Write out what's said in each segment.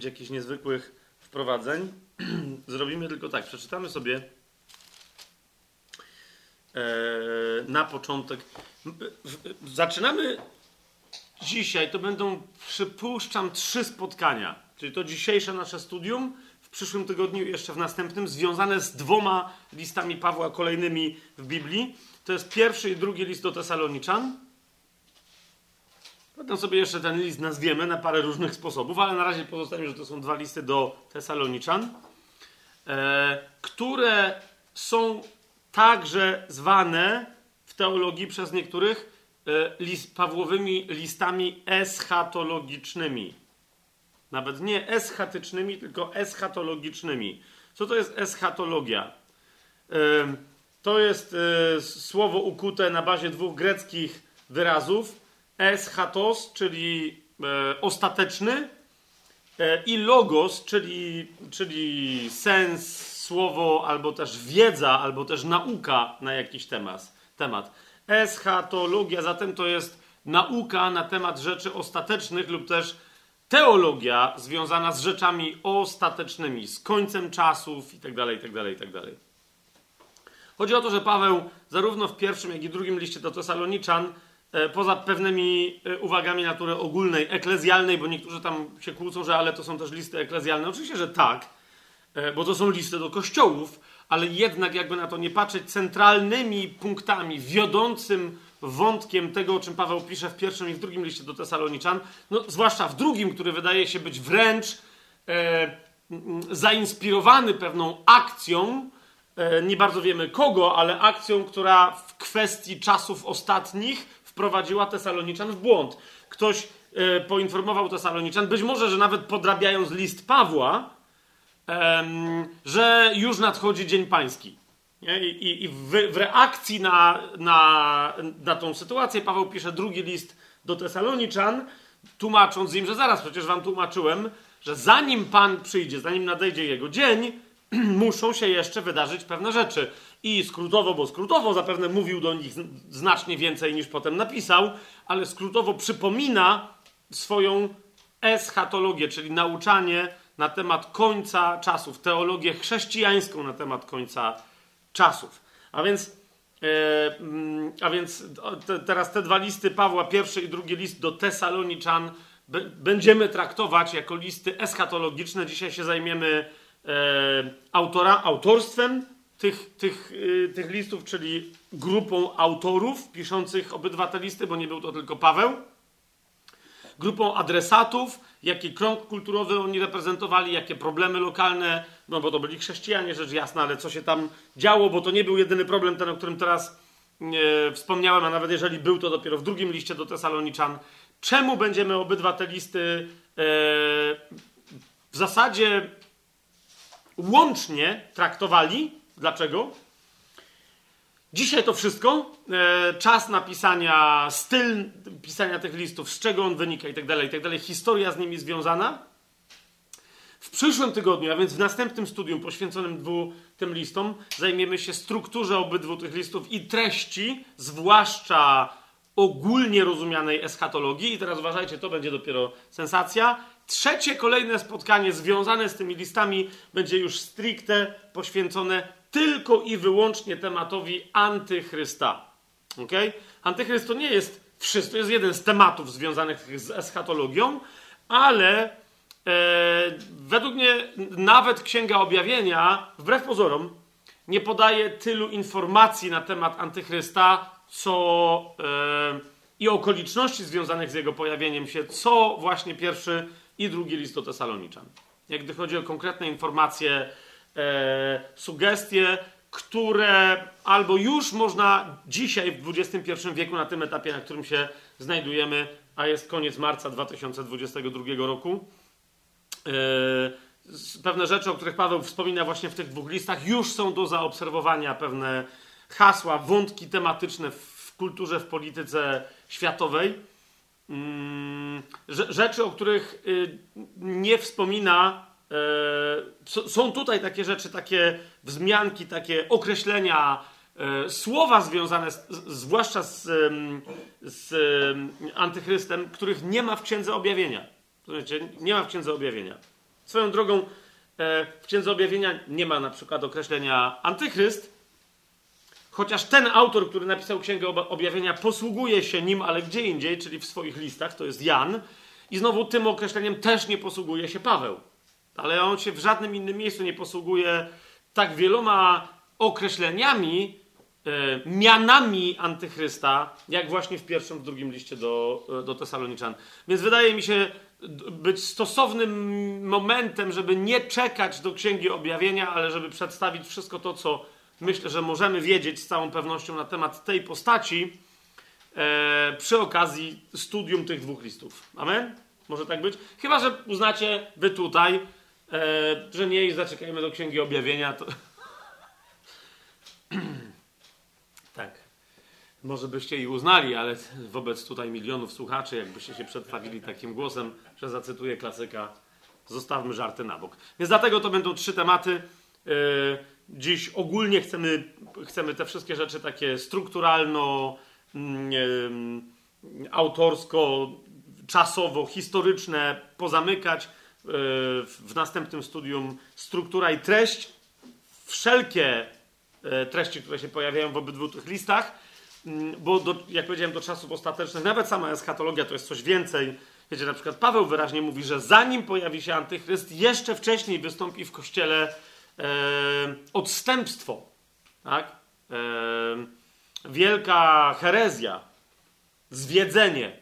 robić jakichś niezwykłych wprowadzeń. Zrobimy tylko tak, przeczytamy sobie e, na początek. Zaczynamy dzisiaj, to będą, przypuszczam, trzy spotkania. Czyli to dzisiejsze nasze studium, w przyszłym tygodniu jeszcze w następnym, związane z dwoma listami Pawła kolejnymi w Biblii. To jest pierwszy i drugi list do Tesaloniczan. Potem sobie jeszcze ten list nazwiemy na parę różnych sposobów, ale na razie pozostanie, że to są dwa listy do Tesaloniczan, e, które są także zwane w teologii przez niektórych e, list, Pawłowymi listami eschatologicznymi. Nawet nie eschatycznymi, tylko eschatologicznymi. Co to jest eschatologia? E, to jest słowo ukute na bazie dwóch greckich wyrazów eschatos, czyli e, ostateczny, e, i logos, czyli, czyli sens, słowo, albo też wiedza, albo też nauka na jakiś temat. temat. Eschatologia zatem to jest nauka na temat rzeczy ostatecznych lub też teologia związana z rzeczami ostatecznymi, z końcem czasów itd., itd., itd. Chodzi o to, że Paweł zarówno w pierwszym, jak i drugim liście do Tesaloniczan poza pewnymi e, uwagami natury ogólnej, eklezjalnej, bo niektórzy tam się kłócą, że ale to są też listy eklezjalne. Oczywiście, że tak, e, bo to są listy do kościołów, ale jednak jakby na to nie patrzeć, centralnymi punktami, wiodącym wątkiem tego, o czym Paweł pisze w pierwszym i w drugim liście do Tesaloniczan, no, zwłaszcza w drugim, który wydaje się być wręcz e, zainspirowany pewną akcją, e, nie bardzo wiemy kogo, ale akcją, która w kwestii czasów ostatnich wprowadziła Tesaloniczan w błąd. Ktoś e, poinformował Tesaloniczan, być może, że nawet podrabiając list Pawła, e, że już nadchodzi Dzień Pański. Nie? I, i w, w, reakcji na, na, na tą sytuację Paweł pisze drugi list do Tesaloniczan, tłumacząc im, że zaraz przecież wam tłumaczyłem, że zanim Pan przyjdzie, zanim nadejdzie jego dzień, muszą się jeszcze wydarzyć pewne rzeczy. I skrótowo, bo skrótowo zapewne mówił do nich znacznie więcej niż potem napisał, ale skrótowo przypomina swoją eschatologię, czyli nauczanie na temat końca czasów, teologię chrześcijańską na temat końca czasów. A więc, e, mm, a więc te, teraz te dwa listy Pawła, pierwszy i drugi list do Tesaloniczan, będziemy traktować jako listy eschatologiczne. Dzisiaj się zajmiemy e, autora, autorstwem tych, tych, yy, tych listów, czyli grupą autorów piszących obydwa te listy, bo nie był to tylko Paweł, grupą adresatów, jaki krąg kulturowy oni reprezentowali, jakie problemy lokalne, no bo to byli chrześcijanie, rzecz jasna, ale co się tam działo, bo to nie był jedyny problem, ten, o którym teraz e, wspomniałem, a nawet jeżeli był, to dopiero w drugim liście do Tesaloniczan. Czemu będziemy obydwa te listy e, w zasadzie łącznie traktowali? Dlaczego? Dzisiaj to wszystko, e, czas napisania, styl pisania tych listów, z czego on wynika i tak dalej, i tak dalej, historia z nimi związana. W przyszłym tygodniu, a więc w następnym studium poświęconym dwu tym listom, zajmiemy się strukturze obydwu tych listów i treści, zwłaszcza ogólnie rozumianej eschatologii. I teraz uważajcie, to będzie dopiero sensacja. Trzecie kolejne spotkanie związane z tymi listami będzie już stricte poświęcone tylko i wyłącznie tematowi antychrysta. Okay? Antychryst to nie jest wszystko, jest jeden z tematów związanych z eschatologią, ale e, według mnie nawet Księga Objawienia, wbrew pozorom, nie podaje tylu informacji na temat antychrysta, co e, i okoliczności związanych z jego pojawieniem się, co właśnie pierwszy i drugi list do Tesaloniczan. Jak gdy chodzi o konkretne informacje, e, sugestie, które albo już można dzisiaj w XXI wieku, na tym etapie, na którym się znajdujemy, a jest koniec marca 2022 roku, e, pewne rzeczy, o których Paweł wspomina właśnie w tych dwóch listach, już są do zaobserwowania pewne hasła, wątki tematyczne w kulturze, w polityce światowej. Mm, rzeczy, o których y, nie wspomina są tutaj takie rzeczy, takie wzmianki, takie określenia, e, słowa związane z, zwłaszcza z, z antychrystem, których nie ma w Księdze Objawienia. Rozumiecie? Nie ma w Księdze Objawienia. Swoją drogą, e, w Księdze Objawienia nie ma na przykład określenia antychryst, chociaż ten autor, który napisał Księgę Objawienia, posługuje się nim, ale gdzie indziej, czyli w swoich listach, to jest Jan. I znowu tym określeniem też nie posługuje się Paweł. Ale on się w żadnym innym miejscu nie posługuje tak wieloma określeniami, E, mianami antychrysta, jak właśnie w pierwszym, w drugim liście do, e, do Tesaloniczan. Więc wydaje mi się być stosownym momentem, żeby nie czekać do Księgi Objawienia, ale żeby przedstawić wszystko to, co myślę, że możemy wiedzieć z całą pewnością na temat tej postaci e, przy okazji studium tych dwóch listów. Amen? Może tak być? Chyba, że uznacie wy tutaj, e, że nie i zaczekajmy do Księgi Objawienia, to... Może byście i uznali, ale wobec tutaj milionów słuchaczy, jakbyście się przedstawili takim głosem, że zacytuję klasyka, zostawmy żarty na bok. Więc dlatego to będą trzy tematy. Yy, dziś ogólnie chcemy, chcemy te wszystkie rzeczy takie strukturalno, yy, autorsko, czasowo, historyczne pozamykać. Yy, w następnym studium struktura i treść. Wszelkie treści, które się pojawiają w obydwu tych listach Mm, bo do, jak powiedziałem, do czasów ostatecznych, nawet sama eschatologia to jest coś więcej. Wiecie, na przykład Paweł wyraźnie mówi, że zanim pojawi się antychryst, jeszcze wcześniej wystąpi w kościele e, odstępstwo. Tak? E, wielka herezja, zwiedzenie.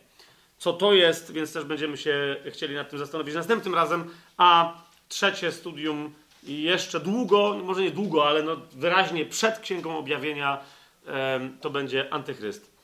Co to jest, więc też będziemy się chcieli nad tym zastanowić następnym razem. A trzecie studium jeszcze długo, może nie długo, ale no wyraźnie przed Księgą Objawienia to będzie antychryst.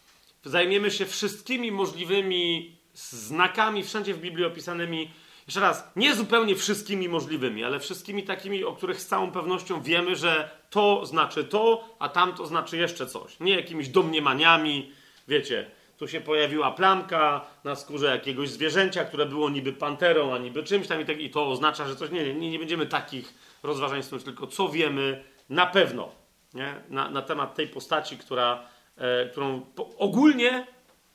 Zajmiemy się wszystkimi możliwymi znakami wszędzie w Biblii opisanymi. Jeszcze raz, nie zupełnie wszystkimi możliwymi, ale wszystkimi takimi, o których z całą pewnością wiemy, że to znaczy to, a tamto znaczy jeszcze coś. Nie jakimiś domniemaniami, wiecie, tu się pojawiła plamka na skórze jakiegoś zwierzęcia, które było niby panterą, a niby czymś tam i, tak, i to oznacza, że coś. Nie, nie, nie będziemy takich rozważań snuć, tylko co wiemy na pewno nie? Na, na temat tej postaci, która, e, którą po, ogólnie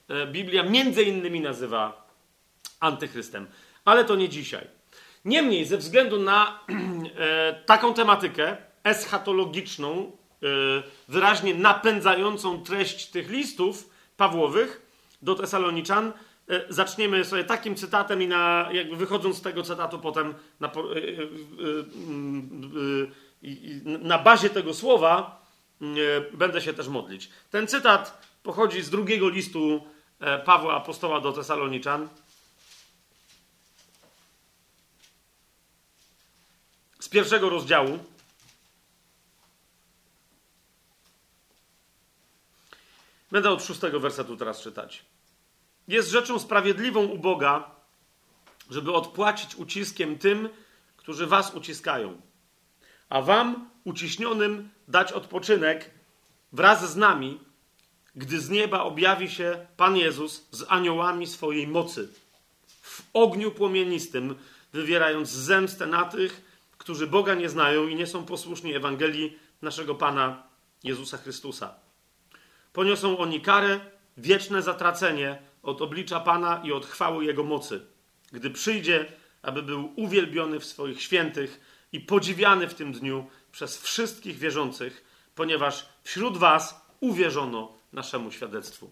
e, Biblia między innymi nazywa antychrystem. Ale to nie dzisiaj. Niemniej, ze względu na e, taką tematykę eschatologiczną, e, wyraźnie napędzającą treść tych listów Pawłowych do Tesaloniczan, e, zaczniemy sobie takim cytatem i na, jakby wychodząc z tego cytatu potem na, e, i, na bazie tego słowa e, będę się też modlić. Ten cytat pochodzi z drugiego listu e, Pawła Apostoła do Tesaloniczan. Z pierwszego rozdziału. Będę od szóstego wersetu teraz czytać. Jest rzeczą sprawiedliwą u Boga, żeby odpłacić uciskiem tym, którzy was uciskają a wam, uciśnionym, dać odpoczynek wraz z nami, gdy z nieba objawi się Pan Jezus z aniołami swojej mocy, w ogniu płomienistym, wywierając zemstę na tych, którzy Boga nie znają i nie są posłuszni Ewangelii naszego Pana Jezusa Chrystusa. Poniosą oni karę, wieczne zatracenie od oblicza Pana i od chwały Jego mocy, gdy przyjdzie, aby był uwielbiony w swoich świętych i podziwiany w tym dniu przez wszystkich wierzących, ponieważ wśród Was uwierzono naszemu świadectwu.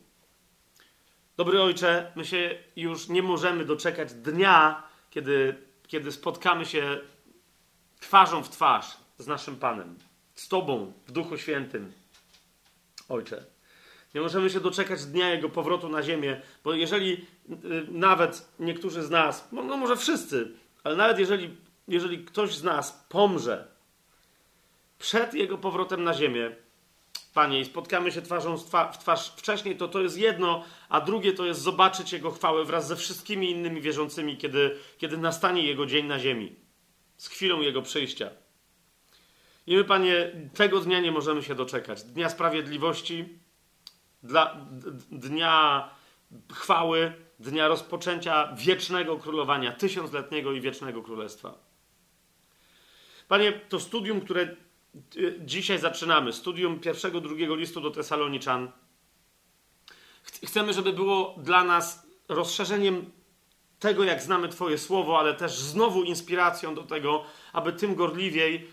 Dobry ojcze, my się już nie możemy doczekać dnia, kiedy, kiedy spotkamy się twarzą w twarz z naszym Panem, z Tobą w Duchu Świętym. Ojcze, nie możemy się doczekać dnia Jego powrotu na ziemię, bo jeżeli y, nawet niektórzy z nas, no, no może wszyscy, ale nawet jeżeli jeżeli ktoś z nas pomrze przed jego powrotem na ziemię, Panie, i spotkamy się twarzą w twarz wcześniej, to to jest jedno, a drugie to jest zobaczyć Jego chwałę wraz ze wszystkimi innymi wierzącymi, kiedy, kiedy nastanie Jego dzień na ziemi, z chwilą Jego przyjścia. I my, Panie, tego dnia nie możemy się doczekać. Dnia sprawiedliwości, dla, dnia chwały, dnia rozpoczęcia wiecznego królowania, tysiącletniego i wiecznego królestwa. Panie, to studium, które e, dzisiaj zaczynamy, studium pierwszego, drugiego listu do Tesaloniczan, chcemy, żeby było dla nas rozszerzeniem tego, jak znamy Twoje słowo, ale też znowu inspiracją do tego, aby tym gorliwiej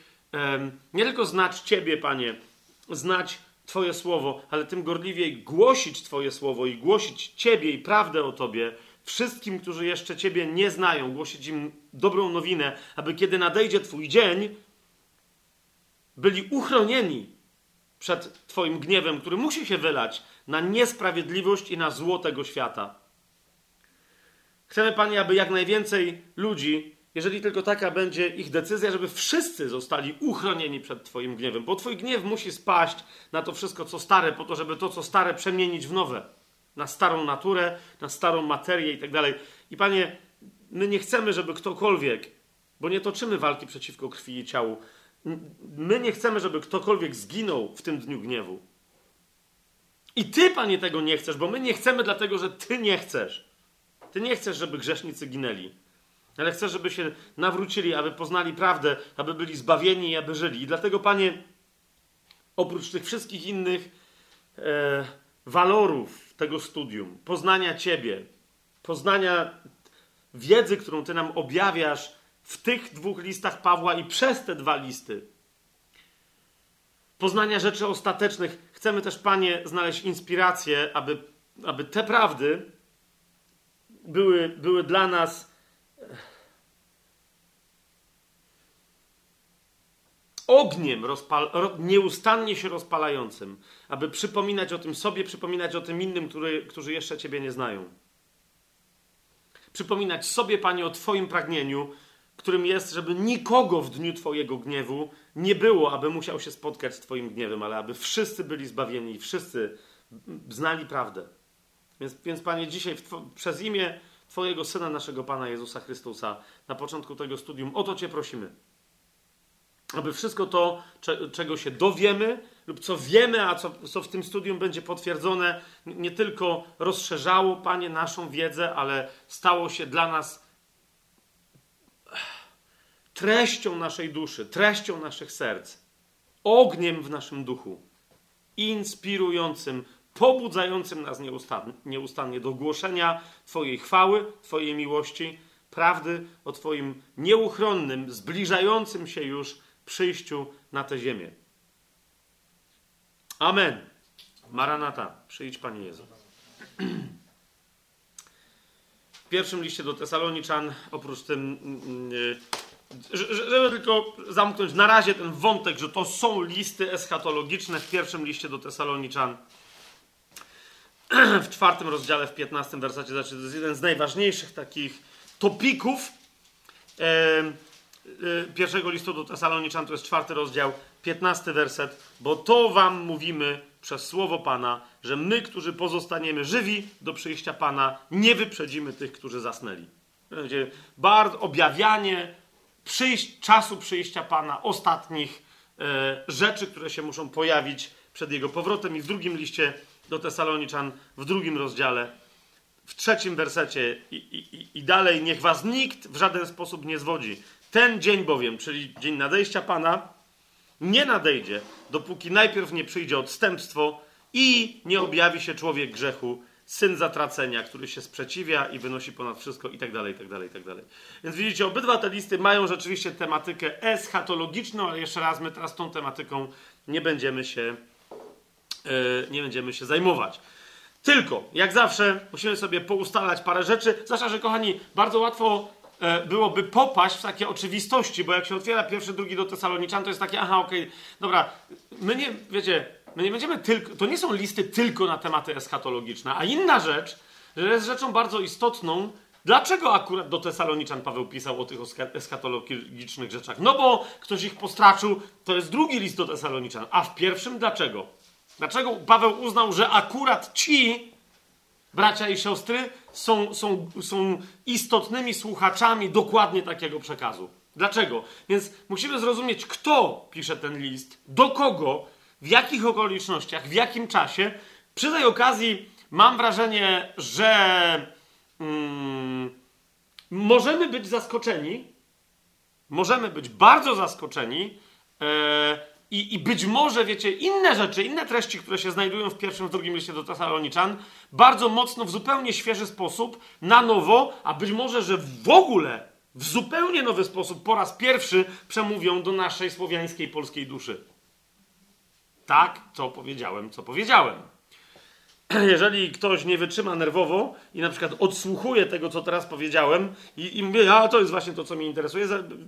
nie tylko znać Ciebie, Panie, znać Twoje słowo, ale tym gorliwiej głosić Twoje słowo i głosić Ciebie i prawdę o Tobie wszystkim, którzy jeszcze Ciebie nie znają, głosić im dobrą nowinę, aby kiedy nadejdzie Twój dzień, byli uchronieni przed Twoim gniewem, który musi się wylać na niesprawiedliwość i na zło tego świata. Chcemy, Panie, aby jak najwięcej ludzi, jeżeli tylko taka będzie ich decyzja, żeby wszyscy zostali uchronieni przed Twoim gniewem, bo Twój gniew musi spaść na to wszystko, co stare, po to, żeby to, co stare, przemienić w nowe. Na starą naturę, na starą materię i tak dalej. I Panie, my nie chcemy, żeby ktokolwiek, bo nie toczymy walki przeciwko krwi i ciału, my nie chcemy, żeby ktokolwiek zginął w tym dniu gniewu. I Ty, Panie, tego nie chcesz, bo my nie chcemy, dlatego że Ty nie chcesz. Ty nie chcesz, żeby grzesznicy ginęli, ale chcesz, żeby się nawrócili, aby poznali prawdę, aby byli zbawieni i aby żyli. I dlatego, Panie, oprócz tych wszystkich innych e, walorów tego studium, poznania Ciebie, poznania wiedzy, którą Ty nam objawiasz w tych dwóch listach Pawła i przez te dwa listy, poznania rzeczy ostatecznych, chcemy też, Panie, znaleźć inspirację, aby, aby te prawdy były, były dla nas ogniem rozpal, nieustannie się rozpalającym, aby przypominać o tym sobie, przypominać o tym innym, który, którzy jeszcze Ciebie nie znają. Przypominać sobie, Panie, o Twoim pragnieniu, którym jest, żeby nikogo w dniu Twojego gniewu nie było, aby musiał się spotkać z Twoim gniewem, ale aby wszyscy byli zbawieni wszyscy znali prawdę. Więc, więc Panie, dzisiaj przez imię Twojego Syna, naszego Pana Jezusa Chrystusa, na początku tego studium, o to Cię prosimy. Aby wszystko to, czego się dowiemy, lub co wiemy, a co, co w tym studium będzie potwierdzone, nie tylko rozszerzało, Panie, naszą wiedzę, ale stało się dla nas treścią naszej duszy, treścią naszych serc, ogniem w naszym duchu, inspirującym, pobudzającym nas nieustannie, nieustannie do głoszenia Twojej chwały, Twojej miłości, prawdy o Twoim nieuchronnym, zbliżającym się już przyjściu na tę ziemię. Amen. Maranata, przyjdź Panie Jezu. W pierwszym liście do Tesaloniczan, oprócz tym, żeby tylko zamknąć na razie ten wątek, że to są listy eschatologiczne w pierwszym liście do Tesaloniczan, w czwartym rozdziale, w piętnastym wersacie, znaczy to jest jeden z najważniejszych takich topików pierwszego listu do Tesaloniczan, to jest czwarty rozdział, piętnasty werset, bo to wam mówimy przez słowo Pana, że my, którzy pozostaniemy żywi do przyjścia Pana, nie wyprzedzimy tych, którzy zasnęli. Bardzo objawianie przyjść, czasu przyjścia Pana, ostatnich e, rzeczy, które się muszą pojawić przed Jego powrotem. I w drugim liście do Tesaloniczan w drugim rozdziale, w trzecim wersecie i, i, i dalej, niech was nikt w żaden sposób nie zwodzi. Ten dzień bowiem, czyli dzień nadejścia Pana, nie nadejdzie, dopóki najpierw nie przyjdzie odstępstwo i nie objawi się człowiek grzechu, syn zatracenia, który się sprzeciwia i wynosi ponad wszystko i tak dalej, i tak dalej, i tak dalej. Więc widzicie, obydwa te listy mają rzeczywiście tematykę eschatologiczną, ale jeszcze raz, my teraz tą tematyką nie będziemy się E, nie będziemy się zajmować. Tylko, jak zawsze, musimy sobie poustalać parę rzeczy. Zwłaszcza, że kochani, bardzo łatwo byłoby popaść w takie oczywistości, bo jak się otwiera pierwszy, drugi do Tesaloniczan, to jest takie, aha, okej, okay, dobra, my nie, wiecie, my nie będziemy tylko, to nie są listy tylko na tematy eschatologiczne, a inna rzecz, że jest rzeczą bardzo istotną, Dlaczego akurat do Tesaloniczan Paweł pisał o tych eschatologicznych rzeczach? No bo ktoś ich postraczył, to jest drugi list do Tesaloniczan. A w pierwszym dlaczego? Dlaczego Paweł uznał, że akurat ci bracia i siostry są, są, są istotnymi słuchaczami dokładnie takiego przekazu? Dlaczego? Więc musimy zrozumieć, kto pisze ten list, do kogo, w jakich okolicznościach, w jakim czasie. Przy tej okazji mam wrażenie, że mm, możemy być zaskoczeni, możemy być bardzo zaskoczeni, e, i, i być może, wiecie, inne rzeczy, inne treści, które się znajdują w pierwszym, w drugim liście do Tesaloniczan, bardzo mocno, w zupełnie świeży sposób, na nowo, a być może, że w ogóle w zupełnie nowy sposób po raz pierwszy przemówią do naszej słowiańskiej, polskiej duszy. Tak, co powiedziałem, co powiedziałem. Jeżeli ktoś nie wytrzyma nerwowo i na przykład odsłuchuje tego, co teraz powiedziałem, i, i mówi, a to jest właśnie to, co mnie interesuje,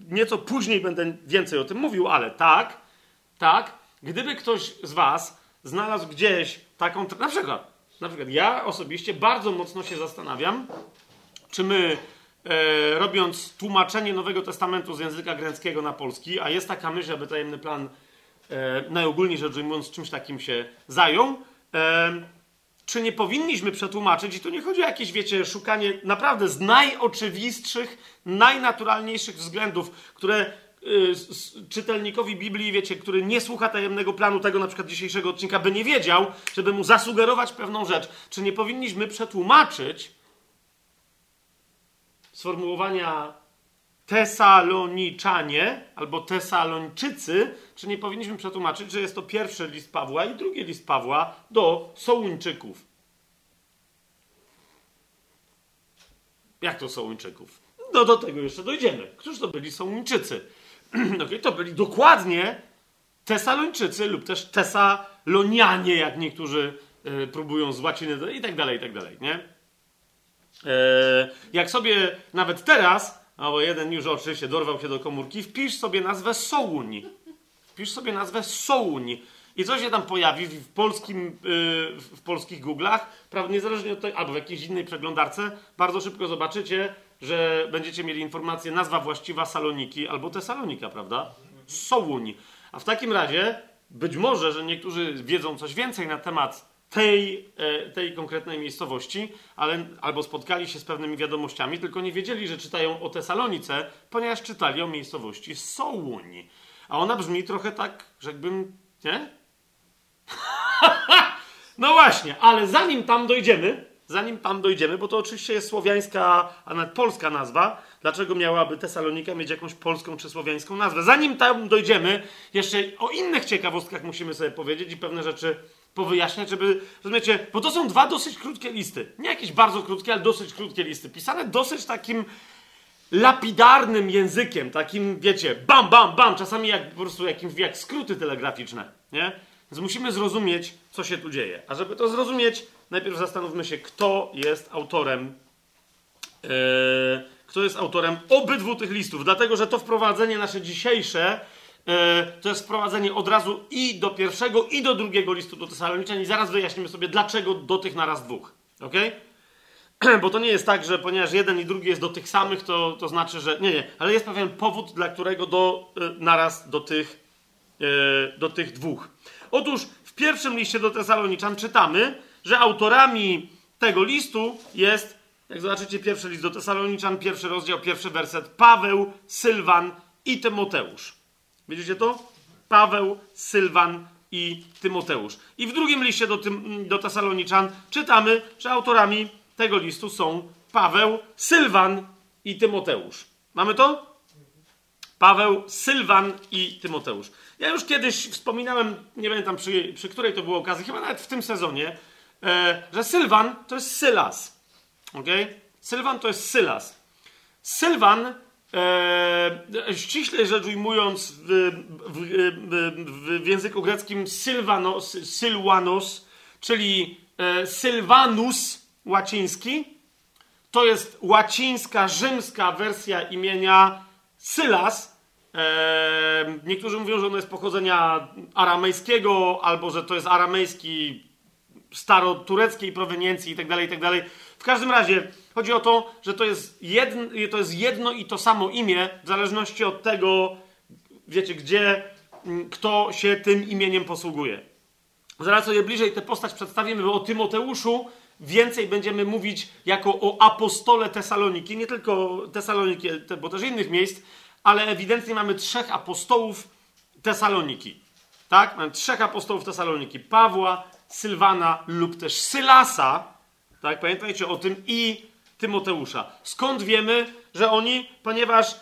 nieco później będę więcej o tym mówił, ale tak, tak, gdyby ktoś z Was znalazł gdzieś taką, na przykład, na przykład ja osobiście bardzo mocno się zastanawiam, czy my e, robiąc tłumaczenie Nowego Testamentu z języka greckiego na polski, a jest taka myśl, aby tajemny plan e, najogólniej rzecz ujmując czymś takim się zajął, e, czy nie powinniśmy przetłumaczyć, i tu nie chodzi o jakieś, wiecie, szukanie naprawdę z najoczywistszych, najnaturalniejszych względów, które czytelnikowi Biblii, wiecie, który nie słucha tajemnego planu tego na przykład dzisiejszego odcinka, by nie wiedział, żeby mu zasugerować pewną rzecz. Czy nie powinniśmy przetłumaczyć sformułowania Tesaloniczanie albo Tesalończycy, czy nie powinniśmy przetłumaczyć, że jest to pierwszy list Pawła i drugi list Pawła do Sołuńczyków? Jak to Sołuńczyków? No do tego jeszcze dojdziemy. Którzy to byli Sołuńczycy? okay, to byli dokładnie Tesalończycy lub też Tesalonianie, jak niektórzy y, próbują z łaciny i tak dalej, i tak dalej, nie? E, jak sobie nawet teraz albo jeden już oczywiście dorwał się do komórki, wpisz sobie nazwę Sołuń. Wpisz sobie nazwę Sołuń. I co się tam pojawi w, polskim, yy, w polskich Google'ach, prawda, niezależnie od tego, albo w jakiejś innej przeglądarce, bardzo szybko zobaczycie, że będziecie mieli informację, nazwa właściwa Saloniki albo Tesalonika, prawda? Sołuń. A w takim razie, być może, że niektórzy wiedzą coś więcej na temat tej, e, tej konkretnej miejscowości, ale albo spotkali się z pewnymi wiadomościami, tylko nie wiedzieli, że czytają o Tesalonice, ponieważ czytali o miejscowości Sołuń. A ona brzmi trochę tak, rzekłbym, nie? no właśnie, ale zanim tam dojdziemy, zanim tam dojdziemy, bo to oczywiście jest słowiańska, a nawet polska nazwa, dlaczego miałaby Tesalonika mieć jakąś polską czy słowiańską nazwę? Zanim tam dojdziemy, jeszcze o innych ciekawostkach musimy sobie powiedzieć i pewne rzeczy powyjaśniać, żeby, rozumiecie, bo to są dwa dosyć krótkie listy. Nie jakieś bardzo krótkie, ale dosyć krótkie listy. Pisane dosyć takim lapidarnym językiem, takim, wiecie, bam, bam, bam, czasami jak po prostu jakimś, jak skróty telegraficzne, nie? Więc musimy zrozumieć, co się tu dzieje. A żeby to zrozumieć, najpierw zastanówmy się, kto jest autorem, yy, kto jest autorem obydwu tych listów. Dlatego, że to wprowadzenie nasze dzisiejsze E, to jest wprowadzenie od razu i do pierwszego, i do drugiego listu do Tesaloniczan i zaraz wyjaśnimy sobie, dlaczego do tych naraz dwóch. Ok? Bo to nie jest tak, że ponieważ jeden i drugi jest do tych samych, to, to znaczy, że. Nie, nie, ale jest pewien powód, dla którego do, e, naraz do tych, do tych dwóch. Otóż w pierwszym liście do Tesaloniczan czytamy, że autorami tego listu jest, jak zobaczycie, pierwszy list do Tesaloniczan, pierwszy rozdział, pierwszy werset, Paweł, Sylwan i Tymoteusz. Widzicie to? Paweł, Sylwan i Tymoteusz. I w drugim liście do, tym, do Tesaloniczan czytamy, że autorami tego listu są Paweł, Sylwan i Tymoteusz. Mamy to? Paweł, Sylwan i Tymoteusz. Ja już kiedyś wspominałem, nie pamiętam przy, przy której to było okazji, chyba nawet w tym sezonie, e, że Sylwan to jest Sylas. Ok? Sylwan to jest Sylas. Sylwan E, ściśle rzecz ujmując, w, w, w, w języku greckim sylvanos, sylwanos, czyli e, sylvanus łaciński, to jest łacińska, rzymska wersja imienia Sylas. Niektórzy mówią, że ono jest pochodzenia aramejskiego, albo że to jest aramejski starotureckiej proweniencji itd., tak itd. Tak w każdym razie chodzi o to, że to jest, jedno, to jest jedno i to samo imię, w zależności od tego, wiecie, gdzie, mm, kto się tym imieniem posługuje. Zaraz sobie bliżej tę postać przedstawimy, bo o Tymoteuszu więcej będziemy mówić jako o apostole Tesaloniki, nie tylko Tesaloniki, bo też innych miejsc, ale ewidentnie mamy trzech apostołów Tesaloniki. Tak? Mamy trzech apostołów Tesaloniki. Pawła, Sylwana lub też Sylasa, tak, pamiętajcie o tym, i Tymoteusza. Skąd wiemy, że oni, ponieważ e,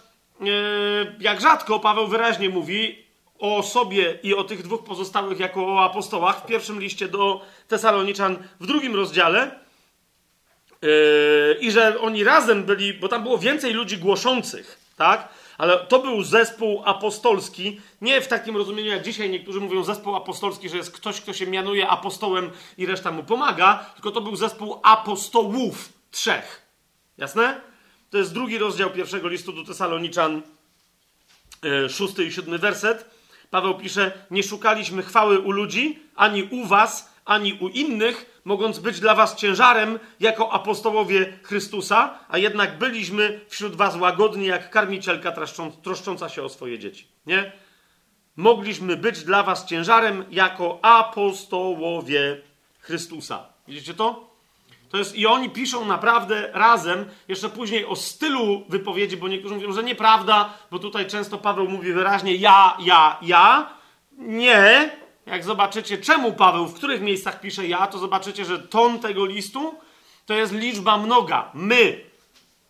jak rzadko Paweł wyraźnie mówi, o sobie i o tych dwóch pozostałych jako o apostołach w pierwszym liście do Tesaloniczan w drugim rozdziale. Yy, I że oni razem byli, bo tam było więcej ludzi głoszących, tak? Ale to był zespół apostolski, nie w takim rozumieniu, jak dzisiaj niektórzy mówią zespół apostolski, że jest ktoś, kto się mianuje apostołem i reszta mu pomaga, tylko to był zespół apostołów trzech. Jasne? To jest drugi rozdział pierwszego listu do Tesaloniczan, yy, szósty i siódmy werset. Paweł pisze: Nie szukaliśmy chwały u ludzi, ani u was, ani u innych, mogąc być dla was ciężarem jako apostołowie Chrystusa, a jednak byliśmy wśród was łagodni jak karmicielka troszcząca się o swoje dzieci. Nie? Mogliśmy być dla was ciężarem jako apostołowie Chrystusa. Widzicie to? To jest, I oni piszą naprawdę razem, jeszcze później o stylu wypowiedzi, bo niektórzy mówią, że nieprawda, bo tutaj często Paweł mówi wyraźnie ja, ja, ja. Nie, jak zobaczycie, czemu Paweł w których miejscach pisze ja, to zobaczycie, że ton tego listu to jest liczba mnoga. My.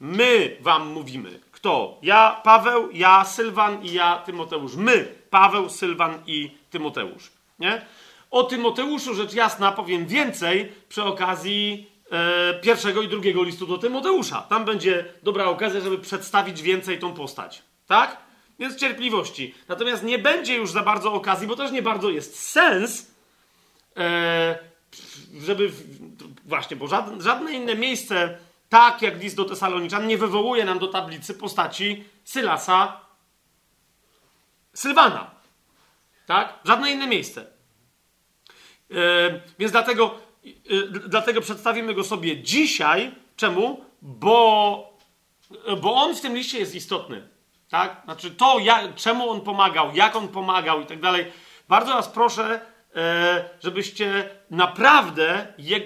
My wam mówimy. Kto? Ja, Paweł, ja, Sylwan i ja, Tymoteusz. My. Paweł, Sylwan i Tymoteusz. Nie? O Tymoteuszu rzecz jasna powiem więcej przy okazji e, pierwszego i drugiego listu do Tymoteusza. Tam będzie dobra okazja, żeby przedstawić więcej tą postać. Tak? Więc cierpliwości. Natomiast nie będzie już za bardzo okazji, bo też nie bardzo jest sens, e, żeby. Właśnie, bo żadne, inne miejsce, tak jak list do Tesaloniczan, nie wywołuje nam do tablicy postaci Sylasa, Sylwana. Tak? Żadne inne miejsce. E, więc dlatego, e, dlatego przedstawimy go sobie dzisiaj. Czemu? Bo, bo on w tym liście jest istotny. Tak? Znaczy to, czemu on pomagał, jak on pomagał i tak dalej. Bardzo Was proszę, e, żebyście naprawdę je,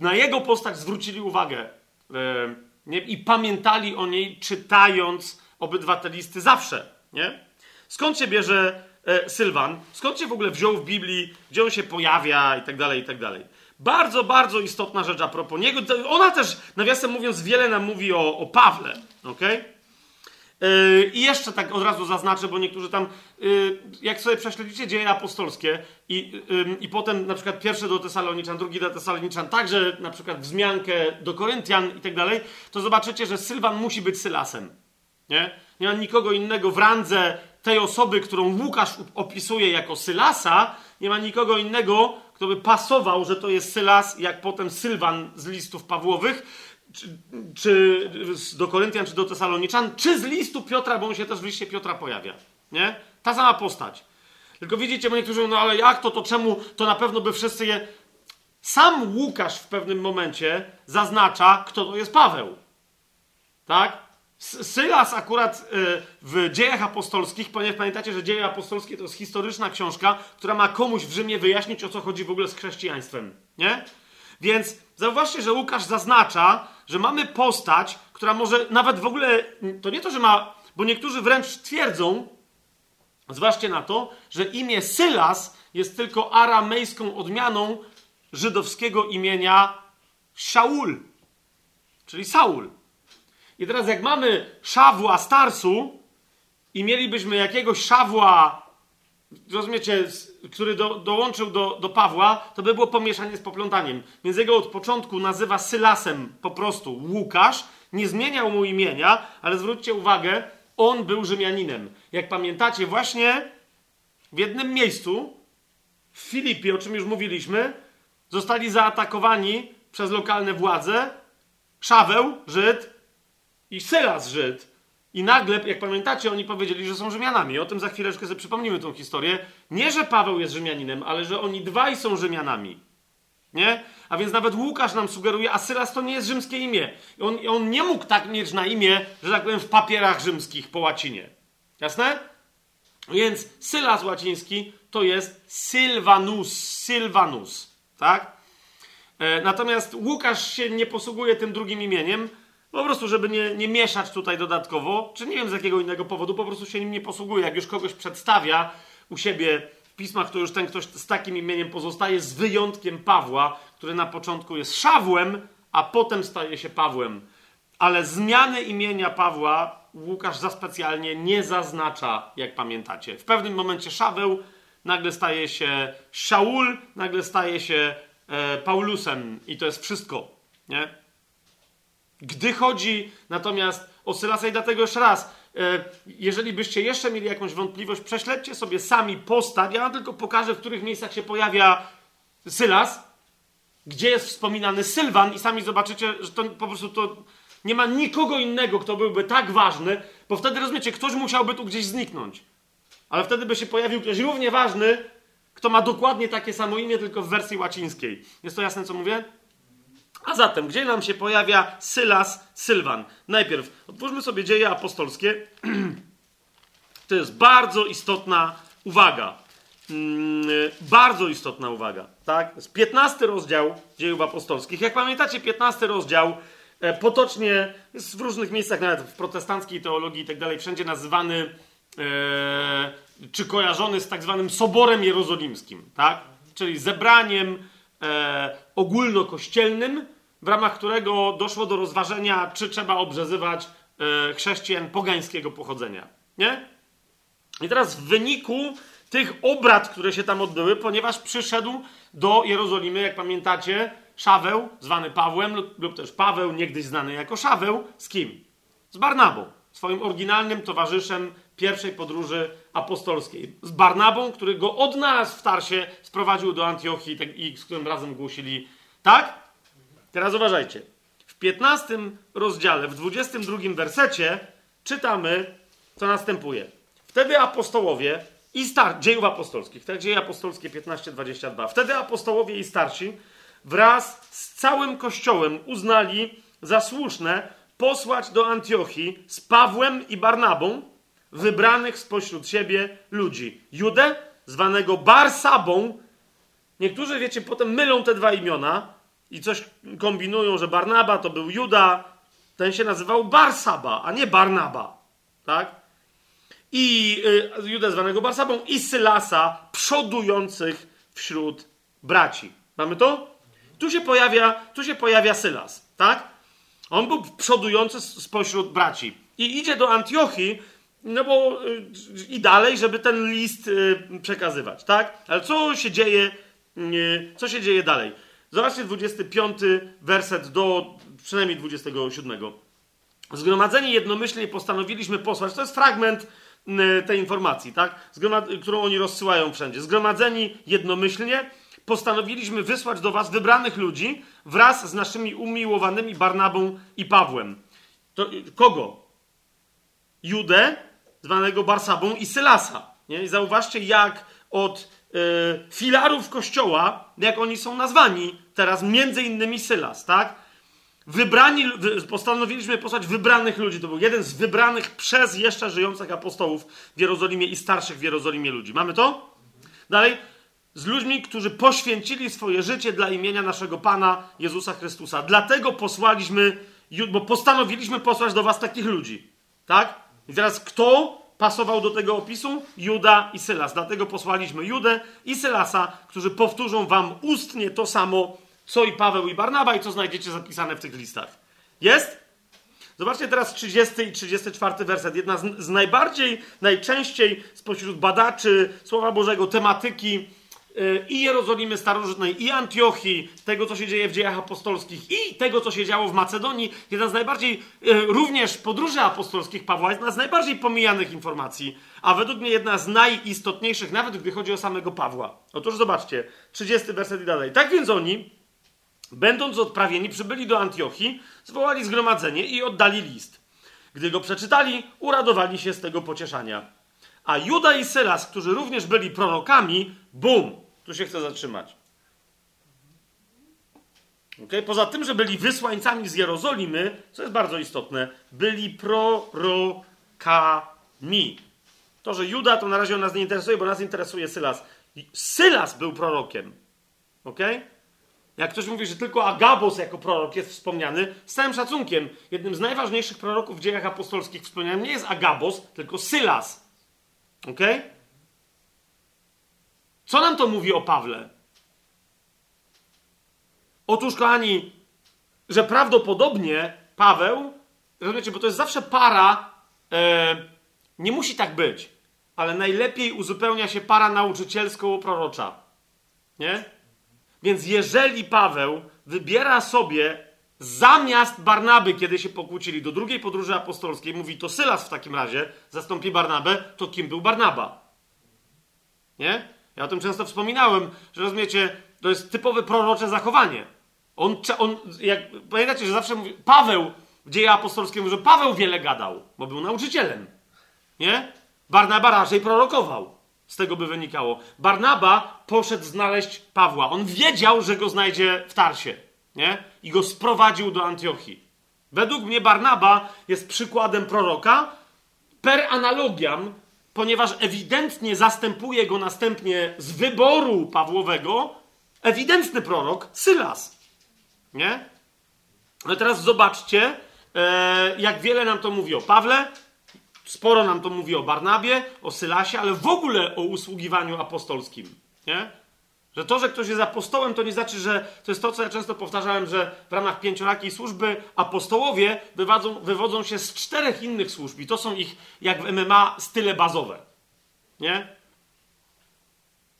na jego postać zwrócili uwagę e, nie? i pamiętali o niej, czytając obydwa te listy zawsze. Nie? Skąd się bierze e, Sylwan? Skąd się w ogóle wziął w Biblii? Gdzie on się pojawia i tak dalej, i tak dalej. Bardzo, bardzo istotna rzecz a propos niego. Ona też, nawiasem mówiąc, wiele nam mówi o, o Pawle. Okay? Yy, I jeszcze tak od razu zaznaczę, bo niektórzy tam, yy, jak sobie prześledzicie dzieje apostolskie i, yy, i potem na przykład pierwszy do Tesaloniczan, drugi do Tesaloniczan, także na przykład wzmiankę do Koryntian i tak dalej, to zobaczycie, że Sylwan musi być Sylasem. Nie? Nie ma nikogo innego w randze tej osoby, którą Łukasz opisuje jako Sylasa, nie ma nikogo innego, kto by pasował, że to jest Sylas, jak potem Sylwan z listów Pawłowych, czy, czy do Koryntian, czy do Tesaloniczan, czy z listu Piotra, bo on się też w liście Piotra pojawia. Nie? Ta sama postać. Tylko widzicie, bo niektórzy mówią, no ale jak to, to czemu, to na pewno by wszyscy je... Sam Łukasz w pewnym momencie zaznacza, kto to jest Paweł. Tak? Sylas akurat y, w dziejach apostolskich, ponieważ pamiętacie, że dzieje apostolskie to jest historyczna książka, która ma komuś w Rzymie wyjaśnić, o co chodzi w ogóle z chrześcijaństwem. Nie? Więc zauważcie, że Łukasz zaznacza, że mamy postać, która może nawet w ogóle, to nie to, że ma, bo niektórzy wręcz twierdzą, zwłaszcza na to, że imię Sylas jest tylko aramejską odmianą żydowskiego imienia Shaul, czyli Saul. I teraz jak mamy Szawła Starsu i mielibyśmy jakiegoś Szawła rozumiecie, który do, dołączył do, do Pawła, to by było pomieszanie z poplątaniem. Więc jego od początku nazywa Sylasem po prostu Łukasz, nie zmieniał mu imienia, ale zwróćcie uwagę, on był Rzymianinem. Jak pamiętacie, właśnie w jednym miejscu, w Filipie, o czym już mówiliśmy, zostali zaatakowani przez lokalne władze Szaweł, Żyd i Sylas, Żyd. I nagle, jak pamiętacie, oni powiedzieli, że są Rzymianami. O tym za chwileczkę sobie przypomnimy tą historię. Nie, że Paweł jest Rzymianinem, ale że oni dwaj są Rzymianami. Nie? A więc nawet Łukasz nam sugeruje, a Sylas to nie jest rzymskie imię. On, on nie mógł tak mieć na imię, że tak powiem, w papierach rzymskich po łacinie. Jasne? Więc Sylas łaciński to jest Sylvanus. Sylvanus. Tak? E, natomiast Łukasz się nie posługuje tym drugim imieniem, po prostu, żeby nie, nie mieszać tutaj dodatkowo, czy nie wiem z jakiego innego powodu, po prostu się nim nie posługuje. Jak już kogoś przedstawia u siebie w pismach, to już ten ktoś z takim imieniem pozostaje, z wyjątkiem Pawła, który na początku jest Szawłem, a potem staje się Pawłem. Ale zmiany imienia Pawła Łukasz za specjalnie nie zaznacza, jak pamiętacie. W pewnym momencie Szaweł nagle staje się Szaul, nagle staje się e, Paulusem i to jest wszystko. Nie? Gdy chodzi natomiast o Sylasa i dlatego jeszcze raz, e, jeżeli byście jeszcze mieli jakąś wątpliwość, prześledźcie sobie sami postać. Ja wam tylko pokażę, w których miejscach się pojawia Sylas, gdzie jest wspominany Sylwan i sami zobaczycie, że to po prostu to nie ma nikogo innego, kto byłby tak ważny, bo wtedy rozumiecie, ktoś musiałby tu gdzieś zniknąć. Ale wtedy by się pojawił ktoś równie ważny, kto ma dokładnie takie samo imię, tylko w wersji łacińskiej. Jest to jasne, co mówię? A zatem, gdzie nam się pojawia Sylas, Sylwan? Najpierw otwórzmy sobie dzieje apostolskie. To jest bardzo istotna uwaga. Mm, bardzo istotna uwaga. Tak? Jest 15 rozdział dziejów apostolskich. Jak pamiętacie, 15 rozdział e, potocznie jest w różnych miejscach, nawet w protestanckiej teologii i tak dalej, wszędzie nazywany e, czy kojarzony z tak zwanym Soborem Jerozolimskim, tak? czyli zebraniem e, ogólnokościelnym, w ramach którego doszło do rozważenia, czy trzeba obrzezywać e, chrześcijan pogańskiego pochodzenia. Nie? I teraz w wyniku tych obrad, które się tam odbyły, ponieważ przyszedł do Jerozolimy, jak pamiętacie, Szaweł, zwany Pawłem, lub, lub też Paweł, niegdyś znany jako Szaweł, z kim? Z Barnabą, swoim oryginalnym towarzyszem pierwszej podróży apostolskiej. Z Barnabą, który go odnalazł w Tarsie, sprowadził do Antiochii tak, i z którym razem głosili. Tak? Teraz uważajcie. W 15 rozdziale, w 22 wersecie czytamy, co następuje. Wtedy apostołowie i star dziejów apostolskich, tak? Dzieje apostolskie 15-22. Wtedy apostołowie i starsi wraz z całym kościołem uznali za słuszne posłać do Antiochii z Pawłem i Barnabą wybranych spośród siebie ludzi. Judę, zwanego Barsabą. Niektórzy, wiecie, potem mylą te dwa imiona i coś kombinują, że Barnaba to był Juda. Ten się nazywał Barsaba, a nie Barnaba. Tak? I y, Judę zwanego Barsabą i Sylasa przodujących wśród braci. Mamy to? Tu się pojawia, tu się pojawia Sylas, tak? On był przodujący spośród braci. I idzie do Antiochii, no bo y, i dalej, żeby ten list y, przekazywać, tak? Ale co się dzieje, y, co się dzieje dalej? Zobaczcie 25 werset do przynajmniej 27. Zgromadzeni jednomyślnie postanowiliśmy posłać, to jest fragment tej informacji, tak? Zgromad- którą oni rozsyłają wszędzie. Zgromadzeni jednomyślnie postanowiliśmy wysłać do was wybranych ludzi wraz z naszymi umiłowanymi Barnabą i Pawłem. To, kogo? Judę, zwanego Barsabą i Sylasa. Nie? I zauważcie, jak od y, filarów kościoła, jak oni są nazwani teraz, między innymi Sylas, tak? Wybrani, postanowiliśmy posłać wybranych ludzi. To był jeden z wybranych przez jeszcze żyjących apostołów w Jerozolimie i starszych w Jerozolimie ludzi. Mamy to? Dalej. Z ludźmi, którzy poświęcili swoje życie dla imienia naszego Pana Jezusa Chrystusa. Dlatego posłaliśmy, bo postanowiliśmy posłać do Was takich ludzi. Tak? I teraz kto pasował do tego opisu? Juda i Sylas. Dlatego posłaliśmy Judę i Sylasa, którzy powtórzą Wam ustnie to samo, co i Paweł i Barnaba i co znajdziecie zapisane w tych listach. Jest? Zobaczcie teraz 30 i 34 werset. Jedna z, z najbardziej, najczęściej spośród badaczy Słowa Bożego tematyki i Jerozolimy Starożytnej, i Antiochii, tego, co się dzieje w dziejach apostolskich, i tego, co się działo w Macedonii. Jedna z najbardziej, yy, również podróży apostolskich Pawła, jedna z najbardziej pomijanych informacji, a według mnie jedna z najistotniejszych, nawet gdy chodzi o samego Pawła. Otóż zobaczcie, 30 werset i dalej. Tak więc oni, Będąc odprawieni, przybyli do Antiochii, zwołali zgromadzenie i oddali list. Gdy go przeczytali, uradowali się z tego pocieszania. A Juda i Sylas, którzy również byli prorokami, bum, tu się chcę zatrzymać. Okay? Poza tym, że byli wysłańcami z Jerozolimy, co jest bardzo istotne, byli prorokami. To, że Juda, to na razie nas nie interesuje, bo nas interesuje Sylas. Sylas był prorokiem. Okay? Jak ktoś mówi, że tylko Agabos jako prorok jest wspomniany, z całym szacunkiem, jednym z najważniejszych proroków w dziejach apostolskich wspomnianym nie jest Agabos, tylko Sylas. Ok? Co nam to mówi o Pawle? Otóż, kochani, że prawdopodobnie Paweł, rozumiecie, bo to jest zawsze para e, nie musi tak być, ale najlepiej uzupełnia się para nauczycielsko-prorocza. Nie? Więc jeżeli Paweł wybiera sobie zamiast Barnaby, kiedy się pokłócili do drugiej podróży apostolskiej, mówi to Sylas w takim razie zastąpi Barnabę, to kim był Barnaba? Nie? Ja o tym często wspominałem, że rozumiecie, to jest typowe prorocze zachowanie. On, on jak, pamiętacie, że zawsze mówi, Paweł w dzieje apostolskie że Paweł wiele gadał, bo był nauczycielem. Nie? Barnaba raczej prorokował. Z tego by wynikało. Barnaba poszedł znaleźć Pawła. On wiedział, że go znajdzie w Tarsie. Nie? I go sprowadził do Antiochii. Według mnie Barnaba jest przykładem proroka per analogiam, ponieważ ewidentnie zastępuje go następnie z wyboru Pawłowego ewidentny prorok Sylas. Nie? Ale teraz zobaczcie, e, jak wiele nam to mówi o Pawle, sporo nam to mówi o Barnabie, o Sylasie, ale w ogóle o usługiwaniu apostolskim. Nie? Że to, że ktoś jest apostołem, to nie znaczy, że to jest to, co ja często powtarzałem, że w ramach pięciorakiej służby apostołowie wywodzą, wywodzą się z czterech innych służb i to są ich, jak w MMA, style bazowe. Nie?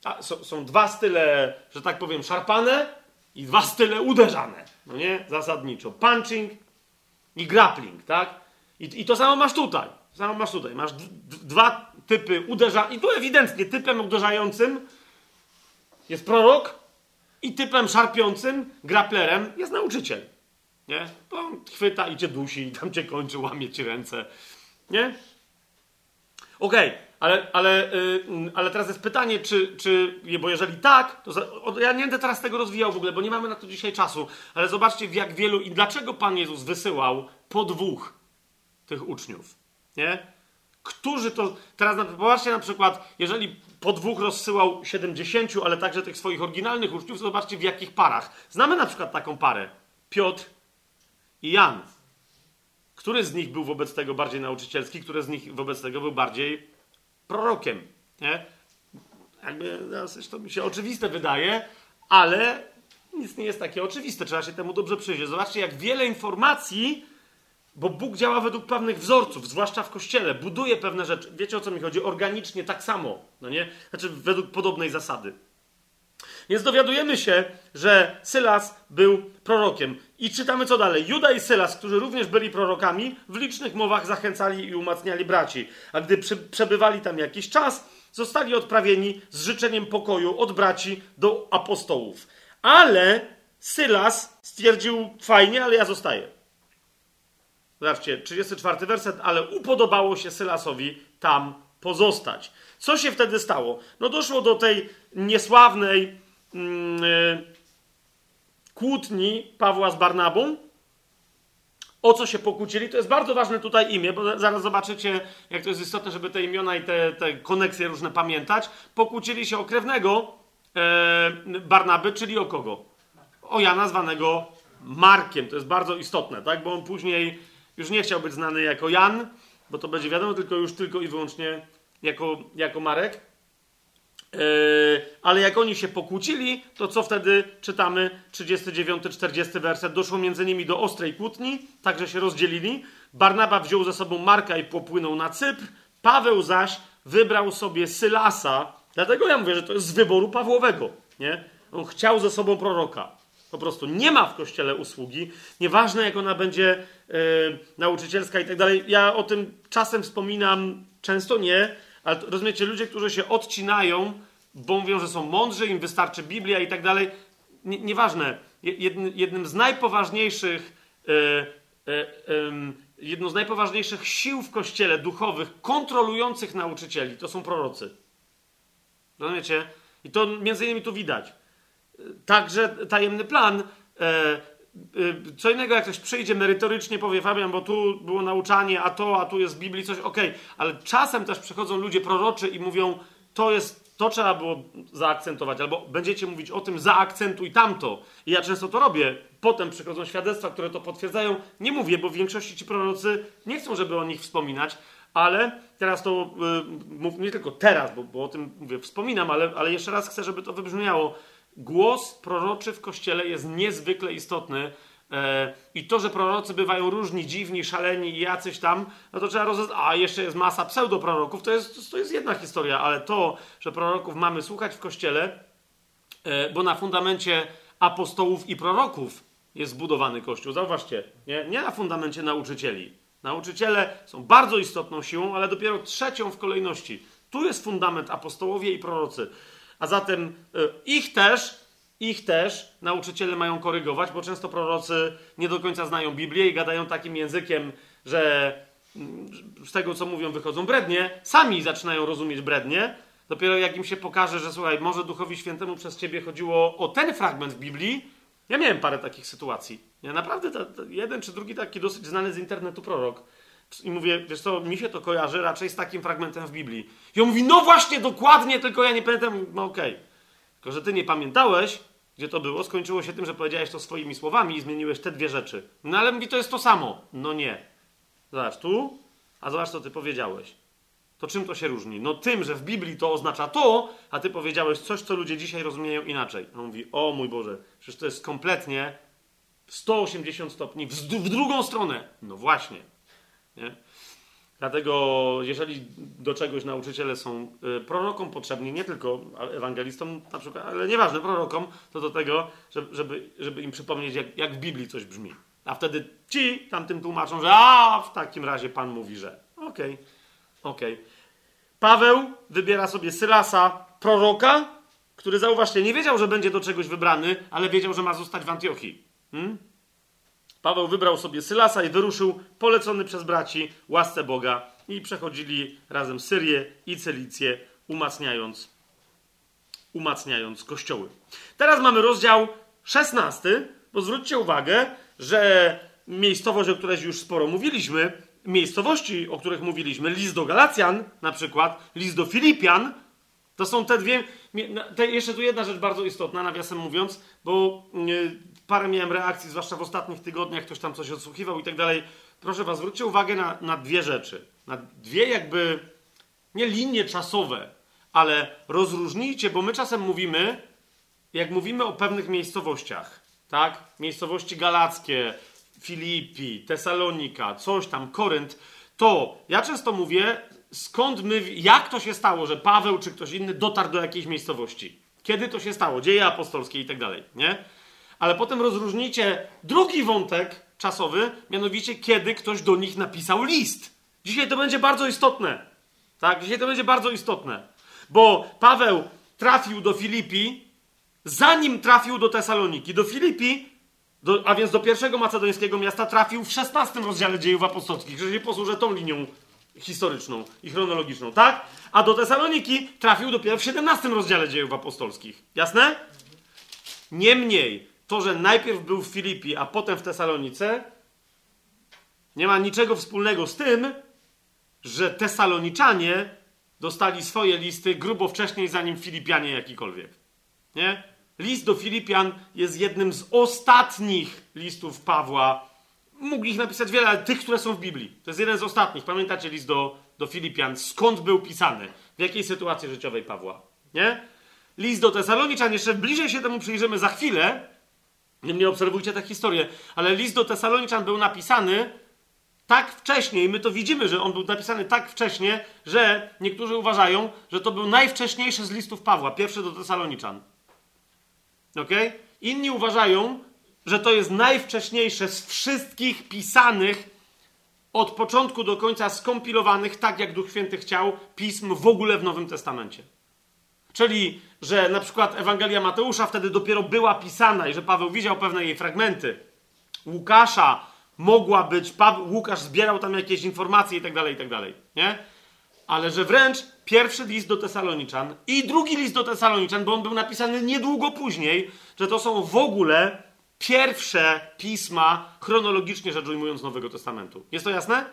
A, są, są dwa style, że tak powiem, szarpane i dwa style uderzane. No nie? Zasadniczo. Punching i grappling, tak? I, i to samo masz tutaj. To samo masz tutaj. Masz dwa typy uderzania. I tu ewidentnie typem uderzającym jest prorok i typem szarpiącym, graplerem jest nauczyciel. Nie? Bo on chwyta i cię dusi, i tam cię kończy, łamie ci ręce. Nie? Okej, okay, ale, ale, yy, ale teraz jest pytanie, czy, czy, bo jeżeli tak, to za, ja nie będę teraz tego rozwijał w ogóle, bo nie mamy na to dzisiaj czasu, ale zobaczcie w jak wielu i dlaczego Pan Jezus wysyłał po dwóch tych uczniów. Nie? Którzy to. Teraz popatrzcie na przykład, jeżeli po dwóch rozsyłał 70, ale także tych swoich oryginalnych uczniów, zobaczcie w jakich parach. Znamy na przykład taką parę. Piotr i Jan. Który z nich był wobec tego bardziej nauczycielski, który z nich wobec tego był bardziej prorokiem? Nie? Jakby, to mi się oczywiste wydaje, ale nic nie jest takie oczywiste. Trzeba się temu dobrze przyjrzeć. Zobaczcie, jak wiele informacji bo Bóg działa według pewnych wzorców, zwłaszcza w kościele. Buduje pewne rzeczy. Wiecie o co mi chodzi? Organicznie tak samo. No nie? Znaczy według podobnej zasady. Więc dowiadujemy się, że Sylas był prorokiem. I czytamy co dalej. Juda i Sylas, którzy również byli prorokami, w licznych mowach zachęcali i umacniali braci. A gdy przebywali tam jakiś czas, zostali odprawieni z życzeniem pokoju od braci do apostołów. Ale Sylas stwierdził, fajnie, ale ja zostaję. Zobaczcie, 34 werset, ale upodobało się Sylasowi tam pozostać. Co się wtedy stało? No doszło do tej niesławnej yy, kłótni Pawła z Barnabą. O co się pokłócili? To jest bardzo ważne tutaj imię, bo zaraz zobaczycie, jak to jest istotne, żeby te imiona i te, te koneksje różne pamiętać. Pokłócili się o krewnego e, Barnaby, czyli o kogo? O Jana zwanego Markiem. To jest bardzo istotne, tak? Bo on później już nie chciał być znany jako Jan, bo to będzie wiadomo, tylko już tylko i wyłącznie jako, jako Marek. Yy, ale jak oni się pokłócili, to co wtedy czytamy? 39-40 werset. Doszło między nimi do ostrej kłótni, także się rozdzielili. Barnaba wziął ze sobą Marka i popłynął na Cypr. Paweł zaś wybrał sobie Sylasa. Dlatego ja mówię, że to jest z wyboru Pawłowego. Nie? On chciał ze sobą proroka. Po prostu nie ma w kościele usługi. Nieważne, jak ona będzie yy, nauczycielska i tak dalej. Ja o tym czasem wspominam, często nie, ale rozumiecie, ludzie, którzy się odcinają, bo mówią, że są mądrzy, im wystarczy Biblia i tak dalej. Nie, nieważne. Jednym, jednym z najpoważniejszych. Yy, jedną z najpoważniejszych sił w kościele duchowych, kontrolujących nauczycieli, to są prorocy. Rozumiecie? I to między innymi tu widać także tajemny plan. E, e, co innego, jak ktoś przyjdzie merytorycznie, powie Fabian, bo tu było nauczanie, a to, a tu jest w Biblii coś, okej, ale czasem też przychodzą ludzie proroczy i mówią, to jest, to trzeba było zaakcentować, albo będziecie mówić o tym, zaakcentuj tamto. I ja często to robię. Potem przychodzą świadectwa, które to potwierdzają. Nie mówię, bo w większości ci prorocy nie chcą, żeby o nich wspominać, ale teraz to, yy, nie tylko teraz, bo, bo o tym mówię, wspominam, ale, ale jeszcze raz chcę, żeby to wybrzmiało głos proroczy w kościele jest niezwykle istotny, E, I to, że prorocy bywają różni, dziwni, szaleni i jacyś tam, no to trzeba rozeznać. A jeszcze jest masa pseudoproroków, to jest, to jest jedna historia, ale to, że proroków mamy słuchać w kościele, e, bo na fundamencie apostołów i proroków jest zbudowany kościół. Zauważcie, nie, nie na fundamencie nauczycieli. Nauczyciele są bardzo istotną siłą, ale dopiero trzecią w kolejności. Tu jest fundament apostołowie i prorocy. A zatem e, ich też ich też nauczyciele mają korygować, bo często prorocy nie do końca znają Biblię i gadają takim językiem, że mm, z tego, co mówią, wychodzą brednie, sami zaczynają rozumieć brednie. Dopiero jak im się pokaże, że słuchaj, może Duchowi Świętemu przez ciebie chodziło o ten fragment w Biblii. Ja miałem parę takich sytuacji. Ja naprawdę jeden czy drugi taki dosyć znany z internetu prorok. I mówię, wiesz co, mi się to kojarzy raczej z takim fragmentem w Biblii. I on mówi, no właśnie, dokładnie, tylko ja nie pamiętam. No okej. Okay. Tylko, że ty nie pamiętałeś, gdzie to było, skończyło się tym, że powiedziałeś to swoimi słowami i zmieniłeś te dwie rzeczy. No ale mówi, to jest to samo. No nie. Zobacz tu, a zobacz, co ty powiedziałeś. To czym to się różni? No tym, że w Biblii to oznacza to, a ty powiedziałeś coś, co ludzie dzisiaj rozumieją inaczej. On mówi, o mój Boże, przecież to jest kompletnie 180 stopni w, w drugą stronę. No właśnie. Nie? Dlatego, jeżeli do czegoś nauczyciele są y, prorokom potrzebni, nie tylko ewangelistom na przykład, ale nieważne, prorokom, to do tego, żeby, żeby im przypomnieć, jak, jak w Biblii coś brzmi. A wtedy ci tamtym tłumaczą, że a w takim razie Pan mówi, że. Okej, okay, okej. Okay. Paweł wybiera sobie Sylasa, proroka, który zauważcie, nie wiedział, że będzie do czegoś wybrany, ale wiedział, że ma zostać w Antiochii. Hmm? Paweł wybrał sobie Sylasa i wyruszył, polecony przez braci, łasce Boga i przechodzili razem Syrię i Celicję, umacniając, umacniając kościoły. Teraz mamy rozdział 16, bo zwróćcie uwagę, że miejscowość, o której już sporo mówiliśmy, miejscowości, o których mówiliśmy, list do Galacjan na przykład, list do Filipian, to są te dwie. Te, jeszcze tu jedna rzecz bardzo istotna, nawiasem mówiąc, bo parę miałem reakcji, zwłaszcza w ostatnich tygodniach, ktoś tam coś odsłuchiwał i tak dalej. Proszę Was, zwróćcie uwagę na, na dwie rzeczy. Na dwie jakby, nie linie czasowe, ale rozróżnijcie, bo my czasem mówimy, jak mówimy o pewnych miejscowościach, tak? Miejscowości galackie, Filipi, Tesalonika, coś tam, Korynt, to ja często mówię, skąd my, jak to się stało, że Paweł czy ktoś inny dotarł do jakiejś miejscowości. Kiedy to się stało? Dzieje apostolskie i tak dalej, nie? Ale potem rozróżnijcie drugi wątek czasowy, mianowicie kiedy ktoś do nich napisał list. Dzisiaj to będzie bardzo istotne. Tak, dzisiaj to będzie bardzo istotne. Bo Paweł trafił do Filipi, zanim trafił do Tesaloniki. Do Filipi, do, a więc do pierwszego macedońskiego miasta, trafił w 16 rozdziale dziejów apostolskich, że się posłużę tą linią historyczną i chronologiczną, tak? A do Tesaloniki trafił dopiero w 17 rozdziale dziejów apostolskich. Jasne? Niemniej, to, że najpierw był w Filipi, a potem w Tesalonice, nie ma niczego wspólnego z tym, że Tesaloniczanie dostali swoje listy grubo wcześniej, zanim Filipianie jakikolwiek. Nie? List do Filipian jest jednym z ostatnich listów Pawła. Mógł ich napisać wiele, ale tych, które są w Biblii. To jest jeden z ostatnich. Pamiętacie list do, do Filipian? Skąd był pisany? W jakiej sytuacji życiowej Pawła? Nie? List do Tesaloniczan, jeszcze bliżej się temu przyjrzymy za chwilę, nie obserwujcie tę historię, ale list do Tesaloniczan był napisany tak wcześnie, i my to widzimy, że on był napisany tak wcześnie, że niektórzy uważają, że to był najwcześniejszy z listów Pawła, pierwszy do Tesaloniczan. Ok? Inni uważają, że to jest najwcześniejsze z wszystkich pisanych od początku do końca skompilowanych, tak jak Duch Święty chciał, pism w ogóle w Nowym Testamencie. Czyli, że na przykład Ewangelia Mateusza wtedy dopiero była pisana i że Paweł widział pewne jej fragmenty. Łukasza mogła być, Paweł, Łukasz zbierał tam jakieś informacje i tak dalej, i tak dalej, nie? Ale że wręcz pierwszy list do Tesaloniczan i drugi list do Tesaloniczan, bo on był napisany niedługo później, że to są w ogóle pierwsze pisma, chronologicznie rzecz ujmując, Nowego Testamentu. Jest to jasne?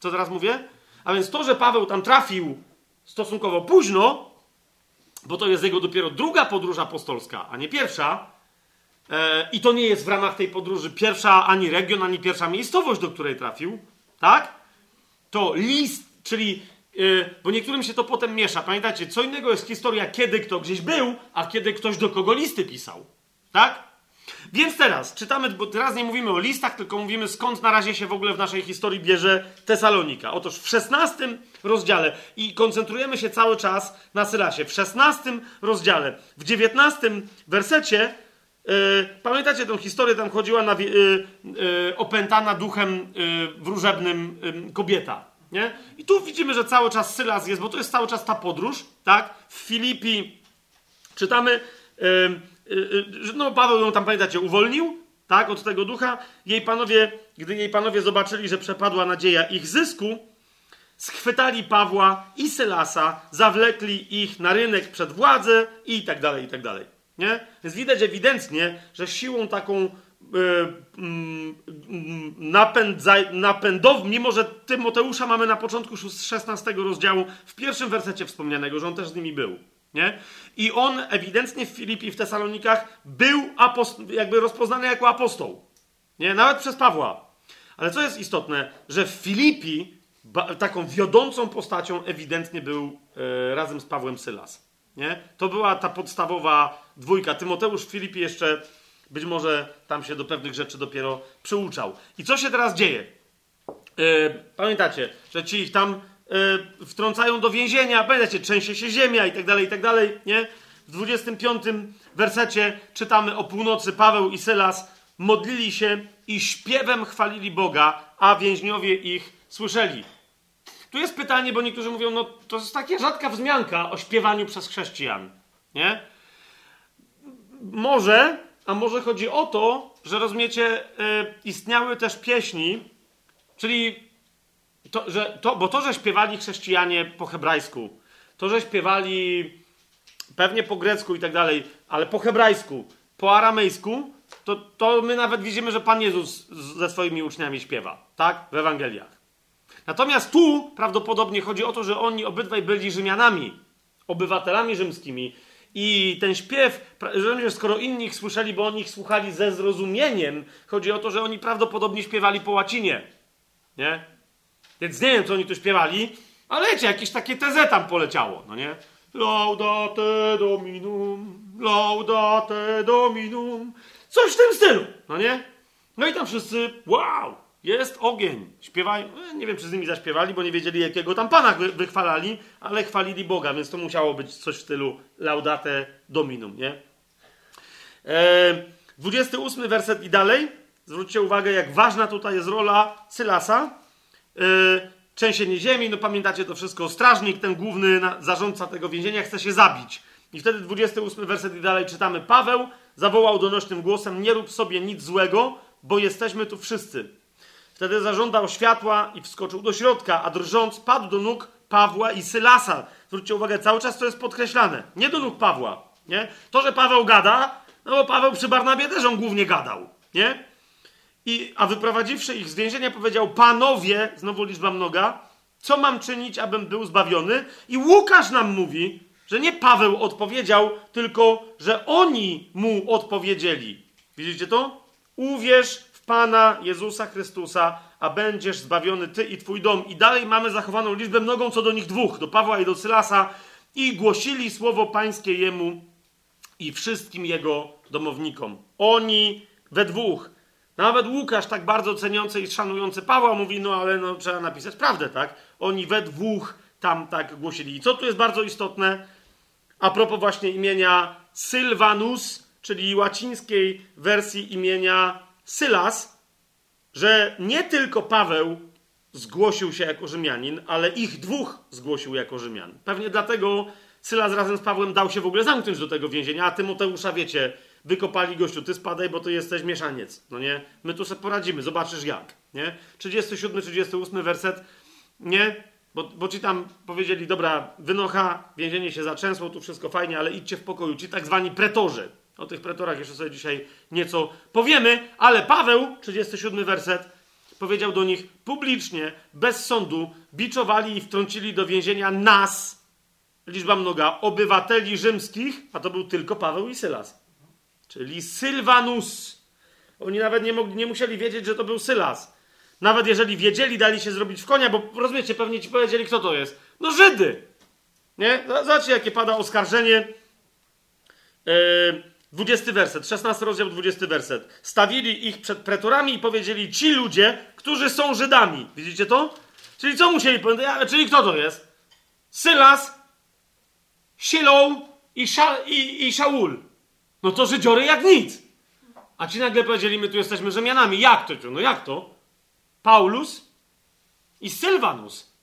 Co teraz mówię? A więc to, że Paweł tam trafił stosunkowo późno, bo to jest jego dopiero druga podróż apostolska, a nie pierwsza. E, I to nie jest w ramach tej podróży pierwsza ani region, ani pierwsza miejscowość, do której trafił, tak? To list, czyli, e, bo niektórym się to potem miesza. Pamiętacie, co innego jest historia, kiedy kto gdzieś był, a kiedy ktoś do kogo listy pisał, tak? Więc teraz czytamy, bo teraz nie mówimy o listach, tylko mówimy skąd na razie się w ogóle w naszej historii bierze Tesalonika. Otóż w 16 rozdziale i koncentrujemy się cały czas na Sylasie. W 16 rozdziale, w 19 wersecie Yy, pamiętacie tę historię? Tam chodziła na, yy, yy, opętana duchem wróżebnym kobieta. Nie? I tu widzimy, że cały czas Sylas jest, bo to jest cały czas ta podróż. Tak? W Filipi czytamy, no Paweł ją tam, pamiętacie, uwolnił tak, od tego ducha. Jej panowie, gdy jej panowie zobaczyli, że przepadła nadzieja ich zysku, schwytali Pawła i Sylasa, zawlekli ich na rynek przed władzę i tak dalej, i tak dalej. Nie? Więc widać ewidentnie, że siłą taką yy, yy, napędza, napędową, mimo że Tymoteusza mamy na początku 16 rozdziału, w pierwszym wersecie wspomnianego, że on też z nimi był. Nie? I on ewidentnie w Filipi, w Tesalonikach był jakby rozpoznany jako apostoł. Nie? Nawet przez Pawła. Ale co jest istotne, że w Filipi taką wiodącą postacią ewidentnie był e, razem z Pawłem Sylas. Nie? To była ta podstawowa dwójka. Tymoteusz w Filipi jeszcze być może tam się do pewnych rzeczy dopiero przyuczał. I co się teraz dzieje? Yy, pamiętacie, że ci ich tam yy, wtrącają do więzienia, pamiętacie, trzęsie się ziemia i tak dalej, i tak dalej, nie? W 25 wersecie czytamy o północy Paweł i Sylas modlili się i śpiewem chwalili Boga, a więźniowie ich słyszeli. Tu jest pytanie, bo niektórzy mówią, no to jest taka rzadka wzmianka o śpiewaniu przez chrześcijan. Nie? Może, a może chodzi o to, że rozumiecie, yy, istniały też pieśni, czyli to, że to, bo to, że śpiewali chrześcijanie po hebrajsku, to, że śpiewali pewnie po grecku i tak dalej, ale po hebrajsku, po aramejsku, to, to my nawet widzimy, że Pan Jezus ze swoimi uczniami śpiewa, tak? W Ewangeliach. Natomiast tu prawdopodobnie chodzi o to, że oni obydwaj byli Rzymianami, obywatelami rzymskimi. I ten śpiew, że skoro inni ich słyszeli, bo oni ich słuchali ze zrozumieniem, chodzi o to, że oni prawdopodobnie śpiewali po łacinie. Nie? Więc nie wiem, co oni tu śpiewali, ale wiecie, jakieś takie TZ tam poleciało, no nie? Laudate dominum, laudate dominum. Coś w tym stylu, no nie? No i tam wszyscy, wow, jest ogień. Śpiewają, e, nie wiem czy z nimi zaśpiewali, bo nie wiedzieli jakiego tam pana wychwalali, ale chwalili Boga, więc to musiało być coś w stylu laudate dominum, nie? E, 28 werset i dalej. Zwróćcie uwagę, jak ważna tutaj jest rola Sylasa. E, trzęsienie ziemi, no pamiętacie to wszystko. Strażnik, ten główny zarządca tego więzienia, chce się zabić. I wtedy 28 werset i dalej czytamy. Paweł zawołał donośnym głosem: Nie rób sobie nic złego, bo jesteśmy tu wszyscy. Wtedy zażądał światła i wskoczył do środka, a drżąc padł do nóg Pawła i Sylasa. Zwróćcie uwagę, cały czas to jest podkreślane. Nie do nóg Pawła. Nie? To, że Paweł gada, no bo Paweł przy Barnabie też on głównie gadał. Nie? I, a wyprowadziwszy ich z więzienia powiedział, panowie, znowu liczba mnoga, co mam czynić, abym był zbawiony? I Łukasz nam mówi, że nie Paweł odpowiedział, tylko że oni mu odpowiedzieli. Widzicie to? Uwierz Pana Jezusa Chrystusa, a będziesz zbawiony ty i twój dom. I dalej mamy zachowaną liczbę mnogą co do nich dwóch, do Pawła i do Sylasa, i głosili słowo pańskie jemu i wszystkim jego domownikom. Oni we dwóch. Nawet Łukasz, tak bardzo ceniący i szanujący Pawła, mówi: No, ale no, trzeba napisać prawdę, tak? Oni we dwóch tam tak głosili. I co tu jest bardzo istotne? A propos właśnie imienia Sylvanus, czyli łacińskiej wersji imienia Sylas, że nie tylko Paweł zgłosił się jako Rzymianin, ale ich dwóch zgłosił jako Rzymian. Pewnie dlatego Sylas razem z Pawłem dał się w ogóle zamknąć do tego więzienia, a Tymoteusza, wiecie, wykopali gościu, ty spadaj, bo to jesteś mieszaniec, no nie? My tu sobie poradzimy, zobaczysz jak, nie? 37, 38 werset, nie? Bo, bo ci tam powiedzieli, dobra, wynocha, więzienie się zaczęsło, tu wszystko fajnie, ale idźcie w pokoju. Ci tak zwani pretorzy, o tych pretorach jeszcze sobie dzisiaj nieco powiemy, ale Paweł, 37 werset, powiedział do nich publicznie, bez sądu, biczowali i wtrącili do więzienia nas, liczba mnoga, obywateli rzymskich, a to był tylko Paweł i Sylas. Czyli Sylwanus. Oni nawet nie, mogli, nie musieli wiedzieć, że to był Sylas. Nawet jeżeli wiedzieli, dali się zrobić w konia, bo rozumiecie, pewnie ci powiedzieli, kto to jest. No Żydy! Nie? Zobaczcie, jakie pada oskarżenie. Yy, 20 werset, 16 rozdział, 20 werset. Stawili ich przed pretorami i powiedzieli ci ludzie, którzy są Żydami. Widzicie to? Czyli co musieli powiedzieć? Czyli kto to jest? Sylas, Silą i, Sza, i, i Szaul. No to Żydziory jak nic. A ci nagle powiedzieli, my tu jesteśmy Rzymianami. Jak to? No jak to? Paulus i Sylwanus.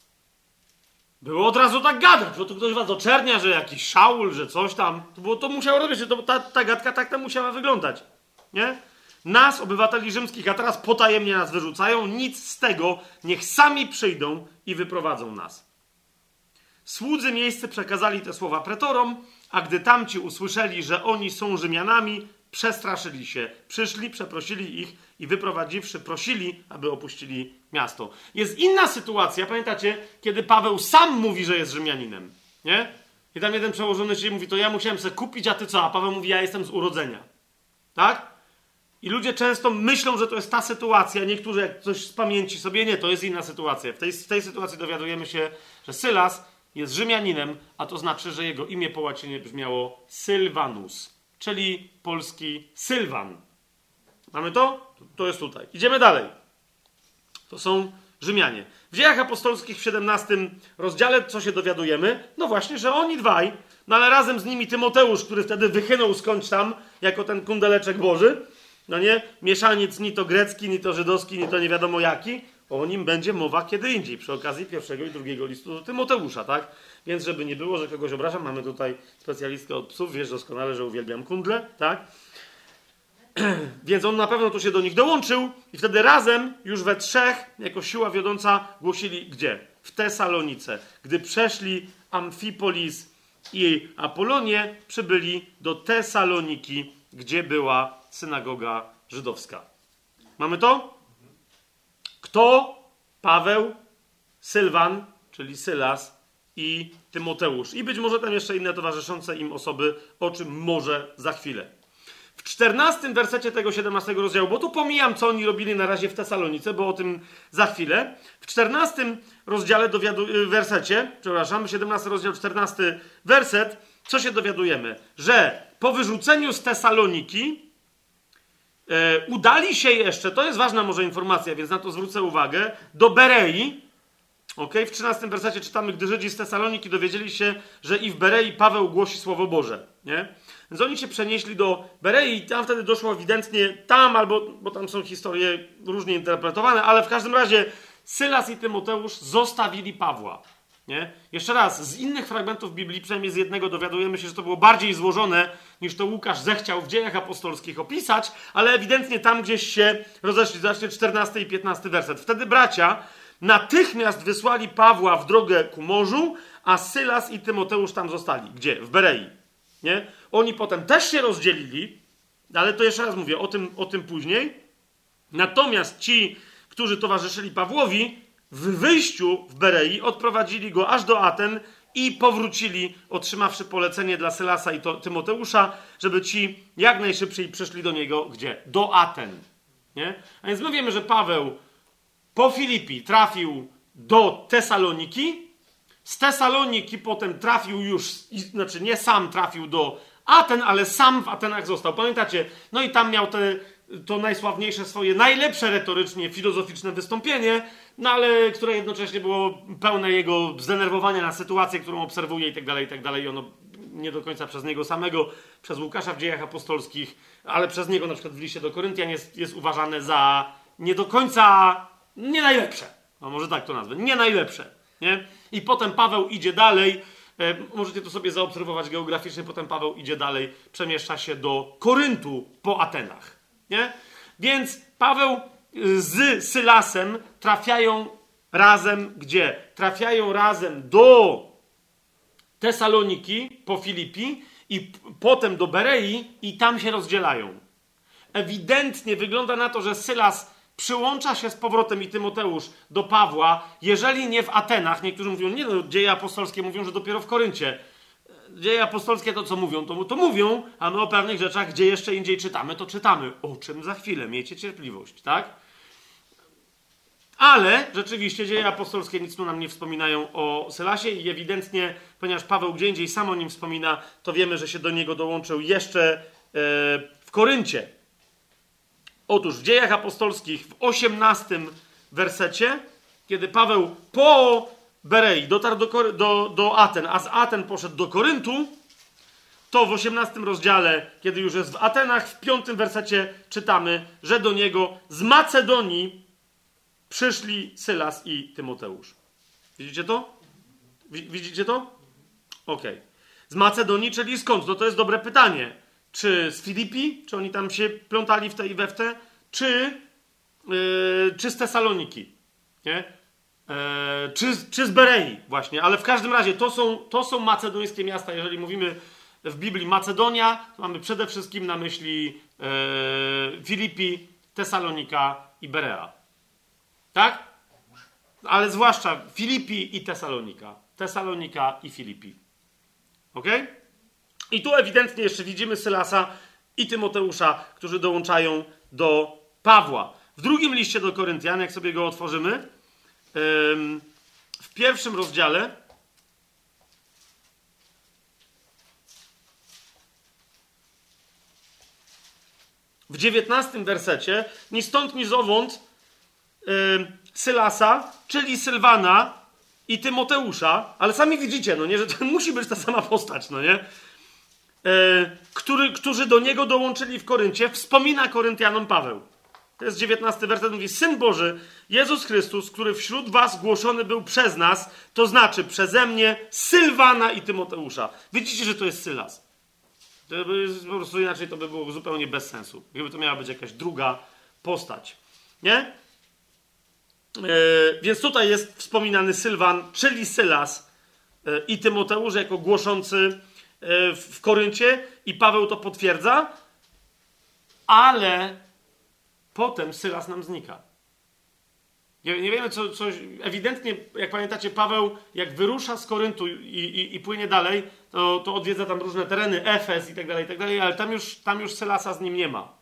Było od razu tak gadać, bo tu ktoś was oczernia, że jakiś Szaul, że coś tam. Było, to musiało robić, to, ta, ta gadka tak tam musiała wyglądać. Nie? Nas, obywateli rzymskich, a teraz potajemnie nas wyrzucają, nic z tego, niech sami przyjdą i wyprowadzą nas. Słudzy miejsce przekazali te słowa pretorom, a gdy tamci usłyszeli, że oni są Rzymianami, przestraszyli się. Przyszli, przeprosili ich i wyprowadziwszy, prosili, aby opuścili miasto. Jest inna sytuacja, pamiętacie, kiedy Paweł sam mówi, że jest Rzymianinem. Nie? I tam jeden przełożony się mówi, to ja musiałem sobie kupić, a ty co? A Paweł mówi, ja jestem z urodzenia. Tak? I ludzie często myślą, że to jest ta sytuacja. Niektórzy, jak coś z pamięci sobie, nie, to jest inna sytuacja. W tej, w tej sytuacji dowiadujemy się, że Sylas jest Rzymianinem, a to znaczy, że jego imię po łacinie brzmiało Sylwanus, czyli polski Sylwan. Mamy to? To jest tutaj. Idziemy dalej. To są Rzymianie. W dziejach apostolskich w 17 rozdziale co się dowiadujemy? No właśnie, że oni dwaj, no ale razem z nimi Tymoteusz, który wtedy wychynął skądś tam, jako ten kundeleczek Boży, no nie? Mieszaniec ni to grecki, ni to żydowski, ni to nie wiadomo jaki, o nim będzie mowa kiedy indziej, przy okazji pierwszego i drugiego listu do Tymoteusza, tak? Więc żeby nie było, że kogoś obrażam, mamy tutaj specjalistkę od psów, wiesz doskonale, że uwielbiam kundle, tak? Więc on na pewno tu się do nich dołączył i wtedy razem, już we trzech, jako siła wiodąca, głosili gdzie? W Tesalonice. Gdy przeszli Amfipolis i Apolonię, przybyli do Tesaloniki, gdzie była synagoga żydowska. Mamy to? Kto? Paweł, Sylwan, czyli Sylas i Tymoteusz. I być może tam jeszcze inne towarzyszące im osoby, o czym może za chwilę. W czternastym wersecie tego 17 rozdziału, bo tu pomijam, co oni robili na razie w Tesalonice, bo o tym za chwilę. W czternastym rozdziale, dowiadu- y, wersecie, przepraszam, 17 rozdział, 14 werset, co się dowiadujemy? Że po wyrzuceniu z Tesaloniki udali się jeszcze, to jest ważna może informacja, więc na to zwrócę uwagę, do Berei. Okay? W 13 wersecie czytamy, gdy Żydzi z Tesaloniki dowiedzieli się, że i w Berei Paweł głosi Słowo Boże. Nie? Więc oni się przenieśli do Berei tam wtedy doszło ewidentnie tam, albo, bo tam są historie różnie interpretowane, ale w każdym razie Sylas i Tymoteusz zostawili Pawła. Nie? Jeszcze raz, z innych fragmentów Biblii, przynajmniej z jednego, dowiadujemy się, że to było bardziej złożone, niż to Łukasz zechciał w dziejach apostolskich opisać, ale ewidentnie tam gdzieś się rozeszli. Zobaczcie 14 i 15 werset. Wtedy bracia natychmiast wysłali Pawła w drogę ku morzu, a Sylas i Tymoteusz tam zostali. Gdzie? W Berei. Nie? Oni potem też się rozdzielili, ale to jeszcze raz mówię, o tym, o tym później. Natomiast ci, którzy towarzyszyli Pawłowi, w wyjściu w Berei odprowadzili go aż do Aten i powrócili, otrzymawszy polecenie dla Sylasa i Tymoteusza, żeby ci jak najszybciej przyszli do niego gdzie? Do Aten. Nie? A więc my wiemy, że Paweł po Filipi trafił do Tesaloniki, z Tesaloniki potem trafił już, znaczy nie sam trafił do Aten, ale sam w Atenach został. Pamiętacie? No i tam miał te, to najsławniejsze swoje, najlepsze retorycznie, filozoficzne wystąpienie, no ale które jednocześnie było pełne jego zdenerwowania na sytuację, którą obserwuje i tak dalej, i tak dalej. I ono nie do końca przez niego samego, przez Łukasza w dziejach apostolskich, ale przez niego na przykład w liście do Koryntian jest, jest uważane za nie do końca, nie najlepsze. No może tak to nazwę, nie najlepsze. Nie? I potem Paweł idzie dalej, e, możecie to sobie zaobserwować geograficznie, potem Paweł idzie dalej, przemieszcza się do Koryntu po Atenach. Nie? Więc Paweł z Sylasem trafiają razem gdzie? Trafiają razem do Tesaloniki po Filipi i potem do Berei i tam się rozdzielają. Ewidentnie wygląda na to, że Sylas przyłącza się z powrotem i Tymoteusz do Pawła, jeżeli nie w Atenach. Niektórzy mówią, nie no, dzieje apostolskie mówią, że dopiero w Koryncie. Dzieje apostolskie to co mówią, to, to mówią, a my o pewnych rzeczach, gdzie jeszcze indziej czytamy, to czytamy. O czym za chwilę, miejcie cierpliwość, tak? Ale rzeczywiście dzieje apostolskie nic tu nam nie wspominają o Sylasie i ewidentnie, ponieważ Paweł gdzie indziej sam o nim wspomina, to wiemy, że się do niego dołączył jeszcze w Koryncie. Otóż w dziejach apostolskich w 18 wersecie, kiedy Paweł po Berei dotarł do, do, do Aten, a z Aten poszedł do Koryntu, to w 18 rozdziale, kiedy już jest w Atenach, w 5 wersecie czytamy, że do niego z Macedonii przyszli Sylas i Tymoteusz. Widzicie to? Widzicie to? Okay. Z Macedonii, czyli skąd? No to jest dobre pytanie. Czy z Filipi? Czy oni tam się plątali w te i we w te? Czy, yy, czy z Tesaloniki? Nie? Czy, czy z Berei właśnie, ale w każdym razie to są, to są macedońskie miasta. Jeżeli mówimy w Biblii Macedonia, to mamy przede wszystkim na myśli yy, Filipi, Tesalonika i Berea. Tak? Ale zwłaszcza Filipi i Tesalonika. Tesalonika i Filipi. Ok? I tu ewidentnie jeszcze widzimy Sylasa i Tymoteusza, którzy dołączają do Pawła. W drugim liście do Koryntian, jak sobie go otworzymy, w pierwszym rozdziale, w dziewiętnastym wersecie, ni stąd, ni zowąd, Sylasa, czyli Sylwana i Tymoteusza, ale sami widzicie, no nie, że to musi być ta sama postać, no nie? E, który, którzy do niego dołączyli w Koryncie, wspomina Koryntianom Paweł. To jest 19 werset, mówi, Syn Boży, Jezus Chrystus, który wśród was głoszony był przez nas, to znaczy przeze mnie, Sylwana i Tymoteusza. Widzicie, że to jest Sylas. To po prostu inaczej to by było zupełnie bez sensu. Gdyby to miała być jakaś druga postać. Nie? E, więc tutaj jest wspominany Sylwan, czyli Sylas e, i Tymoteusz jako głoszący e, w Koryncie i Paweł to potwierdza, ale potem Sylas nam znika. Nie, nie wiemy, co. Ewidentnie, jak pamiętacie, Paweł, jak wyrusza z Koryntu i, i, i, płynie dalej, to, to odwiedza tam różne tereny, Efes i tak dalej, i tak dalej, ale tam już, tam już Sylasa z nim nie ma.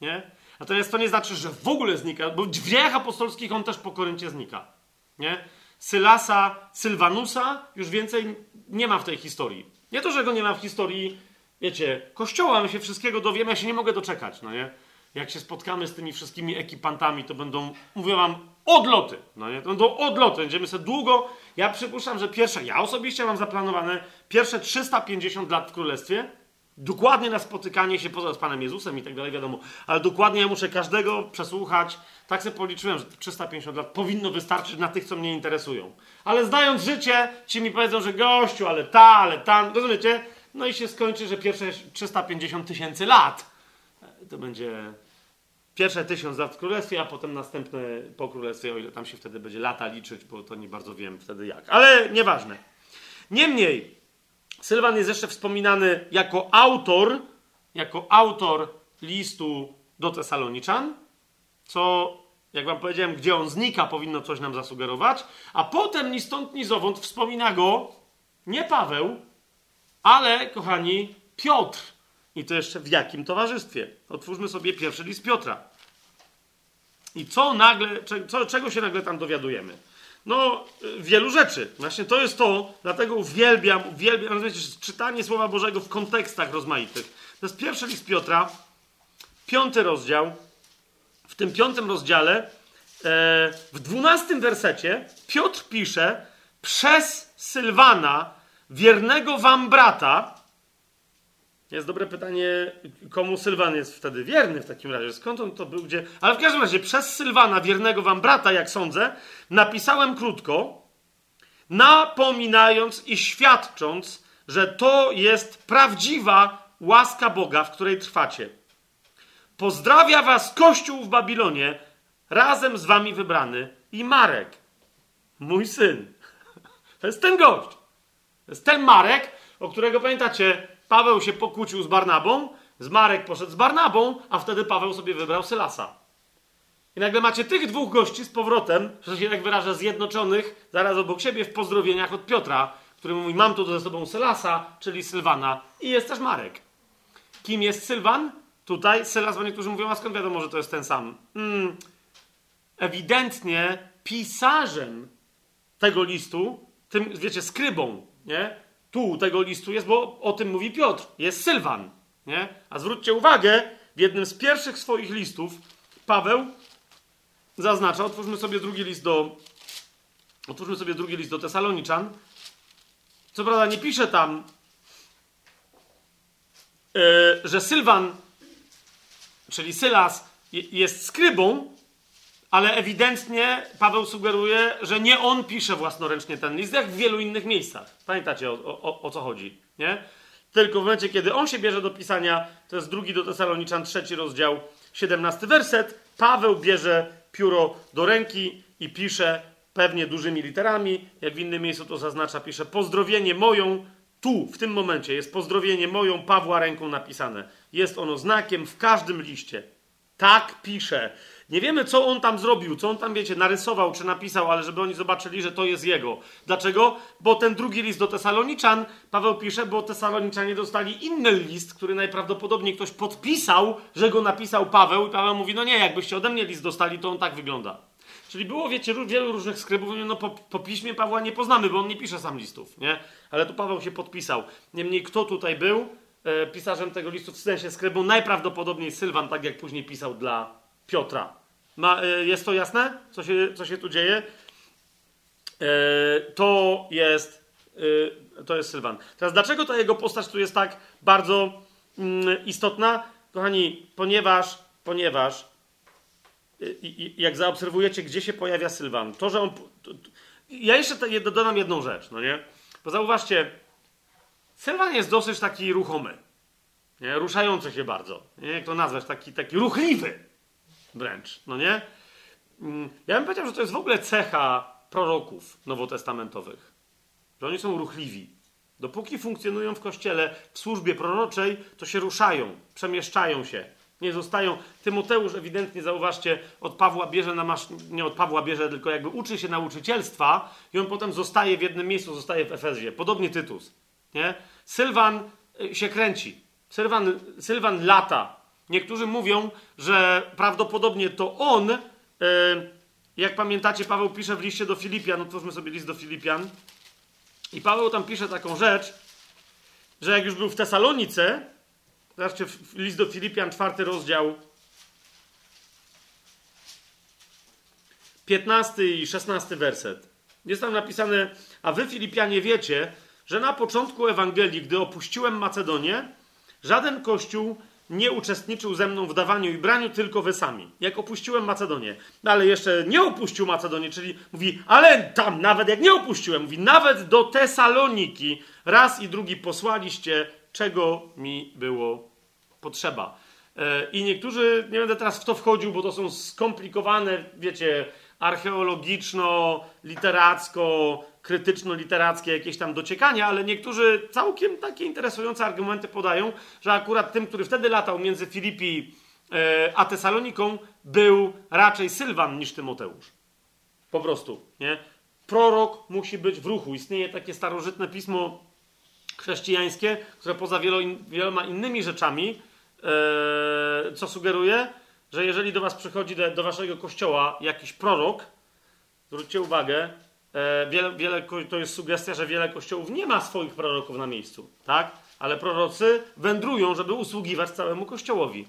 Nie? Natomiast to nie znaczy, że w ogóle znika, bo w dziejach apostolskich on też po Koryncie znika. Nie? Sylasa, Sylwanusa już więcej nie ma w tej historii. Nie to, że go nie ma w historii, wiecie, kościoła, my się wszystkiego dowiemy, ja się nie mogę doczekać, no nie? Jak się spotkamy z tymi wszystkimi ekipantami, to będą, mówię wam, odloty, no nie? To będą odloty, będziemy sobie długo, ja przypuszczam, że pierwsze, ja osobiście mam zaplanowane pierwsze 350 lat w Królestwie, Dokładnie na spotykanie się poza z Panem Jezusem i tak dalej, wiadomo. Ale dokładnie ja muszę każdego przesłuchać. Tak sobie policzyłem, że 350 lat powinno wystarczyć na tych, co mnie interesują. Ale zdając życie, ci mi powiedzą, że gościu, ale ta, ale ta, rozumiecie? No i się skończy, że pierwsze 350 tysięcy lat to będzie pierwsze tysiąc lat w królestwie, a potem następne po królestwie, o ile tam się wtedy będzie lata liczyć, bo to nie bardzo wiem wtedy jak. Ale nieważne. Niemniej, Sylwan jest jeszcze wspominany jako autor, jako autor listu do Tesaloniczan, co, jak wam powiedziałem, gdzie on znika, powinno coś nam zasugerować, a potem ni stąd, ni zowąd wspomina go nie Paweł, ale, kochani, Piotr. I to jeszcze w jakim towarzystwie? Otwórzmy sobie pierwszy list Piotra. I co nagle, co, czego się nagle tam dowiadujemy? No, wielu rzeczy. Właśnie to jest to, dlatego uwielbiam, uwielbiam, rozumiecie, czytanie Słowa Bożego w kontekstach rozmaitych. To jest pierwszy list Piotra, piąty rozdział. W tym piątym rozdziale, e, w dwunastym wersecie, Piotr pisze przez Sylwana, wiernego wam brata, jest dobre pytanie, komu Sylwan jest wtedy wierny w takim razie. Skąd on to był, gdzie. Ale w każdym razie, przez Sylwana, wiernego wam brata, jak sądzę, napisałem krótko, napominając i świadcząc, że to jest prawdziwa łaska Boga, w której trwacie. Pozdrawia was Kościół w Babilonie, razem z wami wybrany i Marek, mój syn. To jest ten gość. To jest ten Marek, o którego pamiętacie, Paweł się pokłócił z Barnabą, z Marek poszedł z Barnabą, a wtedy Paweł sobie wybrał Sylasa. I nagle macie tych dwóch gości z powrotem, że się tak wyraża, zjednoczonych zaraz obok siebie w pozdrowieniach od Piotra, który mówi: Mam tu ze sobą Sylasa, czyli Sylwana, i jest też Marek. Kim jest Sylwan? Tutaj Sylas, bo niektórzy mówią, a skąd wiadomo, że to jest ten sam? Hmm. Ewidentnie pisarzem tego listu, tym, wiecie, skrybą, nie? Tu tego listu jest, bo o tym mówi Piotr. Jest Sylwan. Nie? A zwróćcie uwagę, w jednym z pierwszych swoich listów Paweł zaznacza, otwórzmy sobie drugi list do otwórzmy sobie drugi list do Tesaloniczan. Co prawda nie pisze tam, yy, że Sylwan, czyli Sylas, jest skrybą, ale ewidentnie Paweł sugeruje, że nie on pisze własnoręcznie ten list, jak w wielu innych miejscach. Pamiętacie o, o, o co chodzi, nie? Tylko w momencie, kiedy on się bierze do pisania, to jest drugi do Tesaloniczan, trzeci rozdział, 17 werset, Paweł bierze pióro do ręki i pisze pewnie dużymi literami, jak w innym miejscu to zaznacza, pisze pozdrowienie moją, tu, w tym momencie jest pozdrowienie moją Pawła ręką napisane. Jest ono znakiem w każdym liście. Tak pisze. Nie wiemy, co on tam zrobił, co on tam, wiecie, narysował czy napisał, ale żeby oni zobaczyli, że to jest jego. Dlaczego? Bo ten drugi list do Tesaloniczan, Paweł pisze, bo Tesaloniczanie dostali inny list, który najprawdopodobniej ktoś podpisał, że go napisał Paweł i Paweł mówi, no nie, jakbyście ode mnie list dostali, to on tak wygląda. Czyli było, wiecie, wielu różnych skrypów, no po, po, piśmie Pawła nie poznamy, bo on nie pisze sam listów, nie? Ale tu Paweł się podpisał. Niemniej kto tutaj był e, pisarzem tego listu, w sensie skrybu? Najprawdopodobniej Sylwan, tak jak później pisał dla Piotra. Ma, e, jest to jasne, co się, co się tu dzieje? E, to jest e, to jest Sylwan. Teraz dlaczego ta jego postać tu jest tak bardzo mm, istotna? Kochani, ponieważ, ponieważ jak zaobserwujecie, gdzie się pojawia Sylwan, to, że on. Ja jeszcze dodam jedną rzecz, no nie? Bo zauważcie, Sylwan jest dosyć taki ruchomy, nie? ruszający się bardzo. Nie? Jak to nazwać? Taki, taki ruchliwy wręcz, no nie? Mm, ja bym powiedział, że to jest w ogóle cecha proroków nowotestamentowych, że oni są ruchliwi. Dopóki funkcjonują w kościele, w służbie proroczej, to się ruszają, przemieszczają się nie zostają. Tymoteusz ewidentnie, zauważcie, od Pawła bierze na masz... nie od Pawła bierze, tylko jakby uczy się nauczycielstwa i on potem zostaje w jednym miejscu, zostaje w Efezji. Podobnie Tytus. Nie? Sylwan y, się kręci. Sylwan, Sylwan lata. Niektórzy mówią, że prawdopodobnie to on, y, jak pamiętacie, Paweł pisze w liście do Filipian, otwórzmy sobie list do Filipian, i Paweł tam pisze taką rzecz, że jak już był w Tesalonice, Zobaczcie, list do Filipian, czwarty rozdział, 15 i 16 werset. Jest tam napisane, a wy Filipianie wiecie, że na początku Ewangelii, gdy opuściłem Macedonię, żaden kościół nie uczestniczył ze mną w dawaniu i braniu, tylko wy sami. Jak opuściłem Macedonię. No ale jeszcze nie opuścił Macedonii, czyli mówi, ale tam nawet jak nie opuściłem, mówi, nawet do Tesaloniki raz i drugi posłaliście, czego mi było potrzeba. E, I niektórzy, nie będę teraz w to wchodził, bo to są skomplikowane, wiecie, archeologiczno, literacko, krytyczno-literackie jakieś tam dociekania, ale niektórzy całkiem takie interesujące argumenty podają, że akurat tym, który wtedy latał między Filipi e, a Tesaloniką, był raczej Sylwan niż Tymoteusz. Po prostu, nie? Prorok musi być w ruchu. Istnieje takie starożytne pismo chrześcijańskie, które poza wieloma innymi rzeczami E, co sugeruje, że jeżeli do was przychodzi, do, do waszego kościoła jakiś prorok, zwróćcie uwagę, e, wiele, wiele, to jest sugestia, że wiele kościołów nie ma swoich proroków na miejscu, tak? Ale prorocy wędrują, żeby usługiwać całemu kościołowi.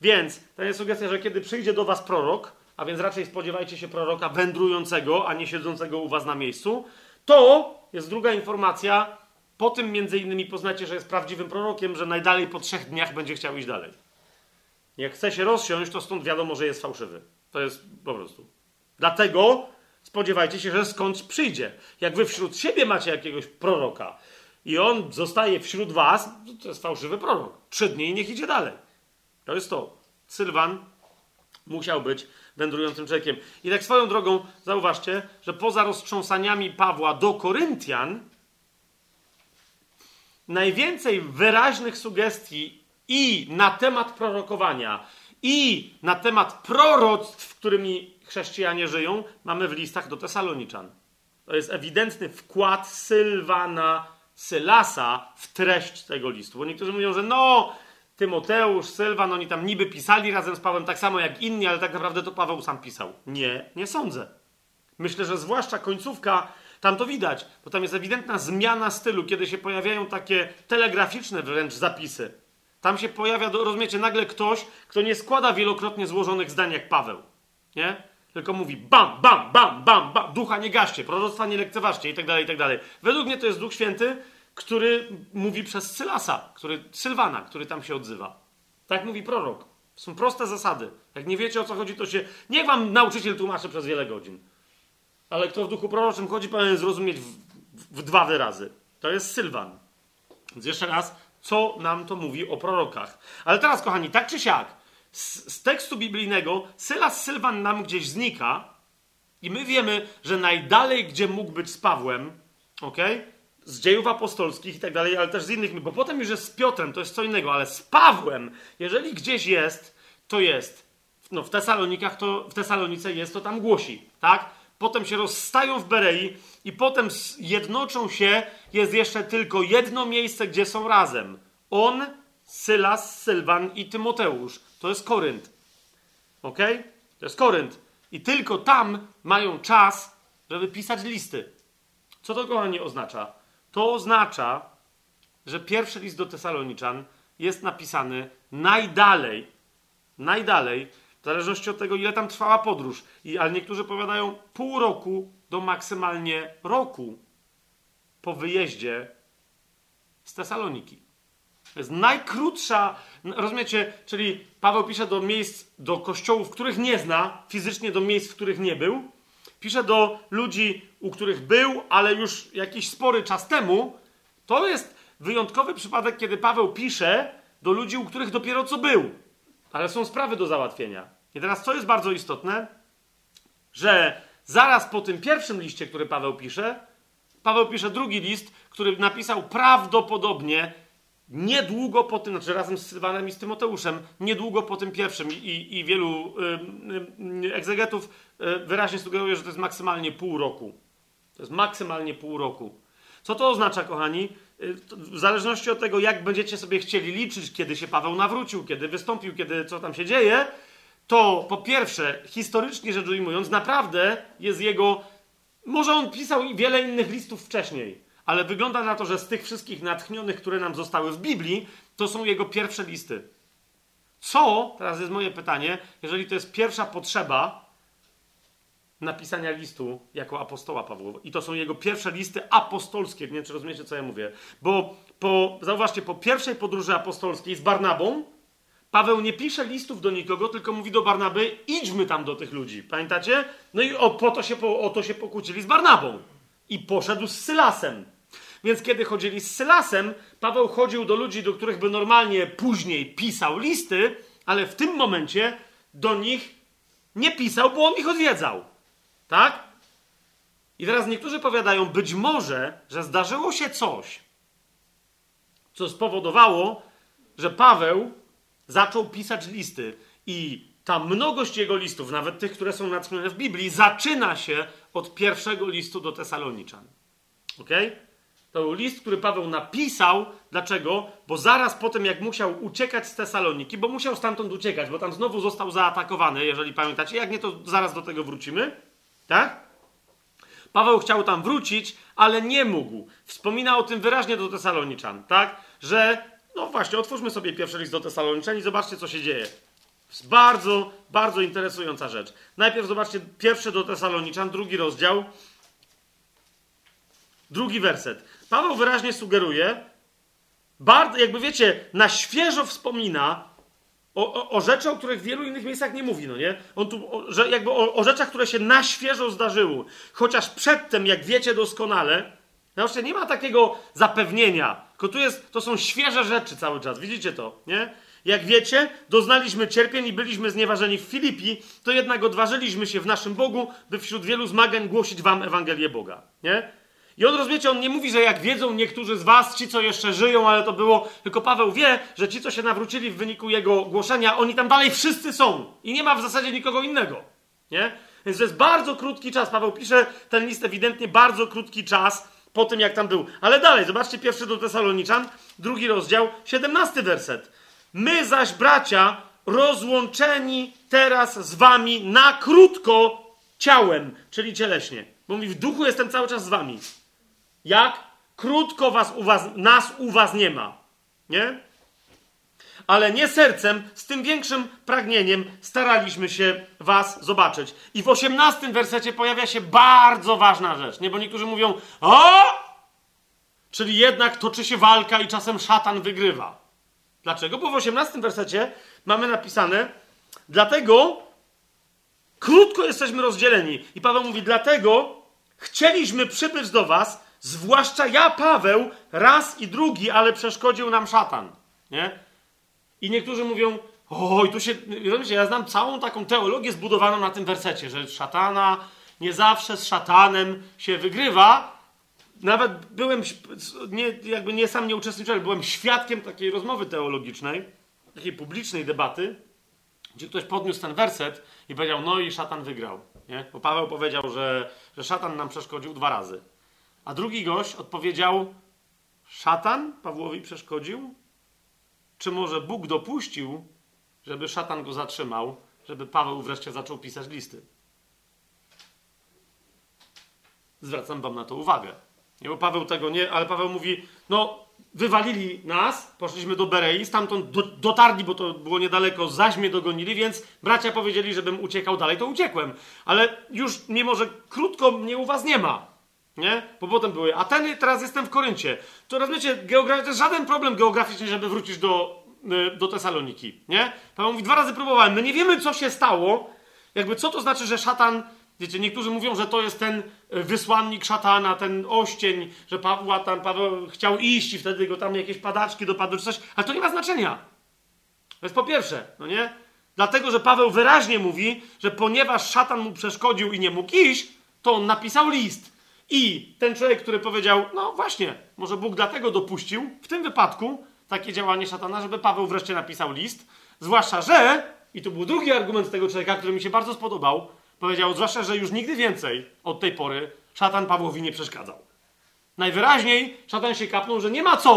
Więc to jest sugestia, że kiedy przyjdzie do was prorok, a więc raczej spodziewajcie się proroka wędrującego, a nie siedzącego u was na miejscu, to jest druga informacja, po tym między innymi poznacie, że jest prawdziwym prorokiem, że najdalej po trzech dniach będzie chciał iść dalej. Jak chce się rozsiąść, to stąd wiadomo, że jest fałszywy. To jest po prostu. Dlatego spodziewajcie się, że skądś przyjdzie. Jak wy wśród siebie macie jakiegoś proroka i on zostaje wśród was, to jest fałszywy prorok. Trzy dni i niech idzie dalej. To jest to. Sylwan musiał być wędrującym człowiekiem. I tak swoją drogą zauważcie, że poza roztrząsaniami Pawła do Koryntian, najwięcej wyraźnych sugestii i na temat prorokowania, i na temat proroctw, którymi chrześcijanie żyją, mamy w listach do Tesaloniczan. To jest ewidentny wkład Sylwana Sylasa w treść tego listu. Bo niektórzy mówią, że no, Tymoteusz, Sylwan, oni tam niby pisali razem z Pawłem tak samo jak inni, ale tak naprawdę to Paweł sam pisał. Nie, nie sądzę. Myślę, że zwłaszcza końcówka tam to widać, bo tam jest ewidentna zmiana stylu, kiedy się pojawiają takie telegraficzne wręcz zapisy. Tam się pojawia, rozumiecie, nagle ktoś, kto nie składa wielokrotnie złożonych zdań jak Paweł. Nie? Tylko mówi bam, bam, bam, bam, bam, ducha nie gaście, proroctwa nie lekceważcie i tak dalej, i tak dalej. Według mnie to jest Duch Święty, który mówi przez Sylasa, który, Sylwana, który tam się odzywa. Tak mówi prorok. Są proste zasady. Jak nie wiecie o co chodzi, to się. Niech wam nauczyciel tłumaczy przez wiele godzin. Ale kto w duchu proroczym chodzi, powinien zrozumieć w, w, w dwa wyrazy. To jest Sylwan. Więc jeszcze raz, co nam to mówi o prorokach. Ale teraz, kochani, tak czy siak, z, z tekstu biblijnego Sylas Sylwan nam gdzieś znika i my wiemy, że najdalej, gdzie mógł być z Pawłem, ok? Z dziejów apostolskich i tak dalej, ale też z innych, bo potem już jest z Piotrem, to jest co innego, ale z Pawłem, jeżeli gdzieś jest, to jest. No, w Tesalonikach to, w Tesalonice jest, to tam głosi, tak? Potem się rozstają w Berei i potem jednoczą się, jest jeszcze tylko jedno miejsce, gdzie są razem. On, Sylas, Sylwan i Tymoteusz. To jest Korynt. Ok? To jest Korynt. I tylko tam mają czas, żeby pisać listy. Co to, kochani, oznacza? To oznacza, że pierwszy list do Tesaloniczan jest napisany najdalej, najdalej, w zależności od tego, ile tam trwała podróż. I, ale niektórzy powiadają pół roku do maksymalnie roku po wyjeździe z Tesaloniki. To jest najkrótsza, rozumiecie, czyli Paweł pisze do miejsc, do kościołów, których nie zna, fizycznie do miejsc, w których nie był. Pisze do ludzi, u których był, ale już jakiś spory czas temu. To jest wyjątkowy przypadek, kiedy Paweł pisze do ludzi, u których dopiero co był. Ale są sprawy do załatwienia. I teraz co jest bardzo istotne? Że zaraz po tym pierwszym liście, który Paweł pisze, Paweł pisze drugi list, który napisał prawdopodobnie niedługo po tym, znaczy razem z Sylwanem i z Tymoteuszem, niedługo po tym pierwszym i, i wielu y, y, egzegetów y, wyraźnie sugeruje, że to jest maksymalnie pół roku. To jest maksymalnie pół roku. Co to oznacza, kochani? W zależności od tego, jak będziecie sobie chcieli liczyć, kiedy się Paweł nawrócił, kiedy wystąpił, kiedy co tam się dzieje, to po pierwsze, historycznie rzecz ujmując, naprawdę jest jego. Może on pisał wiele innych listów wcześniej, ale wygląda na to, że z tych wszystkich natchnionych, które nam zostały w Biblii, to są jego pierwsze listy. Co, teraz jest moje pytanie, jeżeli to jest pierwsza potrzeba napisania listu jako apostoła Pawła, i to są jego pierwsze listy apostolskie, nie wiem, czy rozumiecie, co ja mówię, bo po, zauważcie, po pierwszej podróży apostolskiej z Barnabą, Paweł nie pisze listów do nikogo, tylko mówi do Barnaby, idźmy tam do tych ludzi. Pamiętacie? No i o, po to się, po, o to się pokłócili z Barnabą. I poszedł z Sylasem. Więc kiedy chodzili z Sylasem, Paweł chodził do ludzi, do których by normalnie później pisał listy, ale w tym momencie do nich nie pisał, bo on ich odwiedzał. Tak? I teraz niektórzy powiadają, być może, że zdarzyło się coś, co spowodowało, że Paweł zaczął pisać listy i ta mnogość jego listów, nawet tych, które są natchnione w Biblii, zaczyna się od pierwszego listu do Tesaloniczan. Ok? To był list, który Paweł napisał. Dlaczego? Bo zaraz po tym, jak musiał uciekać z Tesaloniki, bo musiał stamtąd uciekać, bo tam znowu został zaatakowany, jeżeli pamiętacie. Jak nie, to zaraz do tego wrócimy. Tak? Paweł chciał tam wrócić, ale nie mógł. Wspomina o tym wyraźnie do Tesaloniczan, tak? Że no właśnie, otwórzmy sobie pierwszy list do Tesaloniczan i zobaczcie, co się dzieje. Jest bardzo, bardzo interesująca rzecz. Najpierw zobaczcie pierwszy do Tesaloniczan, drugi rozdział, drugi werset. Paweł wyraźnie sugeruje, bardzo, jakby wiecie, na świeżo wspomina o, o, o rzeczy, o których w wielu innych miejscach nie mówi, no nie? On tu, o, że jakby o, o rzeczach, które się na świeżo zdarzyły. Chociaż przedtem, jak wiecie doskonale, Zobaczcie, nie ma takiego zapewnienia, tylko tu jest, to są świeże rzeczy cały czas, widzicie to, nie? Jak wiecie, doznaliśmy cierpień i byliśmy znieważeni w Filipi, to jednak odważyliśmy się w naszym Bogu, by wśród wielu zmagań głosić wam Ewangelię Boga, nie? I on, rozumiecie, on nie mówi, że jak wiedzą niektórzy z was, ci, co jeszcze żyją, ale to było, tylko Paweł wie, że ci, co się nawrócili w wyniku jego głoszenia, oni tam dalej wszyscy są i nie ma w zasadzie nikogo innego, nie? Więc to jest bardzo krótki czas. Paweł pisze ten list ewidentnie bardzo krótki czas, po tym, jak tam był. Ale dalej, zobaczcie pierwszy do Tesaloniczan, drugi rozdział, siedemnasty werset. My zaś, bracia, rozłączeni teraz z wami na krótko ciałem, czyli cieleśnie. Bo mówi, w duchu jestem cały czas z wami. Jak? Krótko was u was, nas u was nie ma. Nie? ale nie sercem, z tym większym pragnieniem staraliśmy się was zobaczyć. I w osiemnastym wersecie pojawia się bardzo ważna rzecz, nie? Bo niektórzy mówią, o! Czyli jednak toczy się walka i czasem szatan wygrywa. Dlaczego? Bo w osiemnastym wersecie mamy napisane, dlatego krótko jesteśmy rozdzieleni. I Paweł mówi, dlatego chcieliśmy przybyć do was, zwłaszcza ja, Paweł, raz i drugi, ale przeszkodził nam szatan. Nie? I niektórzy mówią, oj, tu się, rozumiecie, ja znam całą taką teologię zbudowaną na tym wersecie, że szatana nie zawsze z szatanem się wygrywa. Nawet byłem, nie, jakby nie sam nie uczestniczyłem, byłem świadkiem takiej rozmowy teologicznej, takiej publicznej debaty, gdzie ktoś podniósł ten werset i powiedział, no i szatan wygrał. Nie? Bo Paweł powiedział, że, że szatan nam przeszkodził dwa razy. A drugi gość odpowiedział, szatan Pawłowi przeszkodził? Czy może Bóg dopuścił, żeby szatan go zatrzymał, żeby Paweł wreszcie zaczął pisać listy? Zwracam wam na to uwagę. Nie, bo Paweł tego nie, ale Paweł mówi, no wywalili nas, poszliśmy do Berei, stamtąd do, dotarli, bo to było niedaleko, zaś mnie dogonili, więc bracia powiedzieli, żebym uciekał dalej, to uciekłem. Ale już, mimo że krótko mnie u was nie ma, nie? Bo potem były Ateny, teraz jestem w Koryncie. To rozumiecie, geografia, to jest żaden problem geograficzny, żeby wrócić do, y, do Tesaloniki, nie? Paweł mówi, dwa razy próbowałem, my nie wiemy, co się stało, jakby co to znaczy, że szatan Wiecie, niektórzy mówią, że to jest ten e, wysłannik szatana, ten oścień, że Pawła tam, Paweł chciał iść i wtedy go tam jakieś padaczki dopadły czy coś, ale to nie ma znaczenia. To jest po pierwsze, no nie? Dlatego, że Paweł wyraźnie mówi, że ponieważ szatan mu przeszkodził i nie mógł iść, to on napisał list. I ten człowiek, który powiedział, no właśnie, może Bóg dlatego dopuścił, w tym wypadku, takie działanie szatana, żeby Paweł wreszcie napisał list. Zwłaszcza, że, i to był drugi argument tego człowieka, który mi się bardzo spodobał, Powiedział, zwłaszcza, że już nigdy więcej od tej pory szatan Pawłowi nie przeszkadzał. Najwyraźniej szatan się kapnął, że nie ma co,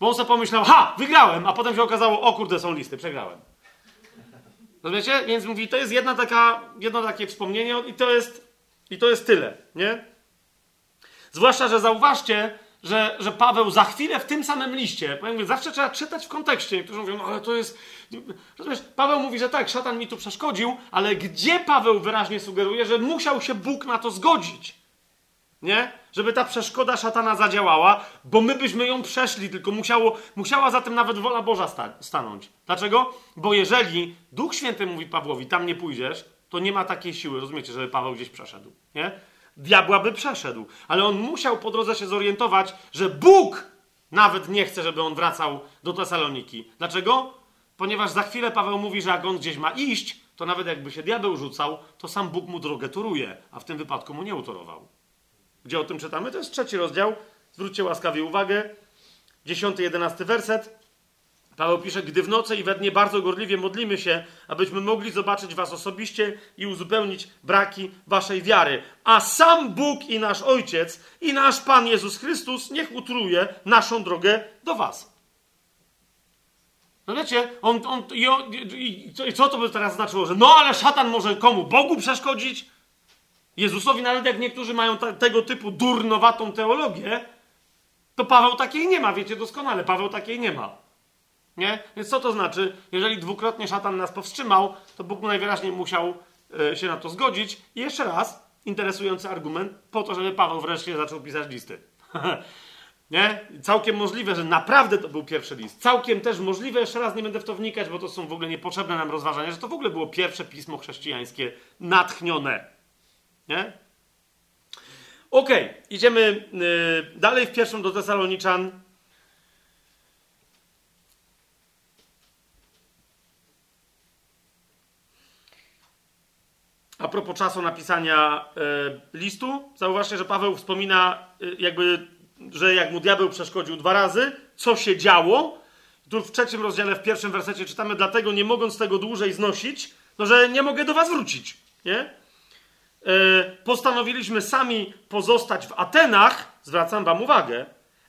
bo on sobie pomyślał, ha, wygrałem, a potem się okazało, o kurde, są listy, przegrałem. Rozumiecie? Więc mówi, to jest jedna taka, jedno takie wspomnienie i to jest, i to jest tyle, nie? Zwłaszcza, że zauważcie, że, że Paweł za chwilę w tym samym liście, mówię, zawsze trzeba czytać w kontekście. Niektórzy mówią, no ale to jest. Rozumiesz, Paweł mówi, że tak, szatan mi tu przeszkodził, ale gdzie Paweł wyraźnie sugeruje, że musiał się Bóg na to zgodzić? Nie? Żeby ta przeszkoda szatana zadziałała, bo my byśmy ją przeszli, tylko musiało, musiała za tym nawet wola Boża sta stanąć. Dlaczego? Bo jeżeli Duch Święty mówi Pawłowi, tam nie pójdziesz, to nie ma takiej siły, rozumiecie, żeby Paweł gdzieś przeszedł. Nie? Diabła by przeszedł. Ale on musiał po drodze się zorientować, że Bóg nawet nie chce, żeby on wracał do Tesaloniki. Dlaczego? Ponieważ za chwilę Paweł mówi, że jak on gdzieś ma iść, to nawet jakby się diabeł rzucał, to sam Bóg mu drogę turuje, a w tym wypadku mu nie utorował. Gdzie o tym czytamy? To jest trzeci rozdział. Zwróćcie łaskawie uwagę. Dziesiąty, jedenasty werset. Paweł pisze, gdy w nocy i we dnie bardzo gorliwie modlimy się, abyśmy mogli zobaczyć was osobiście i uzupełnić braki waszej wiary. A sam Bóg i nasz Ojciec i nasz Pan Jezus Chrystus niech utruje naszą drogę do was. No wiecie, on, on, i, on, i, i co to by teraz znaczyło? Że no ale szatan może komu? Bogu przeszkodzić? Jezusowi, nawet jak niektórzy mają ta, tego typu durnowatą teologię, to Paweł takiej nie ma, wiecie doskonale, Paweł takiej nie ma. Nie? Więc co to znaczy? Jeżeli dwukrotnie szatan nas powstrzymał, to Bóg najwyraźniej musiał e, się na to zgodzić. I jeszcze raz, interesujący argument, po to, żeby Paweł wreszcie zaczął pisać listy. nie? Całkiem możliwe, że naprawdę to był pierwszy list. Całkiem też możliwe, jeszcze raz nie będę w to wnikać, bo to są w ogóle niepotrzebne nam rozważania, że to w ogóle było pierwsze pismo chrześcijańskie natchnione. Nie? Okej, okay, idziemy yy, dalej w pierwszym do Tesaloniczan. A propos czasu napisania y, listu, zauważcie, że Paweł wspomina, y, jakby, że jak mu diabeł przeszkodził dwa razy, co się działo. Tu w trzecim rozdziale, w pierwszym wersecie czytamy, dlatego nie mogąc tego dłużej znosić, no że nie mogę do was wrócić. Nie? Y, postanowiliśmy sami pozostać w Atenach, zwracam wam uwagę,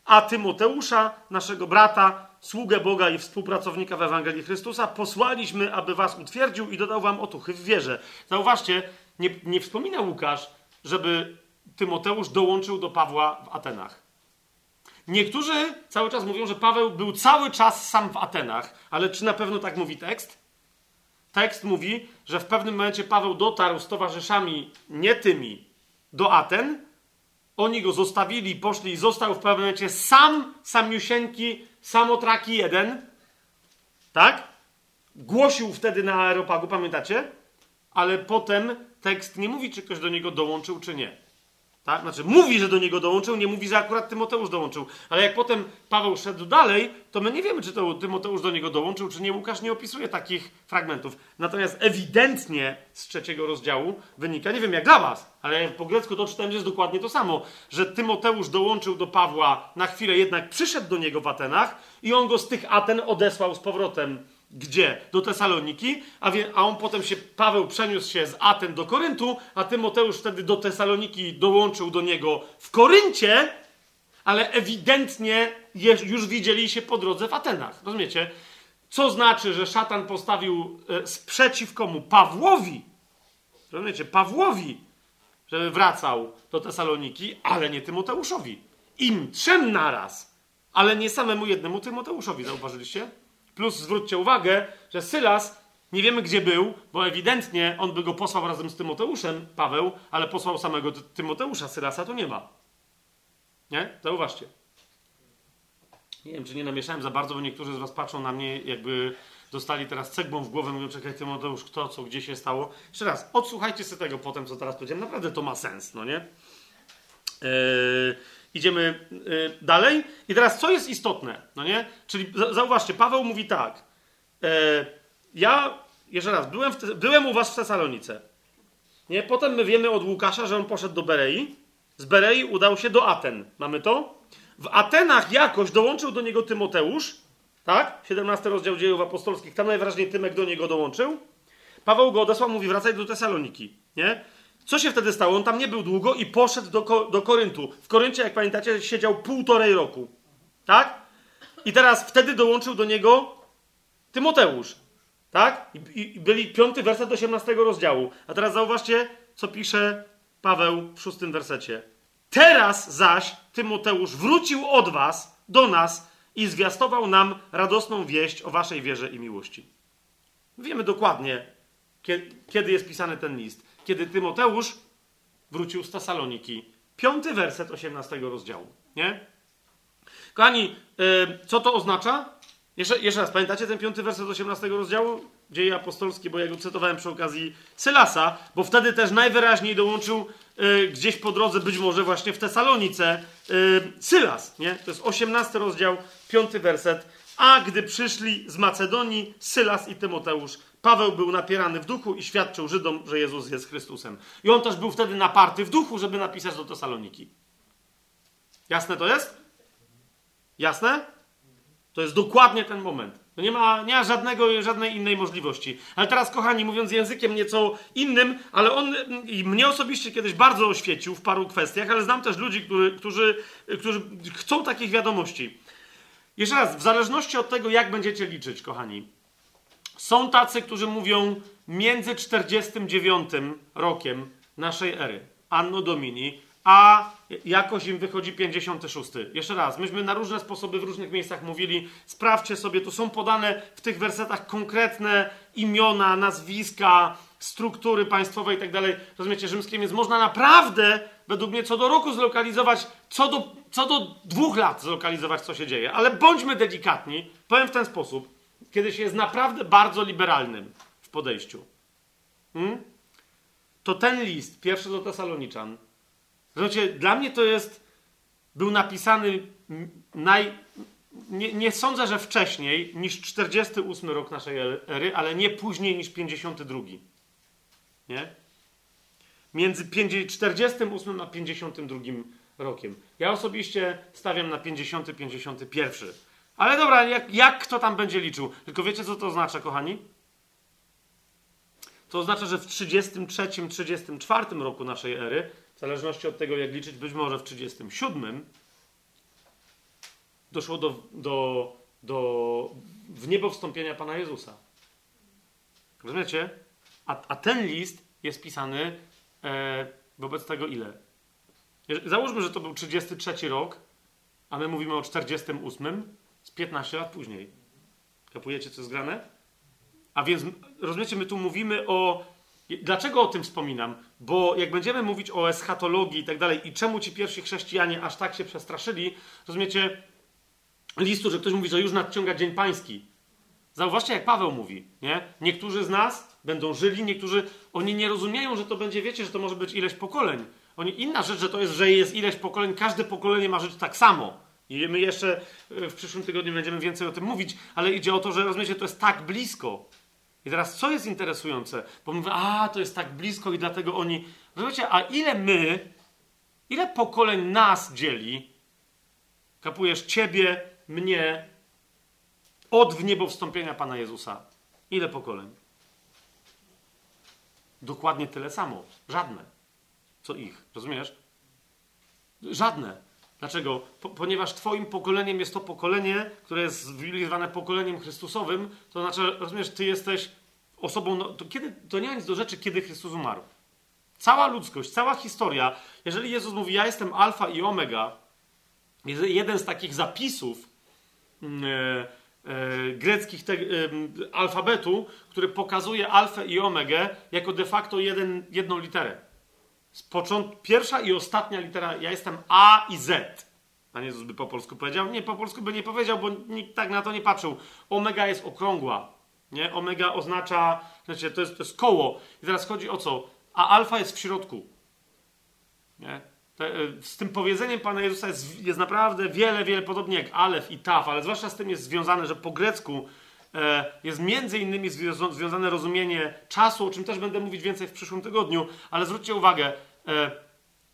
a Tymoteusza, naszego brata, sługę Boga i współpracownika w Ewangelii Chrystusa, posłaliśmy, aby was utwierdził i dodał wam otuchy w wierze. Zauważcie, nie, nie wspomina Łukasz, żeby Tymoteusz dołączył do Pawła w Atenach. Niektórzy cały czas mówią, że Paweł był cały czas sam w Atenach, ale czy na pewno tak mówi tekst? Tekst mówi, że w pewnym momencie Paweł dotarł z towarzyszami, nie tymi, do Aten. Oni go zostawili, poszli i został w pewnym momencie sam, samiusieńki, samotraki jeden. Tak? Głosił wtedy na aeropagu, pamiętacie? Ale potem tekst nie mówi, czy ktoś do niego dołączył, czy nie. Tak? Znaczy, mówi, że do niego dołączył, nie mówi, że akurat Tymoteusz dołączył. Ale jak potem Paweł szedł dalej, to my nie wiemy, czy to Tymoteusz do niego dołączył, czy nie. Łukasz nie opisuje takich fragmentów. Natomiast ewidentnie z trzeciego rozdziału wynika, nie wiem jak dla was, ale po grecku to czytałem, że jest dokładnie to samo, że Tymoteusz dołączył do Pawła na chwilę, jednak przyszedł do niego w Atenach i on go z tych Aten odesłał z powrotem gdzie? Do Tesaloniki, a, wie, a on potem się, Paweł przeniósł się z Aten do Koryntu, a Tymoteusz wtedy do Tesaloniki dołączył do niego w Koryncie, ale ewidentnie już widzieli się po drodze w Atenach. Rozumiecie? Co znaczy, że szatan postawił e, sprzeciw komu? Pawłowi. Rozumiecie? Pawłowi, żeby wracał do Tesaloniki, ale nie Tymoteuszowi. Im trzem naraz, ale nie samemu jednemu Tymoteuszowi. Zauważyliście? Plus zwróćcie uwagę, że Sylas nie wiemy gdzie był, bo ewidentnie on by go posłał razem z Tymoteuszem, Paweł, ale posłał samego Tymoteusza, Sylasa to nie ma. Nie? Zauważcie. Nie wiem, czy nie namieszałem za bardzo, bo niektórzy z was patrzą na mnie, jakby dostali teraz cegbą w głowę, mówią, czekaj Tymoteusz, kto, co, gdzie się stało. Jeszcze raz, odsłuchajcie sobie tego potem, co teraz powiedziałem. Naprawdę to ma sens, no nie? Yy... Idziemy y, dalej. I teraz, co jest istotne? No nie? Czyli zauważcie, Paweł mówi tak. E, ja, jeszcze raz, byłem, te, byłem u was w Tesalonice. Nie? Potem my wiemy od Łukasza, że on poszedł do Berei. Z Berei udał się do Aten. Mamy to? W Atenach jakoś dołączył do niego Tymoteusz. Tak? 17 rozdział dziejów apostolskich. Tam najwyraźniej Tymek do niego dołączył. Paweł go odesłał, mówi wracaj do Tesaloniki. Nie? Co się wtedy stało? On tam nie był długo i poszedł do, do Koryntu. W Koryncie, jak pamiętacie, siedział półtorej roku. Tak? I teraz wtedy dołączył do niego Tymoteusz. Tak? I, i byli piąty werset 18 rozdziału. A teraz zauważcie, co pisze Paweł w szóstym wersecie. Teraz zaś Tymoteusz wrócił od was do nas i zwiastował nam radosną wieść o waszej wierze i miłości. Wiemy dokładnie, kiedy jest pisany ten list kiedy Tymoteusz wrócił z Tesaloniki. Piąty werset 18 rozdziału. Nie? Kochani, yy, co to oznacza? Jeszcze, jeszcze raz, pamiętacie ten piąty werset 18 rozdziału? Dzieje apostolskie, bo ja go cytowałem przy okazji Sylasa, bo wtedy też najwyraźniej dołączył yy, gdzieś po drodze, być może właśnie w Tesalonice, yy, Sylas. Nie? To jest 18 rozdział, piąty werset. A gdy przyszli z Macedonii, Sylas i Tymoteusz, Paweł był napierany w duchu i świadczył Żydom, że Jezus jest Chrystusem. I on też był wtedy naparty w duchu, żeby napisać do Tesaloniki. Jasne to jest? Jasne? To jest dokładnie ten moment. To nie ma, nie ma żadnego, żadnej innej możliwości. Ale teraz, kochani, mówiąc językiem nieco innym, ale on mnie osobiście kiedyś bardzo oświecił w paru kwestiach, ale znam też ludzi, którzy, którzy chcą takich wiadomości. Jeszcze raz, w zależności od tego, jak będziecie liczyć, kochani, są tacy, którzy mówią między 49 rokiem naszej ery, Anno Domini, a jakoś im wychodzi 56. Jeszcze raz, myśmy na różne sposoby w różnych miejscach mówili, sprawdźcie sobie, tu są podane w tych wersetach konkretne imiona, nazwiska, struktury państwowe i tak dalej. Rozumiecie, rzymskie, więc można naprawdę, według mnie, co do roku zlokalizować, co do, co do dwóch lat zlokalizować, co się dzieje. Ale bądźmy delikatni, powiem w ten sposób kiedy się jest naprawdę bardzo liberalnym w podejściu, hmm? to ten list, pierwszy do Tesaloniczan, znaczy, dla mnie to jest, był napisany naj, nie, nie, sądzę, że wcześniej niż 48 rok naszej ery, ale nie później niż 52. Nie? Między 48 a 52 rokiem. Ja osobiście stawiam na 50-51 ale dobra, jak, jak kto tam będzie liczył? Tylko wiecie, co to oznacza, kochani? To oznacza, że w 33-34 roku naszej ery, w zależności od tego, jak liczyć, być może w 37, doszło do, do, do w niebo Pana Jezusa. Rozumiecie? A, a ten list jest pisany e, wobec tego ile? Załóżmy, że to był 33 rok, a my mówimy o 48 z 15 lat później. Kapujecie, co jest grane? A więc, rozumiecie, my tu mówimy o. Dlaczego o tym wspominam? Bo jak będziemy mówić o eschatologii i tak dalej, i czemu ci pierwsi chrześcijanie aż tak się przestraszyli, rozumiecie, listu, że ktoś mówi, że już nadciąga Dzień Pański. Zauważcie, jak Paweł mówi, nie? Niektórzy z nas będą żyli, niektórzy, oni nie rozumieją, że to będzie, wiecie, że to może być ileś pokoleń. Oni, inna rzecz, że to jest, że jest ileś pokoleń, każde pokolenie ma żyć tak samo. I my jeszcze e, w przyszłym tygodniu będziemy więcej o tym mówić, ale idzie o to, że rozumiecie, to jest tak blisko. I teraz co jest interesujące? Bo mówię, a to jest tak blisko i dlatego oni. Rozumiecie, a ile my, ile pokoleń nas dzieli? Kapujesz ciebie, mnie, od w niebo wstąpienia Pana Jezusa. Ile pokoleń? Dokładnie tyle samo. Żadne. Co ich. Rozumiesz? Żadne. Dlaczego? Po, ponieważ Twoim pokoleniem jest to pokolenie, które jest zwane pokoleniem Chrystusowym, to znaczy, rozumiesz, Ty jesteś osobą. No, to, kiedy, to nie ma nic do rzeczy, kiedy Chrystus umarł. Cała ludzkość, cała historia, jeżeli Jezus mówi, ja jestem Alfa i Omega, jeden z takich zapisów yy, yy, greckich te, yy, alfabetu, który pokazuje Alfę i Omegę jako de facto jeden, jedną literę. Począt... Pierwsza i ostatnia litera, ja jestem A i Z. Pan Jezus by po polsku powiedział? Nie, po polsku by nie powiedział, bo nikt tak na to nie patrzył. Omega jest okrągła. Nie? Omega oznacza, znaczy to jest, to jest koło. I teraz chodzi o co? A alfa jest w środku. Nie? E, z tym powiedzeniem Pana Jezusa jest, jest naprawdę wiele, wiele podobnie jak alef i taf, ale zwłaszcza z tym jest związane, że po grecku jest między innymi związane rozumienie czasu, o czym też będę mówić więcej w przyszłym tygodniu, ale zwróćcie uwagę, e,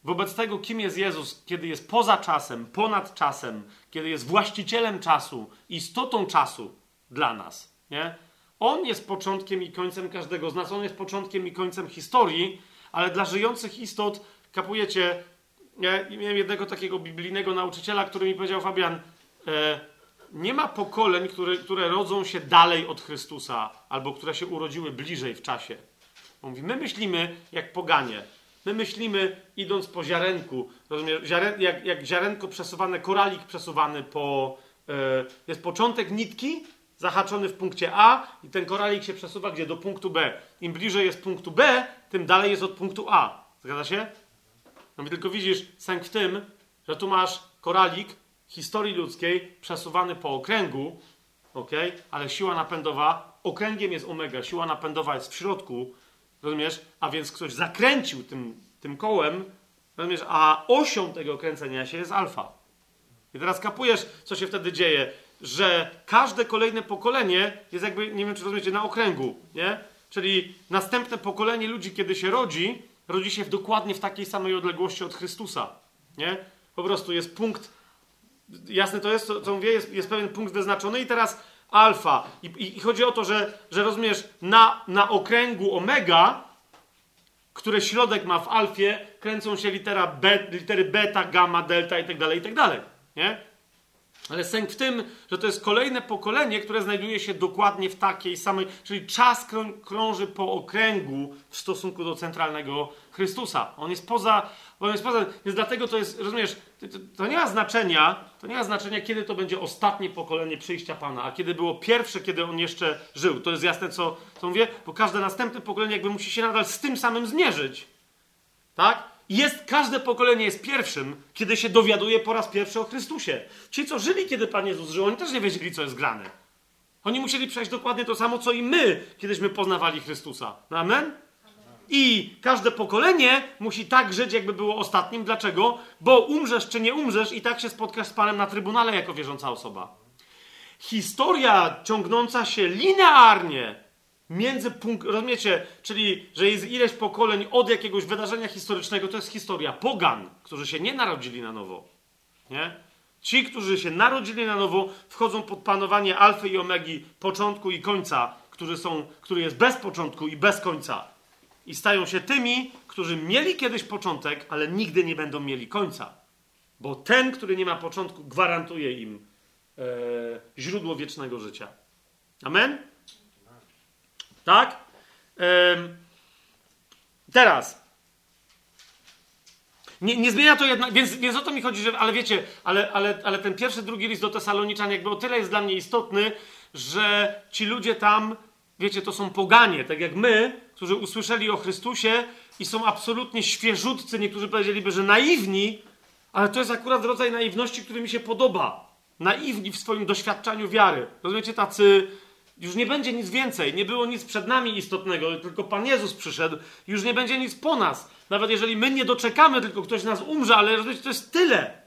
wobec tego, kim jest Jezus, kiedy jest poza czasem, ponad czasem, kiedy jest właścicielem czasu, istotą czasu dla nas, nie? On jest początkiem i końcem każdego z nas, on jest początkiem i końcem historii, ale dla żyjących istot, kapujecie, miałem jednego takiego biblijnego nauczyciela, który mi powiedział, Fabian, e, nie ma pokoleń, które, które rodzą się dalej od Chrystusa, albo które się urodziły bliżej w czasie. On mówi, my myślimy jak poganie. My myślimy, idąc po ziarenku, rozumiesz, Ziaren, jak, jak ziarenko przesuwane, koralik przesuwany po... E, jest początek nitki, zahaczony w punkcie A i ten koralik się przesuwa gdzie? Do punktu B. Im bliżej jest punktu B, tym dalej jest od punktu A. Zgadza się? No tylko widzisz sęk w tym, że tu masz koralik historii ludzkiej przesuwany po okręgu, ok? ale siła napędowa, okręgiem jest omega, siła napędowa jest w środku, rozumiesz? A więc ktoś zakręcił tym, tym kołem, rozumiesz? A osią tego kręcenia się jest alfa. I teraz kapujesz, co się wtedy dzieje, że każde kolejne pokolenie jest jakby, nie wiem czy rozumiecie, na okręgu, nie? Czyli następne pokolenie ludzi, kiedy się rodzi, rodzi się w dokładnie w takiej samej odległości od Chrystusa. Nie? Po prostu jest punkt, jasne to jest, co, co mówię, jest, jest pewien punkt wyznaczony i teraz alfa. I, i, I, chodzi o to, że, że rozumiesz, na, na okręgu omega, które środek ma w alfie, kręcą się litera B, litery beta, gamma, delta i tak dalej, i tak. Nie? Ale sęk w tym, że to jest kolejne pokolenie, które znajduje się dokładnie w takiej samej, czyli czas krąży po okręgu w stosunku do centralnego Chrystusa. On jest poza, jest poza, więc dlatego to jest, rozumiesz, to, to, nie ma znaczenia, to nie ma znaczenia, kiedy to będzie ostatnie pokolenie przyjścia Pana, a kiedy było pierwsze, kiedy on jeszcze żył. To jest jasne, co, co mówię, bo każde następne pokolenie jakby musi się nadal z tym samym zmierzyć. Tak? Jest, każde pokolenie jest pierwszym, kiedy się dowiaduje po raz pierwszy o Chrystusie. Ci, co żyli, kiedy Pan Jezus żył, oni też nie wiedzieli, co jest grane. Oni musieli przejść dokładnie to samo, co i my, kiedyśmy poznawali Chrystusa. No, amen? I każde pokolenie musi tak żyć, jakby było ostatnim. Dlaczego? Bo umrzesz czy nie umrzesz, i tak się spotkasz z Panem na trybunale jako wierząca osoba. Historia ciągnąca się linearnie Między punkt, rozumiecie, czyli, że jest ileś pokoleń od jakiegoś wydarzenia historycznego, to jest historia pogan, którzy się nie narodzili na nowo. Nie? Ci, którzy się narodzili na nowo, wchodzą pod panowanie alfy i omegi, początku i końca, który, są, który jest bez początku i bez końca. I stają się tymi, którzy mieli kiedyś początek, ale nigdy nie będą mieli końca. Bo ten, który nie ma początku, gwarantuje im e, źródło wiecznego życia. Amen? Tak? Teraz. Nie, nie zmienia to jednak, więc, więc o to mi chodzi, że, ale wiecie, ale, ale, ale ten pierwszy, drugi list do Tesaloniczan jakby o tyle jest dla mnie istotny, że ci ludzie tam, wiecie, to są poganie, tak jak my, którzy usłyszeli o Chrystusie i są absolutnie świeżutcy, niektórzy powiedzieliby, że naiwni, ale to jest akurat rodzaj naiwności, który mi się podoba. Naiwni w swoim doświadczaniu wiary. Rozumiecie, tacy już nie będzie nic więcej, nie było nic przed nami istotnego, tylko Pan Jezus przyszedł, już nie będzie nic po nas. Nawet jeżeli my nie doczekamy, tylko ktoś nas umrze, ale rozumiecie, to jest tyle.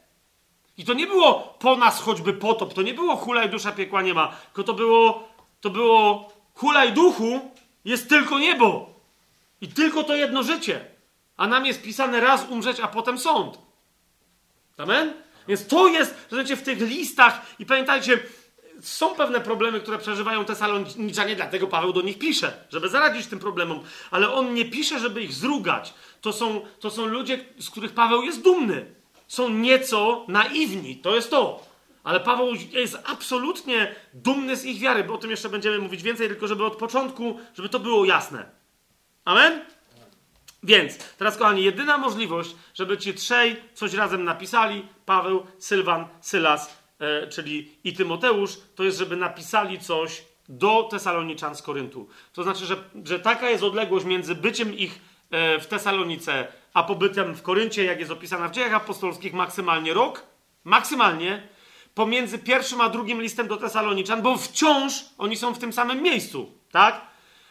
I to nie było po nas choćby potop, to nie było hulaj dusza piekła nie ma, tylko to było, to było hulaj duchu, jest tylko niebo. I tylko to jedno życie. A nam jest pisane raz umrzeć, a potem sąd. Amen? Więc to jest, rozumiecie, w tych listach i pamiętajcie, są pewne problemy, które przeżywają te saloniczanie, dlatego Paweł do nich pisze, żeby zaradzić tym problemom. Ale on nie pisze, żeby ich zrugać. To są, to są ludzie, z których Paweł jest dumny. Są nieco naiwni, to jest to. Ale Paweł jest absolutnie dumny z ich wiary, bo o tym jeszcze będziemy mówić więcej, tylko żeby od początku, żeby to było jasne. Amen? Więc, teraz kochani, jedyna możliwość, żeby ci trzej coś razem napisali, Paweł, Sylwan, Sylas, e, czyli i Tymoteusz, to jest, żeby napisali coś do Tesaloniczan z Koryntu. To znaczy, że, że taka jest odległość między byciem ich e, w Tesalonice, a pobytem w Koryncie, jak jest opisana w dziejach apostolskich, maksymalnie rok. Maksymalnie. Pomiędzy pierwszym a drugim listem do Tesaloniczan, bo wciąż oni są w tym samym miejscu, tak?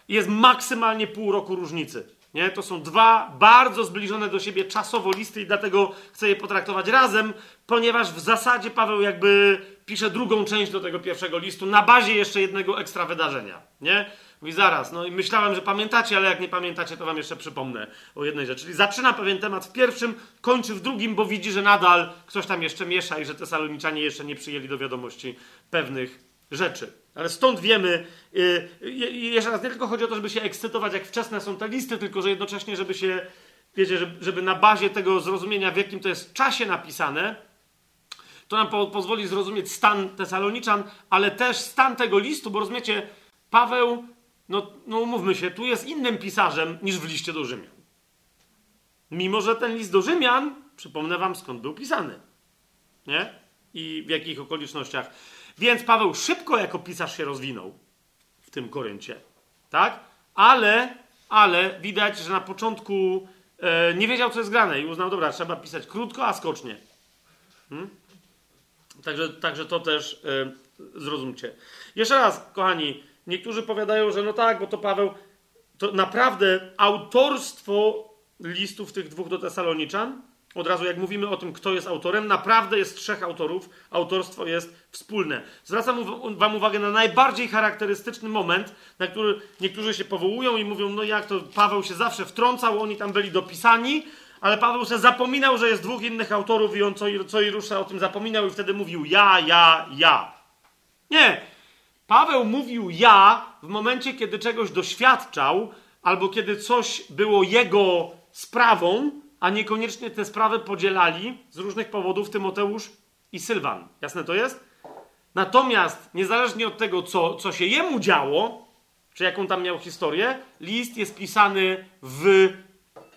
Jest maksymalnie pół roku różnicy. Nie? To są dwa bardzo zbliżone do siebie czasowo listy i dlatego chcę je potraktować razem, ponieważ w zasadzie Paweł jakby pisze drugą część do tego pierwszego listu na bazie jeszcze jednego ekstra wydarzenia. Nie? Mówi zaraz, no i myślałem, że pamiętacie, ale jak nie pamiętacie, to wam jeszcze przypomnę o jednej rzeczy. Czyli zaczyna pewien temat w pierwszym, kończy w drugim, bo widzi, że nadal ktoś tam jeszcze miesza i że te saloniczanie jeszcze nie przyjęli do wiadomości pewnych rzeczy. Ale stąd wiemy, yy, jeszcze raz, nie tylko chodzi o to, żeby się ekscytować, jak wczesne są te listy, tylko że jednocześnie, żeby się, wiecie, żeby, żeby na bazie tego zrozumienia, w jakim to jest czasie napisane, to nam po, pozwoli zrozumieć stan Tesaloniczan, ale też stan tego listu, bo rozumiecie, Paweł, no, no umówmy się, tu jest innym pisarzem niż w liście do Rzymian. Mimo, że ten list do Rzymian, przypomnę wam skąd był pisany. Nie? I w jakich okolicznościach. Więc Paweł szybko jako pisarz się rozwinął w tym Koryncie. Tak? Ale, ale widać, że na początku e, nie wiedział, co jest grane i uznał, dobra, trzeba pisać krótko, a skocznie. Hmm? Także, także to też e, zrozumcie. Jeszcze raz, kochani, niektórzy powiadają, że no tak, bo to Paweł, to naprawdę autorstwo listów tych dwóch do Tesaloniczan od razu, jak mówimy o tym, kto jest autorem, naprawdę jest trzech autorów. Autorstwo jest wspólne. Zwracam Wam uwagę na najbardziej charakterystyczny moment, na który niektórzy się powołują i mówią: No, jak to Paweł się zawsze wtrącał, oni tam byli dopisani, ale Paweł się zapominał, że jest dwóch innych autorów i on co i, co i rusza o tym zapominał i wtedy mówił: Ja, ja, ja. Nie. Paweł mówił ja w momencie, kiedy czegoś doświadczał, albo kiedy coś było jego sprawą, a niekoniecznie te sprawy podzielali z różnych powodów Tymoteusz i Sylwan. Jasne to jest? Natomiast niezależnie od tego, co, co się jemu działo, czy jaką tam miał historię, list jest pisany w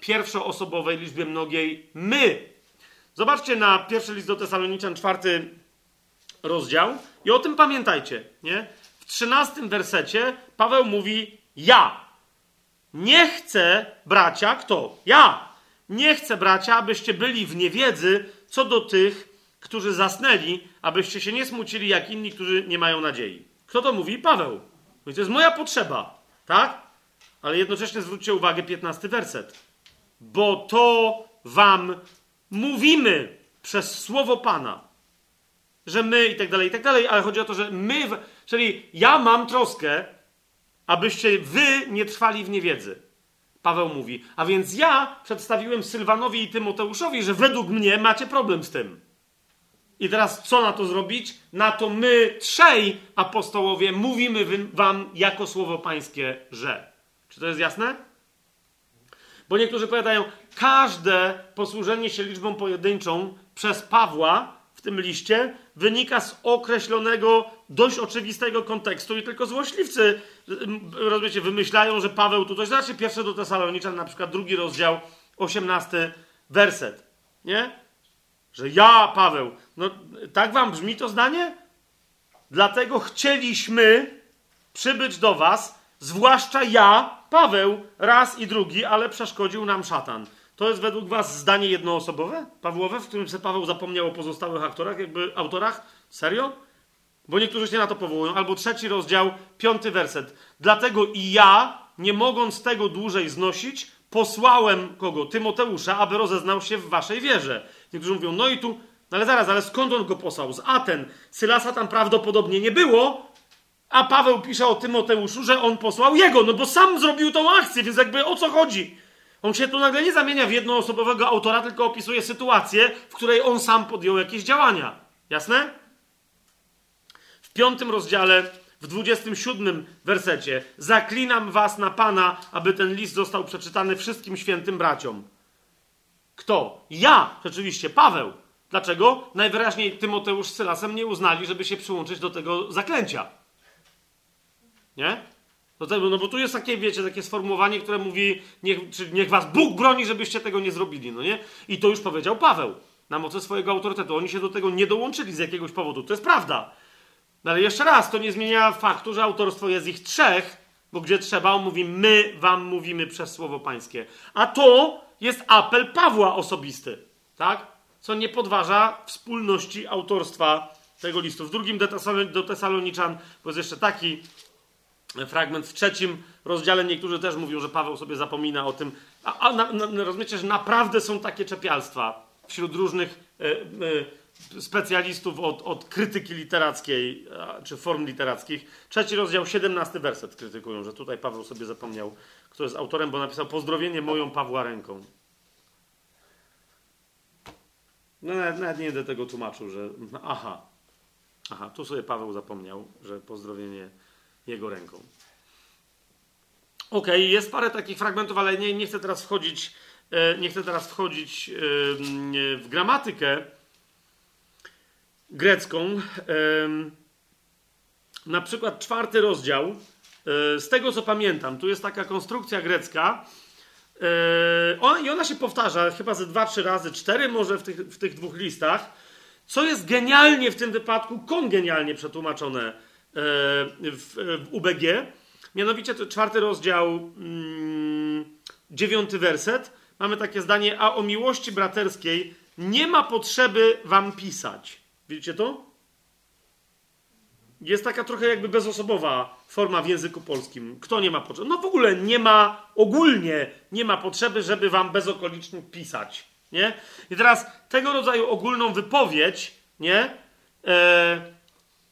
pierwszoosobowej liczbie mnogiej my. Zobaczcie na pierwszy list do Tesaloniczan, czwarty rozdział i o tym pamiętajcie, nie? W trzynastym wersecie Paweł mówi ja. Nie chcę bracia, kto? Ja nie chcę, bracia, abyście byli w niewiedzy co do tych, którzy zasnęli, abyście się nie smucili jak inni, którzy nie mają nadziei. Kto to mówi? Paweł. Więc to jest moja potrzeba, tak? Ale jednocześnie zwróćcie uwagę, 15 werset. Bo to wam mówimy przez słowo Pana, że my i tak dalej, i tak dalej, ale chodzi o to, że my, czyli ja mam troskę, abyście wy nie trwali w niewiedzy. Paweł mówi. A więc ja przedstawiłem Sylwanowi i Tymoteuszowi, że według mnie macie problem z tym. I teraz co na to zrobić? Na to my, trzej apostołowie, mówimy wam jako słowo pańskie, że. Czy to jest jasne? Bo niektórzy powiadają, każde posłużenie się liczbą pojedynczą przez Pawła w tym liście wynika z określonego, dość oczywistego kontekstu i tylko złośliwcy, rozumiecie, wymyślają, że Paweł tu coś znaczy. Pierwsze do Tesaloniczan, na przykład drugi rozdział, osiemnasty werset. Nie? Że ja, Paweł. No, tak wam brzmi to zdanie? Dlatego chcieliśmy przybyć do was, zwłaszcza ja, Paweł, raz i drugi, ale przeszkodził nam szatan. To jest według was zdanie jednoosobowe, Pawłowe, w którym se Paweł zapomniał o pozostałych aktorach, jakby autorach? Serio? Bo niektórzy się na to powołują. Albo trzeci rozdział, piąty werset. Dlatego i ja, nie mogąc tego dłużej znosić, posłałem kogo? Tymoteusza, aby rozeznał się w waszej wierze. Niektórzy mówią, no i tu, no ale zaraz, ale skąd on go posłał? Z Aten. Sylasa tam prawdopodobnie nie było, a Paweł pisze o Tymoteuszu, że on posłał jego, no bo sam zrobił tą akcję, więc jakby o co chodzi? On się tu nagle nie zamienia w jednoosobowego autora, tylko opisuje sytuację, w której on sam podjął jakieś działania. Jasne? W piątym rozdziale, w dwudziestym siódmym wersecie, zaklinam was na Pana, aby ten list został przeczytany wszystkim świętym braciom. Kto? Ja, rzeczywiście, Paweł. Dlaczego? Najwyraźniej Tymoteusz z Sylasem nie uznali, żeby się przyłączyć do tego zaklęcia. Nie? No bo tu jest takie, wiecie, takie sformułowanie, które mówi, niech, czy niech was Bóg broni, żebyście tego nie zrobili, no nie? I to już powiedział Paweł, na mocy swojego autorytetu. Oni się do tego nie dołączyli z jakiegoś powodu, to jest prawda. No ale jeszcze raz, to nie zmienia faktu, że autorstwo jest ich trzech, bo gdzie trzeba, on mówi, my wam mówimy przez słowo pańskie. A to jest apel Pawła osobisty, tak? Co nie podważa wspólności autorstwa tego listu. W drugim do Tesaloniczan, bo jest jeszcze taki fragment w trzecim rozdziale, niektórzy też mówią, że Paweł sobie zapomina o tym. A, a na, na, rozumiecie, że naprawdę są takie czepialstwa wśród różnych e, e, specjalistów od, od krytyki literackiej, a, czy form literackich. Trzeci rozdział, 17 werset krytykują, że tutaj Paweł sobie zapomniał, kto jest autorem, bo napisał pozdrowienie moją Pawła ręką. No nawet, nawet nie będę tego tłumaczył, że aha, aha, tu sobie Paweł zapomniał, że pozdrowienie jego ręką. Ok, jest parę takich fragmentów, ale nie, nie chcę teraz wchodzić, e, nie chcę teraz wchodzić w gramatykę grecką. Na przykład czwarty rozdział, e, z tego co pamiętam, tu jest taka konstrukcja grecka, e, i ona się powtarza chyba ze dwa, trzy razy, cztery może w tych, w tych dwóch listach, co jest genialnie w tym wypadku, kongenialnie przetłumaczone w, w UBG. Mianowicie to czwarty rozdział, mm, dziewiąty werset. Mamy takie zdanie, a o miłości braterskiej nie ma potrzeby wam pisać. Widzicie to? Jest taka trochę jakby bezosobowa forma w języku polskim. Kto nie ma potrzeby? No w ogóle nie ma, ogólnie nie ma potrzeby, żeby wam bezokolicznie pisać. Nie? I teraz tego rodzaju ogólną wypowiedź, nie? E,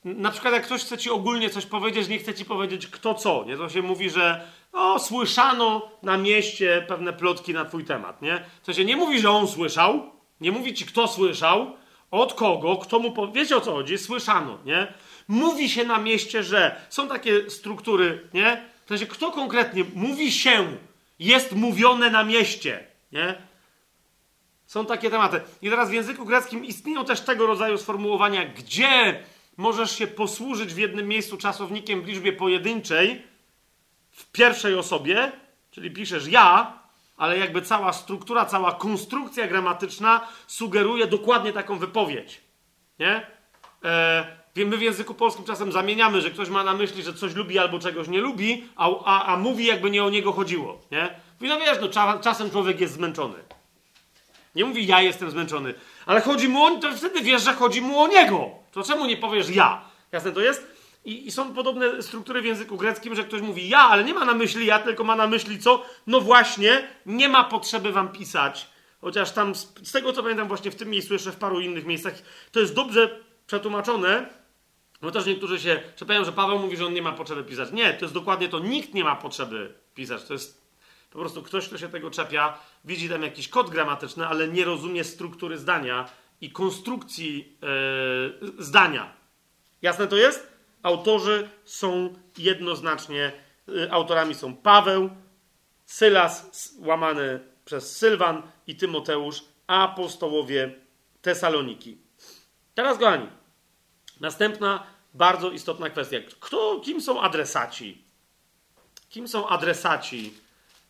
na przykład jak ktoś chce ci ogólnie coś powiedzieć, nie chce ci powiedzieć kto co, nie? To się mówi, że o, słyszano na mieście pewne plotki na twój temat, nie? To się nie mówi, że on słyszał, nie mówi ci kto słyszał, od kogo, kto mu powie, wiecie o co chodzi, słyszano, nie? Mówi się na mieście, że są takie struktury, nie? To sensie, kto konkretnie mówi się, jest mówione na mieście, nie? Są takie tematy. I teraz w języku greckim istnieją też tego rodzaju sformułowania, gdzie możesz się posłużyć w jednym miejscu czasownikiem w liczbie pojedynczej w pierwszej osobie, czyli piszesz ja, ale jakby cała struktura, cała konstrukcja gramatyczna sugeruje dokładnie taką wypowiedź. Nie? E, w języku polskim czasem zamieniamy, że ktoś ma na myśli, że coś lubi albo czegoś nie lubi, a, a, a mówi jakby nie o niego chodziło. Nie? Mówi, no wiesz, no, cza, czasem człowiek jest zmęczony. Nie mówi ja jestem zmęczony, ale chodzi mu o, to wtedy wiesz, że chodzi mu o niego. To czemu nie powiesz ja? Jasne to jest? I, I, są podobne struktury w języku greckim, że ktoś mówi ja, ale nie ma na myśli ja, tylko ma na myśli co? No właśnie, nie ma potrzeby wam pisać. Chociaż tam, z, z tego co pamiętam, właśnie w tym miejscu, jeszcze w paru innych miejscach, to jest dobrze przetłumaczone, bo też niektórzy się czepiają, że Paweł mówi, że on nie ma potrzeby pisać. Nie, to jest dokładnie to. Nikt nie ma potrzeby pisać. To jest po prostu ktoś, kto się tego czepia, widzi tam jakiś kod gramatyczny, ale nie rozumie struktury zdania i konstrukcji yy, zdania. Jasne to jest? Autorzy są jednoznacznie, yy, autorami są Paweł, Sylas, łamany przez Sylwan i Tymoteusz, apostołowie Tesaloniki. Teraz, kochani, następna bardzo istotna kwestia. Kto, kim są adresaci? Kim są adresaci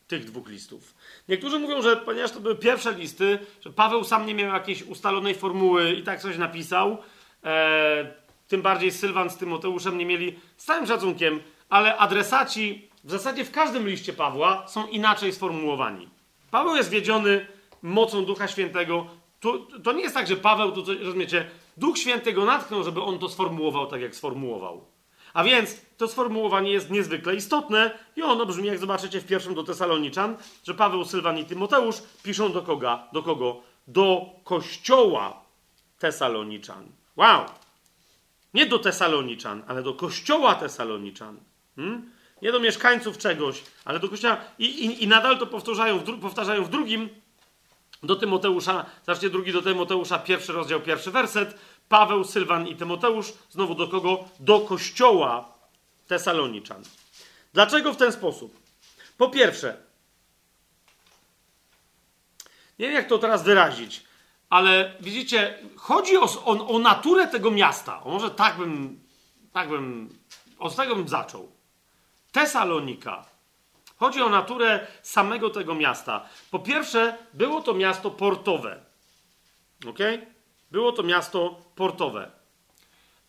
tych dwóch listów. Niektórzy mówią, że ponieważ to były pierwsze listy, że Paweł sam nie miał jakiejś ustalonej formuły i tak coś napisał, e, tym bardziej Sylwan z Tymoteuszem nie mieli, z całym szacunkiem, ale adresaci w zasadzie w każdym liście Pawła są inaczej sformułowani. Paweł jest wiedziony mocą Ducha Świętego. To, to nie jest tak, że Paweł, to, rozumiecie, Duch Święty go natknął, żeby on to sformułował tak, jak sformułował. A więc to sformułowanie jest niezwykle istotne i ono brzmi, jak zobaczycie w pierwszym do Tesaloniczan, że Paweł, Sylwan i Tymoteusz piszą do kogo? Do kogo? Do kościoła Tesaloniczan. Wow! Nie do Tesaloniczan, ale do kościoła Tesaloniczan. Hmm? Nie do mieszkańców czegoś, ale do kościoła. I, i, i nadal to powtarzają w, powtarzają w drugim do Tymoteusza, zobaczcie drugi do Tymoteusza, pierwszy rozdział, pierwszy werset. Paweł, Sylwan i Tymoteusz, znowu do kogo? Do kościoła Tesaloniczan. Dlaczego w ten sposób? Po pierwsze, nie wiem jak to teraz wyrazić, ale widzicie, chodzi o, o, o naturę tego miasta. O, może tak bym, tak bym, od tego bym zaczął. Tesalonika. Chodzi o naturę samego tego miasta. Po pierwsze, było to miasto portowe. Ok? Było to miasto portowe.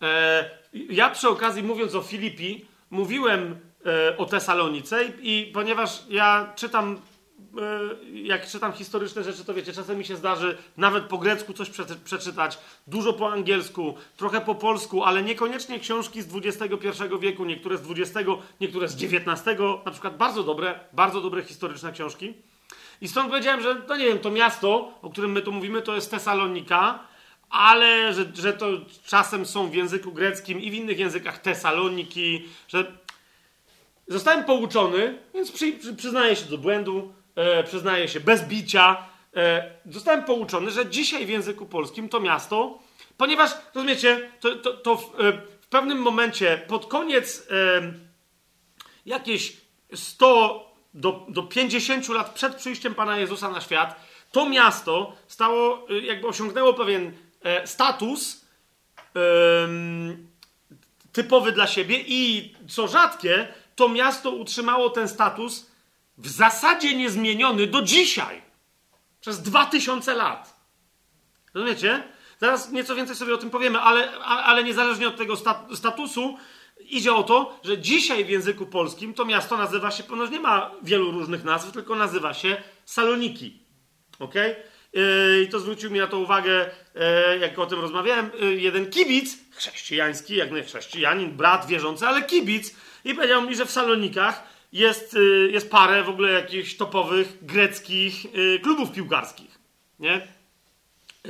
E, ja przy okazji, mówiąc o Filipi, mówiłem e, o Tesalonice i, i ponieważ ja czytam jak czytam historyczne rzeczy, to wiecie, czasem mi się zdarzy nawet po grecku coś przeczytać, dużo po angielsku, trochę po polsku, ale niekoniecznie książki z XXI wieku, niektóre z XX, niektóre z XIX, na przykład bardzo dobre, bardzo dobre historyczne książki. I stąd powiedziałem, że no nie wiem, to miasto, o którym my tu mówimy, to jest Tesalonika, ale że, że to czasem są w języku greckim i w innych językach Tesaloniki, że zostałem pouczony, więc przy, przyznaję się do błędu e, przyznaję się, bez bicia, e, zostałem pouczony, że dzisiaj w języku polskim to miasto, ponieważ, rozumiecie, to, to, to w, e, w, pewnym momencie, pod koniec e, jakieś 100 do, do 50 lat przed przyjściem Pana Jezusa na świat, to miasto stało, e, jakby osiągnęło pewien e, status typowy dla siebie i co rzadkie, to miasto utrzymało ten status w zasadzie niezmieniony do dzisiaj. Przez dwa tysiące lat. Rozumiecie? Zaraz nieco więcej sobie o tym powiemy, ale, ale niezależnie od tego statusu, idzie o to, że dzisiaj w języku polskim to miasto nazywa się, ponieważ nie ma wielu różnych nazw, tylko nazywa się Saloniki. Ok? Yy, I to zwrócił mi na to uwagę, yy, jak o tym rozmawiałem, yy, jeden kibic, chrześcijański, jak nie chrześcijanin, brat wierzący, ale kibic, i powiedział mi, że w Salonikach jest, y, jest parę w ogóle jakichś topowych greckich y, klubów piłkarskich. Nie? Y,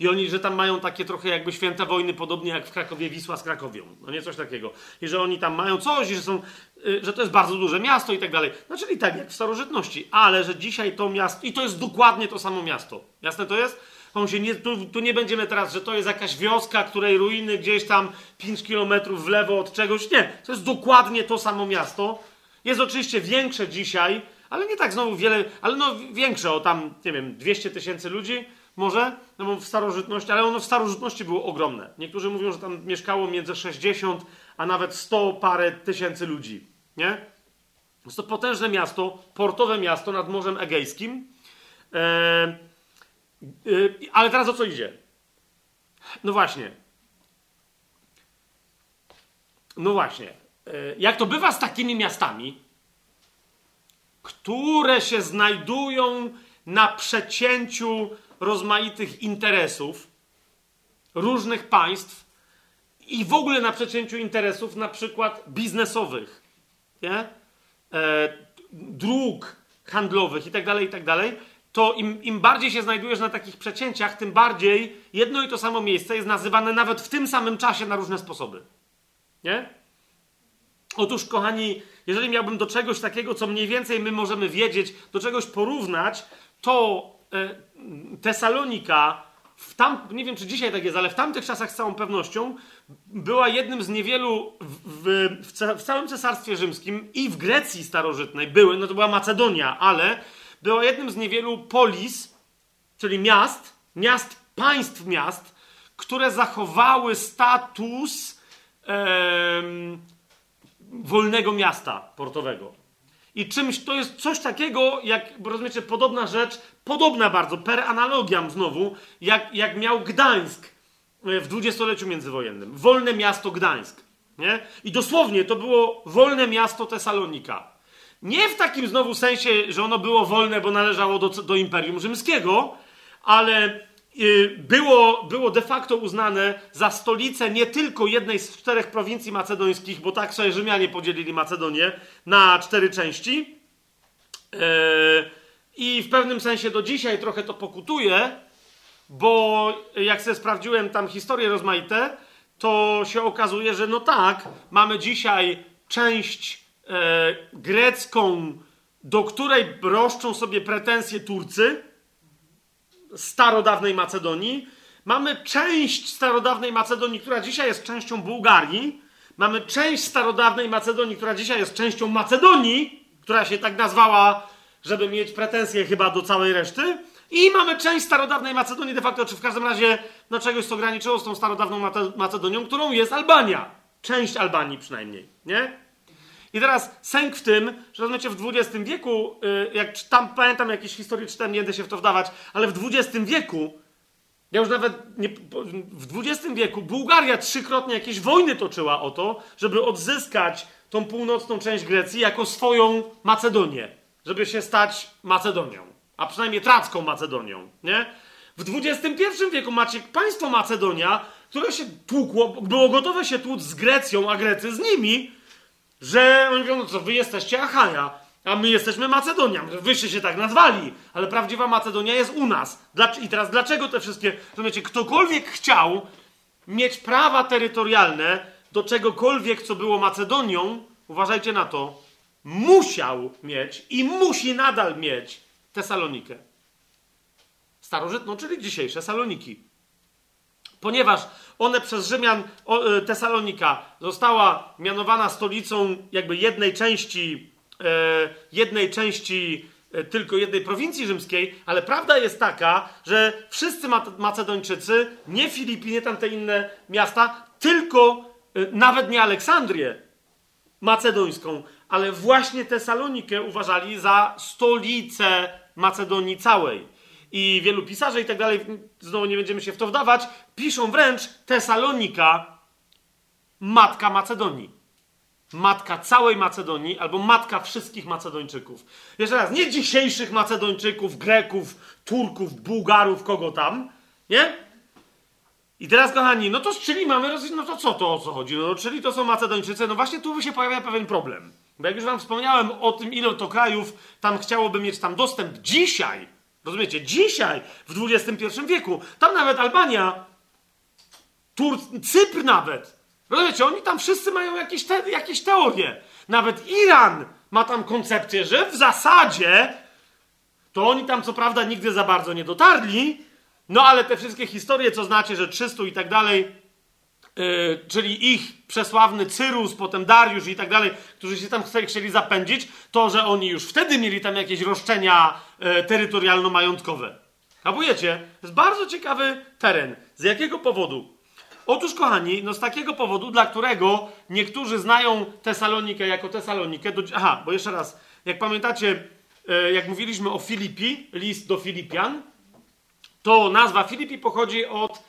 I oni, że tam mają takie trochę jakby święte wojny, podobnie jak w Krakowie Wisła z Krakowią. No nie coś takiego. I że oni tam mają coś, i że, są, że to jest bardzo duże miasto i tak dalej. No czyli tak jak w starożytnościu, ale że dzisiaj to miasto, i to jest dokładnie to samo miasto. Jasne to jest? On się nie, tu, tu, nie będziemy teraz, że to jest jakaś wioska, której ruiny gdzieś tam 5 kilometrów w lewo od czegoś. Nie, to jest dokładnie to samo miasto jest oczywiście większe dzisiaj, ale nie tak znowu wiele, ale no większe o tam, nie wiem, 200 tysięcy ludzi może, no bo w starożytności, ale ono w starożytności było ogromne. Niektórzy mówią, że tam mieszkało między 60 a nawet 100 parę tysięcy ludzi, nie? Jest to potężne miasto, portowe miasto nad Morzem Egejskim. Eee, ale teraz o co idzie? No właśnie. No właśnie. E, jak to bywa z takimi miastami, które się znajdują na przecięciu rozmaitych interesów różnych państw i w ogóle na przecięciu interesów na przykład biznesowych, nie? E, dróg handlowych i tak dalej, i tak to im, im bardziej się znajdujesz na takich przecięciach, tym bardziej jedno i to samo miejsce jest nazywane nawet w tym samym czasie na różne sposoby. Nie? Otóż, kochani, jeżeli miałbym do czegoś takiego, co mniej więcej my możemy wiedzieć, do czegoś porównać, to e, Tesalonika, w tam, nie wiem czy dzisiaj tak jest, ale w tamtych czasach z całą pewnością była jednym z niewielu w, w, w całym Cesarstwie Rzymskim i w Grecji starożytnej były, no to była Macedonia, ale była jednym z niewielu polis, czyli miast, miast, państw miast, które zachowały status wolnego miasta portowego. I czymś, to jest coś takiego, jak, rozumiecie, podobna rzecz, podobna bardzo, per analogiam znowu, jak, jak miał Gdańsk w dwudziestoleciu międzywojennym. Wolne miasto Gdańsk. Nie? I dosłownie to było wolne miasto Tesalonika. Nie w takim znowu sensie, że ono było wolne, bo należało do, do Imperium Rzymskiego, ale było, było de facto uznane za stolicę nie tylko jednej z czterech prowincji macedońskich, bo tak sobie Rzymianie podzielili Macedonię na cztery części. E, I w pewnym sensie do dzisiaj trochę to pokutuje, bo jak sobie sprawdziłem tam historie rozmaite, to się okazuje, że no tak, mamy dzisiaj część e, grecką, do której roszczą sobie pretensje Turcy, starodawnej Macedonii. Mamy część starodawnej Macedonii, która dzisiaj jest częścią Bułgarii. Mamy część starodawnej Macedonii, która dzisiaj jest częścią Macedonii, która się tak nazwała, żeby mieć pretensje chyba do całej reszty. I mamy część starodawnej Macedonii, de facto, czy w każdym razie no, czegoś, co graniczyło z tą starodawną Macedonią, którą jest Albania. Część Albanii przynajmniej, nie? I teraz sęk w tym, że rozumiecie, w XX wieku, y, jak tam pamiętam jakieś historie, czytałem, nie będę się w to wdawać, ale w XX wieku, ja już nawet nie, w XX wieku Bułgaria trzykrotnie jakieś wojny toczyła o to, żeby odzyskać tą północną część Grecji jako swoją Macedonię, żeby się stać Macedonią, a przynajmniej tracką Macedonią, nie? W XXI wieku macie państwo Macedonia, które się tłukło, było gotowe się tłuc z Grecją, a Grecy z nimi, że oni mówią, no co, wy jesteście Achaja, a my jesteśmy Macedonia. Wyście się tak nazwali, ale prawdziwa Macedonia jest u nas. I teraz dlaczego te wszystkie, rozumiecie, ktokolwiek chciał mieć prawa terytorialne do czegokolwiek, co było Macedonią, uważajcie na to, musiał mieć i musi nadal mieć Tesalonikę. Starożytną, czyli dzisiejsze Saloniki. Ponieważ one przez Rzymian, e, Tesalonika została mianowana stolicą jakby jednej części, e, jednej części e, tylko jednej prowincji rzymskiej, ale prawda jest taka, że wszyscy Macedończycy, nie Filipi, nie tamte inne miasta, tylko nawet nie Aleksandrię macedońską, ale właśnie Tesalonikę uważali za stolicę Macedonii całej i wielu pisarzy i tak dalej, znowu nie będziemy się w to wdawać, piszą wręcz Tesalonika, matka Macedonii. Matka całej Macedonii, albo matka wszystkich Macedończyków. Jeszcze raz, nie dzisiejszych Macedończyków, Greków, Turków, Bułgarów, kogo tam, nie? I teraz, kochani, no to czyli mamy, no to co to o co chodzi? No, czyli to są Macedończycy, no właśnie tu się pojawia pewien problem. Bo jak już wam wspomniałem o tym, ile to krajów tam chciałoby mieć tam dostęp dzisiaj, Rozumiecie? Dzisiaj, w XXI wieku, tam nawet Albania, Tur Cypr nawet. Rozumiecie? Oni tam wszyscy mają jakieś, te jakieś teorie. Nawet Iran ma tam koncepcję, że w zasadzie to oni tam co prawda nigdy za bardzo nie dotarli, no ale te wszystkie historie, co znacie, że 300 i tak dalej, czyli ich przesławny Cyrus, potem Dariusz i tak dalej, którzy się tam chcieli zapędzić, to, że oni już wtedy mieli tam jakieś roszczenia yy, terytorialno-majątkowe. Kapujecie? To jest bardzo ciekawy teren. Z jakiego powodu? Otóż, kochani, no z takiego powodu, dla którego niektórzy znają Tesalonikę jako Tesalonikę. Do... Aha, bo jeszcze raz, jak pamiętacie, yy, jak mówiliśmy o Filipi, list do Filipian, to nazwa Filipi pochodzi od y,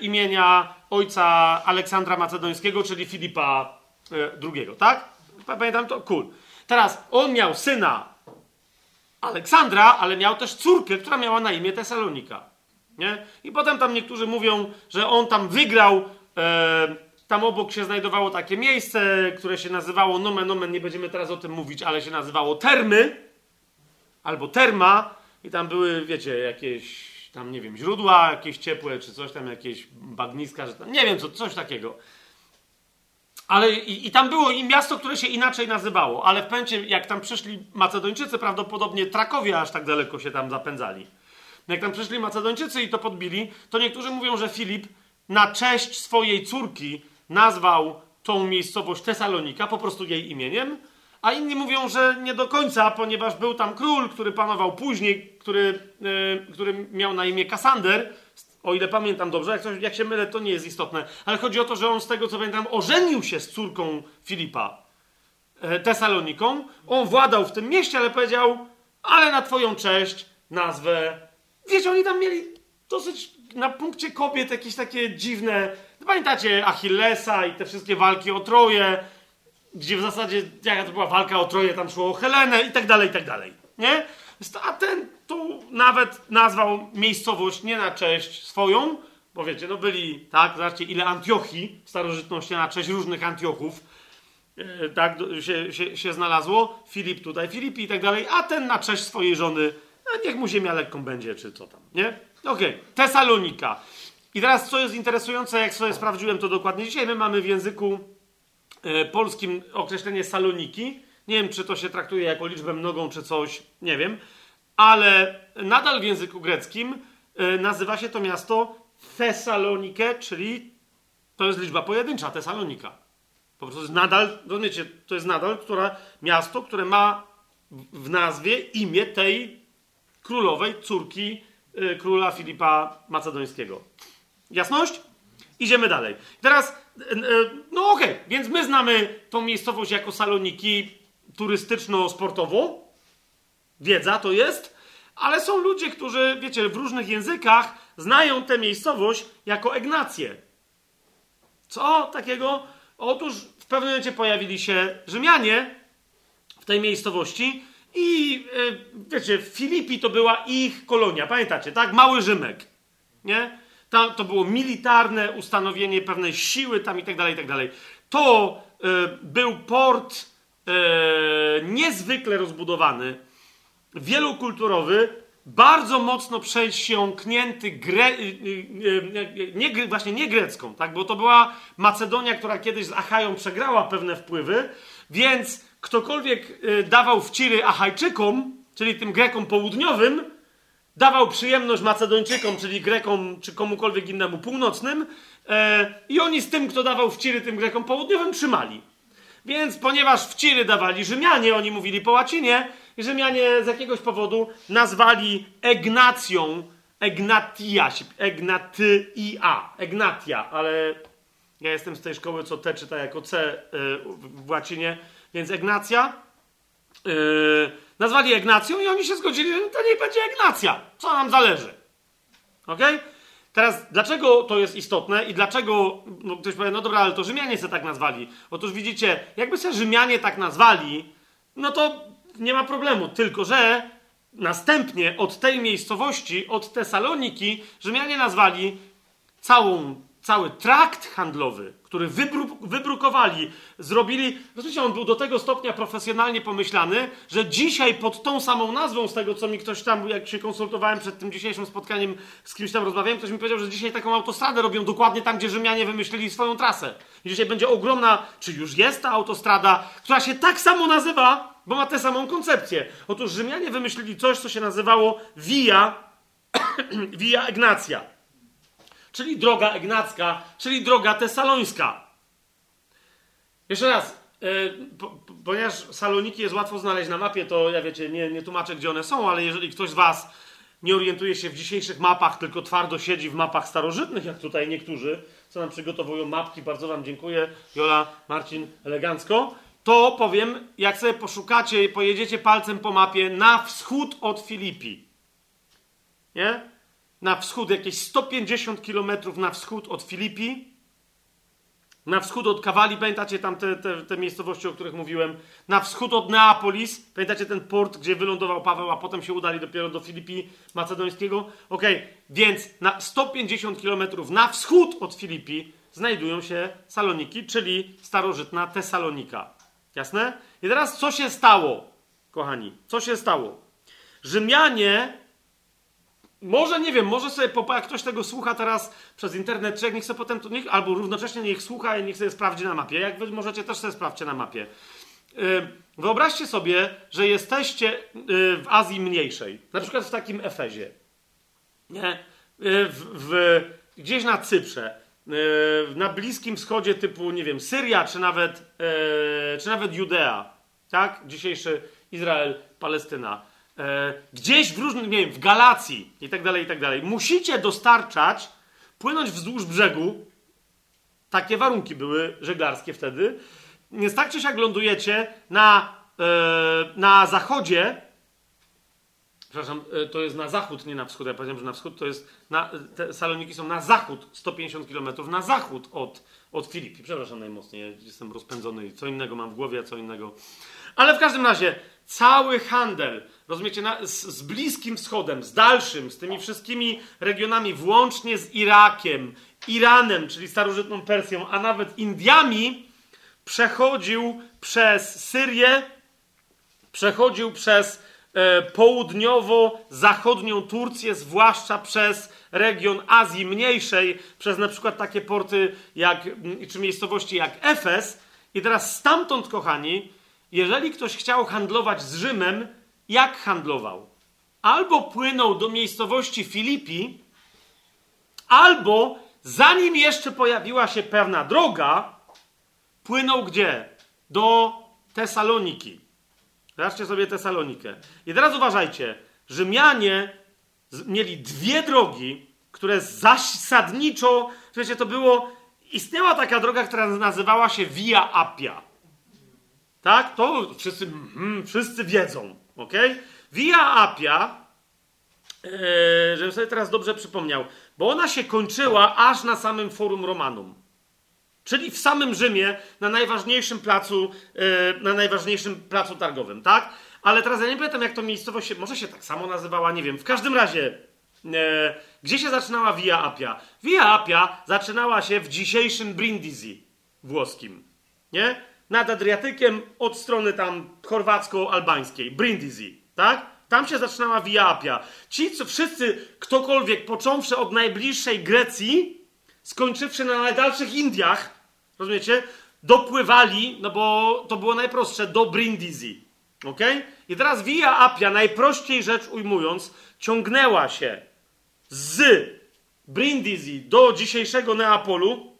imienia ojca Aleksandra Macedońskiego, czyli Filipa y, II, tak? Pamiętam to? Cool. Teraz on miał syna Aleksandra, ale miał też córkę, która miała na imię Tesalonika. Nie? I potem tam niektórzy mówią, że on tam wygrał. E, tam obok się znajdowało takie miejsce, które się nazywało nomen nomen, nie będziemy teraz o tym mówić, ale się nazywało Termy albo Terma i tam były, wiecie, jakieś tam, nie wiem, źródła jakieś ciepłe, czy coś tam, jakieś bagniska, że tam, nie wiem, co, coś takiego. Ale i, i, tam było i miasto, które się inaczej nazywało, ale w pęcie, jak tam przyszli Macedończycy, prawdopodobnie Trakowie aż tak daleko się tam zapędzali. Jak tam przyszli Macedończycy i to podbili, to niektórzy mówią, że Filip na cześć swojej córki nazwał tą miejscowość Tesalonika po prostu jej imieniem, a inni mówią, że nie do końca, ponieważ był tam król, który panował później, który, yy, który miał na imię Kasander, o ile pamiętam dobrze, jak, coś, jak się mylę, to nie jest istotne, ale chodzi o to, że on z tego co pamiętam ożenił się z córką Filipa. e, Tesaloniką. On władał w tym mieście, ale powiedział, ale na twoją cześć nazwę. Wiecie, oni tam mieli dosyć na punkcie kobiet jakieś takie dziwne. Pamiętacie Achillesa i te wszystkie walki o Troje, gdzie w zasadzie jaka to była walka o Troje, tam szło o Helenę i tak dalej, i tak dalej. Nie? A ten tu nawet nazwał miejscowość nie na cześć swoją, bo wiecie, no byli, tak, zobaczcie ile Antiochii w starożytności na cześć różnych Antiochów, yy, tak, się, się, się, znalazło. Filip tutaj, Filip i tak dalej, a ten na cześć swojej żony, niech mu ziemia lekką będzie, czy co tam, nie? Okej, okay. Tesalonika. I teraz, co jest interesujące, jak sobie sprawdziłem to dokładnie dzisiaj, my mamy w języku e, polskim określenie Saloniki. Nie wiem, czy to się traktuje jako liczbę mnogą, czy coś, nie wiem. Ale nadal w języku greckim e, nazywa się to miasto Thessalonikę, czyli to jest liczba pojedyncza, Tesalonika. Po prostu jest nadal, rozumiecie, to jest nadal która, miasto, które ma w nazwie imię tej królowej, córki y, króla Filipa Macedońskiego. Jasność? Idziemy dalej. Teraz, y, y, no okej, okay, więc my znamy tą miejscowość jako Saloniki turystyczno-sportowo. Wiedza to jest. Ale są ludzie, którzy, wiecie, w różnych językach znają tę miejscowość jako Egnację. Co takiego? Otóż w pewnym momencie pojawili się Rzymianie w tej miejscowości i yy, wiecie, Filipi to była ich kolonia, pamiętacie, tak? Mały Rzymek, nie? Tam to było militarne ustanowienie pewnej siły tam i tak dalej, i tak dalej. To yy, był port yy, niezwykle rozbudowany, wielokulturowy, bardzo mocno przesiąknięty gre, y, y, y, nie, właśnie nie grecką, tak? bo to była Macedonia, która kiedyś z Achają przegrała pewne wpływy, więc ktokolwiek dawał wciry Achajczykom, czyli tym Grekom południowym, dawał przyjemność Macedończykom, czyli Grekom czy komukolwiek innemu północnym e, i oni z tym, kto dawał wciry tym Grekom południowym, trzymali. Więc ponieważ wciry dawali Rzymianie, oni mówili po łacinie, Rzymianie z jakiegoś powodu nazwali Egnacją Egnatia, Egnatia, Egnatia, ale ja jestem z tej szkoły, co T czyta jako C y, w łacinie, więc Egnacja. Yy, nazwali Egnacją i oni się zgodzili, że to nie będzie Egnacja. Co nam zależy? Ok? Teraz, dlaczego to jest istotne i dlaczego no, ktoś powie, no dobra, ale to Rzymianie se tak nazwali. Otóż widzicie, jakby się Rzymianie tak nazwali, no to nie ma problemu. Tylko, że następnie od tej miejscowości, od Tesaloniki, Rzymianie nazwali całą, cały trakt handlowy, który wybru, wybrukowali, zrobili. Oczywiście on był do tego stopnia profesjonalnie pomyślany, że dzisiaj pod tą samą nazwą, z tego co mi ktoś tam, jak się konsultowałem przed tym dzisiejszym spotkaniem, z kimś tam rozmawiałem, ktoś mi powiedział, że dzisiaj taką autostradę robią dokładnie tam, gdzie Rzymianie wymyślili swoją trasę. I dzisiaj będzie ogromna, czy już jest ta autostrada, która się tak samo nazywa, bo ma tę samą koncepcję. Otóż Rzymianie wymyślili coś, co się nazywało Via, Via Ignacja, czyli droga Ignacka, czyli droga tesalońska. Jeszcze raz, po, ponieważ Saloniki jest łatwo znaleźć na mapie, to ja wiecie, nie, nie tłumaczę, gdzie one są, ale jeżeli ktoś z Was nie orientuje się w dzisiejszych mapach, tylko twardo siedzi w mapach starożytnych, jak tutaj niektórzy, co nam przygotowują mapki, bardzo Wam dziękuję, Jola, Marcin, elegancko, to powiem, jak sobie poszukacie, pojedziecie palcem po mapie na wschód od Filipi. Nie? Na wschód, jakieś 150 kilometrów na wschód od Filipi. Na wschód od Kawali, pamiętacie tam te, te, te, miejscowości, o których mówiłem. Na wschód od Neapolis, pamiętacie ten port, gdzie wylądował Paweł, a potem się udali dopiero do Filipi Macedońskiego? Ok, więc na 150 kilometrów na wschód od Filipi znajdują się Saloniki, czyli starożytna Tesalonika. Jasne? I teraz co się stało, kochani? Co się stało? Rzymianie, może nie wiem, może sobie, jak ktoś tego słucha teraz przez internet, czy jak niech sobie potem, to niech, albo równocześnie niech słucha i niech sobie sprawdzi na mapie. Jak wy możecie, też sobie sprawdźcie na mapie. Yy, wyobraźcie sobie, że jesteście yy, w Azji Mniejszej, na przykład w takim Efezie, nie? Yy, w, w, gdzieś na Cyprze, na Bliskim Wschodzie typu, nie wiem, Syria, czy nawet, czy nawet Judea, tak? Dzisiejszy Izrael, Palestyna. E, gdzieś w różnych, nie wiem, w Galacji i tak dalej, i tak dalej. Musicie dostarczać, płynąć wzdłuż brzegu, takie warunki były żeglarskie wtedy, Więc tak czy siak lądujecie na, e, na zachodzie, przepraszam, e, to jest na zachód, nie na wschód, ja powiedziałem, że na wschód to jest, na, te Saloniki są na zachód, 150 km na zachód od, od Filipi. Przepraszam najmocniej, jestem rozpędzony i co innego mam w głowie, a co innego. Ale w każdym razie, cały handel, rozumiecie, na, z, z Bliskim Wschodem, z dalszym, z tymi wszystkimi regionami, włącznie z Irakiem, Iranem, czyli starożytną Persją, a nawet Indiami, przechodził przez Syrię, przechodził przez e, południowo-zachodnią Turcję, zwłaszcza przez region Azji Mniejszej, przez na przykład takie porty jak, czy miejscowości jak Efes. I teraz stamtąd, kochani, jeżeli ktoś chciał handlować z Rzymem, jak handlował? Albo płynął do miejscowości Filipi, albo zanim jeszcze pojawiła się pewna droga, płynął gdzie? Do Tesaloniki. Zobaczcie sobie Tesalonikę. I teraz uważajcie, Rzymianie mieli dwie drogi, które zasadniczo, wiecie, to było, istniała taka droga, która nazywała się Via Appia. Tak? To wszyscy, mm, wszyscy wiedzą, ok? Via Appia, yy, żebym sobie teraz dobrze przypomniał, bo ona się kończyła aż na samym Forum Romanum. Czyli w samym Rzymie, na najważniejszym placu, yy, na najważniejszym placu targowym, tak? Ale teraz ja nie pamiętam, jak to miejscowość się, może się tak samo nazywała, nie wiem. W każdym razie, yy, gdzie się zaczynała Via Appia? Via Appia zaczynała się w dzisiejszym Brindisi włoskim, nie? Nad Adriatykiem od strony tam chorwacko-albańskiej, Brindisi, tak? Tam się zaczynała Via Appia. Ci, co wszyscy, ktokolwiek, począwszy od najbliższej Grecji, skończywszy na najdalszych Indiach, rozumiecie, dopływali, no bo to było najprostsze, do Brindisi. Ok? I teraz Via Appia, najprościej rzecz ujmując, ciągnęła się z Brindisi do dzisiejszego Neapolu.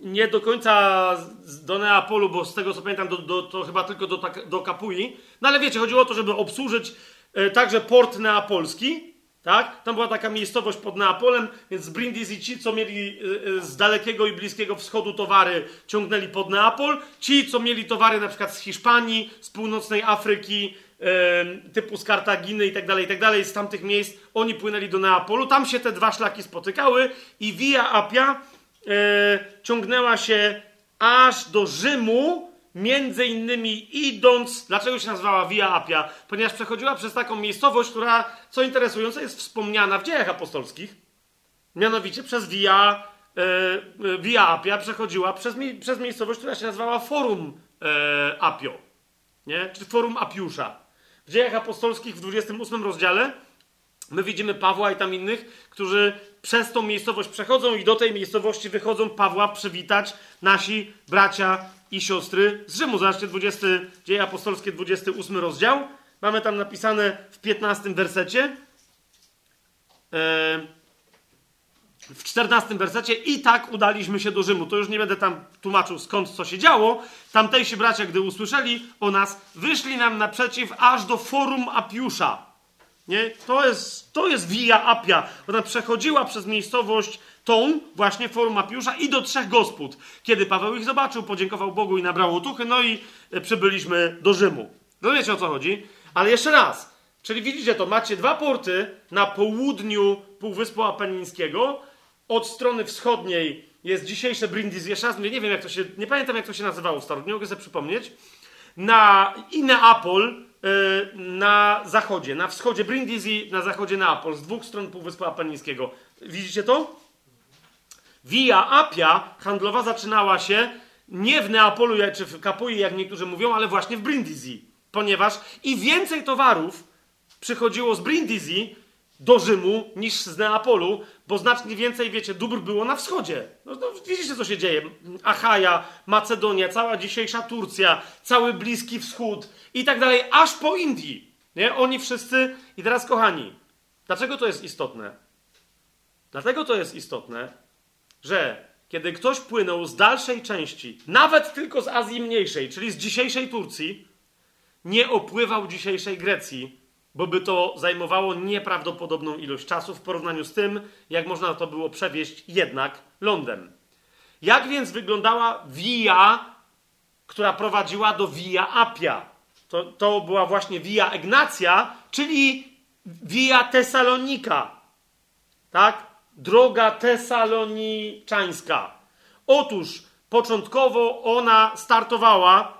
Nie do końca do Neapolu, bo z tego co pamiętam, do, do, to chyba tylko do, do Kapui. No ale wiecie, chodziło o to, żeby obsłużyć e, także port neapolski tak? Tam była taka miejscowość pod Neapolem, więc z Brindisi ci, co mieli y, y, z dalekiego i bliskiego wschodu towary, ciągnęli pod Neapol. Ci, co mieli towary na przykład z Hiszpanii, z północnej Afryki, typu z Kartaginy i tak dalej, i tak dalej, z tamtych miejsc, oni płynęli do Neapolu. Tam się te dwa szlaki spotykały i Via Appia e, ciągnęła się aż do Rzymu, między innymi idąc, dlaczego się nazywała Via Appia? Ponieważ przechodziła przez taką miejscowość, która, co interesujące, jest wspomniana w dziejach apostolskich. Mianowicie przez Via, e, Via Appia przechodziła przez, przez miejscowość, która się nazywała Forum e, Appio, nie? czy Forum Apiusza. W dziejach apostolskich w 28 rozdziale my widzimy Pawła i tam innych, którzy przez tą miejscowość przechodzą i do tej miejscowości wychodzą Pawła przywitać nasi bracia i siostry z Rzymu. Zobaczcie, 20, Dzieje Apostolskie, 28 rozdział. Mamy tam napisane w 15 wersecie. E, w 14 wersecie i tak udaliśmy się do Rzymu. To już nie będę tam tłumaczył skąd co się działo. Tamtejsi bracia, gdy usłyszeli o nas, wyszli nam naprzeciw aż do forum Apiusza. Nie? To jest, to jest Via Appia. Ona przechodziła przez miejscowość tą, właśnie forum Apiusza i do trzech gospod. Kiedy Paweł ich zobaczył, podziękował Bogu i nabrał otuchy, no i e, przybyliśmy do Rzymu. Rozumiecie o co chodzi? Ale jeszcze raz. Czyli widzicie to, macie dwa porty na południu Półwyspu Apenińskiego. Od strony wschodniej jest dzisiejsze Brindisi. Jeszcze raz nie wiem jak to się, nie pamiętam jak to się nazywało w starość, nie mogę sobie przypomnieć. Na, I Neapol, na zachodzie, na wschodzie Brindisi, na zachodzie Neapol, z dwóch stron Półwyspu Apenińskiego. Widzicie to? Via Appia handlowa zaczynała się nie w Neapolu czy w Kapui, jak niektórzy mówią, ale właśnie w Brindisi. Ponieważ i więcej towarów przychodziło z Brindisi do Rzymu niż z Neapolu, bo znacznie więcej, wiecie, dóbr było na wschodzie. No, no, widzicie, co się dzieje. Achaja, Macedonia, cała dzisiejsza Turcja, cały Bliski Wschód i tak dalej, aż po Indii. Nie? Oni wszyscy... I teraz, kochani, dlaczego to jest istotne? Dlatego to jest istotne, że kiedy ktoś płynął z dalszej części, nawet tylko z Azji Mniejszej, czyli z dzisiejszej Turcji, nie opływał dzisiejszej Grecji, bo by to zajmowało nieprawdopodobną ilość czasu w porównaniu z tym, jak można to było przewieźć jednak lądem. Jak więc wyglądała via która prowadziła do Via Appia. To, to była właśnie Via Egnacja, czyli Via Tesalonika. Tak? Droga tesaloniczańska. Otóż początkowo ona startowała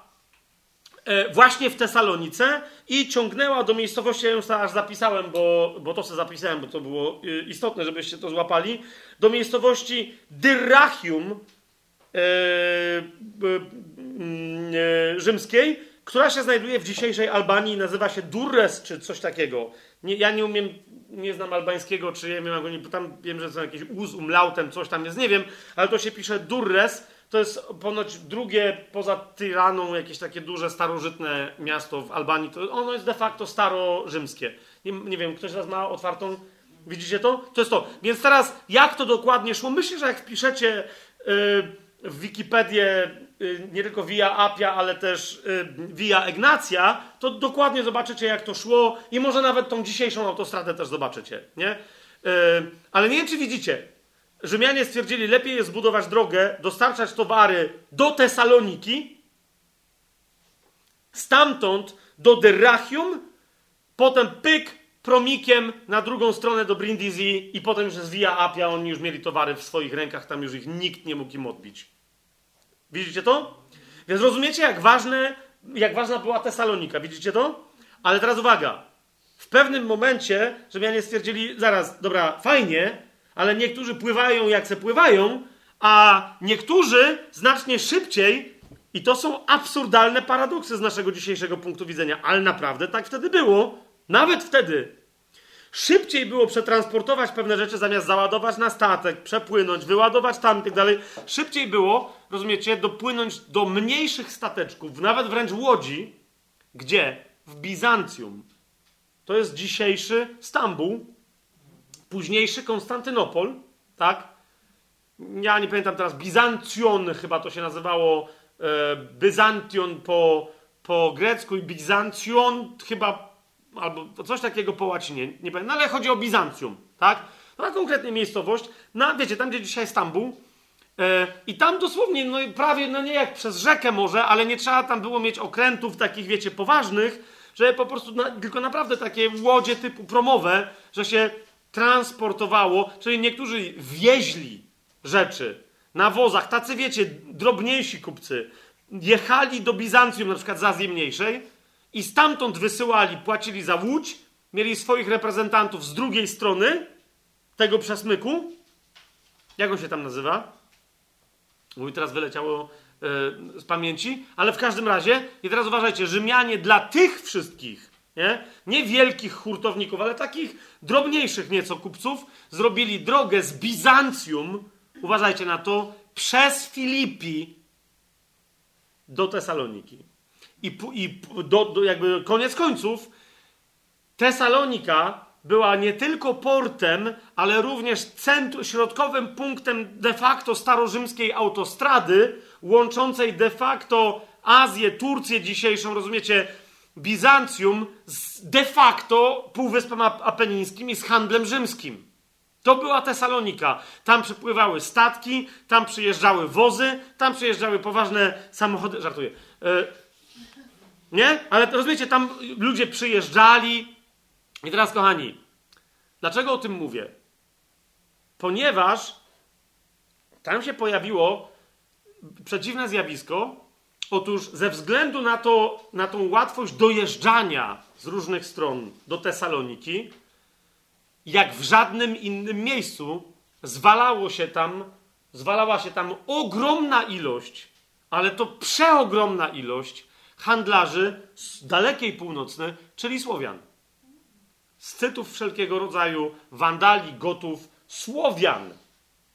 właśnie w Tesalonice i ciągnęła do miejscowości, ja ją aż zapisałem, bo, bo to sobie zapisałem, bo to było e, istotne, żebyście to złapali, do miejscowości Dyrrachium e, rzymskiej, która się znajduje w dzisiejszej Albanii, nazywa się Durres czy coś takiego. Nie, ja nie umiem, nie znam albańskiego, czy nie wiem, tam wiem, że są jakieś uz, umlautem, coś tam jest, nie wiem, ale to się pisze Durres. To jest ponoć drugie poza Tyraną jakieś takie duże, starożytne miasto w Albanii. To ono jest de facto starorzymskie. Nie, nie wiem, ktoś z Was ma otwartą. Widzicie to? To jest to. Więc teraz, jak to dokładnie szło? Myślę, że jak wpiszecie yy, w Wikipedię Y, nie tylko via Appia, ale też y, via Egnacja, to dokładnie zobaczycie, jak to szło i może nawet tą dzisiejszą autostradę też zobaczycie, nie? Y, ale nie wiem, czy widzicie. Rzymianie stwierdzili, lepiej jest zbudować drogę, dostarczać towary do Tesaloniki, stamtąd do Dyrrachium, potem pyk promikiem na drugą stronę do Brindisi i potem już jest via Appia, oni już mieli towary w swoich rękach, tam już ich nikt nie mógł im odbić. Widzicie to? Więc rozumiecie, jak, ważne, jak ważna była Tesalonika. Widzicie to? Ale teraz uwaga. W pewnym momencie Rzymianie stwierdzili, zaraz, dobra, fajnie, ale niektórzy pływają jak se pływają, a niektórzy znacznie szybciej, i to są absurdalne paradoksy z naszego dzisiejszego punktu widzenia, ale naprawdę tak wtedy było. Nawet wtedy Szybciej było przetransportować pewne rzeczy zamiast załadować na statek, przepłynąć, wyładować tam i tak dalej. Szybciej było, rozumiecie, dopłynąć do mniejszych stateczków, nawet wręcz łodzi. Gdzie? W Bizancjum. To jest dzisiejszy Stambuł, późniejszy Konstantynopol, tak? Ja nie pamiętam teraz, Bizancjon chyba to się nazywało, e, Byzantion po, po grecku i Bizancjon chyba albo coś takiego po łacinie, nie pamiętam, no ale chodzi o Bizancjum, tak? No konkretnie miejscowość, na, wiecie, tam gdzie dzisiaj Stambuł, e, i tam dosłownie, no prawie, no nie jak przez rzekę może, ale nie trzeba tam było mieć okrętów takich, wiecie, poważnych, że po prostu, na, tylko naprawdę takie łodzie typu promowe, że się transportowało, czyli niektórzy wieźli rzeczy na wozach, tacy wiecie, drobniejsi kupcy, jechali do Bizancjum, na przykład z Azji Mniejszej, i stamtąd wysyłali, płacili za łódź, mieli swoich reprezentantów z drugiej strony tego przesmyku. Jak on się tam nazywa? Mój teraz wyleciało yy, z pamięci, ale w każdym razie, i teraz uważajcie, Rzymianie dla tych wszystkich, nie, nie wielkich hurtowników, ale takich drobniejszych nieco kupców, zrobili drogę z Bizancjum, uważajcie na to, przez Filipi do Tesaloniki. I, i do, do, jakby koniec końców, Tesalonika była nie tylko portem, ale również centrum, środkowym punktem de facto starorzymskiej autostrady, łączącej de facto Azję, Turcję dzisiejszą, rozumiecie, Bizancjum z de facto Półwyspem Apenińskim i z handlem rzymskim. To była Tesalonika. Tam przypływały statki, tam przyjeżdżały wozy, tam przyjeżdżały poważne samochody. Żartuję. E, nie? Ale rozumiecie, tam ludzie przyjeżdżali. I teraz, kochani, dlaczego o tym mówię? Ponieważ tam się pojawiło przeciwne zjawisko. Otóż ze względu na, to, na tą łatwość dojeżdżania z różnych stron do Tesaloniki, jak w żadnym innym miejscu, zwalało się tam, zwalała się tam ogromna ilość, ale to przeogromna ilość handlarzy z dalekiej północnej, czyli Słowian. Scytów wszelkiego rodzaju, wandali, gotów, Słowian.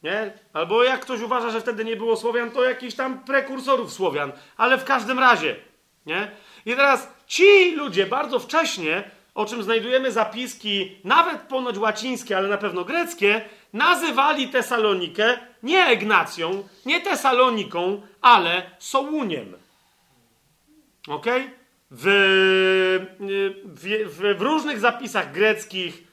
Nie? Albo jak ktoś uważa, że wtedy nie było Słowian, to jakiś tam prekursorów Słowian, ale w każdym razie. Nie? I teraz ci ludzie bardzo wcześnie, o czym znajdujemy zapiski, nawet ponoć łacińskie, ale na pewno greckie, nazywali Tesalonikę nie Egnacją, nie Tesaloniką, ale Sołuniem. Ok? W, w, w, w różnych zapisach greckich,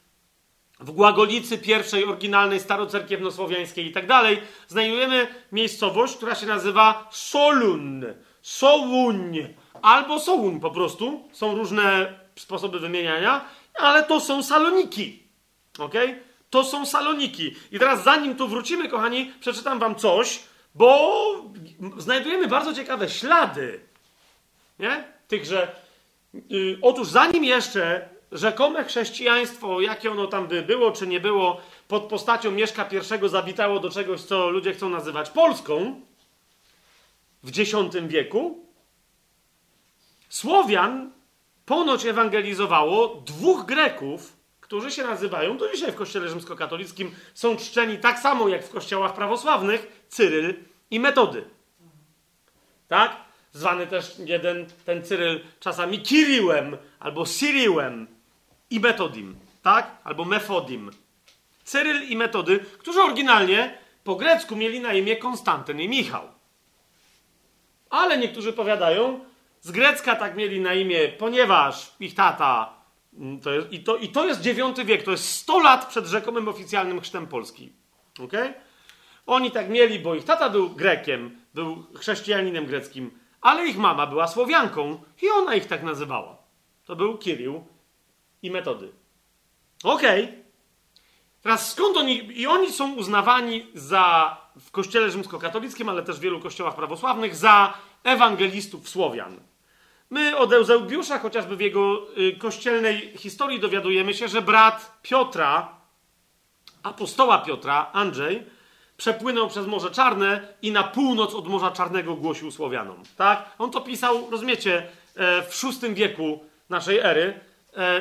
w Głagolicy pierwszej, oryginalnej, starocerkiewnosłowiańskiej i tak dalej, znajdujemy miejscowość, która się nazywa Solun. Sołuń albo Sołuń po prostu. Są różne sposoby wymieniania, ale to są Saloniki. Ok? To są Saloniki. I teraz zanim tu wrócimy, kochani, przeczytam wam coś, bo znajdujemy bardzo ciekawe ślady nie? tychże. Yy, otóż zanim jeszcze rzekome chrześcijaństwo, jakie ono tam by było, czy nie było, pod postacią Mieszka I zawitało do czegoś, co ludzie chcą nazywać Polską w X wieku, Słowian ponoć ewangelizowało dwóch Greków, którzy się nazywają, do dzisiaj w kościele rzymskokatolickim są czczeni tak samo jak w kościołach prawosławnych, Cyryl i Metody. Tak? Zwany też jeden, ten Cyryl czasami Kiriłem albo Siriłem i Metodim, tak? Albo Mefodim. Cyryl i Metody, którzy oryginalnie po grecku mieli na imię Konstantyn i Michał. Ale niektórzy powiadają, z grecka tak mieli na imię, ponieważ ich tata, mm, to jest, i, to, i to jest IX wiek, to jest 100 lat przed rzekomym oficjalnym chrztem Polski. Okay? Oni tak mieli, bo ich tata był Grekiem, był chrześcijaninem greckim, ale ich mama była Słowianką i ona ich tak nazywała. To był Kirił i Metody. Okej. Okay. Teraz skąd oni... I oni są uznawani za... w kościele rzymskokatolickim, ale też w wielu kościołach prawosławnych, za ewangelistów Słowian. My od Eusebiusza, chociażby w jego y, kościelnej historii, dowiadujemy się, że brat Piotra, apostoła Piotra, Andrzej, przepłynął przez Morze Czarne i na północ od Morza Czarnego głosił Słowianom. Tak? On to pisał, rozumiecie, e, w VI wieku naszej ery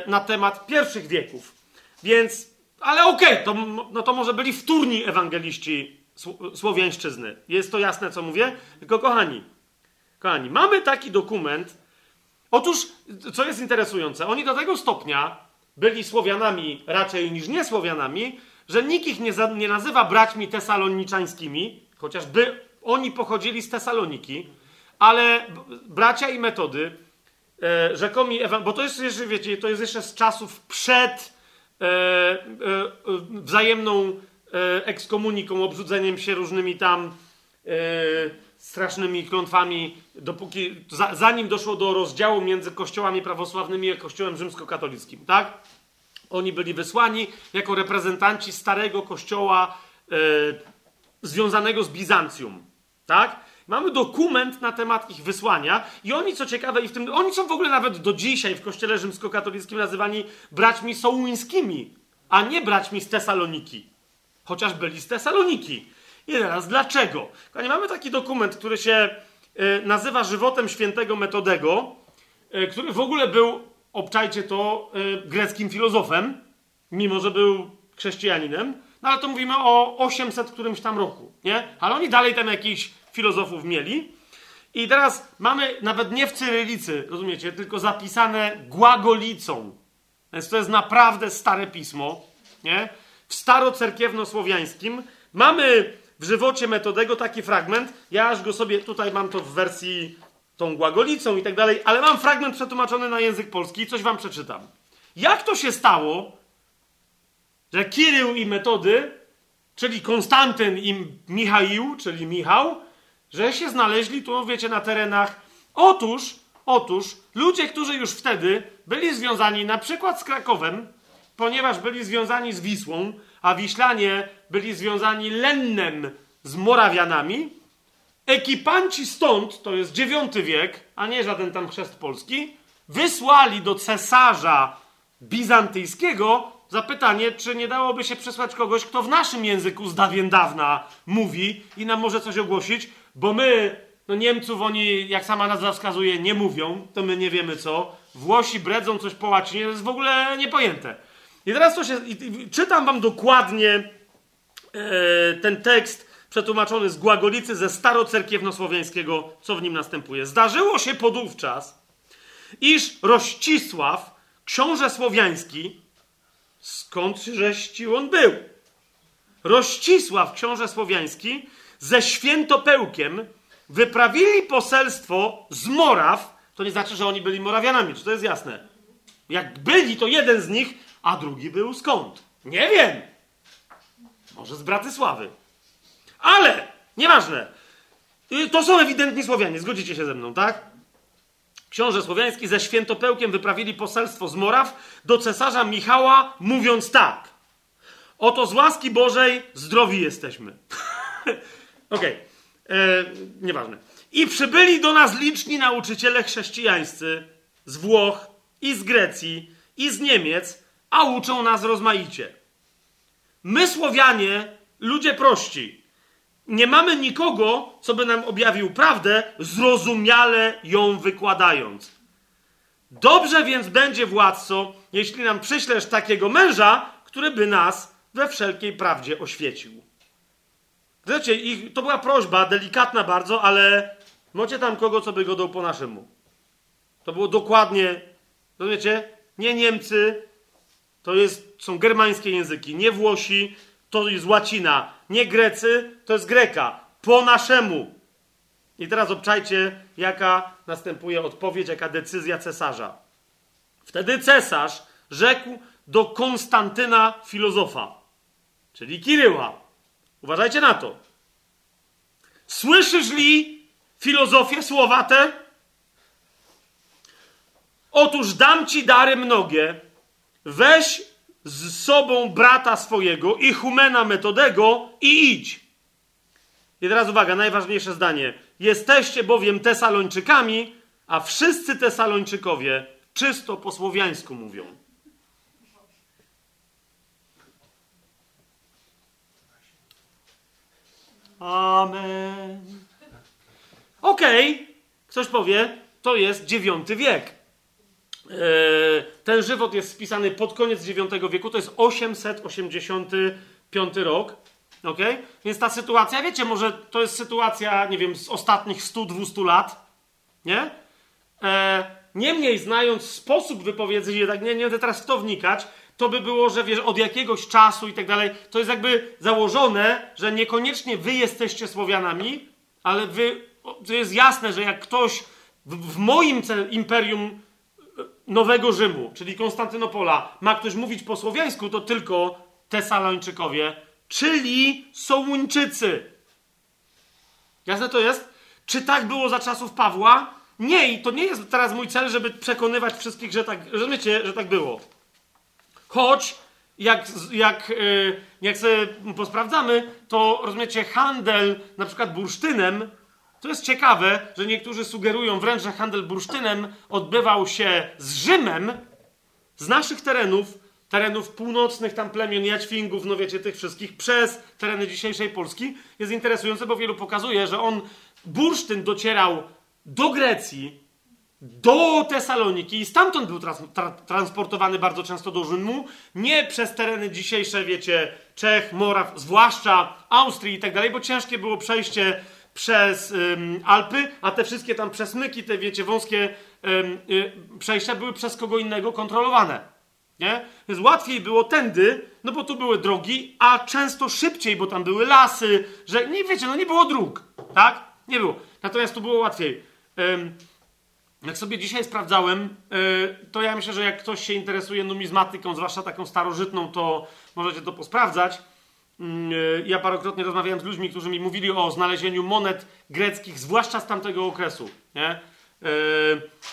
na temat pierwszych wieków. Więc, ale okej, okay, to, no to może byli wtórni ewangeliści słowiańszczyzny. Jest to jasne, co mówię? Tylko kochani, kochani, mamy taki dokument, Otóż, co jest interesujące, oni do tego stopnia byli Słowianami raczej niż nie Słowianami, że nikt ich nie, za, nie nazywa braćmi tesaloniczańskimi, chociażby oni pochodzili z Tesaloniki, ale bracia i metody, e, rzekomi, bo to jest jeszcze, wiecie, to jest jeszcze z czasów przed e, e, wzajemną e, ekskomuniką, obrzudzeniem się różnymi tam e, strasznymi klątwami, dopóki, za, zanim doszło do rozdziału między kościołami prawosławnymi a kościołem rzymskokatolickim, tak? Oni byli wysłani jako reprezentanci starego kościoła e, związanego z Bizancjum, tak? Mamy dokument na temat ich wysłania i oni, co ciekawe, i w tym, oni są w ogóle nawet do dzisiaj w kościele rzymskokatolickim nazywani braćmi sołuńskimi, a nie braćmi z Tesaloniki. Chociaż byli z Tesaloniki. I teraz, dlaczego? Kochani, mamy taki dokument, który się y, nazywa Żywotem Świętego Metodego, y, który w ogóle był, obczajcie to, y, greckim filozofem, mimo że był chrześcijaninem, no ale to mówimy o 800 którymś tam roku, nie? Ale oni dalej tam jakichś filozofów mieli. I teraz mamy nawet nie w cyrylicy, rozumiecie, tylko zapisane głagolicą. Więc to jest naprawdę stare pismo, nie? W starocerkiewno-słowiańskim mamy w żywocie Metodego taki fragment. Ja aż go sobie, tutaj mam to w wersji tą głagolicą i tak dalej, ale mam fragment przetłumaczony na język polski i coś wam przeczytam. Jak to się stało, że Kirył i Metody, czyli Konstantyn i Michał, czyli Michał, że się znaleźli tu, wiecie, na terenach. Otóż, otóż, ludzie, którzy już wtedy byli związani na przykład z Krakowem, ponieważ byli związani z Wisłą, a Wiślanie byli związani Lennem z Morawianami, ekipanci stąd, to jest IX wiek, a nie żaden tam chrzest polski, wysłali do cesarza bizantyjskiego zapytanie, czy nie dałoby się przesłać kogoś, kto w naszym języku z dawien dawna mówi i nam może coś ogłosić, bo my, no Niemców oni, jak sama nazwa wskazuje, nie mówią, to my nie wiemy co. Włosi bredzą coś po łacinie, to jest w ogóle niepojęte. I teraz to się. Czytam wam dokładnie e, ten tekst przetłumaczony z Głagolicy ze starocerkiewnosłowiańskiego, co w nim następuje. Zdarzyło się podówczas, iż Rościsław, książę słowiański, skąd żeści on był? Rościsław, książę słowiański, ze świętopełkiem wyprawili poselstwo z Moraw. To nie znaczy, że oni byli Morawianami, czy to jest jasne? Jak byli, to jeden z nich a drugi był skąd? Nie wiem. Może z Bratysławy. Ale, nieważne. Y, to są ewidentni Słowianie, zgodzicie się ze mną, tak? Książę Słowiański ze świętopełkiem wyprawili poselstwo z Moraw do cesarza Michała, mówiąc tak. Oto z łaski Bożej zdrowi jesteśmy. Okej, okay. E, nieważne. I przybyli do nas liczni nauczyciele chrześcijańscy z Włoch i z Grecji i z Niemiec, a uczą nas rozmaicie. My, Słowianie, ludzie prości, nie mamy nikogo, co by nam objawił prawdę, zrozumiale ją wykładając. Dobrze więc będzie, władco, jeśli nam przyślesz takiego męża, który by nas we wszelkiej prawdzie oświecił. Wiecie, ich, to była prośba, delikatna bardzo, ale macie tam kogo, co by go dał po naszemu. To było dokładnie, rozumiecie? Nie Niemcy, to jest, są germańskie języki, nie Włosi, to jest łacina, nie Grecy, to jest Greka. Po naszemu. I teraz obczajcie, jaka następuje odpowiedź, jaka decyzja cesarza. Wtedy cesarz rzekł do Konstantyna filozofa, czyli Kiryła. Uważajcie na to. Słyszysz li filozofię słowa te? Otóż dam ci dary mnogie. Weź z sobą brata swojego i humena metodego i idź. I teraz uwaga, najważniejsze zdanie. Jesteście bowiem Tesalończykami, a wszyscy Tesalończykowie czysto po słowiańsku mówią. Amen. Okej, okay. ktoś powie, to jest dziewiąty wiek. Eee, ten żywot jest spisany pod koniec IX wieku, to jest 885 rok. Okay? Więc ta sytuacja, wiecie, może to jest sytuacja, nie wiem, z ostatnich 100-200 lat. Nie? Eee, niemniej, znając sposób wypowiedzenia, tak nie, nie będę teraz w to wnikać, to by było, że wiesz, od jakiegoś czasu i tak dalej, to jest jakby założone, że niekoniecznie wy jesteście Słowianami, ale wy, to jest jasne, że jak ktoś w, w moim imperium e, Nowego Rzymu, czyli Konstantynopola, ma ktoś mówić po słowiańsku, to tylko Tesalończykowie, czyli Sołuńczycy. Jasne to jest? Czy tak było za czasów Pawła? Nie, i to nie jest teraz mój cel, żeby przekonywać wszystkich, że tak, rozumiecie, że tak było. Choć, jak, jak, y, jak sobie posprawdzamy, to rozumiecie, handel na przykład bursztynem, to jest ciekawe, że niektórzy sugerują wręcz, że handel bursztynem odbywał się z Rzymem, z naszych terenów, terenów północnych, tam plemion Jaćwingów, no wiecie, tych wszystkich, przez tereny dzisiejszej Polski, jest interesujące, bo wielu pokazuje, że on, bursztyn docierał do Grecji, do Tesaloniki i stamtąd był tra transportowany bardzo często do Rzymu, nie przez tereny dzisiejsze, wiecie, Czech, Moraw, zwłaszcza Austrii i tak dalej, bo ciężkie było przejście przez ym, Alpy, a te wszystkie tam przesmyki, te wiecie, wąskie ym, y, przejścia były przez kogo innego kontrolowane. Nie? Więc łatwiej było tędy, no bo tu były drogi, a często szybciej, bo tam były lasy, że nie wiecie, no nie było dróg, tak? Nie było. Natomiast tu było łatwiej. Ym, jak sobie dzisiaj sprawdzałem, y, to ja myślę, że jak ktoś się interesuje numizmatyką, zwłaszcza taką starożytną, to możecie to posprawdzać. Mm, y, ja parokrotnie rozmawiałem z ludźmi, którzy mi mówili o znalezieniu monet greckich, zwłaszcza z tamtego okresu. Nie?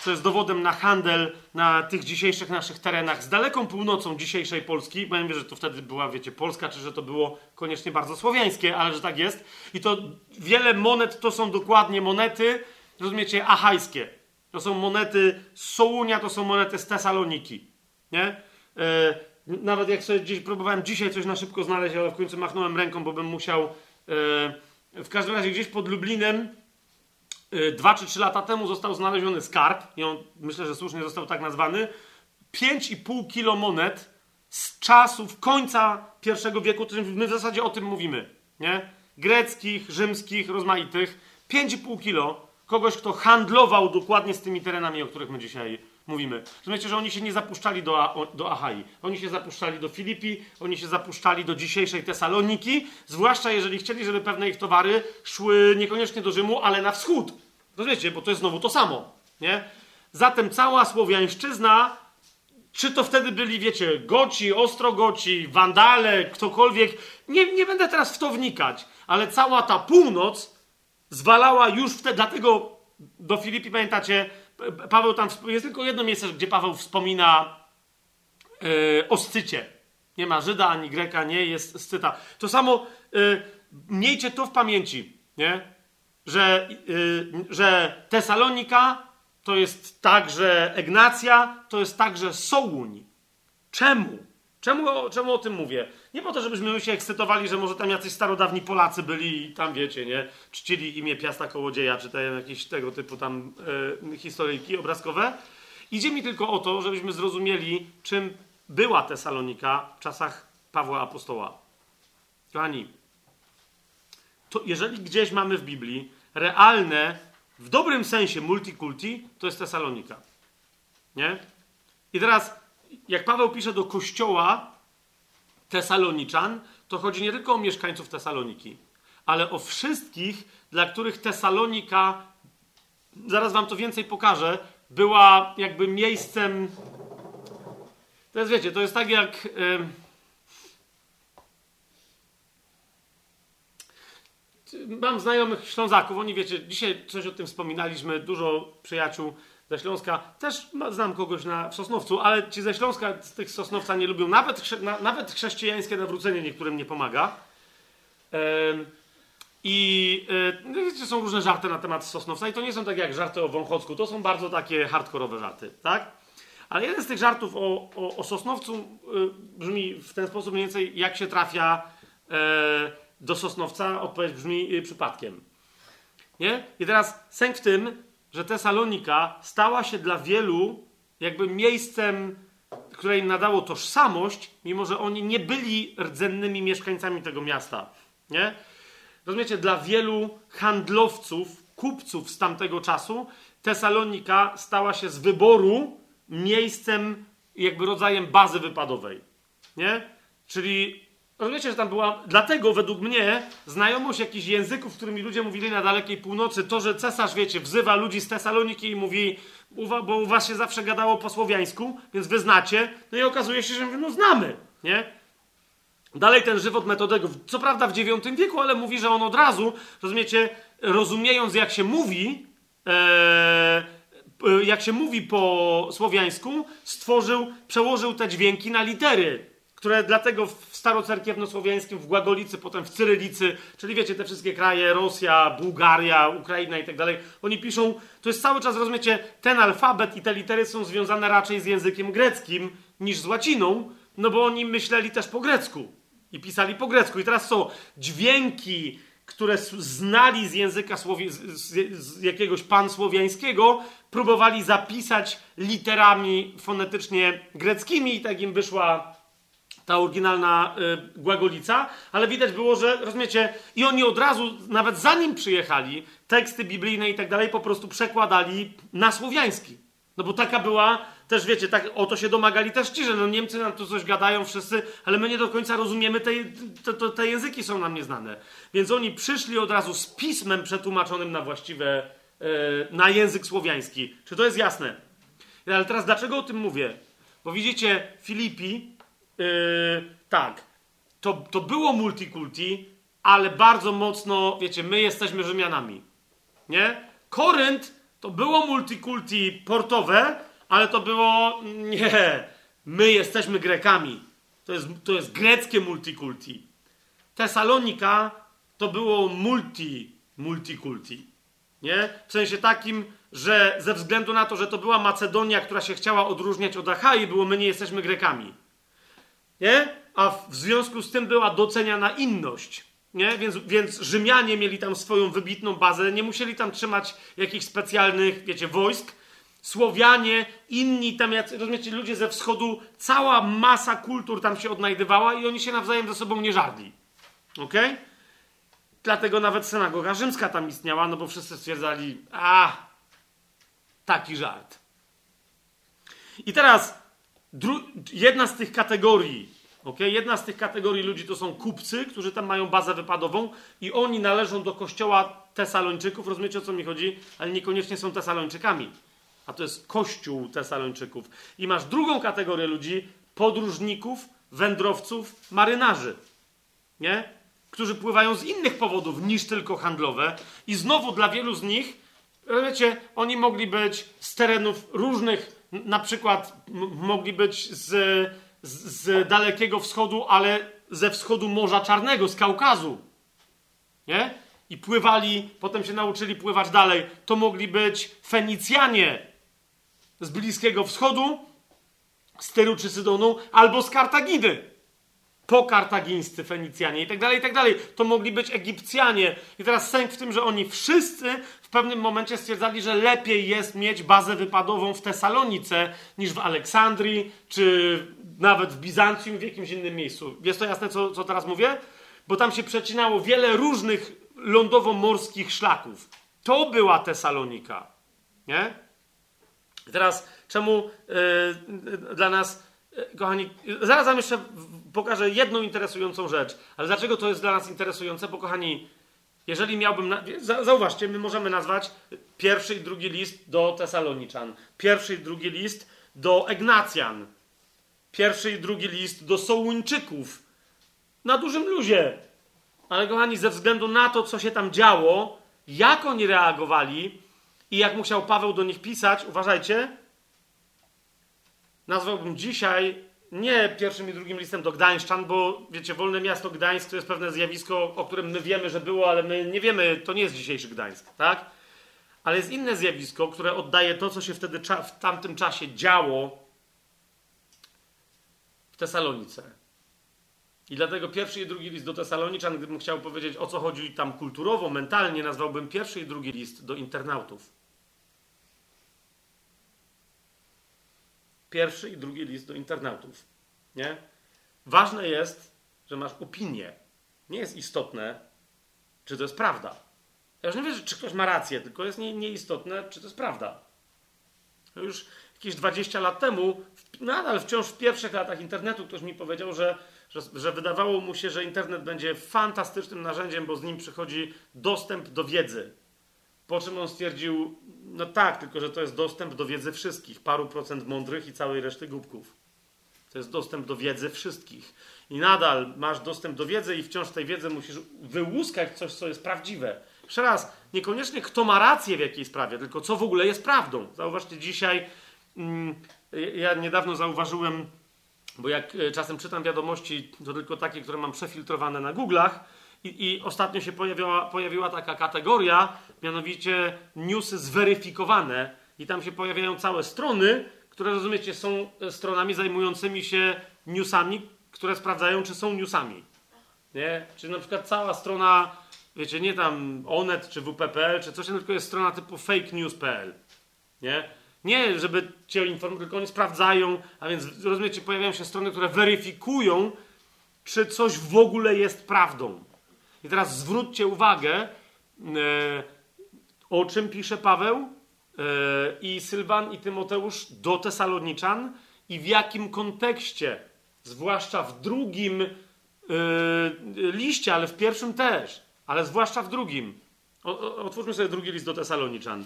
Co y, jest dowodem na handel na tych dzisiejszych naszych terenach z daleką północą dzisiejszej Polski. Bo ja wiem, że to wtedy była, wiecie, Polska, czy że to było koniecznie bardzo słowiańskie, ale że tak jest. I to wiele monet to są dokładnie monety, rozumiecie, achajskie. To są monety z Sołunia, to są monety z Tesaloniki. Nie? E, nawet jak sobie gdzieś próbowałem dzisiaj coś na szybko znaleźć, ale w końcu machnąłem ręką, bo bym musiał. E, w każdym razie gdzieś pod Lublinem e, dwa czy trzy lata temu został znaleziony skarb, i on myślę, że słusznie został tak nazwany. 5,5 kilo monet z czasów końca I wieku, to my w zasadzie o tym mówimy. Nie? Greckich, rzymskich, rozmaitych. 5,5 kilo kogoś, kto handlował dokładnie z tymi terenami, o których my dzisiaj mówimy. Rozumiecie, że oni się nie zapuszczali do, do Achai. Oni się zapuszczali do Filipi, oni się zapuszczali do dzisiejszej Tesaloniki, zwłaszcza jeżeli chcieli, żeby pewne ich towary szły niekoniecznie do Rzymu, ale na wschód. Rozumiecie, bo to jest znowu to samo. Nie? Zatem cała Słowiańszczyzna, czy to wtedy byli, wiecie, Goci, Ostrogoci, Wandale, ktokolwiek, nie, nie będę teraz w to wnikać, ale cała ta północ zwalała już wtedy, dlatego do Filipi, pamiętacie, Paweł tam, jest tylko jedno miejsce, gdzie Paweł wspomina yy, o Scycie. Nie ma Żyda ani Greka, nie, jest Scyta. To samo, yy, miejcie to w pamięci, nie? Że, yy, że Tesalonika to jest także Egnacja, to jest także Sołuń. Czemu? Czemu, czemu o tym mówię? Nie po to, żebyśmy się ekscytowali, że może tam jacyś starodawni Polacy byli i tam, wiecie, nie, czcili imię Piasta Kołodzieja, czy te, jakieś tego typu tam e, historyjki obrazkowe. Idzie mi tylko o to, żebyśmy zrozumieli, czym była Tesalonika w czasach Pawła Apostoła. Kochani, to jeżeli gdzieś mamy w Biblii realne, w dobrym sensie multikulti, to jest Tesalonika. Nie? I teraz, jak Paweł pisze do kościoła Tesaloniczan, to chodzi nie tylko o mieszkańców Tesaloniki, ale o wszystkich, dla których Tesalonika, zaraz wam to więcej pokażę, była jakby miejscem. To jest, wiecie, to jest tak jak. Yy, mam znajomych Ślązaków, oni wiecie, dzisiaj coś o tym wspominaliśmy, dużo przyjaciół ze Śląska. Też znam kogoś na, w Sosnowcu, ale ci ze Śląska z tych Sosnowca nie lubią. Nawet, na, nawet chrześcijańskie nawrócenie niektórym nie pomaga. I yy, są różne żarty na temat Sosnowca i to nie są tak jak żarty o Wąchocku, to są bardzo takie hardkorowe żarty, tak? Ale jeden z tych żartów o, o, o Sosnowcu yy, brzmi w ten sposób mniej więcej, jak się trafia yy, do Sosnowca, odpowiedź brzmi przypadkiem. Nie? I teraz sęk w tym, że Tesalonika stała się dla wielu jakby miejscem, które im nadało tożsamość, mimo że oni nie byli rdzennymi mieszkańcami tego miasta. Nie? Rozumiecie, dla wielu handlowców, kupców z tamtego czasu, Tesalonika stała się z wyboru miejscem, jakby rodzajem bazy wypadowej. Nie? Czyli Rozumiecie, że tam była, dlatego według mnie znajomość jakichś języków, którymi ludzie mówili na dalekiej północy, to, że cesarz, wiecie, wzywa ludzi z Tesaloniki i mówi, bo u was się zawsze gadało po słowiańsku, więc wy znacie, no i okazuje się, że no znamy, nie? Dalej ten żywot metodego, co prawda w IX wieku, ale mówi, że on od razu, rozumiecie, rozumiejąc jak się mówi, e, jak się mówi po słowiańsku, stworzył, przełożył te dźwięki na litery które dlatego w starocerkiewnosłowiańskim, w Głagolicy, potem w Cyrylicy, czyli wiecie, te wszystkie kraje, Rosja, Bułgaria, Ukraina i tak dalej, oni piszą, to jest cały czas, rozumiecie, ten alfabet i te litery są związane raczej z językiem greckim niż z łaciną, no bo oni myśleli też po grecku i pisali po grecku. I teraz są dźwięki, które znali z języka słowi- z, z, jakiegoś pansłowiańskiego, próbowali zapisać literami fonetycznie greckimi i tak im wyszła ta oryginalna y, Głagolica, ale widać było, że, rozumiecie, i oni od razu, nawet zanim przyjechali, teksty biblijne i tak dalej, po prostu przekładali na słowiański. No bo taka była, też wiecie, tak, o to się domagali też ci, że no Niemcy nam tu coś gadają wszyscy, ale my nie do końca rozumiemy, te, te, te języki są nam nieznane. Więc oni przyszli od razu z pismem przetłumaczonym na właściwe, y, na język słowiański. Czy to jest jasne? Ale teraz dlaczego o tym mówię? Bo widzicie, Filipi Yy, tak, to, to było multikulti, ale bardzo mocno, wiecie, my jesteśmy Rzymianami. Nie? Korynt to było multikulti portowe, ale to było, nie, my jesteśmy Grekami. To jest, to jest greckie multikulti. Tesalonika to było multi, multikulti. Nie? W sensie takim, że ze względu na to, że to była Macedonia, która się chciała odróżniać od Achai, było my nie jesteśmy Grekami. Nie? A w związku z tym była doceniana inność. Nie? Więc, więc Rzymianie mieli tam swoją wybitną bazę, nie musieli tam trzymać jakichś specjalnych, wiecie, wojsk. Słowianie, inni tam, jacy, rozumiecie, ludzie ze wschodu, cała masa kultur tam się odnajdywała i oni się nawzajem ze sobą nie żarli. Ok? Dlatego nawet synagoga rzymska tam istniała, no bo wszyscy stwierdzali, a, taki żart. I teraz jedna z tych kategorii, okay? jedna z tych kategorii ludzi to są kupcy, którzy tam mają bazę wypadową i oni należą do kościoła Tesalończyków, rozumiecie o co mi chodzi? Ale niekoniecznie są Tesalończykami. A to jest kościół Tesalończyków. I masz drugą kategorię ludzi, podróżników, wędrowców, marynarzy. Nie? którzy pływają z innych powodów niż tylko handlowe. I znowu dla wielu z nich, wiecie, oni mogli być z terenów różnych, na przykład mogli być z, z, z dalekiego wschodu, ale ze wschodu Morza Czarnego, z Kaukazu. Nie? I pływali, potem się nauczyli pływać dalej. To mogli być Fenicjanie z Bliskiego Wschodu, z Tyru czy Sydonu, albo z Kartaginy. Po kartagińscy Fenicjanie i tak dalej, i tak dalej. To mogli być Egipcjanie. I teraz sęk w tym, że oni wszyscy w pewnym momencie stwierdzali, że lepiej jest mieć bazę wypadową w Tesalonice niż w Aleksandrii, czy nawet w Bizancjum, w jakimś innym miejscu. Jest to jasne, co, co teraz mówię? Bo tam się przecinało wiele różnych lądowo-morskich szlaków. To była Tesalonika. Nie? Teraz, czemu yy, dla nas, yy, kochani, zaraz wam jeszcze pokażę jedną interesującą rzecz. Ale dlaczego to jest dla nas interesujące? Bo, kochani, jeżeli miałbym. Na... Zauważcie, my możemy nazwać pierwszy i drugi list do Tesaloniczan, pierwszy i drugi list do Egnacjan, pierwszy i drugi list do Sołuńczyków. Na dużym luzie. Ale kochani, ze względu na to, co się tam działo, jak oni reagowali i jak musiał Paweł do nich pisać, uważajcie, nazwałbym dzisiaj nie pierwszym i drugim listem do Gdańszczan, bo wiecie, wolne miasto Gdańsk to jest pewne zjawisko, o którym my wiemy, że było, ale my nie wiemy, to nie jest dzisiejszy Gdańsk, tak? Ale jest inne zjawisko, które oddaje to, co się wtedy w tamtym czasie działo w Tesalonice. I dlatego pierwszy i drugi list do Tesaloniczan, gdybym chciał powiedzieć o co chodzi tam kulturowo, mentalnie, nazwałbym pierwszy i drugi list do internautów. Pierwszy i drugi list do internautów. Nie? Ważne jest, że masz opinię. Nie jest istotne, czy to jest prawda. Ja już nie wiem, czy ktoś ma rację, tylko jest nie, nieistotne, czy to jest prawda. Już jakieś 20 lat temu, nadal wciąż w pierwszych latach internetu, ktoś mi powiedział, że że, że wydawało mu się, że internet będzie fantastycznym narzędziem, bo z nim przychodzi dostęp do wiedzy. Po czym on stwierdził, no tak, tylko że to jest dostęp do wiedzy wszystkich, paru procent mądrych i całej reszty głupków. To jest dostęp do wiedzy wszystkich. I nadal masz dostęp do wiedzy i wciąż tej wiedzy musisz wyłuskać coś, co jest prawdziwe. Jeszcze raz, niekoniecznie kto ma rację w jakiej sprawie, tylko co w ogóle jest prawdą. Zauważcie, dzisiaj, mm, ja niedawno zauważyłem bo jak e, czasem czytam wiadomości, to tylko takie, które mam przefiltrowane na Google'ach, i, i ostatnio się pojawiła, pojawiła taka kategoria, mianowicie newsy zweryfikowane, i tam się pojawiają całe strony, które rozumiecie są e, stronami zajmującymi się newsami, które sprawdzają, czy są newsami. Nie? Czyli na przykład cała strona, wiecie, nie tam Onet czy WP.pl, czy coś, tylko jest strona typu fake news.pl. Nie? Nie, żeby cię informować, tylko oni sprawdzają, a więc rozumiecie, pojawiają się strony, które weryfikują, czy coś w ogóle jest prawdą. I teraz zwróćcie uwagę, e, o czym pisze Paweł e, i Sylwan i Tymoteusz do Tesaloniczan i w jakim kontekście, zwłaszcza w drugim e, liście, ale w pierwszym też, ale zwłaszcza w drugim. Otwórzmy sobie drugi list do Tesaloniczan.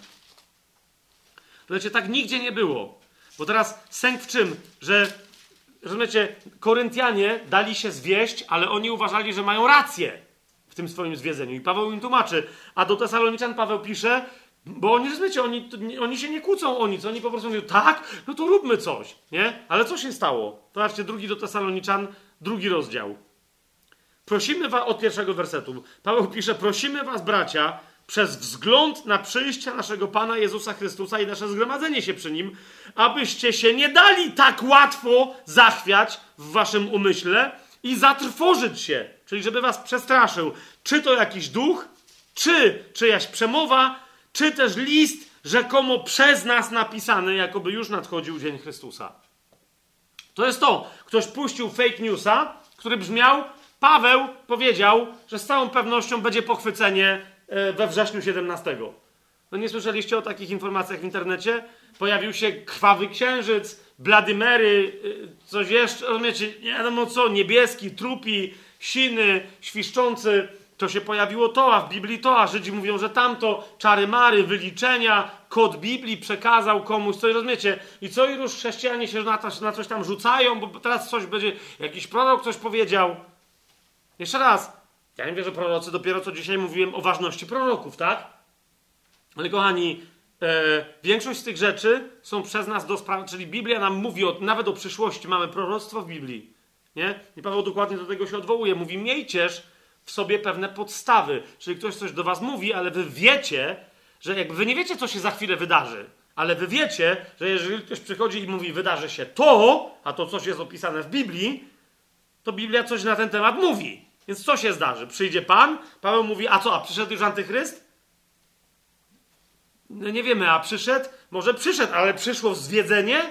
Słuchajcie, tak nigdzie nie było. Bo teraz sęk w czym? Że, rozumiecie, Koryntianie dali się zwieść, ale oni uważali, że mają rację w tym swoim zwiedzeniu. I Paweł im tłumaczy. A do Tesaloniczan Paweł pisze, bo oni, rozumiecie, oni, oni się nie kłócą o nic. Oni po prostu mówią, tak, no to róbmy coś, nie? Ale co się stało? Zobaczcie, drugi do Tesaloniczan, drugi rozdział. Prosimy was, od pierwszego wersetu, Paweł pisze, prosimy was, bracia, przez wzgląd na przyjście naszego Pana Jezusa Chrystusa i nasze zgromadzenie się przy Nim, abyście się nie dali tak łatwo zachwiać w waszym umyśle i zatrwożyć się, czyli żeby was przestraszył, czy to jakiś duch, czy czyjaś przemowa, czy też list rzekomo przez nas napisany, jakoby już nadchodził dzień Chrystusa. To jest to. Ktoś puścił fake newsa, który brzmiał, Paweł powiedział, że z całą pewnością będzie pochwycenie E, we wrześniu 17. No nie słyszeliście o takich informacjach w internecie? Pojawił się krwawy księżyc, bladymery, e, coś jeszcze, rozumiecie, nie wiadomo co, niebieski, trupi, siny, świszczący. To się pojawiło to, a w Biblii to, a Żydzi mówią, że tamto, czary mary, wyliczenia, kod Biblii przekazał komuś, coś rozumiecie? I co i już chrześcijanie się na, to, na coś tam rzucają, bo teraz coś będzie, jakiś prorok coś powiedział. Jeszcze raz, Ja nie wierzę prorocy, dopiero co dzisiaj mówiłem o ważności proroków, tak? Ale kochani, e, większość z tych rzeczy są przez nas do sprawy, czyli Biblia nam mówi o, nawet o przyszłości, mamy proroctwo w Biblii, nie? I Paweł dokładnie do tego się odwołuje. Mówi, miejcież w sobie pewne podstawy, czyli ktoś coś do was mówi, ale wy wiecie, że jakby wy nie wiecie, co się za chwilę wydarzy, ale wy wiecie, że jeżeli ktoś przychodzi i mówi, wydarzy się to, a to coś jest opisane w Biblii, to Biblia coś na ten temat mówi. Więc co się zdarzy? Przyjdzie Pan, Paweł mówi, a co, a przyszedł już antychryst? No nie wiemy, a przyszedł? Może przyszedł, ale przyszło zwiedzenie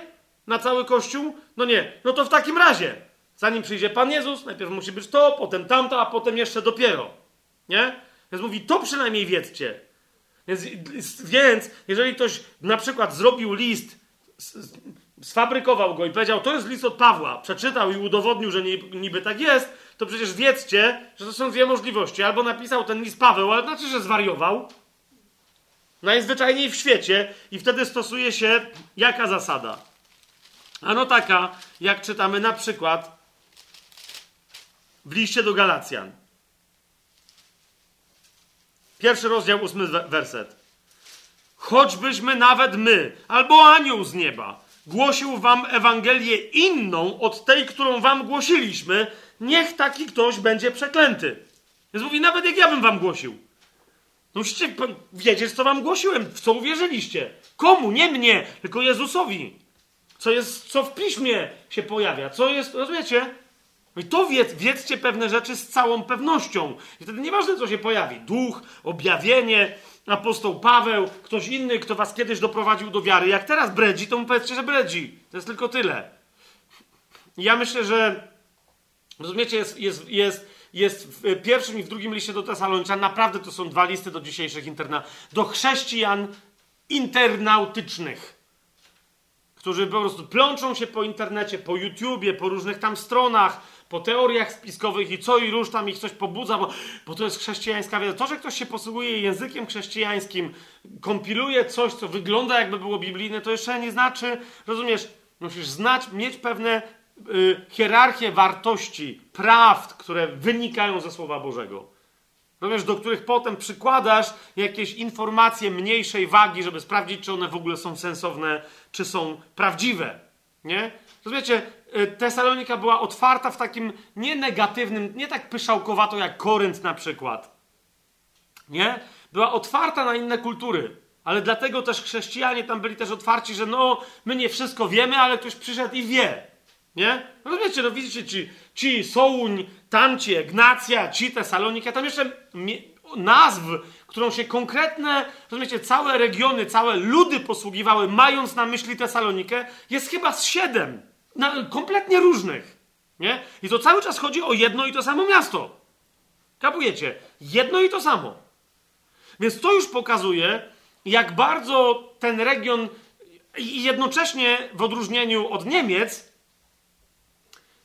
na cały Kościół? No nie. No to w takim razie, zanim przyjdzie Pan Jezus, najpierw musi być to, potem tamto, a potem jeszcze dopiero. Nie? Więc mówi, to przynajmniej wiedzcie. Więc, więc jeżeli ktoś na przykład zrobił list, sfabrykował go i powiedział, to jest list od Pawła, przeczytał i udowodnił, że niby tak jest, to przecież wiedzcie, że to są dwie możliwości. Albo napisał ten list Paweł, ale znaczy, że zwariował, najzwyczajniej w świecie i wtedy stosuje się jaka zasada? Ano taka, jak czytamy na przykład w liście do Galacjan. Pierwszy rozdział, ósmy werset. Choćbyśmy nawet my, albo anioł z nieba, głosił wam Ewangelię inną od tej, którą wam głosiliśmy, niech taki ktoś będzie przeklęty. Więc mówi, nawet jak ja bym wam głosił. No musicie wiedzieć, co wam głosiłem, w co uwierzyliście. Komu? Nie mnie, tylko Jezusowi. Co jest, co w piśmie się pojawia, co jest, rozumiecie? I to wiedz, wiedzcie pewne rzeczy z całą pewnością. I wtedy nieważne, co się pojawi. Duch, objawienie, apostoł Paweł, ktoś inny, kto was kiedyś doprowadził do wiary. Jak teraz bredzi, to mu powiedzcie, że bredzi. To jest tylko tyle. I ja myślę, że rozumiecie, jest, jest, jest, jest w pierwszym i w drugim liście do Tesaloniczan. Naprawdę to są dwa listy do dzisiejszych interna, do chrześcijan internautycznych którzy po prostu plączą się po internecie, po YouTubie, po różnych tam stronach, po teoriach spiskowych i co i róż tam ich coś pobudza, bo, bo to jest chrześcijańska wiedza. To, że ktoś się posługuje językiem chrześcijańskim, kompiluje coś, co wygląda jakby było biblijne, to jeszcze nie znaczy, rozumiesz, musisz znać, mieć pewne y, hierarchię wartości, prawd, które wynikają ze Słowa Bożego. Rozumiesz, do których potem przykładasz jakieś informacje mniejszej wagi, żeby sprawdzić, czy one w ogóle są sensowne, czy są prawdziwe. Nie? Rozumiecie, Tesalonika była otwarta w takim nie negatywnym, nie tak pyszałkowato jak Korynt na przykład. Nie? Była otwarta na inne kultury. Ale dlatego też chrześcijanie tam byli też otwarci, że no, my nie wszystko wiemy, ale ktoś przyszedł i wie. Nie? Rozumiecie, no widzicie, ci, ci Sołuń, tamci Egnacja, ci Tesalonika, tam jeszcze nazw, którą się konkretne, rozumiecie, całe regiony, całe ludy posługiwały, mając na myśli Tesalonikę, jest chyba z siedem. Na, kompletnie różnych. Nie? I to cały czas chodzi o jedno i to samo miasto. Kapujecie? Jedno i to samo. Więc to już pokazuje, jak bardzo ten region i jednocześnie w odróżnieniu od Niemiec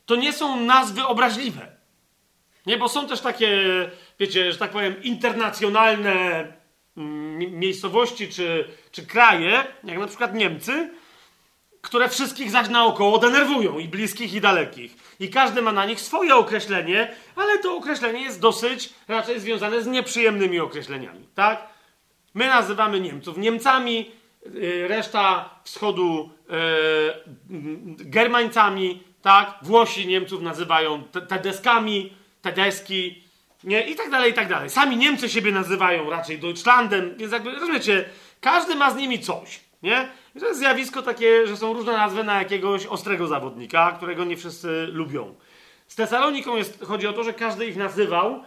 to nie są nazwy obraźliwe. Nie, bo są też takie, wiecie, że tak powiem, internacjonalne mm, miejscowości czy, czy kraje, jak na przykład Niemcy, które wszystkich zaś naokoło denerwują, i bliskich, i dalekich. I każdy ma na nich swoje określenie, ale to określenie jest dosyć raczej związane z nieprzyjemnymi określeniami, tak? My nazywamy Niemców Niemcami, y, reszta wschodu e, Germańcami, tak? Włosi Niemców nazywają Tedeskami, Tedeski, nie? I tak dalej, i tak dalej. Sami Niemcy siebie nazywają raczej Deutschlandem, więc jakby, rozumiecie, każdy ma z nimi coś, nie? To jest zjawisko takie, że są różne nazwy na jakiegoś ostrego zawodnika, którego nie wszyscy lubią. Z Tesaloniką jest, chodzi o to, że każdy ich nazywał yy,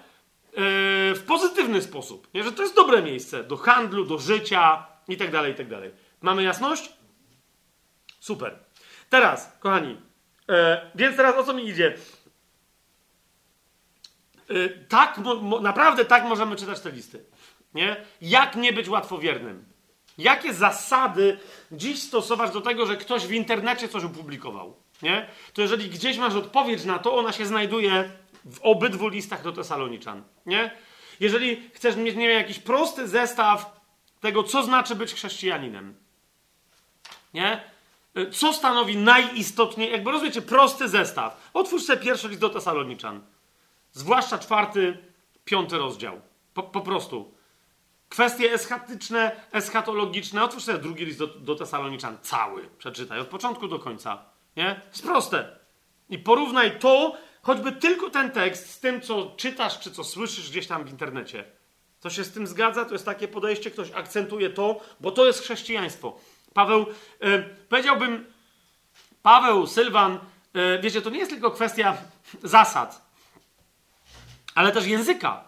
w pozytywny sposób, nie? Że to jest dobre miejsce do handlu, do życia i tak dalej, i tak. Mamy jasność? Super. Teraz, kochani, E, więc teraz o co mi idzie? E, tak, mo, mo, naprawdę tak możemy czytać te listy. Nie? Jak nie być łatwowiernym? Jakie zasady dziś stosować do tego, że ktoś w internecie coś opublikował? Nie? To jeżeli gdzieś masz odpowiedź na to, ona się znajduje w obydwu listach do Tesaloniczan. Nie? Jeżeli chcesz mieć nie wiem, jakiś prosty zestaw tego, co znaczy być chrześcijaninem, nie? Y, co stanowi najistotniej, jakby rozumiecie, prosty zestaw. Otwórz sobie pierwszy list do Tesaloniczan. Zwłaszcza czwarty, piąty rozdział. Po, po prostu. Kwestie eschatyczne, eschatologiczne. Otwórz sobie drugi list do, do Tesaloniczan. Cały. Przeczytaj. Od początku do końca. Nie? Jest proste. I porównaj to, choćby tylko ten tekst, z tym, co czytasz, czy co słyszysz gdzieś tam w internecie. To się z tym zgadza? To jest takie podejście, ktoś akcentuje to, bo to jest chrześcijaństwo. Paweł, e, powiedziałbym, Paweł, Sylwan, e, wiecie, to nie jest tylko kwestia zasad, ale też języka.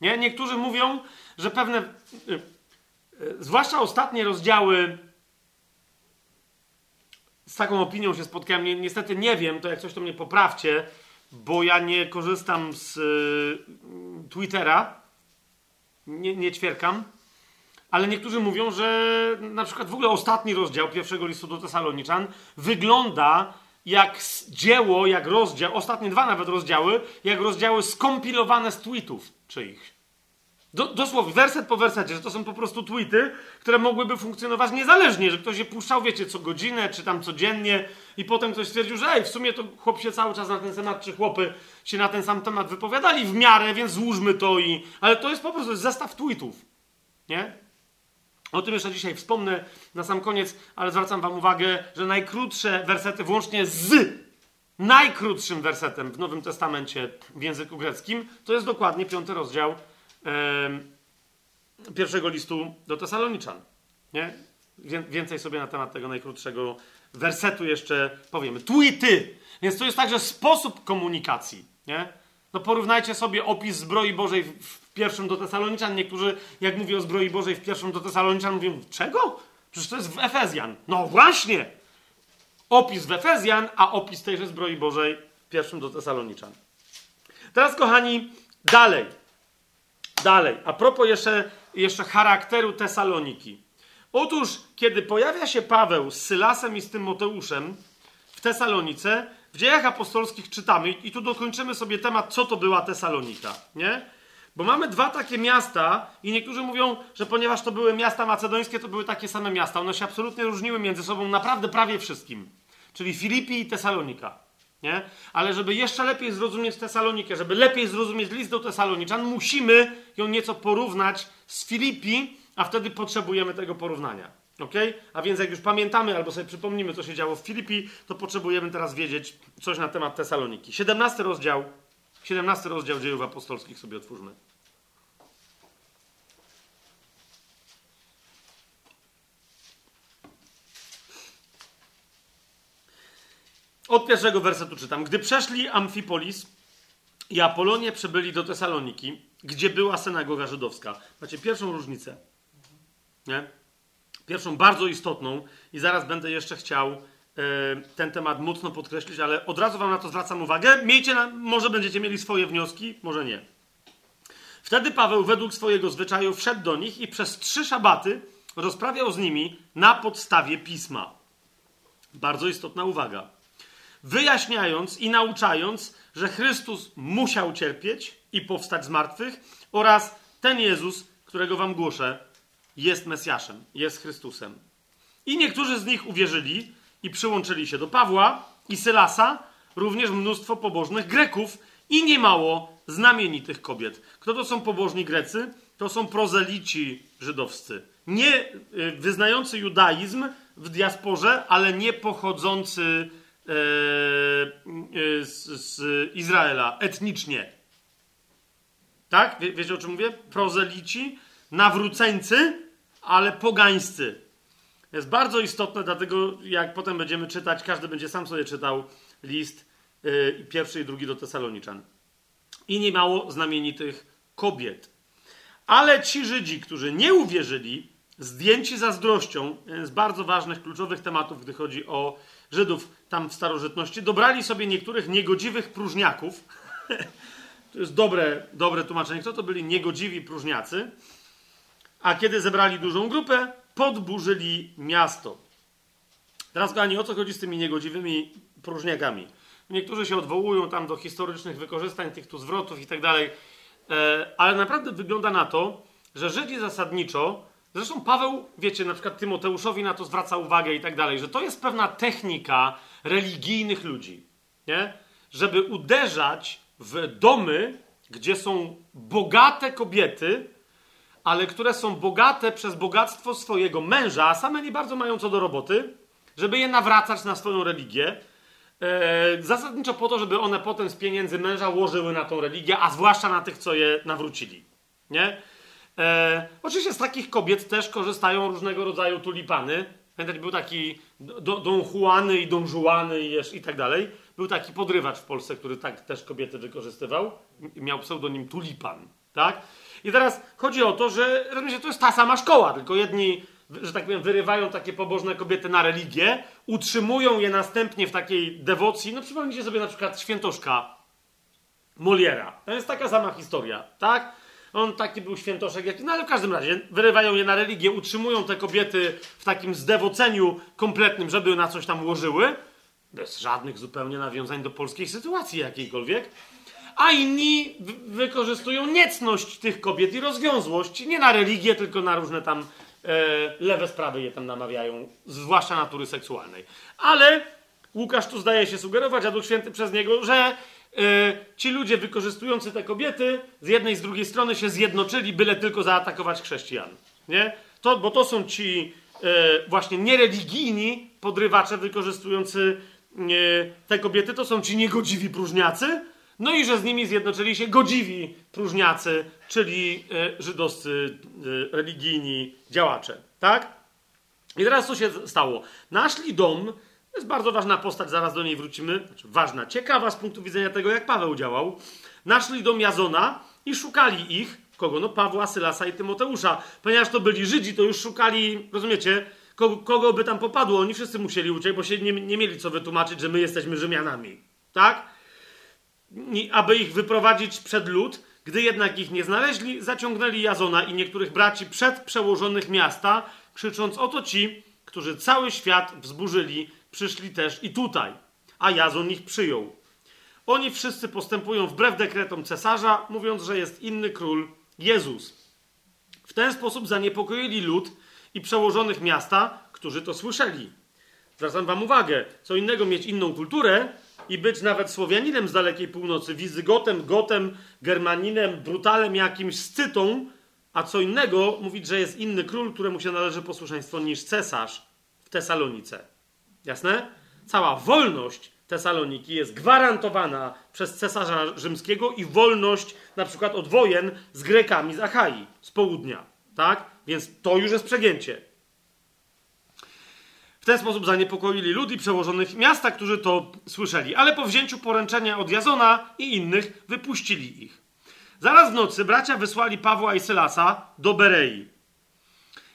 Nie? Niektórzy mówią, że pewne, e, zwłaszcza ostatnie rozdziały, z taką opinią się spotkałem, ni niestety nie wiem, to jak coś to mnie poprawcie, bo ja nie korzystam z Twittera, nie, nie ćwierkam, ale niektórzy mówią, że na przykład w ogóle ostatni rozdział pierwszego listu do Tesaloniczan wygląda jak dzieło, jak rozdział, ostatnie dwa nawet rozdziały, jak rozdziały skompilowane z tweetów czyichś. Do, dosłownie, werset po wersecie, że to są po prostu tweety, które mogłyby funkcjonować niezależnie, że ktoś je puszczał, wiecie, co godzinę, czy tam codziennie i potem ktoś stwierdził, że ej, w sumie to chłop się cały czas na ten temat, czy chłopy się na ten sam temat wypowiadali w miarę, więc złóżmy to i... Ale to jest po prostu zestaw tweetów, nie? O tym jeszcze dzisiaj wspomnę na sam koniec, ale zwracam wam uwagę, że najkrótsze wersety, włącznie z najkrótszym wersetem w Nowym Testamencie w języku greckim, to jest dokładnie piąty rozdział pierwszego listu do Tesaloniczan. Nie? Więcej sobie na temat tego najkrótszego wersetu jeszcze powiemy. Tweety! Więc to jest także sposób komunikacji. Nie? No porównajcie sobie opis zbroi Bożej w pierwszym do Tesaloniczan. Niektórzy, jak mówię o zbroi Bożej w pierwszym do Tesaloniczan, mówią, czego? Przecież to jest w Efezjan. No właśnie! Opis w Efezjan, a opis tejże zbroi Bożej w pierwszym do Tesaloniczan. Teraz, kochani, dalej. Dalej, a propos jeszcze, jeszcze charakteru Tesaloniki. Otóż, kiedy pojawia się Paweł z Sylasem i z Tymoteuszem w Tesalonice, w dziejach apostolskich czytamy, i tu dokończymy sobie temat, co to była Tesalonika, nie? Bo mamy dwa takie miasta, i niektórzy mówią, że ponieważ to były miasta macedońskie, to były takie same miasta. One się absolutnie różniły między sobą naprawdę prawie wszystkim. Czyli Filipi i Tesalonika. Nie? Ale żeby jeszcze lepiej zrozumieć Tesalonikę, żeby lepiej zrozumieć list do Tesaloniczan, musimy ją nieco porównać z Filipi, a wtedy potrzebujemy tego porównania. ok? A więc jak już pamiętamy albo sobie przypomnimy, co się działo w Filipi, to potrzebujemy teraz wiedzieć coś na temat Tesaloniki. 17 rozdział, 17 rozdział dziejów apostolskich sobie otwórzmy. Od pierwszego wersetu czytam. Gdy przeszli Amfipolis i Apolonie przybyli do Tesaloniki, gdzie była synagoga żydowska. Macie pierwszą różnicę. Nie? Pierwszą bardzo istotną i zaraz będę jeszcze chciał e, ten temat mocno podkreślić, ale od razu wam na to zwracam uwagę. Miejcie na, może będziecie mieli swoje wnioski, może nie. Wtedy Paweł według swojego zwyczaju wszedł do nich i przez trzy szabaty rozprawiał z nimi na podstawie pisma. Bardzo istotna uwaga wyjaśniając i nauczając, że Chrystus musiał cierpieć i powstać z martwych oraz ten Jezus, którego wam głoszę, jest Mesjaszem, jest Chrystusem. I niektórzy z nich uwierzyli i przyłączyli się do Pawła i Sylasa, również mnóstwo pobożnych Greków i niemało znamienitych kobiet. Kto to są pobożni Grecy? To są prozelici żydowscy. Nie y, wyznający judaizm w diasporze, ale nie pochodzący z, z Izraela etnicznie. Tak? Wie, wiecie o czym mówię? Prozelici, nawróceńcy, ale pogańscy. Jest bardzo istotne, dlatego jak potem będziemy czytać, każdy będzie sam sobie czytał list yy, pierwszy i drugi do Tesaloniczan. I nie mało znamienitych kobiet. Ale ci Żydzi, którzy nie uwierzyli, zdjęci zazdrością z bardzo ważnych, kluczowych tematów, gdy chodzi o Żydów tam w starożytności, dobrali sobie niektórych niegodziwych próżniaków. to jest dobre, dobre tłumaczenie. Kto to byli niegodziwi próżniacy? A kiedy zebrali dużą grupę, podburzyli miasto. Teraz, kochani, o co chodzi z tymi niegodziwymi próżniakami? Niektórzy się odwołują tam do historycznych wykorzystań tych tu zwrotów i tak dalej, e, ale naprawdę wygląda na to, że Żydzi zasadniczo Zresztą Paweł, wiecie, na przykład Tymoteuszowi na to zwraca uwagę i tak dalej, że to jest pewna technika religijnych ludzi, nie? Żeby uderzać w domy gdzie są bogate kobiety, ale które są bogate przez bogactwo swojego męża, a same nie bardzo mają co do roboty, żeby je nawracać na swoją religię. E, zasadniczo po to, żeby one potem z pieniędzy męża łożyły na tą religię, a zwłaszcza na tych, co je nawrócili. Nie? E, oczywiście z takich kobiet też korzystają różnego rodzaju tulipany. Pamiętacie, był taki Don Juany i Don Juany i, i tak dalej. Był taki podrywacz w Polsce, który tak też kobiety wykorzystywał. Miał pseudonim Tulipan. Tak? I teraz chodzi o to, że rozumiecie, to jest ta sama szkoła, tylko jedni, że tak powiem, wyrywają takie pobożne kobiety na religię, utrzymują je następnie w takiej dewocji. No przypomnijcie sobie na przykład świętoszka Moliera. To jest taka sama historia, tak? On taki był świętoszek, jaki. No ale w każdym razie wyrywają je na religię, utrzymują te kobiety w takim zdewoceniu kompletnym, żeby na coś tam ułożyły. Bez żadnych zupełnie nawiązań do polskiej sytuacji jakiejkolwiek. A inni wykorzystują niecność tych kobiet i rozwiązłość. Nie na religię, tylko na różne tam e, lewe sprawy je tam namawiają, zwłaszcza natury seksualnej. Ale Łukasz tu zdaje się sugerować, a Duch Święty przez niego, że ci ludzie wykorzystujący te kobiety z jednej i z drugiej strony się zjednoczyli, byle tylko zaatakować chrześcijan. Nie? To, bo to są ci e, właśnie niereligijni podrywacze wykorzystujący e, te kobiety, to są ci niegodziwi próżniacy, no i że z nimi zjednoczyli się godziwi próżniacy, czyli żydowscy religijni działacze. Tak? I teraz co się stało? Naszli dom to jest bardzo ważna postać, zaraz do niej wrócimy. Znaczy, ważna, ciekawa z punktu widzenia tego, jak Paweł działał. Naszli dom Jazona i szukali ich. Kogo? No Pawła, Sylasa i Tymoteusza. Ponieważ to byli Żydzi, to już szukali, rozumiecie, kogo, kogo by tam popadło. Oni wszyscy musieli uciec, bo się nie, nie mieli co wytłumaczyć, że my jesteśmy Rzymianami. Tak? I, aby ich wyprowadzić przed lud, gdy jednak ich nie znaleźli, zaciągnęli Jazona i niektórych braci przed przełożonych miasta, krzycząc oto ci, którzy cały świat wzburzyli przyszli też i tutaj, a Jazon ich przyjął. Oni wszyscy postępują wbrew dekretom cesarza, mówiąc, że jest inny król Jezus. W ten sposób zaniepokoili lud i przełożonych miasta, którzy to słyszeli. Zwracam wam uwagę, co innego mieć inną kulturę i być nawet Słowianinem z dalekiej północy, Wizygotem, Gotem, Germaninem, Brutalem jakimś, Scytą, a co innego mówić, że jest inny król, któremu się należy posłuszeństwo niż cesarz w Tesalonice. Jasne? Cała wolność Tesaloniki jest gwarantowana przez cesarza rzymskiego i wolność na przykład od wojen z Grekami z Achai, z południa. Tak? Więc to już jest przegięcie. W ten sposób zaniepokoili ludzi przełożonych miasta, którzy to słyszeli. Ale po wzięciu poręczenia od Jazona i innych wypuścili ich. Zaraz w nocy bracia wysłali Pawła i Sylasa do Berei.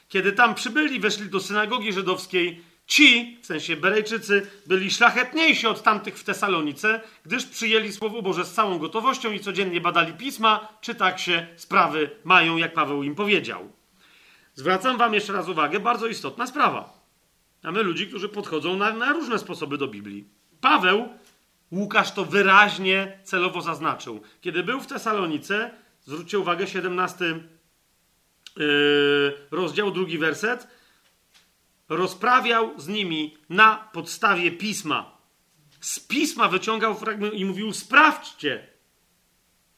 Kiedy tam przybyli, weszli do synagogi żydowskiej Ci, w sensie Berejczycy, byli szlachetniejsi od tamtych w Tesalonice, gdyż przyjęli Słowo Boże z całą gotowością i codziennie badali pisma, czy tak się sprawy mają, jak Paweł im powiedział. Zwracam wam jeszcze raz uwagę, bardzo istotna sprawa. Mamy ludzi, którzy podchodzą na, na różne sposoby do Biblii. Paweł, Łukasz to wyraźnie celowo zaznaczył. Kiedy był w Tesalonice, zwróćcie uwagę, 17 yy, rozdział, drugi werset, rozprawiał z nimi na podstawie pisma. Z pisma wyciągał fragment i mówił: Sprawdźcie.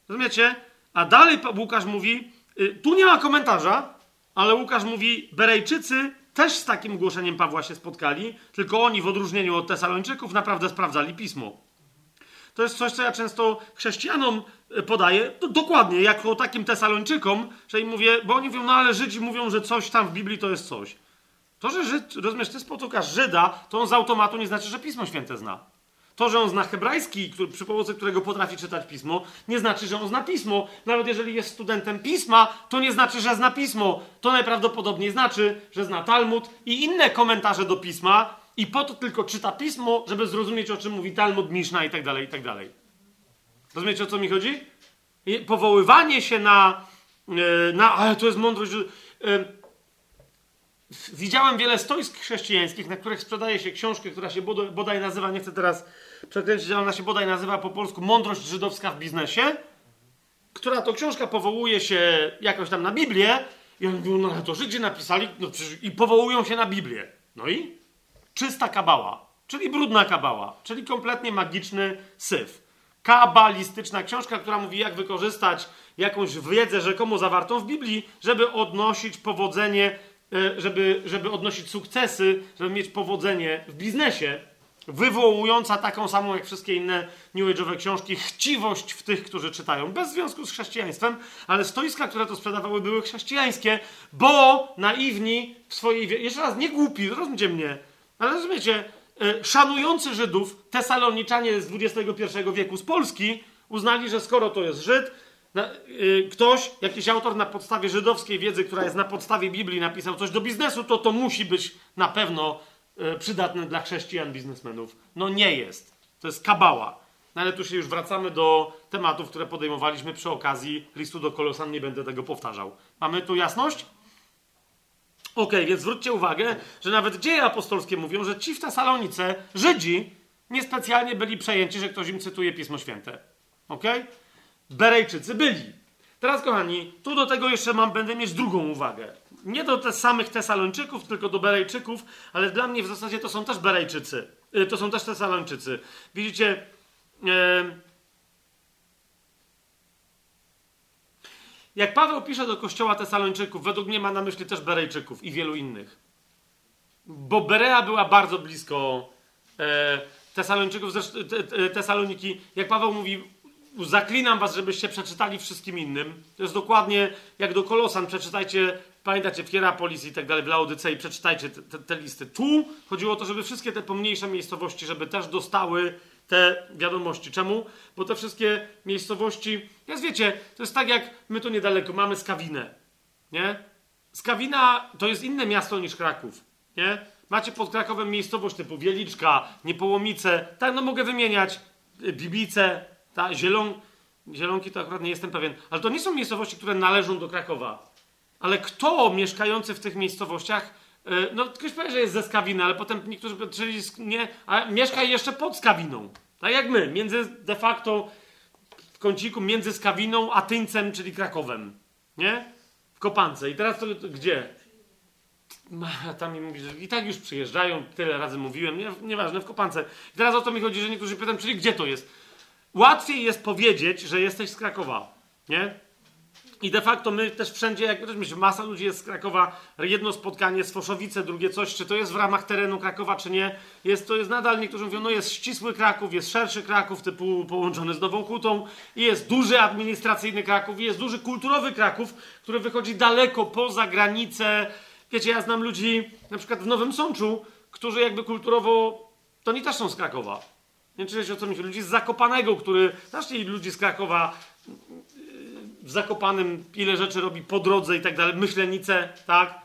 Rozumiecie? A dalej Łukasz mówi: y, Tu nie ma komentarza, ale Łukasz mówi: Berejczycy też z takim głoszeniem Pawła się spotkali, tylko oni w odróżnieniu od Tesalończyków naprawdę sprawdzali pismo. To jest coś, co ja często chrześcijanom y, podaję, dokładnie, jako takim Tesalończykom, że im mówię, bo oni mówią, no ale Żydzi mówią, że coś tam w Biblii to jest coś. To, że Żyd, rozumiesz, ty spotykasz Żyda, to on z automatu nie znaczy, że Pismo Święte zna. To, że on zna hebrajski, który, przy pomocy którego potrafi czytać pismo, nie znaczy, że on zna pismo. Nawet jeżeli jest studentem pisma, to nie znaczy, że zna pismo. To najprawdopodobniej znaczy, że zna Talmud i inne komentarze do pisma i po to tylko czyta pismo, żeby zrozumieć, o czym mówi Talmud, Miszna i tak dalej, i tak dalej. Rozumiecie, o co mi chodzi? Powoływanie się na, e, na ale to jest mądrość. E, Widziałem wiele stoisk chrześcijańskich, na których sprzedaje się książkę, która się bodaj nazywa, nie chcę teraz przekręcić, ale ona się bodaj nazywa po polsku Mądrość żydowska w biznesie, która to książka powołuje się jakoś tam na Biblię i oni mówią, no to Żydzi napisali no i powołują się na Biblię. No i czysta kabała, czyli brudna kabała, czyli kompletnie magiczny syf. kabalistyczna książka, która mówi, jak wykorzystać jakąś wiedzę rzekomo zawartą w Biblii, żeby odnosić powodzenie, żeby, żeby odnosić sukcesy, żeby mieć powodzenie w biznesie, wywołująca taką samą jak wszystkie inne New Age'owe książki chciwość w tych, którzy czytają, bez związku z chrześcijaństwem, ale stoiska, które to sprzedawały, były chrześcijańskie, bo naiwni w swojej... Jeszcze raz, nie głupi, rozumiecie mnie, ale rozumiecie, e, szanujący Żydów, tesaloniczanie z XXI wieku z Polski, uznali, że skoro to jest Żyd, na, y, ktoś, jakiś autor na podstawie żydowskiej wiedzy, która jest na podstawie Biblii, napisał coś do biznesu, to to musi być na pewno y, przydatne dla chrześcijan, biznesmenów. No nie jest. To jest kabała. No ale tu się już wracamy do tematów, które podejmowaliśmy przy okazji listu do Kolosan. Nie będę tego powtarzał. Mamy tu jasność? Ok, więc zwróćcie uwagę, że nawet dzieje apostolskie mówią, że ci w Tesalonice, Żydzi, niespecjalnie byli przejęci, że ktoś im cytuje Pismo Święte. Okej? Okay? Berejczycy byli. Teraz, kochani, tu do tego jeszcze mam, będę mieć drugą uwagę. Nie do te samych Tesalończyków, tylko do Berejczyków, ale dla mnie w zasadzie to są też Berejczycy. Y, to są też Tesalończycy. Widzicie, jak Paweł pisze do kościoła Tesalończyków, według mnie ma na myśli też Berejczyków i wielu innych. Bo Berea była bardzo blisko e, Tesalończyków, Tesaloniki. Jak Paweł mówi, zaklinam was, żebyście przeczytali wszystkim innym. To jest dokładnie jak do Kolosan. Przeczytajcie, pamiętacie, w Hierapolis i tak dalej, w Laodycei, przeczytajcie te, te, te, listy. Tu chodziło o to, żeby wszystkie te pomniejsze miejscowości, żeby też dostały te wiadomości. Czemu? Bo te wszystkie miejscowości, jest wiecie, to jest tak jak my tu niedaleko mamy Skawinę, nie? Skawina to jest inne miasto niż Kraków, nie? Macie pod Krakowem miejscowość typu Wieliczka, Niepołomice, tak no mogę wymieniać, Bibice, ta, zielon... Zielonki to akurat nie jestem pewien, ale to nie są miejscowości, które należą do Krakowa. Ale kto mieszkający w tych miejscowościach, yy, no ktoś powie, że jest ze Skawiny, ale potem niektórzy czyli nie, a mieszka jeszcze pod Skawiną. Tak jak my, między de facto w kąciku między Skawiną a Tyńcem, czyli Krakowem. Nie? W Kopance. I teraz to, to gdzie? Tam mi mówi, że i tak już przyjeżdżają, tyle razy mówiłem, nie, nieważne, w Kopance. I teraz o to mi chodzi, że niektórzy pytają, czyli gdzie to jest? Łatwiej jest powiedzieć, że jesteś z Krakowa, nie? I de facto my też wszędzie, jak myślę, masa ludzi jest z Krakowa, jedno spotkanie z Foszowice, drugie coś, czy to jest w ramach terenu Krakowa, czy nie, jest, to jest nadal, niektórzy mówią, no jest ścisły Kraków, jest szerszy Kraków, typu połączony z Nową Hutą, i jest duży administracyjny Kraków, i jest duży kulturowy Kraków, który wychodzi daleko poza granice. Wiecie, ja znam ludzi, na przykład w Nowym Sączu, którzy jakby kulturowo, to oni też są z Krakowa. Nie wiem, o co mi. Ludzi z Zakopanego, który... Znacznie ludzi z Krakowa w Zakopanym ile rzeczy robi po drodze i tak dalej. Myślenice, tak?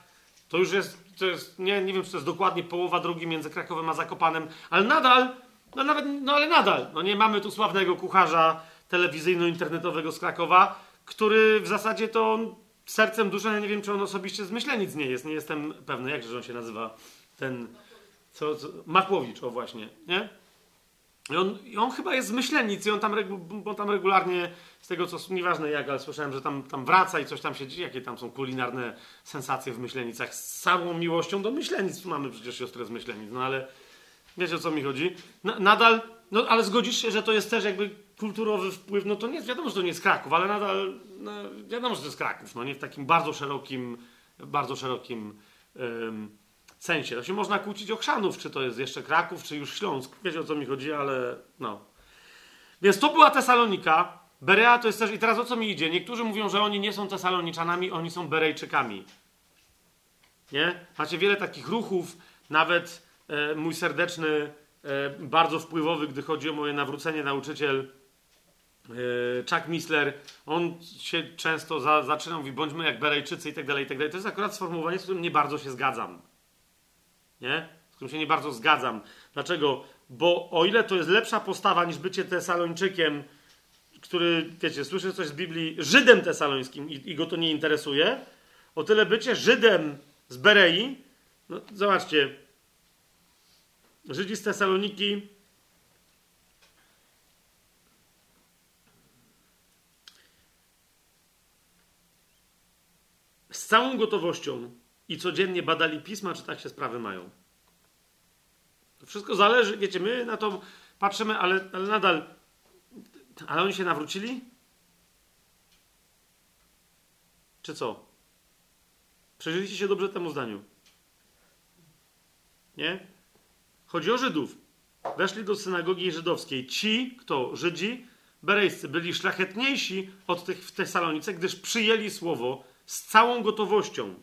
To już jest... To jest nie, nie wiem, czy to jest dokładnie połowa drogi między Krakowem a Zakopanem, ale nadal... No nawet, no ale nadal. No nie mamy tu sławnego kucharza telewizyjno-internetowego z Krakowa, który w zasadzie to sercem duszy, ja nie wiem, czy on osobiście z Myślenic nie jest. Nie jestem pewny, jakże on się nazywa. Ten... Co, co, Makłowicz, o właśnie, nie? I on, I on, chyba jest z Myślenic i on tam, bo tam regularnie, z tego co, nieważne jak, ale słyszałem, że tam, tam wraca i coś tam się dzieje, jakie tam są kulinarne sensacje w Myślenicach. Z całą miłością do Myślenic. Mamy przecież siostrę z Myślenic, no ale wiecie o co mi chodzi. Na, nadal, no ale zgodzisz się, że to jest też jakby kulturowy wpływ, no to nie wiadomo, że to nie jest Kraków, ale nadal, no, wiadomo, że to jest Kraków, no nie w takim bardzo szerokim, bardzo szerokim sensie. To się można kłócić o Chrzanów, czy to jest jeszcze Kraków, czy już Śląsk. Wiecie o co mi chodzi, ale no. Więc to była Tesalonika. Berea to jest też. I teraz o co mi idzie? Niektórzy mówią, że oni nie są Tesaloniczanami, oni są Berejczykami. Nie? Macie wiele takich ruchów, nawet e, mój serdeczny, e, bardzo wpływowy, gdy chodzi o moje nawrócenie, nauczyciel e, Chuck Misler, on się często za, zaczyna, mówi, bądźmy jak Berejczycy i tak dalej, i tak dalej. To jest akurat sformułowanie, z którym nie bardzo się zgadzam nie? z którym się nie bardzo zgadzam. Dlaczego? Bo o ile to jest lepsza postawa niż bycie Tesalończykiem, który, wiecie, słyszy coś z Biblii, Żydem tesalońskim i, i go to nie interesuje, o tyle bycie Żydem z Berei, no zobaczcie, Żydzi z Tesaloniki z całą gotowością i codziennie badali pisma, czy tak się sprawy mają. To wszystko zależy, wiecie, my na to patrzymy, ale, ale nadal Ale oni się nawrócili? Czy co? Przeżyliście się dobrze temu zdaniu? Nie? Chodzi o Żydów. Weszli do synagogi żydowskiej. Ci, kto? Żydzi, berejscy, byli szlachetniejsi od tych w Tesalonice, gdyż przyjęli słowo z całą gotowością.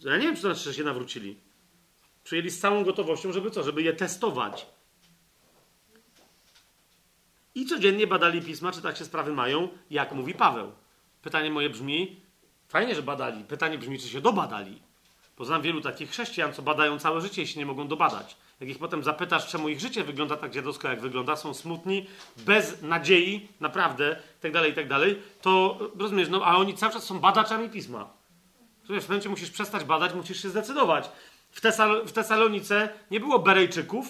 Ja nie wiem, czy to znaczy, że się nawrócili. Przyjęli z całą gotowością, żeby co? Żeby je testować. I codziennie badali pisma, czy tak się sprawy mają, jak mówi Paweł. Pytanie moje brzmi, fajnie, że badali. Pytanie brzmi, czy się dobadali. Poznam wielu takich chrześcijan, co badają całe życie i się nie mogą dobadać. Jak ich potem zapytasz, czemu ich życie wygląda tak dziadowsko, jak wygląda, są smutni, bez nadziei, naprawdę, tak dalej, tak to rozumiesz, no a oni cały czas są badaczami pisma. Rozumiesz, w momencie musisz przestać badać, musisz się zdecydować. W, Tesal w Tesalonice nie było Berejczyków,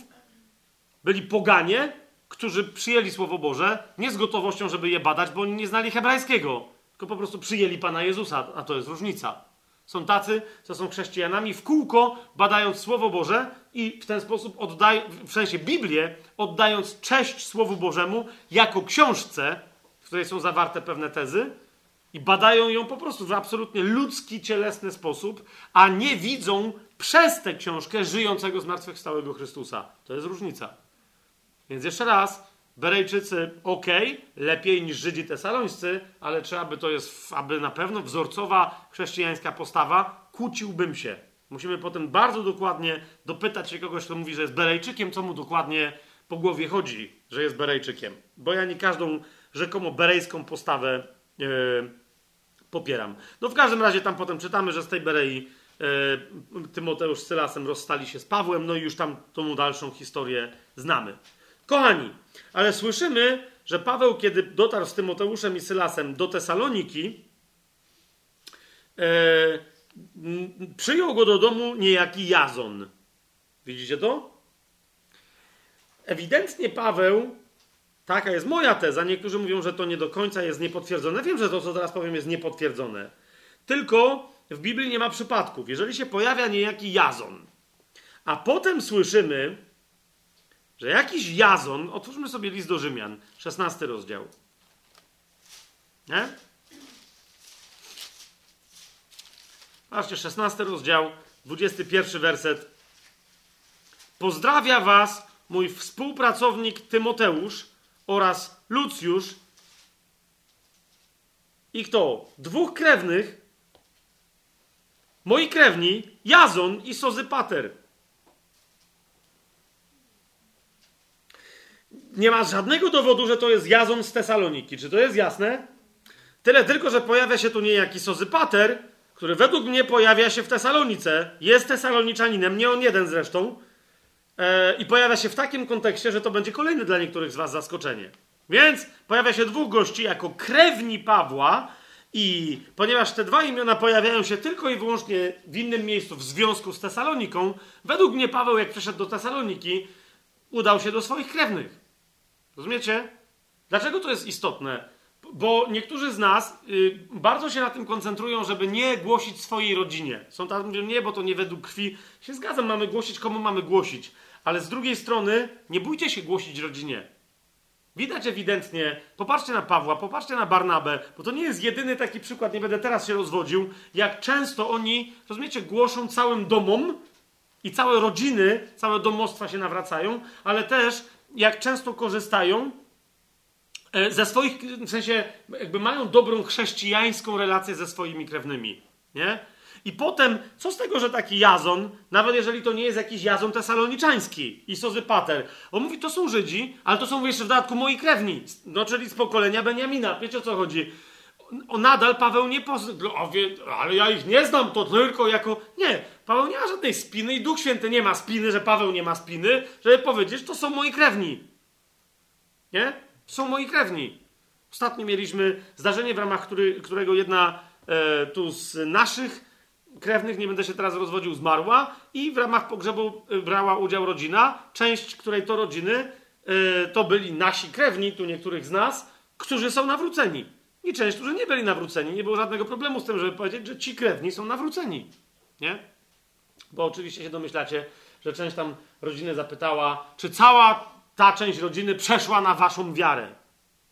byli poganie, którzy przyjęli Słowo Boże, nie z gotowością, żeby je badać, bo oni nie znali hebrajskiego, tylko po prostu przyjęli Pana Jezusa, a to jest różnica. Są tacy, co są chrześcijanami w kółko, badając Słowo Boże i w ten sposób oddają, w sensie Biblię, oddając cześć Słowu Bożemu jako książce, w której są zawarte pewne tezy i badają ją po prostu w absolutnie ludzki, cielesny sposób, a nie widzą przez tę książkę żyjącego zmartwychwstałego Chrystusa. To jest różnica. Więc jeszcze raz, Berejczycy ok, lepiej niż Żydzi tesalońscy, ale trzeba by to jest, aby na pewno wzorcowa chrześcijańska postawa, kłóciłbym się. Musimy potem bardzo dokładnie dopytać się kogoś, kto mówi, że jest Berejczykiem, co mu dokładnie po głowie chodzi, że jest Berejczykiem. Bo ja nie każdą rzekomo berejską postawę yy, popieram. No w każdym razie tam potem czytamy, że z tej Berei yy, Tymoteusz z Sylasem rozstali się z Pawłem, no i już tam tą dalszą historię znamy. Kochani, ale słyszymy, że Paweł, kiedy dotarł z Tymoteuszem i Sylasem do Tesaloniki, e, przyjął go do domu niejaki Jazon. Widzicie to? Ewidentnie Paweł, taka jest moja teza, niektórzy mówią, że to nie do końca jest niepotwierdzone. Wiem, że to, co teraz powiem, jest niepotwierdzone. Tylko w Biblii nie ma przypadków. Jeżeli się pojawia niejaki Jazon, a potem słyszymy, że jakiś Jazon, otwórzmy sobie list do Rzymian, 16 rozdział. Nie? Patrzcie, 16 rozdział, 21 werset. Pozdrawia was mój współpracownik Tymoteusz oraz Lucjusz i kto? Dwóch krewnych, moi krewni, Jazon i Sozypater nie ma żadnego dowodu, że to jest Jazon z Tesaloniki. Czy to jest jasne? Tyle tylko, że pojawia się tu niejaki Sozypater, który według mnie pojawia się w Tesalonice. Jest Tesaloniczaninem, nie on jeden zresztą. E, I pojawia się w takim kontekście, że to będzie kolejne dla niektórych z Was zaskoczenie. Więc pojawia się dwóch gości jako krewni Pawła, i ponieważ te dwa imiona pojawiają się tylko i wyłącznie w innym miejscu w związku z Tesaloniką, według mnie Paweł, jak przyszedł do Tesaloniki, udał się do swoich krewnych. Rozumiecie? Dlaczego to jest istotne? Bo niektórzy z nas y, bardzo się na tym koncentrują, żeby nie głosić swojej rodzinie. Są tacy, mówią, nie, bo to nie według krwi. Się zgadzam, mamy głosić, komu mamy głosić. Ale z drugiej strony, nie bójcie się głosić rodzinie. Widać ewidentnie, popatrzcie na Pawła, popatrzcie na Barnabę, bo to nie jest jedyny taki przykład, nie będę teraz się rozwodził, jak często oni, rozumiecie, głoszą całym domom i całe rodziny, całe domostwa się nawracają, ale też jak często korzystają e, ze swoich, w sensie jakby mają dobrą chrześcijańską relację ze swoimi krewnymi, nie? I potem, co z tego, że taki Jazon, nawet jeżeli to nie jest jakiś Jazon tesaloniczański i Sozypater, on mówi, to są Żydzi, ale to są jeszcze w dodatku moi krewni, no czyli z pokolenia Beniamina, wiecie o co chodzi? O, nadal Paweł nie poznał, ale ja ich nie znam, to tylko jako... Nie, Paweł nie ma żadnej spiny i Duch Święty nie ma spiny, że Paweł nie ma spiny, żeby powiedzieć, to są moi krewni. Nie? Są moi krewni. Ostatnio mieliśmy zdarzenie, w ramach który, którego jedna e, tu z naszych krewnych, nie będę się teraz rozwodził, zmarła i w ramach pogrzebu e, brała udział rodzina, część której to rodziny e, to byli nasi krewni, tu niektórych z nas, którzy są nawróceni. I część, którzy nie byli nawróceni. Nie było żadnego problemu z tym, żeby powiedzieć, że ci krewni są nawróceni. Nie? Bo oczywiście się domyślacie, że część tam rodziny zapytała, czy cała ta część rodziny przeszła na waszą wiarę.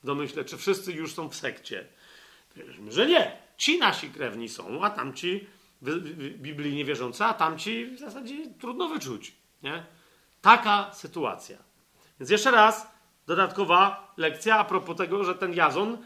domyślę, czy wszyscy już są w sekcie. Że nie. Ci nasi krewni są, a tamci Biblii niewierzący, a tamci w zasadzie trudno wyczuć. Nie? Taka sytuacja. Więc jeszcze raz, dodatkowa lekcja a propos tego, że ten Jazon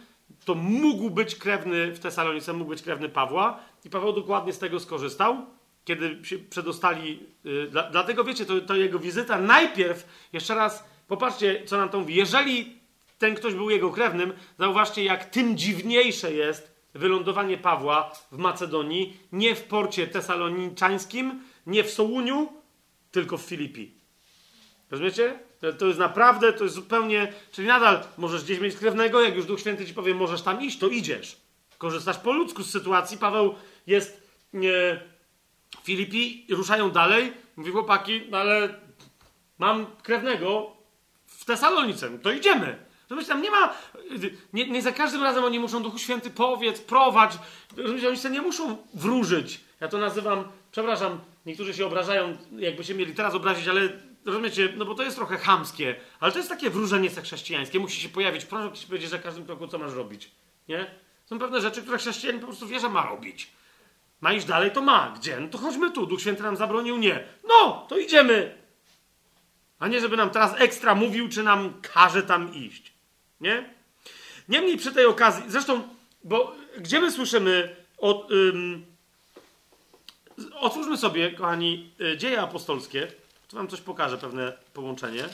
to mógł być krewny w Tesalonice, mógł być krewny Pawła i Paweł dokładnie z tego skorzystał, kiedy się przedostali. Dla, dlatego wiecie, to, to jego wizyta najpierw, jeszcze raz, popatrzcie, co nam to mówi. Jeżeli ten ktoś był jego krewnym, zauważcie, jak tym dziwniejsze jest wylądowanie Pawła w Macedonii, nie w porcie tesaloniczańskim, nie w Sołuniu, tylko w Filipi. Rozumiecie? To, jest naprawdę, to jest zupełnie, czyli nadal możesz gdzieś mieć krewnego, jak już Duch Święty ci powie, możesz tam iść, to idziesz. Korzystasz po ludzku z sytuacji. Paweł jest nie, w Filipi, ruszają dalej. Mówi chłopaki, no ale mam krewnego w Tesalonice, to idziemy. Rozumiecie, tam nie ma, nie, nie, za każdym razem oni muszą Duchu Święty powiedz, prowadź. Rozumiecie, oni się nie muszą wróżyć. Ja to nazywam, przepraszam, niektórzy się obrażają, jakby się mieli teraz obrazić, ale rozumiecie, no bo to jest trochę chamskie, ale to jest takie wróżenie chrześcijańskie. Musi się pojawić prorok ci powiedzieć za każdym kroku, co masz robić. Nie? Są pewne rzeczy, które chrześcijanin po prostu wie, że ma robić. Ma iść dalej, to ma. Gdzie? No to chodźmy tu. Duch Święty nam zabronił? Nie. No, to idziemy. A nie, żeby nam teraz ekstra mówił, czy nam każe tam iść. Nie? Niemniej przy tej okazji, zresztą, bo gdzie my słyszymy o. Ym, otwórzmy sobie, kochani, y, dzieje apostolskie. Tu wam coś pokażę, pewne połączenie.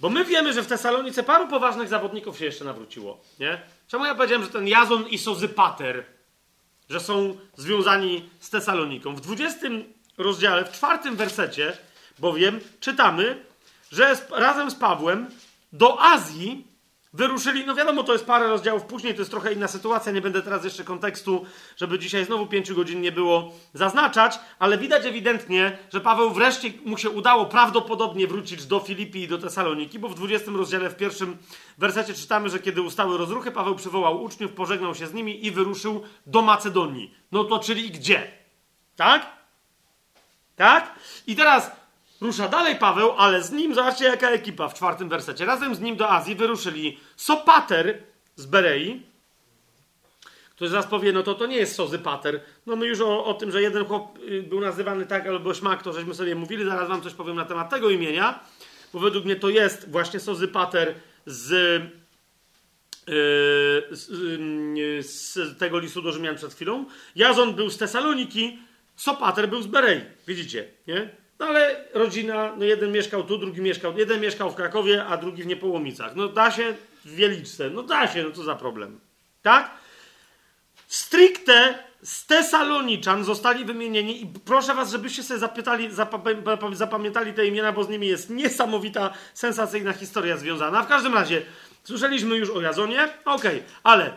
Bo my wiemy, że w Tesalonice paru poważnych zawodników się jeszcze nawróciło. Nie? Czemu ja powiedziałem, że ten Jazon i Sozypater, że są związani z Tesaloniką? W 20 rozdziale, w czwartym wersecie, bowiem czytamy, że razem z Pawłem do Azji wyruszyli, no wiadomo, to jest parę rozdziałów później, to jest trochę inna sytuacja, nie będę teraz jeszcze kontekstu, żeby dzisiaj znowu pięciu godzin nie było zaznaczać, ale widać ewidentnie, że Paweł wreszcie mu się udało prawdopodobnie wrócić do Filipi i do Tesaloniki, bo w 20 rozdziale, w pierwszym wersecie czytamy, że kiedy ustały rozruchy, Paweł przywołał uczniów, pożegnał się z nimi i wyruszył do Macedonii. No to czyli gdzie? Tak? Tak? I teraz Rusza dalej Paweł, ale z nim, zobaczcie jaka ekipa w czwartym wersecie. Razem z nim do Azji wyruszyli Sopater z Berei, który zaraz powie, no to to nie jest Sozypater. No my już o, o tym, że jeden chłop y, był nazywany tak albo śmak, to żeśmy sobie mówili, zaraz wam coś powiem na temat tego imienia, bo według mnie to jest właśnie Sozypater z, yy, z, yy, z tego listu do Rzymian przed chwilą. Jazon był z Tesaloniki, Sopater był z Berei. Widzicie, nie? No ale rodzina, no jeden mieszkał tu, drugi mieszkał, jeden mieszkał w Krakowie, a drugi w Niepołomicach. No da się w Wieliczce, no da się, no co za problem. Tak? Stricte z Tesaloniczan zostali wymienieni i proszę was, żebyście sobie zapytali, zapamiętali te imiona, bo z nimi jest niesamowita, sensacyjna historia związana. W każdym razie, słyszeliśmy już o Jazonie, okej, okay, ale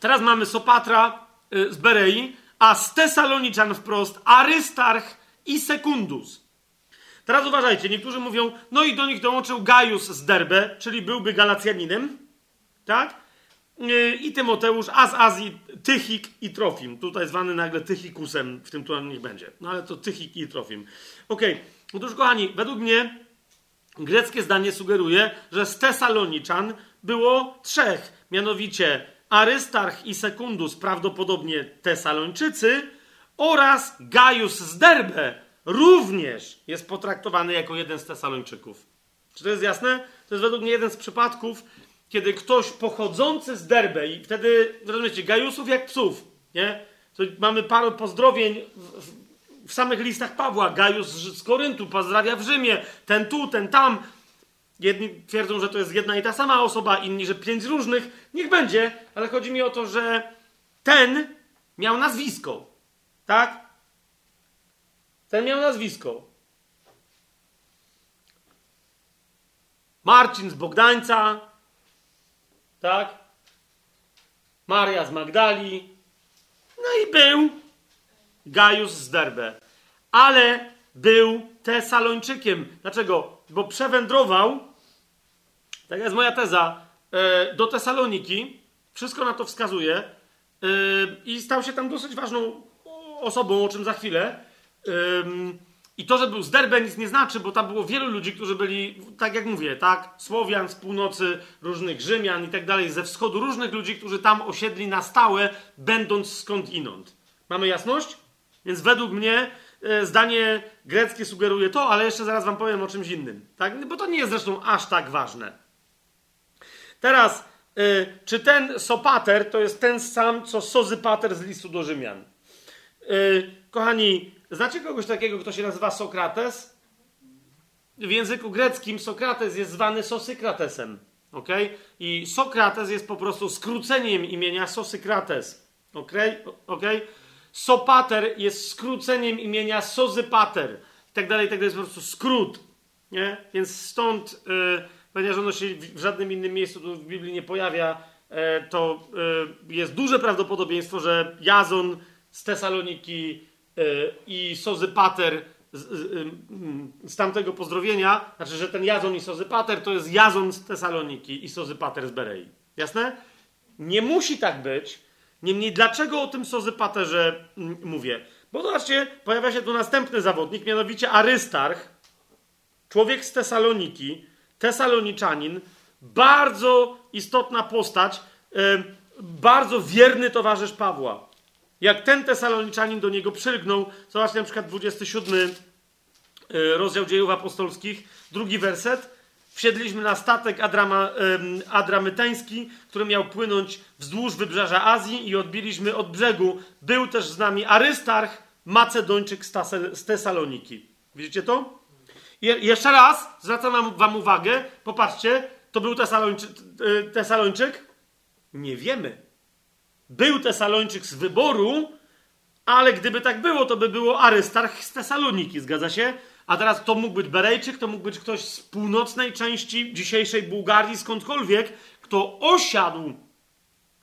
teraz mamy Sopatra y, z Berei, a z Tesaloniczan wprost Arystarch i Sekundus. Teraz uważajcie, niektórzy mówią, no i do nich dołączył Gaius z Derbe, czyli byłby Galacjaninem, tak? Yy, I Tymoteusz, a z Azji Tychik i Trofim. Tutaj zwany nagle Tychikusem, w tym tu niech będzie. No ale to Tychik i Trofim. Okej, okay. otóż kochani, według mnie greckie zdanie sugeruje, że z Tesaloniczan było trzech, mianowicie Arystarch i Sekundus, prawdopodobnie Tesalończycy, oraz Gaius z Derbe również jest potraktowany jako jeden z Tesalończyków. Czy to jest jasne? To jest według mnie jeden z przypadków, kiedy ktoś pochodzący z Derbe i wtedy, rozumiecie, Gaiusów jak psów, nie? To mamy parę pozdrowień w, w, samych listach Pawła. Gaius z Koryntu pozdrawia w Rzymie, ten tu, ten tam. Jedni twierdzą, że to jest jedna i ta sama osoba, inni, że pięć różnych. Niech będzie, ale chodzi mi o to, że ten miał nazwisko. Tak? Ten miał nazwisko. Marcin z Bogdańca. Tak? Maria z Magdali. No i był Gajus z Derbe. Ale był Tesalończykiem. Dlaczego? Bo przewędrował, tak jest moja teza, e, do Tesaloniki. Wszystko na to wskazuje. E, I stał się tam dosyć ważną osobą, o czym za chwilę. I to, że był z Derbe nic nie znaczy, bo tam było wielu ludzi, którzy byli, tak jak mówię, tak, Słowian z północy, różnych Rzymian i tak dalej, ze wschodu, różnych ludzi, którzy tam osiedli na stałe, będąc skąd inąd. Mamy jasność? Więc według mnie e, zdanie greckie sugeruje to, ale jeszcze zaraz wam powiem o czymś innym. Tak? Bo to nie jest zresztą aż tak ważne. Teraz, e, czy ten Sopater to jest ten sam, co Sozypater z listu do Rzymian? E, kochani, znacie kogoś takiego, kto się nazywa Sokrates? W języku greckim Sokrates jest zwany Sosykratesem. ok? I Sokrates jest po prostu skróceniem imienia Sosykrates. ok? okay? Sopater jest skróceniem imienia Sozypater. I tak dalej, i tak dalej. Jest po prostu skrót. Nie? Więc stąd, yy, ponieważ ono się w żadnym innym miejscu w Biblii nie pojawia, yy, to yy, jest duże prawdopodobieństwo, że Jazon z Tesaloniki yy, i Sozypater z, z, z, tamtego pozdrowienia, znaczy, że ten Jazon i Sozypater to jest Jazon z Tesaloniki i Sozypater z Berei. Jasne? Nie musi tak być, Niemniej, dlaczego o tym Sozypaterze mm, mówię? Bo zobaczcie, pojawia się tu następny zawodnik, mianowicie Arystarch, człowiek z Tesaloniki, Tesaloniczanin, bardzo istotna postać, bardzo wierny towarzysz Pawła. Jak ten Tesaloniczanin do niego przylgnął, zobaczcie na przykład 27 e, rozdział dziejów apostolskich, drugi werset. Wsiedliśmy na statek Adrama, Adramyteński, który miał płynąć wzdłuż wybrzeża Azji i odbiliśmy od brzegu. Był też z nami Arystarch, Macedończyk z Tesaloniki. Widzicie to? I jeszcze raz zwracam wam uwagę, popatrzcie, to był e, Tesalończyk? Nie wiemy. Był Tesalończyk z wyboru, ale gdyby tak było, to by było Arystarch z Tesaloniki, zgadza się? A teraz to mógł być Berejczyk, to mógł być ktoś z północnej części dzisiejszej Bułgarii, skądkolwiek, kto osiadł.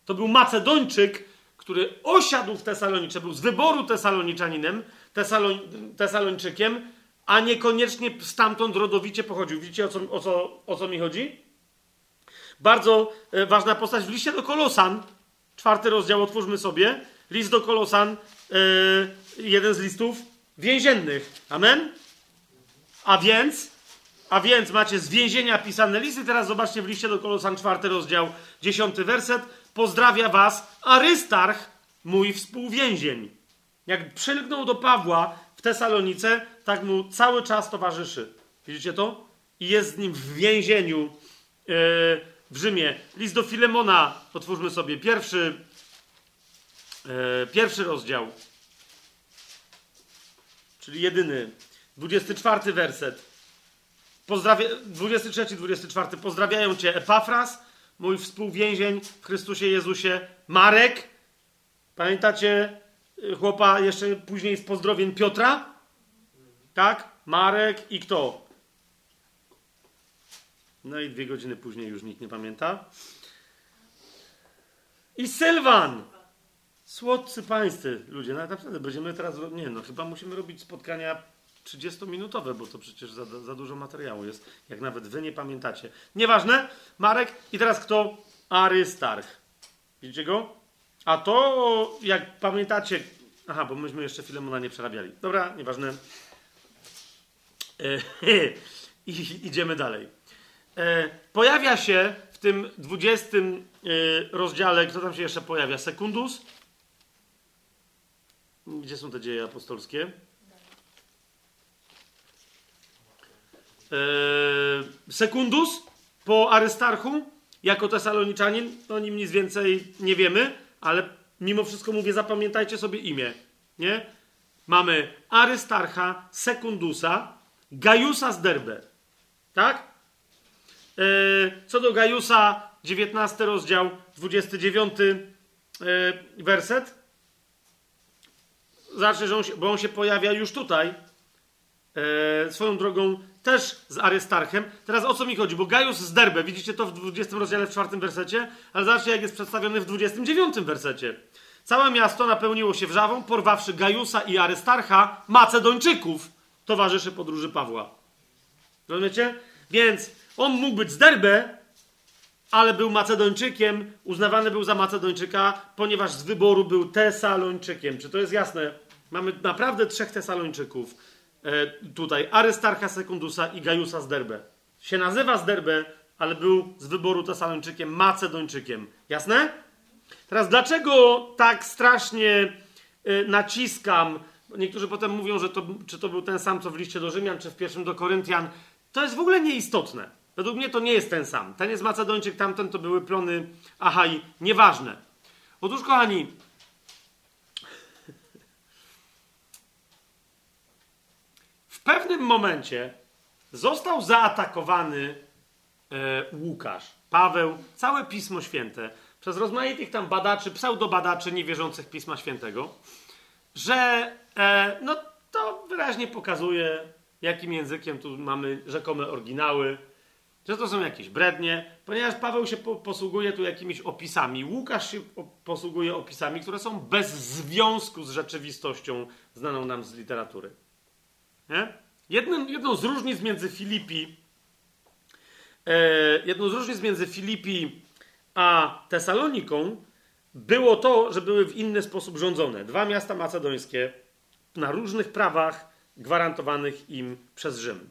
To był Macedończyk, który osiadł w Tesalonicze, był z wyboru Tesaloniczaninem, Tesaloń, Tesalończykiem, a niekoniecznie stamtąd rodowicie pochodził. Widzicie o co, o co, o co mi chodzi? Bardzo e, ważna postać w liście do Kolosan, czwarty rozdział, otwórzmy sobie. List do Kolosan, e, jeden z listów więziennych. Amen? A więc, a więc macie z więzienia pisane listy. Teraz zobaczcie w liście do Kolosan, czwarty rozdział, dziesiąty werset. Pozdrawia was Arystarch, mój współwięzień. Jak przylgnął do Pawła w Tesalonice, tak mu cały czas towarzyszy. Widzicie to? I jest z nim w więzieniu yy, w Rzymie. List do Filemona, otwórzmy sobie pierwszy, yy, pierwszy rozdział, czyli jedyny. 24 werset. Pozdrawia, 23, 24. Pozdrawiają cię Epafras, mój współwięzień w Chrystusie Jezusie, Marek. Pamiętacie y, chłopa jeszcze później z pozdrowień Piotra? Tak? Marek i kto? No i dwie godziny później już nikt nie pamięta. I Sylwan. Słodcy pańscy ludzie. No, naprawdę będziemy teraz. Nie, no chyba musimy robić spotkania 30-minutowe, bo to przecież za, za dużo materiału jest, jak nawet wy nie pamiętacie. Nieważne, Marek. I teraz kto? Arystarch. Widzicie go? A to, jak pamiętacie... Aha, bo myśmy jeszcze Filemona nie przerabiali. Dobra, nieważne. E, I idziemy dalej. E, pojawia się w tym 20 e, rozdziale, kto tam się jeszcze pojawia? Sekundus? Gdzie są te dzieje apostolskie? E, Sekundus po Arystarchu jako Tesaloniczanin, o nim nic więcej nie wiemy, ale mimo wszystko mówię, zapamiętajcie sobie imię. Nie? Mamy Arystarcha, Sekundusa, Gajusa z Derbe. Tak? E, co do Gajusa, 19 rozdział, 29 e, werset. Zobaczcie, że on się, bo on się pojawia już tutaj. swoją drogą też z Arystarchem. Teraz o co mi chodzi? Bo Gaius z Derbe, widzicie to w 20 rozdziale w czwartym wersecie, ale zobaczcie jak jest przedstawiony w 29 wersecie. Całe miasto napełniło się wrzawą, porwawszy Gajusa i Arystarcha, Macedończyków, towarzyszy podróży Pawła. Rozumiecie? Więc on mógł być z Derbe, ale był Macedończykiem, uznawany był za Macedończyka, ponieważ z wyboru był Tesalończykiem. Czy to jest jasne? Mamy naprawdę trzech Tesalończyków e, tutaj Arystarcha Sekundusa i Gajusa z Derbe. Się nazywa z Derbe, ale był z wyboru Tesalończykiem, Macedończykiem. Jasne? Teraz dlaczego tak strasznie y, naciskam? Niektórzy potem mówią, że to, czy to był ten sam, co w liście do Rzymian, czy w pierwszym do Koryntian. To jest w ogóle nieistotne. Według mnie to nie jest ten sam. Ten jest Macedończyk, tamten to były plony Achai. Nieważne. Otóż, kochani, w pewnym momencie został zaatakowany e, Łukasz, Paweł, całe Pismo Święte przez rozmaitych tam badaczy, pseudobadaczy niewierzących Pisma Świętego, że e, no, to wyraźnie pokazuje, jakim językiem tu mamy rzekome oryginały, że to są jakieś brednie, ponieważ Paweł się po, posługuje tu jakimiś opisami, Łukasz się posługuje opisami, które są bez związku z rzeczywistością znaną nam z literatury. Nie? Jednym, jedną z różnic między Filipi, e, jedną z różnic między Filipi a Tesaloniką było to, że były w inny sposób rządzone. Dwa miasta macedońskie na różnych prawach gwarantowanych im przez Rzym.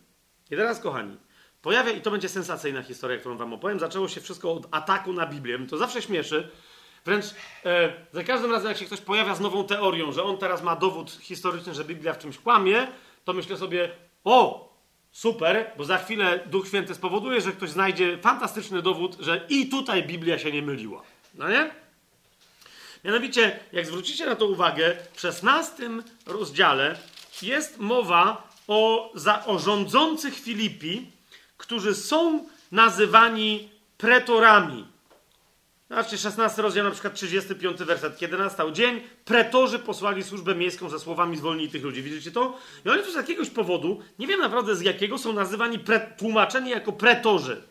I teraz, kochani, pojawia, i to będzie sensacyjna historia, którą wam opowiem, zaczęło się wszystko od ataku na Biblię. To zawsze śmieszy. Wręcz e, za każdym razem, jak się ktoś pojawia z nową teorią, że on teraz ma dowód historyczny, że Biblia w czymś kłamie, to myślę sobie, o, super, bo za chwilę Duch Święty spowoduje, że ktoś znajdzie fantastyczny dowód, że i tutaj Biblia się nie myliła. No nie? Mianowicie, jak zwrócicie na to uwagę, w 16 rozdziale jest mowa o, za, o rządzących Filipi, którzy są nazywani pretorami. Zobaczcie, 16 rozdział, na przykład 35 werset. Kiedy nastał dzień, pretorzy posłali służbę miejską ze słowami zwolnij tych ludzi. Widzicie to? I oni z jakiegoś powodu, nie wiem naprawdę z jakiego, są nazywani, pre, tłumaczeni jako pretorzy.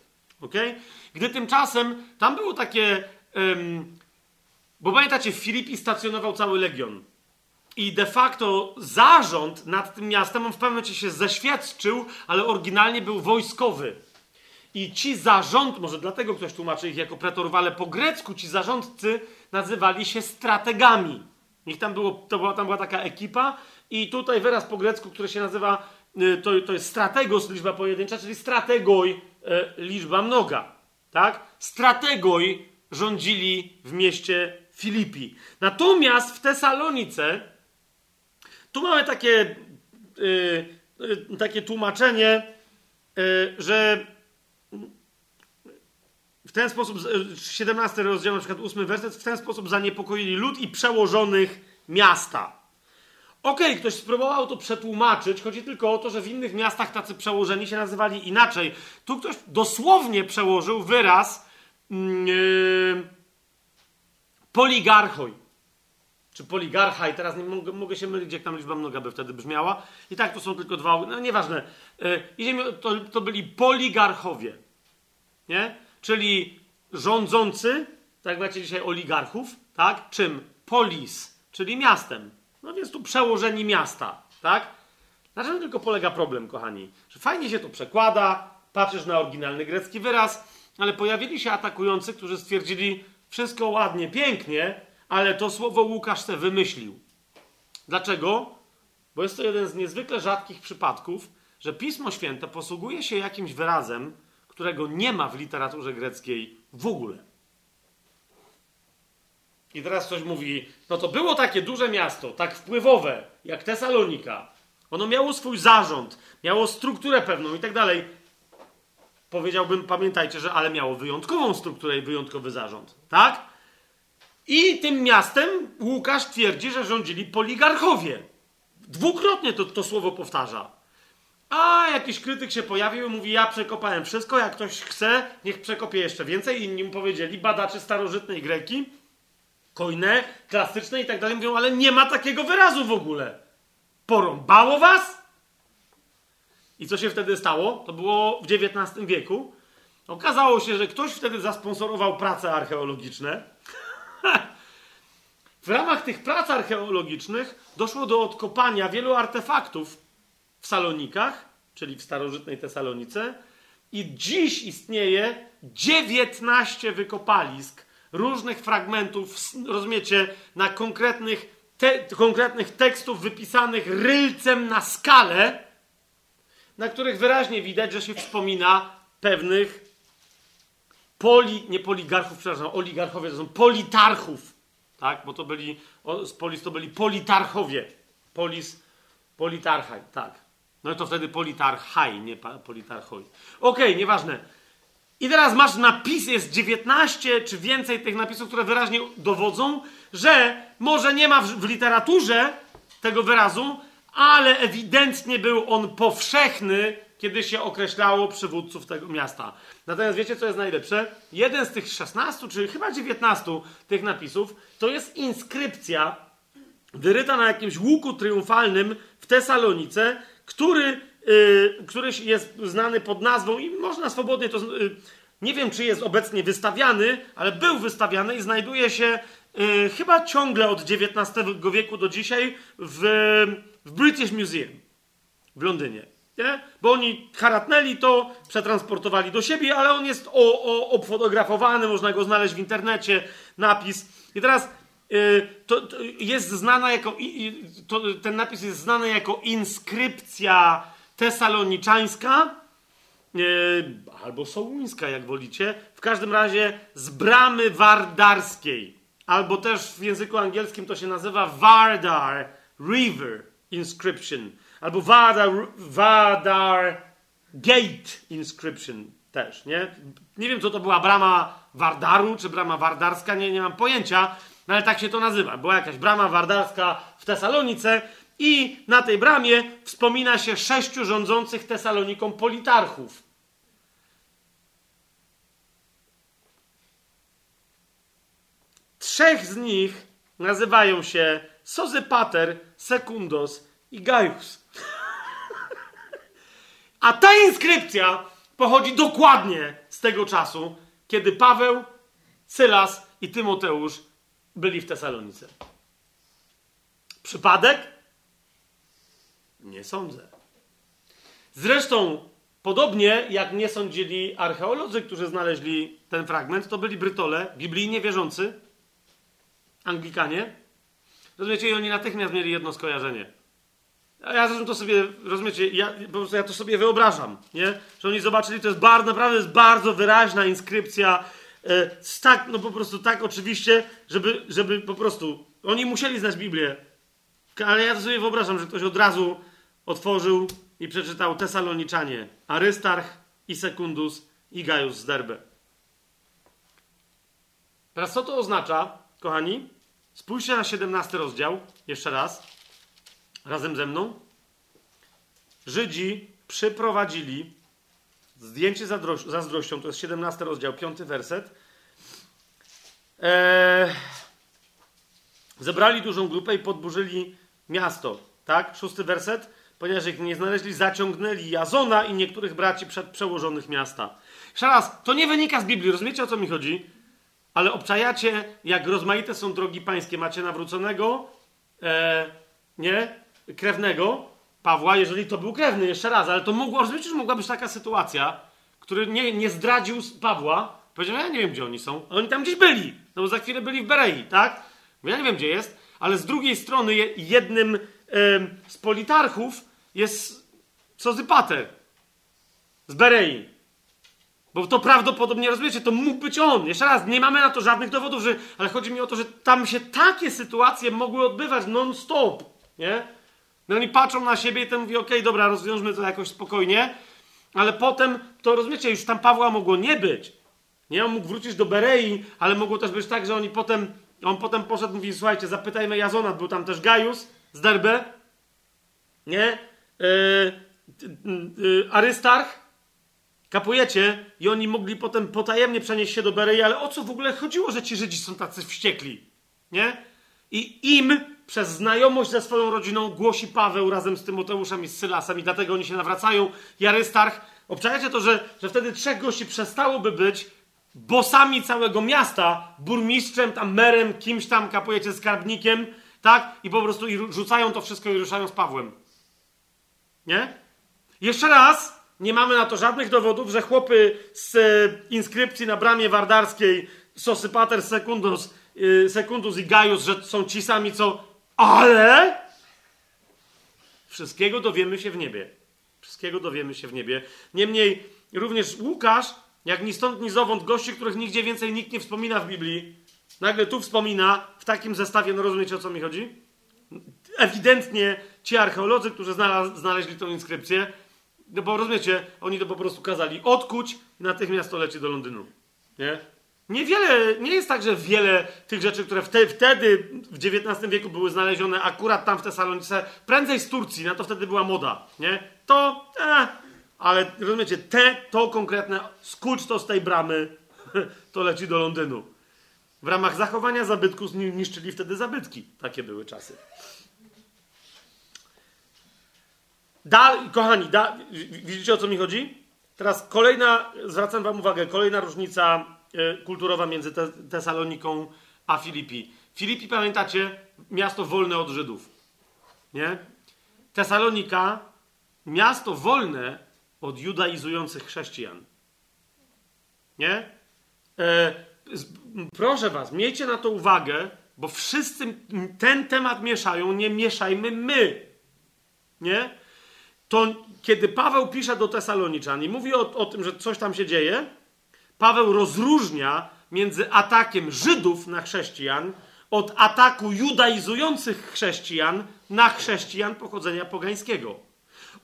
Okay? Gdy tymczasem tam było takie... Um, bo pamiętacie, w Filipi stacjonował cały legion. I de facto zarząd nad tym miastem, on w pewnym momencie się zeświadczył, ale oryginalnie był wojskowy. I ci zarząd, może dlatego ktoś tłumaczy ich jako pretorów, ale po grecku ci zarządcy nazywali się strategami. Ich tam, było, to była, tam była taka ekipa i tutaj wyraz po grecku, który się nazywa, y, to, to jest strategos, liczba pojedyncza, czyli strategoj, e, liczba mnoga. Tak? Strategoj rządzili w mieście Filipi. Natomiast w Tesalonice tu mamy takie, yy, takie tłumaczenie, yy, że w ten sposób, 17 rozdział, na przykład 8 werset, w ten sposób zaniepokoili lud i przełożonych miasta. Okej, okay, ktoś spróbował to przetłumaczyć, chodzi tylko o to, że w innych miastach tacy przełożeni się nazywali inaczej. Tu ktoś dosłownie przełożył wyraz yy, poligarchoj. Czy poligarcha, i teraz nie mogę, mogę, się mylić, jak tam liczba mnoga by wtedy brzmiała. I tak to są tylko dwa, no nieważne. Yy, to, to byli poligarchowie. Nie? Czyli rządzący, tak macie dzisiaj oligarchów, tak? Czym? Polis, czyli miastem. No więc tu przełożeni miasta, tak? Na czym tylko polega problem, kochani? Że fajnie się to przekłada, patrzysz na oryginalny grecki wyraz, ale pojawili się atakujący, którzy stwierdzili, wszystko ładnie, pięknie, ale to słowo Łukasz se wymyślił. Dlaczego? Bo jest to jeden z niezwykle rzadkich przypadków, że Pismo Święte posługuje się jakimś wyrazem, którego nie ma w literaturze greckiej w ogóle. I teraz ktoś mówi, no to było takie duże miasto, tak wpływowe, jak Tesalonika. Ono miało swój zarząd, miało strukturę pewną i tak dalej. Powiedziałbym, pamiętajcie, że ale miało wyjątkową strukturę i wyjątkowy zarząd, tak? I tym miastem Łukasz twierdzi, że rządzili poligarchowie. Dwukrotnie to, to słowo powtarza. A jakiś krytyk się pojawił i mówi: Ja przekopałem wszystko, jak ktoś chce, niech przekopie jeszcze więcej. Inni mu powiedzieli, badacze starożytnej Greki, kojne, klasyczne i tak dalej, mówią: Ale nie ma takiego wyrazu w ogóle. Porąbało was? I co się wtedy stało? To było w XIX wieku. Okazało się, że ktoś wtedy zasponsorował prace archeologiczne. W ramach tych prac archeologicznych doszło do odkopania wielu artefaktów w Salonikach, czyli w starożytnej Tesalonice. I dziś istnieje 19 wykopalisk różnych fragmentów, rozumiecie, na konkretnych, te, konkretnych tekstów wypisanych rylcem na skalę, na których wyraźnie widać, że się wspomina pewnych poli, nie poligarchów, przepraszam, oligarchowie to są politarchów, tak? Bo to byli, z polis to byli politarchowie. Polis, politarchaj, tak. No i to wtedy politarchaj, nie politarchoj. Okej, okay, nieważne. I teraz masz napis, jest 19 czy więcej tych napisów, które wyraźnie dowodzą, że może nie ma w, w literaturze tego wyrazu, ale ewidentnie był on powszechny, kiedy się określało przywódców tego miasta. Natomiast wiecie, co jest najlepsze? Jeden z tych 16, czy chyba 19 tych napisów, to jest inskrypcja wyryta na jakimś łuku triumfalnym w Tesalonice, który, yy, który jest znany pod nazwą i można swobodnie to. Yy, nie wiem, czy jest obecnie wystawiany, ale był wystawiany i znajduje się yy, chyba ciągle od XIX wieku do dzisiaj w, w British Museum w Londynie. Nie? Bo oni haratnęli to, przetransportowali do siebie, ale on jest o, o, obfotografowany, można go znaleźć w internecie, napis. I teraz y, to, to, jest znana jako, to, ten napis jest znany jako inskrypcja tesaloniczańska, y, albo sołuńska, jak wolicie. W każdym razie z bramy wardarskiej. Albo też w języku angielskim to się nazywa Vardar River Inscription albo Vadar, Vadar Gate Inscription też, nie? Nie wiem, co to była brama Wardaru, czy brama wardarska, nie, nie mam pojęcia, no ale tak się to nazywa. Była jakaś brama wardarska w Tesalonice i na tej bramie wspomina się sześciu rządzących Tesaloniką politarchów. Trzech z nich nazywają się Sozypater, Sekundos i Gaius. A ta inskrypcja pochodzi dokładnie z tego czasu, kiedy Paweł, Sylas i Tymoteusz byli w Tesalonice. Przypadek? Nie sądzę. Zresztą, podobnie jak nie sądzili archeolodzy, którzy znaleźli ten fragment, to byli Brytole, biblijnie wierzący, Anglikanie. Rozumiecie, i oni natychmiast mieli jedno skojarzenie. Ja zresztą to sobie, rozumiecie, ja, po prostu ja to sobie wyobrażam, nie? Że oni zobaczyli, to jest bardzo, naprawdę jest bardzo wyraźna inskrypcja, e, tak, no po prostu tak oczywiście, żeby, żeby po prostu, oni musieli znać Biblię, ale ja to sobie wyobrażam, że ktoś od razu otworzył i przeczytał Tesaloniczanie, Arystarch i Sekundus i Gaius z Derbe. Teraz co to oznacza, kochani? Spójrzcie na 17 rozdział, jeszcze raz razem ze mną. Żydzi przyprowadzili zdjęcie zazdrością, to jest 17 rozdział, 5 werset. Eee, zebrali dużą grupę i podburzyli miasto. Tak? Szósty werset. Ponieważ ich nie znaleźli, zaciągnęli Jazona i niektórych braci przed przełożonych miasta. Jeszcze raz, to nie wynika z Biblii, rozumiecie o co mi chodzi? Ale obczajacie, jak rozmaite są drogi pańskie. Macie nawróconego, e, nie? Krewnego Pawła, jeżeli to był krewny, jeszcze raz, ale to mogła, rozumiecie, że mogła być taka sytuacja, który nie, nie zdradził Pawła, powiedział, ja nie wiem, gdzie oni są, a oni tam gdzieś byli, no bo za chwilę byli w Berei, tak? Ja nie wiem, gdzie jest, ale z drugiej strony jednym z politarchów jest Sozypater z Berei. Bo to prawdopodobnie, rozumiecie, to mógł być on. Jeszcze raz, nie mamy na to żadnych dowodów, że, ale chodzi mi o to, że tam się takie sytuacje mogły odbywać non-stop, nie? No oni patrzą na siebie i ten mówi, okej, okay, dobra, rozwiążmy to jakoś spokojnie, ale potem, to rozumiecie, już tam Pawła mogło nie być. Nie, on mógł wrócić do Berei, ale mogło też być tak, że oni potem, on potem poszedł, mówi, słuchajcie, zapytajmy Jazona, był tam też Gaius z Derbe, nie, yy, yy, Arystarch, kapujecie, i oni mogli potem potajemnie przenieść się do Berei, ale o co w ogóle chodziło, że ci Żydzi są tacy wściekli, nie? I im przez znajomość ze swoją rodziną głosi Paweł razem z Tymoteuszem i z Sylasem i dlatego oni się nawracają. I Arystarch, obczajacie to, że, że wtedy trzech gości przestałoby być bosami całego miasta, burmistrzem, tam merem, kimś tam, kapujecie, skarbnikiem, tak? I po prostu i rzucają to wszystko i ruszają z Pawłem. Nie? Jeszcze raz, nie mamy na to żadnych dowodów, że chłopy z e, inskrypcji na bramie wardarskiej Sosypater Secundus, e, Secundus i Gaius, że są ci sami, co ale wszystkiego dowiemy się w niebie. Wszystkiego dowiemy się w niebie. Niemniej również Łukasz, jak ni stąd, ni zowąd, gości, których nigdzie więcej nikt nie wspomina w Biblii, nagle tu wspomina w takim zestawie, no rozumiecie o co mi chodzi? Ewidentnie ci archeolodzy, którzy znaleźli tą inskrypcję, no bo rozumiecie, oni to po prostu kazali odkuć i natychmiast to leci do Londynu. Nie? Niewiele, nie jest tak, że wiele tych rzeczy, które wtedy, wtedy w XIX wieku były znalezione akurat tam w Tesalonice, prędzej z Turcji, na to wtedy była moda, nie? To, eh, ale rozumiecie, te, to konkretne, skuć to z tej bramy, to leci do Londynu. W ramach zachowania zabytków niszczyli wtedy zabytki. Takie były czasy. Dalej, kochani, da, widzicie o co mi chodzi? Teraz kolejna, zwracam wam uwagę, kolejna różnica kulturowa między te, Tesaloniką a Filipi. Filipi, pamiętacie, miasto wolne od Żydów. Nie? Tesalonika, miasto wolne od judaizujących chrześcijan. Nie? E, proszę was, miejcie na to uwagę, bo wszyscy ten temat mieszają, nie mieszajmy my. Nie? To kiedy Paweł pisze do Tesaloniczan i mówi o, o tym, że coś tam się dzieje, Paweł rozróżnia między atakiem Żydów na chrześcijan od ataku judaizujących chrześcijan na chrześcijan pochodzenia pogańskiego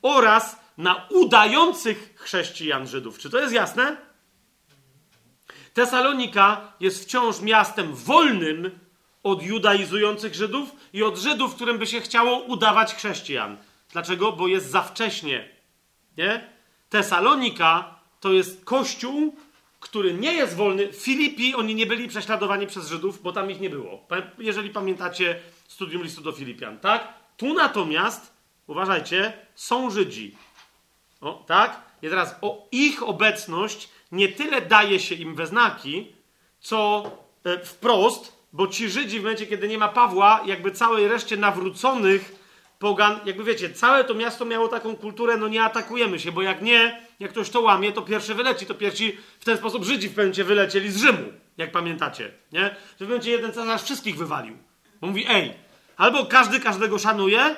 oraz na udających chrześcijan Żydów. Czy to jest jasne? Tesalonika jest wciąż miastem wolnym od judaizujących Żydów i od Żydów, którym by się chciało udawać chrześcijan. Dlaczego? Bo jest za wcześnie. Nie? Tesalonika to jest kościół, który nie jest wolny. Filipi, oni nie byli prześladowani przez Żydów, bo tam ich nie było. Jeżeli pamiętacie studium listu do Filipian, tak? Tu natomiast, uważajcie, są Żydzi. O, tak? I teraz o ich obecność nie tyle daje się im we znaki, co e, wprost, bo ci Żydzi w momencie, kiedy nie ma Pawła, jakby całej reszcie nawróconych pogan, jakby wiecie, całe to miasto miało taką kulturę, no nie atakujemy się, bo jak nie, jak ktoś to łamie, to pierwszy wyleci, to pierwsi w ten sposób Żydzi w pewnym wylecieli z Rzymu, jak pamiętacie, nie? W momencie jeden cesarz wszystkich wywalił. Bo mówi, ej, albo każdy każdego szanuje,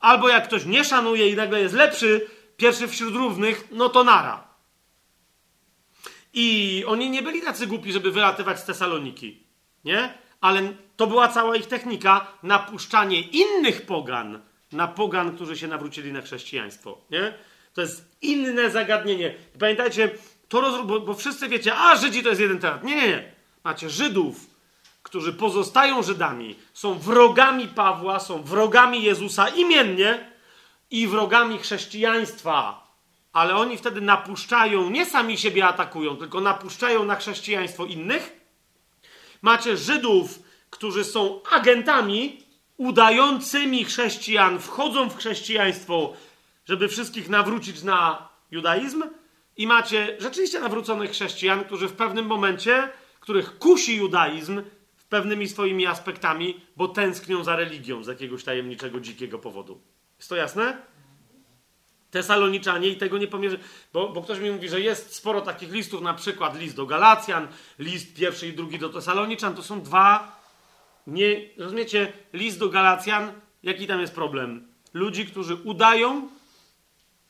albo jak ktoś nie szanuje i nagle jest lepszy, pierwszy wśród równych, no to nara. I oni nie byli tacy głupi, żeby wylatywać z Tesaloniki, nie? Ale to była cała ich technika, napuszczanie innych pogan na pogan, którzy się nawrócili na chrześcijaństwo, nie? To jest inne zagadnienie. Pamiętajcie, to roz... bo, bo wszyscy wiecie, a Żydzi to jest jeden temat. Nie, nie, nie. Macie Żydów, którzy pozostają Żydami, są wrogami Pawła, są wrogami Jezusa imiennie i wrogami chrześcijaństwa ale oni wtedy napuszczają, nie sami siebie atakują, tylko napuszczają na chrześcijaństwo innych. Macie Żydów, którzy są agentami udającymi chrześcijan, wchodzą w chrześcijaństwo, żeby wszystkich nawrócić na judaizm. I macie rzeczywiście nawróconych chrześcijan, którzy w pewnym momencie, których kusi judaizm pewnymi swoimi aspektami, bo tęsknią za religią z jakiegoś tajemniczego, dzikiego powodu. Jest to jasne? Tesaloniczanie i tego nie pomierzy, bo, bo ktoś mi mówi, że jest sporo takich listów, na przykład list do Galacjan, list pierwszy i drugi do Tesaloniczan, to są dwa, nie, rozumiecie, list do Galacjan, jaki tam jest problem? Ludzi, którzy udają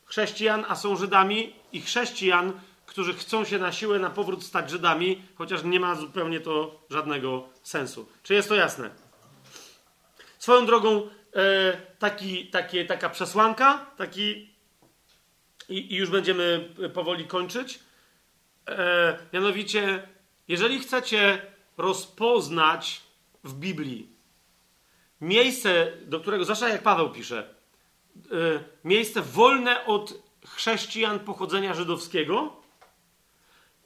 chrześcijan, a są Żydami i chrześcijan, którzy chcą się na siłę, na powrót stać Żydami, chociaż nie ma zupełnie to żadnego sensu. Czy jest to jasne? Swoją drogą, e, taki, takie, taka przesłanka, taki i, i już będziemy powoli kończyć. E, mianowicie, jeżeli chcecie rozpoznać w Biblii miejsce, do którego, zwłaszcza jak Paweł pisze, miejsce wolne od chrześcijan pochodzenia żydowskiego,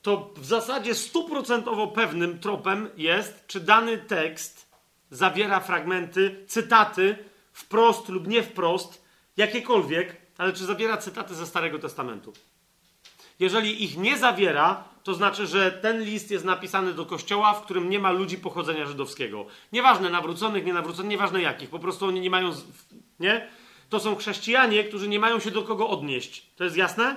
to w zasadzie stuprocentowo pewnym tropem jest, czy dany tekst zawiera fragmenty, cytaty wprost lub nie wprost, jakiekolwiek, ale czy zawiera cytaty ze Starego Testamentu? Jeżeli ich nie zawiera, to znaczy, że ten list jest napisany do kościoła, w którym nie ma ludzi pochodzenia żydowskiego. Nieważne nawróconych, nienawróconych, nieważne jakich, po prostu oni nie mają. Nie? To są chrześcijanie, którzy nie mają się do kogo odnieść. To jest jasne?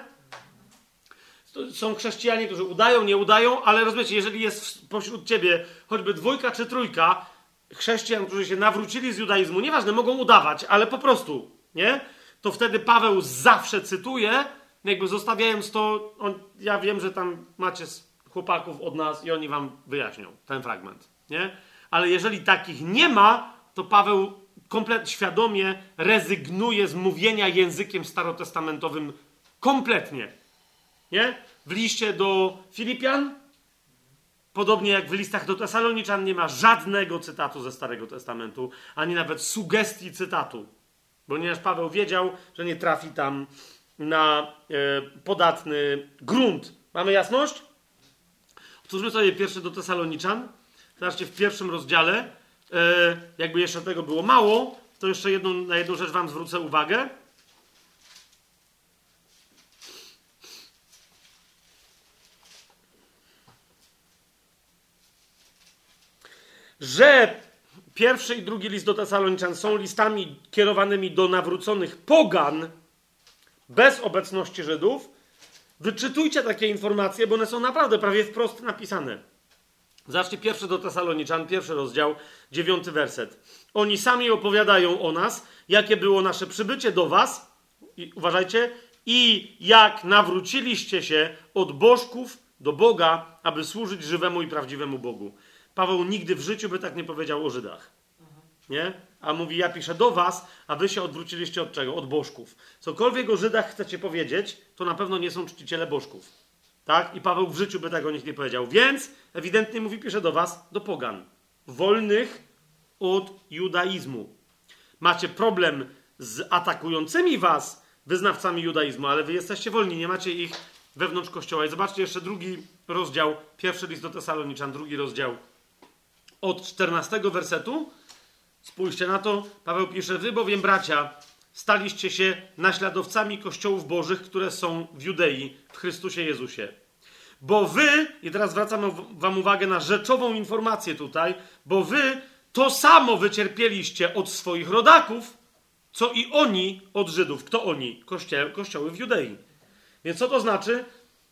To są chrześcijanie, którzy udają, nie udają, ale rozumiecie, jeżeli jest pośród ciebie choćby dwójka czy trójka chrześcijan, którzy się nawrócili z judaizmu, nieważne, mogą udawać, ale po prostu, nie? to wtedy Paweł zawsze cytuje, jakby zostawiając to, on, ja wiem, że tam macie chłopaków od nas i oni wam wyjaśnią ten fragment, nie? Ale jeżeli takich nie ma, to Paweł kompletnie świadomie rezygnuje z mówienia językiem starotestamentowym kompletnie. Nie? W liście do Filipian, podobnie jak w listach do Tesaloniczan, nie ma żadnego cytatu ze Starego Testamentu, ani nawet sugestii cytatu. Ponieważ Paweł wiedział, że nie trafi tam na e, podatny grunt. Mamy jasność? Otwórzmy sobie pierwszy do Tesaloniczan. Zobaczcie, w pierwszym rozdziale, jakby jeszcze tego było mało, to jeszcze jedną, na jedną rzecz Wam zwrócę uwagę. Że pierwszy i drugi list do Tesaloniczan są listami kierowanymi do nawróconych pogan bez obecności Żydów, wyczytujcie takie informacje, bo one są naprawdę prawie wprost napisane. Zacznij pierwszy do Tesaloniczan, pierwszy rozdział, dziewiąty werset. Oni sami opowiadają o nas, jakie było nasze przybycie do was, i, uważajcie, i jak nawróciliście się od bożków do Boga, aby służyć żywemu i prawdziwemu Bogu. Paweł nigdy w życiu by tak nie powiedział o Żydach. Nie? A mówi, ja piszę do was, a wy się odwróciliście od czego? Od bożków. Cokolwiek o Żydach chcecie powiedzieć, to na pewno nie są czciciele bożków. Tak? I Paweł w życiu by tego nich nie powiedział. Więc ewidentnie mówi, pisze do was, do pogan. Wolnych od judaizmu. Macie problem z atakującymi was wyznawcami judaizmu, ale wy jesteście wolni, nie macie ich wewnątrz kościoła. I zobaczcie jeszcze drugi rozdział, pierwszy list do Tesaloniczan, drugi rozdział od 14 wersetu. Spójrzcie na to. Paweł pisze, wy bowiem bracia, staliście się naśladowcami kościołów bożych, które są w Judei, w Chrystusie Jezusie. Bo wy, i teraz zwracam wam uwagę na rzeczową informację tutaj, bo wy to samo wycierpieliście od swoich rodaków, co i oni od Żydów. Kto oni? Kościo kościoły w Judei. Więc co to znaczy?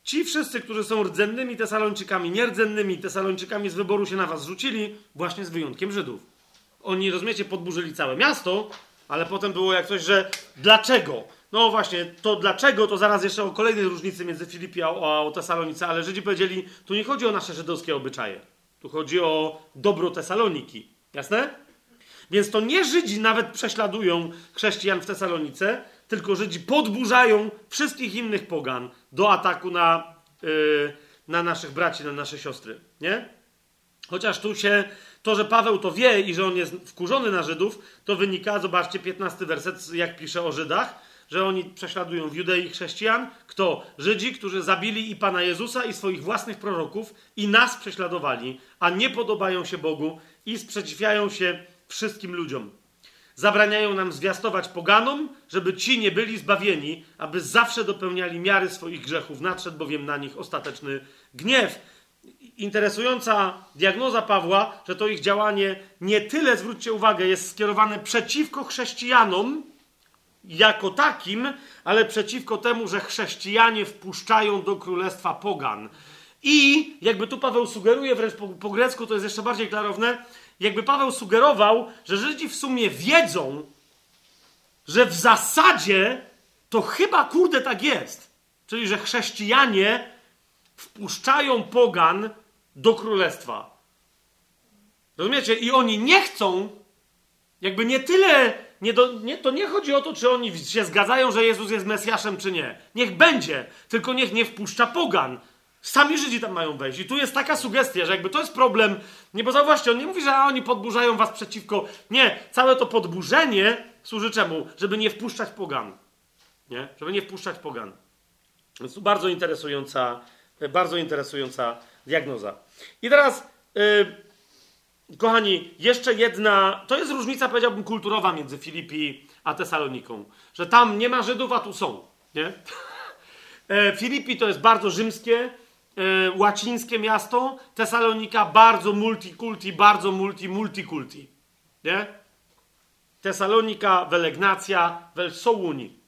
Ci wszyscy, którzy są rdzennymi Tesalończykami, nierdzennymi Tesalończykami z wyboru się na was rzucili, właśnie z wyjątkiem Żydów. Oni, rozumiecie, podburzyli całe miasto, ale potem było jak coś, że dlaczego? No właśnie, to dlaczego, to zaraz jeszcze o kolejnej różnicy między Filipi a, a Tesalonice, ale Żydzi powiedzieli, tu nie chodzi o nasze żydowskie obyczaje. Tu chodzi o dobro Tesaloniki. Jasne? Więc to nie Żydzi nawet prześladują chrześcijan w Tesalonice, tylko Żydzi podburzają wszystkich innych pogan do ataku na, yy, na naszych braci, na nasze siostry. Nie? Chociaż tu się to, że Paweł to wie i że on jest wkurzony na Żydów, to wynika, zobaczcie, 15 werset, jak pisze o Żydach, że oni prześladują w Judei chrześcijan. Kto? Żydzi, którzy zabili i Pana Jezusa, i swoich własnych proroków, i nas prześladowali, a nie podobają się Bogu i sprzeciwiają się wszystkim ludziom. Zabraniają nam zwiastować poganom, żeby ci nie byli zbawieni, aby zawsze dopełniali miary swoich grzechów. Nadszedł bowiem na nich ostateczny gniew interesująca diagnoza Pawła, że to ich działanie nie tyle, zwróćcie uwagę, jest skierowane przeciwko chrześcijanom jako takim, ale przeciwko temu, że chrześcijanie wpuszczają do królestwa pogan. I jakby tu Paweł sugeruje, wręcz po, po grecku to jest jeszcze bardziej klarowne, jakby Paweł sugerował, że Żydzi w sumie wiedzą, że w zasadzie to chyba kurde tak jest. Czyli, że chrześcijanie wpuszczają pogan do królestwa. Rozumiecie? I oni nie chcą, jakby nie tyle, nie do, nie, to nie chodzi o to, czy oni się zgadzają, że Jezus jest Mesjaszem, czy nie. Niech będzie, tylko niech nie wpuszcza pogan. Sami Żydzi tam mają wejść. I tu jest taka sugestia, że jakby to jest problem, nie, bo zauważcie, on nie mówi, że oni podburzają was przeciwko. Nie, całe to podburzenie służy czemu? Żeby nie wpuszczać pogan. Nie? Żeby nie wpuszczać pogan. Więc tu bardzo interesująca, bardzo interesująca diagnoza. I teraz, yy, kochani, jeszcze jedna, to jest różnica, powiedziałbym, kulturowa między Filipi a Tesaloniką. Że tam nie ma Żydów, a tu są. Nie? E, Filipi to jest bardzo rzymskie, e, łacińskie miasto. Tesalonika bardzo multikulti, bardzo multi-multikulti. Nie? Tesalonika, Welegnacja, Wel Sołuni.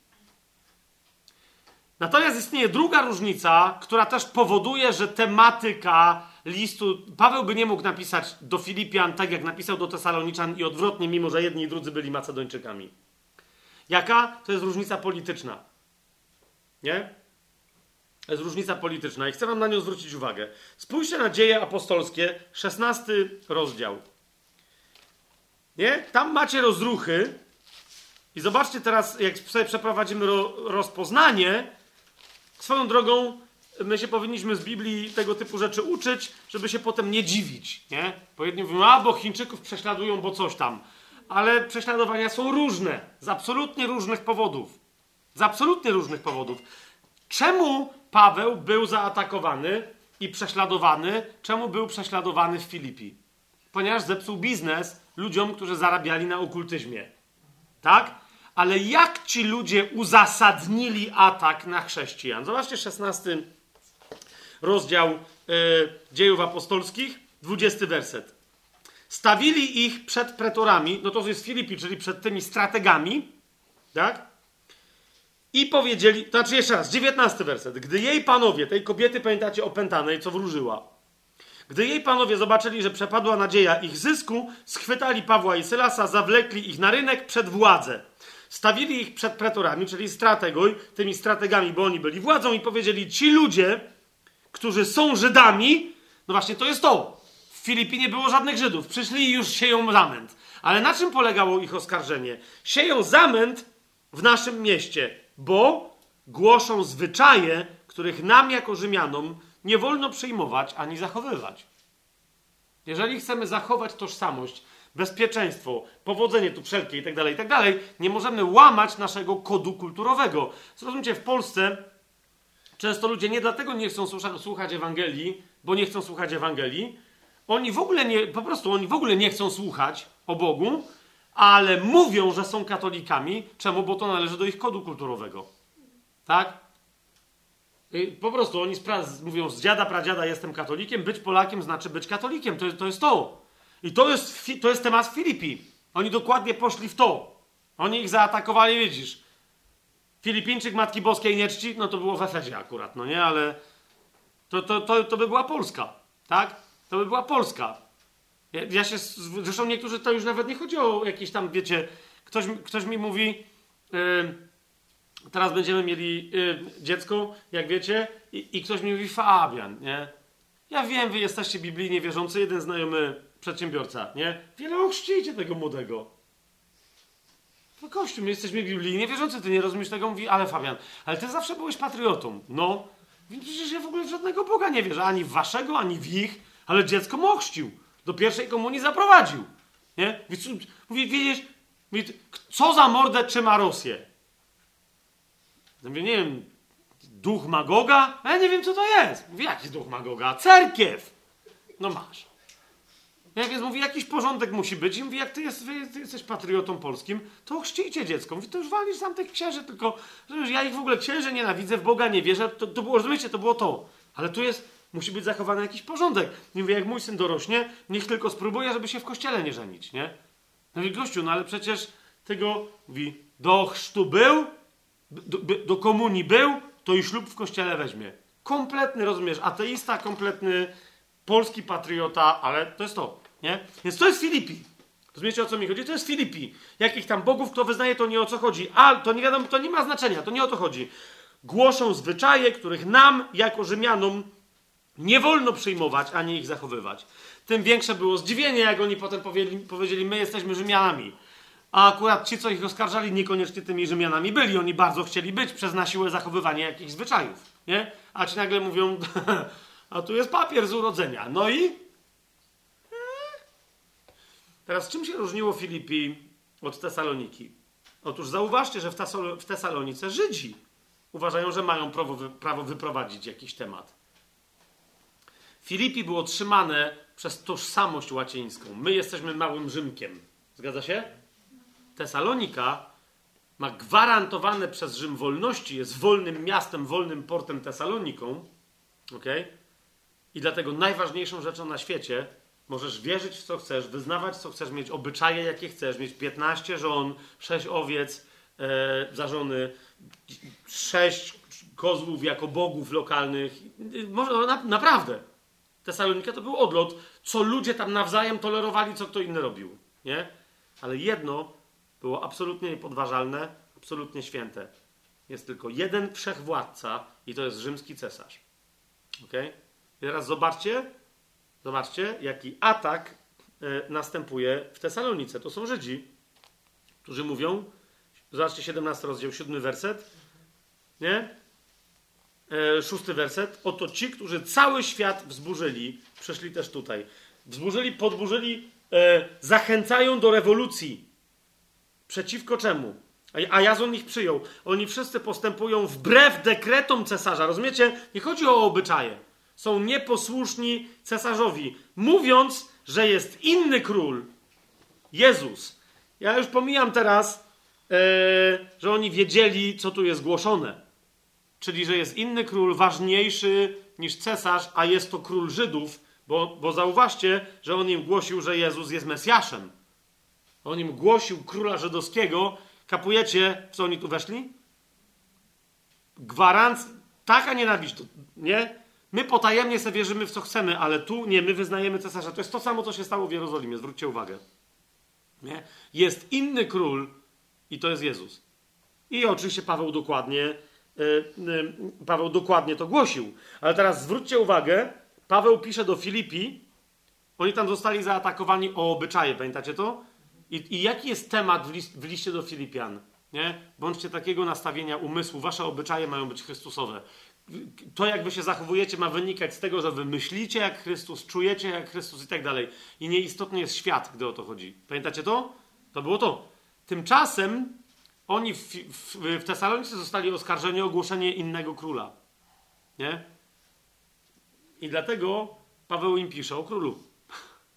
Natomiast istnieje druga różnica, która też powoduje, że tematyka listu. Paweł by nie mógł napisać do Filipian tak, jak napisał do Tesaloniczan i odwrotnie, mimo że jedni i drudzy byli Macedończykami. Jaka? To jest różnica polityczna. Nie? To jest różnica polityczna i chcę wam na nią zwrócić uwagę. Spójrzcie na dzieje apostolskie, 16 rozdział. Nie? Tam macie rozruchy i zobaczcie teraz, jak sobie przeprowadzimy ro, rozpoznanie, swoją drogą my się powinniśmy z Biblii tego typu rzeczy uczyć, żeby się potem nie dziwić, nie? Bo jedni mówią, a bo Chińczyków prześladują, bo coś tam. Ale prześladowania są różne, z absolutnie różnych powodów. Z absolutnie różnych powodów. Czemu Paweł był zaatakowany i prześladowany? Czemu był prześladowany w Filipii? Ponieważ zepsuł biznes ludziom, którzy zarabiali na okultyzmie. Tak? Ale jak ci ludzie uzasadnili atak na chrześcijan? Zobaczcie 16 rozdział y, dziejów apostolskich, 20 werset. Stawili ich przed pretorami, no to jest Filipi, czyli przed tymi strategami, tak? I powiedzieli, to znaczy jeszcze raz, 19 werset. Gdy jej panowie, tej kobiety, pamiętacie, opętanej, co wróżyła, gdy jej panowie zobaczyli, że przepadła nadzieja ich zysku, schwytali Pawła i Sylasa, zawlekli ich na rynek przed władzę. Stawili ich przed pretorami, czyli strategoj, tymi strategami, bo oni byli władzą i powiedzieli, ci ludzie, którzy są Żydami, no właśnie to jest to. W Filipii nie było żadnych Żydów. Przyszli i już sieją zamęt. Ale na czym polegało ich oskarżenie? Sieją zamęt w naszym mieście, bo głoszą zwyczaje, których nam jako Rzymianom nie wolno przyjmować ani zachowywać. Jeżeli chcemy zachować tożsamość, bezpieczeństwo, powodzenie tu wszelkie itd., tak itd., tak nie możemy łamać naszego kodu kulturowego. Zrozumcie, w Polsce Często ludzie nie dlatego nie chcą słuchać Ewangelii, bo nie chcą słuchać Ewangelii. Oni w ogóle nie, po prostu oni w ogóle nie chcą słuchać o Bogu, ale mówią, że są katolikami. Czemu? Bo to należy do ich kodu kulturowego. Tak? Po prostu oni mówią z dziada, pradziada jestem katolikiem, być Polakiem znaczy być katolikiem. To, to jest to. I to jest, to jest temat Filipii. Oni dokładnie poszli w to. Oni ich zaatakowali, widzisz. Filipińczyk Matki Boskiej nie czci, no to było w Efezie akurat, no nie, ale to, to, to, to by była Polska, tak? To by była Polska. Ja, ja się, zresztą niektórzy to już nawet nie chodzi o jakieś tam, wiecie, ktoś, ktoś mi mówi, yy, teraz będziemy mieli yy, dziecko, jak wiecie, i, i ktoś mi mówi Fabian, nie? Ja wiem, wy jesteście biblijnie wierzący, jeden znajomy przedsiębiorca, nie? Wiele ochrzcijcie tego młodego. No kościół, my jesteśmy biblijnie wierzący, ty nie rozumiesz tego? Mówi, ale Fabian, ale ty zawsze byłeś patriotą. No, więc przecież ja w ogóle w żadnego Boga nie wierzę, ani w waszego, ani w ich, ale dziecko mochścił. Do pierwszej komunii zaprowadził. Nie? Więc, mówi, wiedzieć, mówi, co za mordę trzyma Rosję? Ja mówię, nie wiem, duch Magoga? Ja nie wiem, co to jest. Mówi, jaki duch Magoga? Cerkiew. No masz. Ja więc mówi, jakiś porządek musi być. I mówi, jak ty, jest, ty jesteś patriotą polskim, to chrzcijcie dziecko. Mówi, to już walisz sam tych księży, tylko że ja ich w ogóle księży nienawidzę, w Boga nie wierzę. To, to było, rozumiecie, to było to. Ale tu jest, musi być zachowany jakiś porządek. I mówi, jak mój syn dorośnie, niech tylko spróbuje, żeby się w kościele nie żenić, nie? No i gościu, no ale przecież tego, mówi, do chrztu był, do, do komunii był, to i ślub w kościele weźmie. Kompletny, rozumiesz, ateista, kompletny polski patriota, ale to jest to. Nie? Więc to jest Filipi. Rozumiecie o co mi chodzi? To jest Filipi. Jakich tam bogów kto wyznaje, to nie o co chodzi. A to nie wiadomo, to nie ma znaczenia, to nie o to chodzi. Głoszą zwyczaje, których nam, jako Rzymianom, nie wolno przyjmować, ani ich zachowywać. Tym większe było zdziwienie, jak oni potem powiedzieli, powiedzieli my jesteśmy Rzymianami. A akurat ci, co ich oskarżali, niekoniecznie tymi Rzymianami byli. Oni bardzo chcieli być przez na siłę zachowywanie jakichś zwyczajów. Nie? A ci nagle mówią, a tu jest papier z urodzenia. No i Teraz czym się różniło Filipi od Tesaloniki? Otóż zauważcie, że w, Tesalonice Żydzi uważają, że mają prawo, wyprowadzić jakiś temat. Filipi było trzymane przez tożsamość łacińską. My jesteśmy małym Rzymkiem. Zgadza się? Tesalonika ma gwarantowane przez Rzym wolności, jest wolnym miastem, wolnym portem Tesaloniką. Okay? I dlatego najważniejszą rzeczą na świecie Możesz wierzyć w co chcesz, wyznawać co chcesz, mieć obyczaje jakie chcesz, mieć 15 żon, 6 owiec e, za żony, 6 kozłów jako bogów lokalnych. Może, no, na, naprawdę. Tesalonika to był odlot, co ludzie tam nawzajem tolerowali, co kto inny robił. Nie? Ale jedno było absolutnie niepodważalne, absolutnie święte. Jest tylko jeden wszechwładca i to jest rzymski cesarz. Ok? I teraz zobaczcie, zobaczcie, jaki atak e, następuje w Tesalonice. To są Żydzi, którzy mówią, zobaczcie 17 rozdział, 7 werset, nie? E, szósty werset. Oto ci, którzy cały świat wzburzyli, przeszli też tutaj. Wzburzyli, podburzyli, e, zachęcają do rewolucji. Przeciwko czemu? A Jazon ich przyjął. Oni wszyscy postępują wbrew dekretom cesarza. Rozumiecie? Nie chodzi o obyczaje. Są nieposłuszni cesarzowi, mówiąc, że jest inny król. Jezus. Ja już pomijam teraz, yy, że oni wiedzieli, co tu jest głoszone. Czyli, że jest inny król, ważniejszy niż cesarz, a jest to król Żydów, bo, bo zauważcie, że on im głosił, że Jezus jest Mesjaszem. On im głosił króla żydowskiego, Kapujecie, w co oni tu weszli? Gwarancja, taka nienawiść, nie? My potajemnie sobie wierzymy w co chcemy, ale tu nie, my wyznajemy cesarza. To jest to samo, co się stało w Jerozolimie, zwróćcie uwagę. Nie? Jest inny król i to jest Jezus. I oczywiście Paweł dokładnie, yy, yy, Paweł dokładnie to głosił. Ale teraz zwróćcie uwagę, Paweł pisze do Filipi, oni tam zostali zaatakowani o obyczaje, pamiętacie to? I, I, jaki jest temat w, w liście do Filipian? Nie? Bądźcie takiego nastawienia umysłu. Wasze obyczaje mają być Chrystusowe. To, jak wy się zachowujecie, ma wynikać z tego, że wy myślicie jak Chrystus, czujecie jak Chrystus i tak dalej. I nieistotny jest świat, gdy o to chodzi. Pamiętacie to? To było to. Tymczasem oni w, w, w Tesalonice zostali oskarżeni o ogłoszenie innego króla. Nie? I dlatego Paweł im pisze o królu.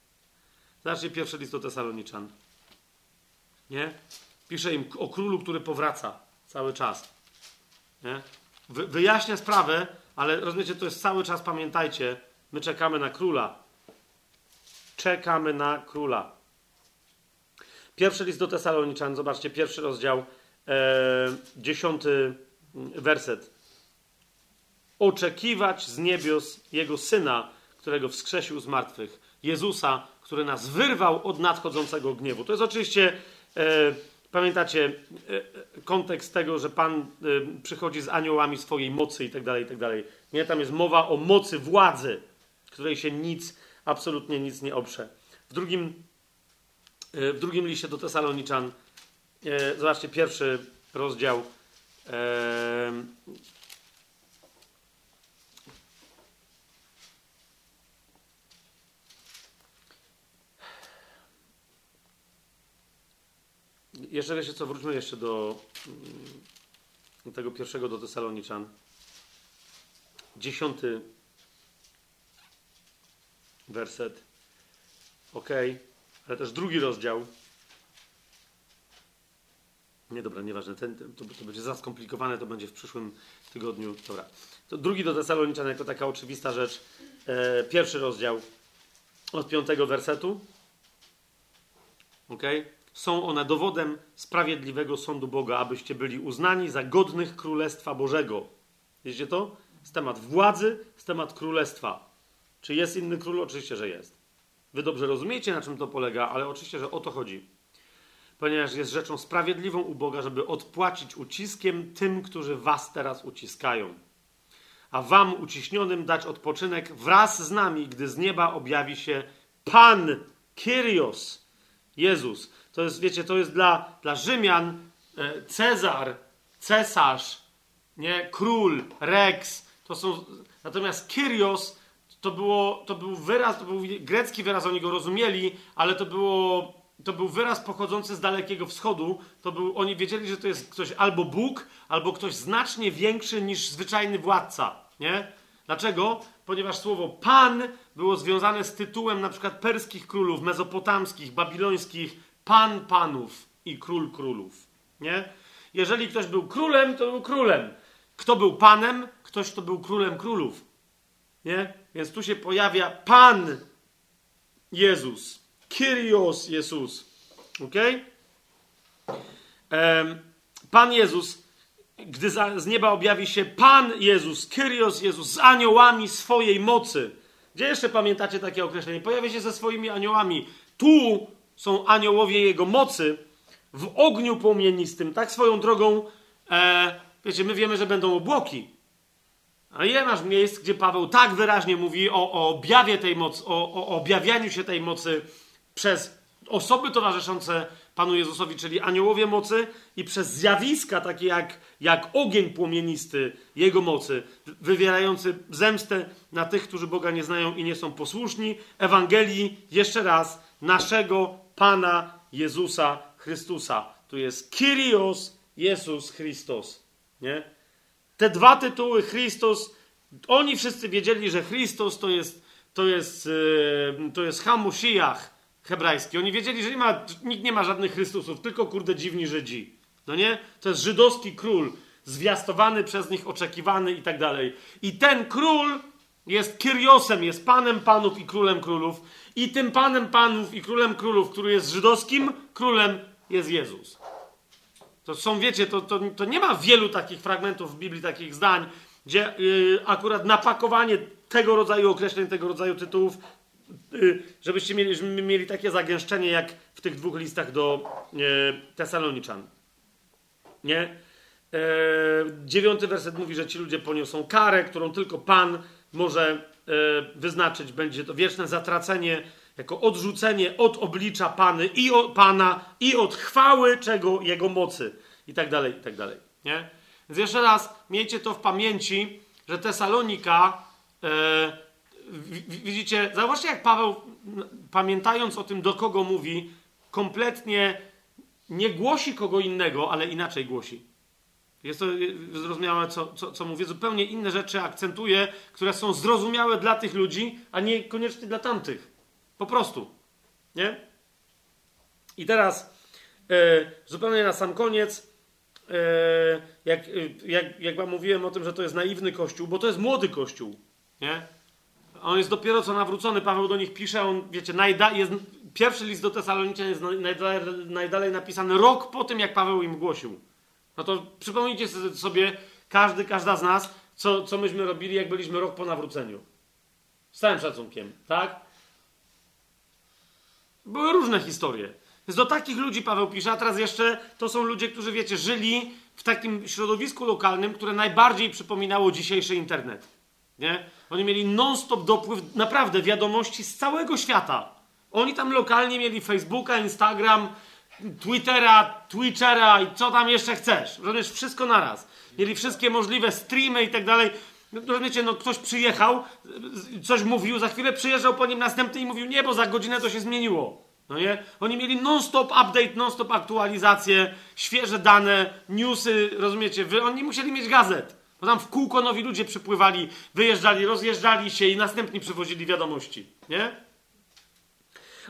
Zobaczcie pierwszy list do Tesaloniczan. Nie? Pisze im o królu, który powraca cały czas. Nie? Wy, wyjaśnia sprawę, ale rozumiecie, to jest cały czas, pamiętajcie, my czekamy na króla. Czekamy na króla. Pierwszy list do Tesaloniczan, zobaczcie, pierwszy rozdział, e, dziesiąty werset. Oczekiwać z niebios Jego Syna, którego wskrzesił z martwych. Jezusa, który nas wyrwał od nadchodzącego gniewu. To jest oczywiście E, pamiętacie e, kontekst tego, że Pan e, przychodzi z aniołami swojej mocy i tak dalej, i tak dalej. Nie, tam jest mowa o mocy władzy, której się nic, absolutnie nic nie oprze. W drugim, w drugim liście do Tesaloniczan, zobaczcie, pierwszy rozdział, Jeszcze wiecie co, wróćmy jeszcze do, mm, tego pierwszego do Tesaloniczan. Dziesiąty werset. Ok, ale też drugi rozdział. Nie, dobra, nieważne. Ten, to, to będzie za skomplikowane, to będzie w przyszłym tygodniu. Dobra. To drugi do Tesaloniczan jako taka oczywista rzecz. E, pierwszy rozdział od piątego wersetu. Okej. Okay są one dowodem sprawiedliwego sądu Boga, abyście byli uznani za godnych Królestwa Bożego. Wiecie to? Z temat władzy, z temat królestwa. Czy jest inny król? Oczywiście, że jest. Wy dobrze rozumiecie, na czym to polega, ale oczywiście, że o to chodzi. Ponieważ jest rzeczą sprawiedliwą u Boga, żeby odpłacić uciskiem tym, którzy was teraz uciskają. A wam uciśnionym dać odpoczynek wraz z nami, gdy z nieba objawi się Pan Kyrios, Jezus, to jest, wiecie, to jest dla, dla Rzymian e, Cezar, cesarz, nie, król, rex, to są, natomiast Kyrios to, było, to był wyraz, to był grecki wyraz, oni go rozumieli, ale to było, to był wyraz pochodzący z Dalekiego Wschodu, to był, oni wiedzieli, że to jest ktoś albo Bóg, albo ktoś znacznie większy niż zwyczajny władca, nie? Dlaczego? Ponieważ słowo Pan było związane z tytułem na przykład perskich królów, mezopotamskich, babilońskich, Pan panów i król królów. Nie? Jeżeli ktoś był królem, to był królem. Kto był panem, ktoś to był królem królów. Nie? Więc tu się pojawia Pan Jezus. Kyrios Jezus. Ok? Pan Jezus, gdy z nieba objawi się Pan Jezus, Kyrios Jezus, z aniołami swojej mocy. Gdzie jeszcze pamiętacie takie określenie? Pojawia się ze swoimi aniołami. Tu są aniołowie Jego mocy, w ogniu płomienistym, tak swoją drogą, e, wiecie, my wiemy, że będą obłoki. A ile masz miejsc, gdzie Paweł tak wyraźnie mówi o, o objawie tej mocy, o, o objawianiu się tej mocy przez osoby towarzyszące Panu Jezusowi, czyli aniołowie mocy i przez zjawiska takie jak, jak ogień płomienisty Jego mocy, wywierający zemstę na tych, którzy Boga nie znają i nie są posłuszni, Ewangelii, jeszcze raz, naszego Pana Jezusa Chrystusa. Tu jest Kyrios Jezus Chrystus. Nie? Te dwa tytuły, Chrystus, oni wszyscy wiedzieli, że Chrystus to jest, to jest, yy, to jest Hamusijach, hebrajski. Oni wiedzieli, że nie ma, nikt nie ma żadnych Chrystusów, tylko kurde dziwni Żydzi. No nie? To jest żydowski król, zwiastowany przez nich, oczekiwany i tak dalej. I ten król jest Kyriosem, jest panem panów i królem królów. I tym panem panów i królem królów, który jest żydowskim królem, jest Jezus. To są, wiecie, to, to, to nie ma wielu takich fragmentów w Biblii, takich zdań, gdzie yy, akurat napakowanie tego rodzaju określeń, tego rodzaju tytułów Y, żebyście mieli, żebyśmy mieli takie zagęszczenie jak w tych dwóch listach do e, Tesaloniczan. Nie? E, dziewiąty werset mówi, że ci ludzie poniosą karę, którą tylko Pan może e, wyznaczyć. Będzie to wieczne zatracenie, jako odrzucenie od oblicza Pany i o, Pana i od chwały czego Jego mocy. I tak dalej, i tak dalej. Nie? Więc jeszcze raz, miejcie to w pamięci, że Tesalonika e, widzicie, zobaczcie jak Paweł, pamiętając o tym, do kogo mówi, kompletnie nie głosi kogo innego, ale inaczej głosi. Jest to zrozumiałe, co, co, co mówię. Zupełnie inne rzeczy akcentuje, które są zrozumiałe dla tych ludzi, a nie koniecznie dla tamtych. Po prostu. Nie? I teraz, e, zupełnie na sam koniec, e, jak, e, jak, jak wam mówiłem o tym, że to jest naiwny kościół, bo to jest młody kościół. Nie? On jest dopiero co nawrócony, Paweł do nich pisze, on, wiecie, najda, jest, pierwszy list do Tesaloniczan jest najdalej, najdalej napisany rok po tym, jak Paweł im głosił. No to przypomnijcie sobie, każdy, każda z nas, co, co myśmy robili, jak byliśmy rok po nawróceniu. Z całym szacunkiem, tak? Były różne historie. Więc do takich ludzi Paweł pisze, a teraz jeszcze to są ludzie, którzy, wiecie, żyli w takim środowisku lokalnym, które najbardziej przypominało dzisiejszy internet. Nie? Oni mieli non-stop dopływ, naprawdę, wiadomości z całego świata. Oni tam lokalnie mieli Facebooka, Instagram, Twittera, Twitchera i co tam jeszcze chcesz. Rozumiesz, wszystko naraz. Mieli wszystkie możliwe streamy i tak dalej. No, rozumiecie, no ktoś przyjechał, coś mówił, za chwilę przyjeżdżał po nim następny i mówił, nie, bo za godzinę to się zmieniło. No nie? Oni mieli non-stop update, non-stop aktualizacje, świeże dane, newsy, rozumiecie? Wy, oni musieli mieć gazet. Bo tam w kółko nowi ludzie przypływali, wyjeżdżali, rozjeżdżali się i następni przywozili wiadomości. Nie?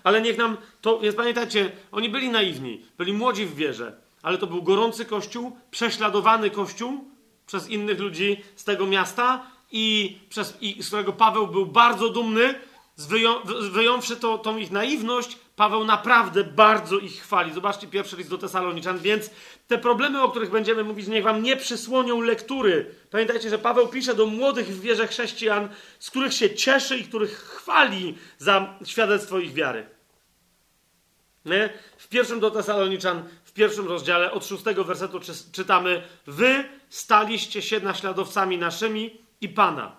Ale niech nam to, jest, pamiętajcie, oni byli naiwni, byli młodzi w wierze, ale to był gorący kościół, prześladowany kościół przez innych ludzi z tego miasta i, przez, i z którego Paweł był bardzo dumny, wyją, wyjąwszy to, tą ich naiwność, Paweł naprawdę bardzo ich chwali. Zobaczcie pierwszy list do Tesaloniczan, więc te problemy, o których będziemy mówić, niech wam nie przysłonią lektury. Pamiętajcie, że Paweł pisze do młodych w wierze chrześcijan, z których się cieszy i których chwali za świadectwo ich wiary. Nie? W pierwszym do Tesaloniczan, w pierwszym rozdziale, od szóstego wersetu czytamy: Wy staliście się naśladowcami naszymi i Pana,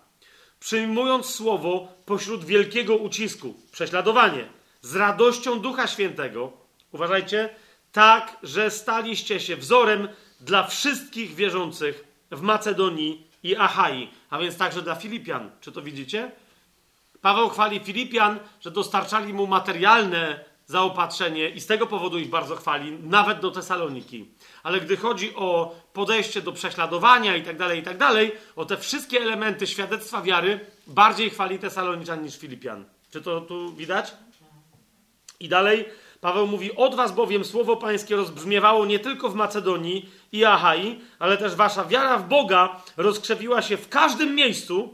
przyjmując słowo pośród wielkiego ucisku, prześladowanie, z radością Ducha Świętego. Uważajcie, tak, że staliście się wzorem dla wszystkich wierzących w Macedonii i Achai, a więc także dla Filipian. Czy to widzicie? Paweł chwali Filipian, że dostarczali mu materialne zaopatrzenie i z tego powodu ich bardzo chwali, nawet do Tesaloniki. Ale gdy chodzi o podejście do prześladowania i tak dalej, i tak dalej, o te wszystkie elementy świadectwa wiary, bardziej chwali Tesaloniczan niż Filipian. Czy to tu widać? I dalej Paweł mówi: Od was bowiem słowo pańskie rozbrzmiewało nie tylko w Macedonii i Achai, ale też wasza wiara w Boga rozkrzewiła się w każdym miejscu.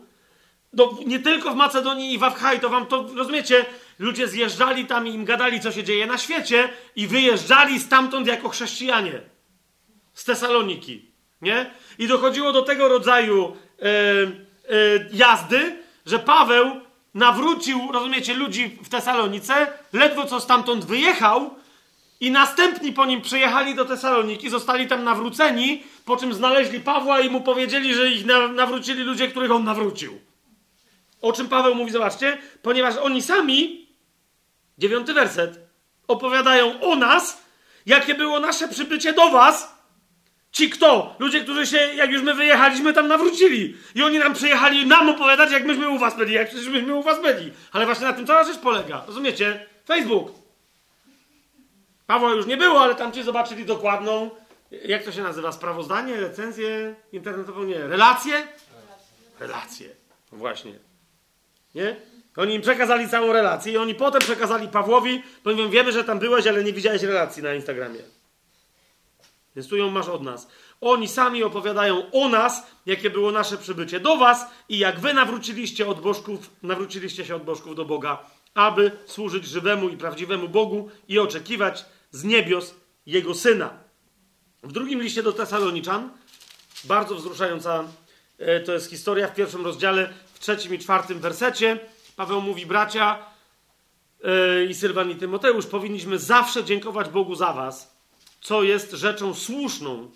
No, nie tylko w Macedonii i w Achai, to wam to rozumiecie? Ludzie zjeżdżali tam i im gadali, co się dzieje na świecie, i wyjeżdżali stamtąd jako chrześcijanie z Tesaloniki. Nie? I dochodziło do tego rodzaju e, e, jazdy, że Paweł nawrócił, rozumiecie, ludzi w Tesalonice, ledwo co stamtąd wyjechał, I następni po nim przyjechali do Tesaloniki, zostali tam nawróceni, po czym znaleźli Pawła i mu powiedzieli, że ich nawrócili ludzie, których on nawrócił. O czym Paweł mówi, zobaczcie, ponieważ oni sami, dziewiąty werset, opowiadają o nas, jakie było nasze przybycie do was. Ci kto? Ludzie, którzy się, jak już my wyjechaliśmy, tam nawrócili. I oni nam przyjechali nam opowiadać, jak myśmy u was byli, jak przecież myśmy u was byli. Ale właśnie na tym cała rzecz polega. Rozumiecie? Facebook. Pawła już nie było, ale tam ci zobaczyli dokładną, jak to się nazywa, sprawozdanie, recenzję internetową, nie, relacje? Relacje. Właśnie. Nie? Oni im przekazali całą relację i oni potem przekazali Pawłowi, bo wiemy, że tam byłeś, ale nie widziałeś relacji na Instagramie. Więc tu ją masz od nas. Oni sami opowiadają o nas, jakie było nasze przybycie do was i jak wy nawróciliście od bożków, nawróciliście się od bożków do Boga, aby służyć żywemu i prawdziwemu Bogu i oczekiwać z niebios Jego Syna. W drugim liście do Tesaloniczan, bardzo wzruszająca e, to jest historia w pierwszym rozdziale, w trzecim i czwartym wersecie. Paweł mówi, bracia yy, i Sylwan i Tymoteusz, powinniśmy zawsze dziękować Bogu za was, co jest rzeczą słuszną,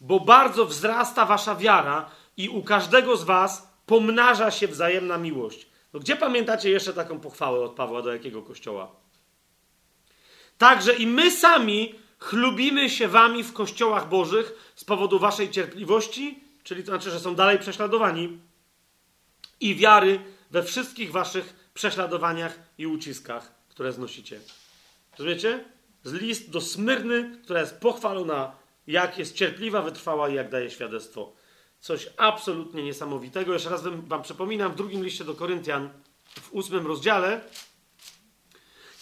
bo bardzo wzrasta wasza wiara i u każdego z was pomnaża się wzajemna miłość. No gdzie pamiętacie jeszcze taką pochwałę od Pawła do jakiego kościoła? Także i my sami chlubimy się wami w kościołach bożych z powodu waszej cierpliwości, czyli to znaczy, że są dalej prześladowani, i wiary we wszystkich waszych prześladowaniach i uciskach, które znosicie. Rozumiecie? Z list do Smyrny, która jest pochwalona, jak jest cierpliwa, wytrwała i jak daje świadectwo. Coś absolutnie niesamowitego. Jeszcze raz wam przypominam, w drugim liście do Koryntian, w ósmym rozdziale,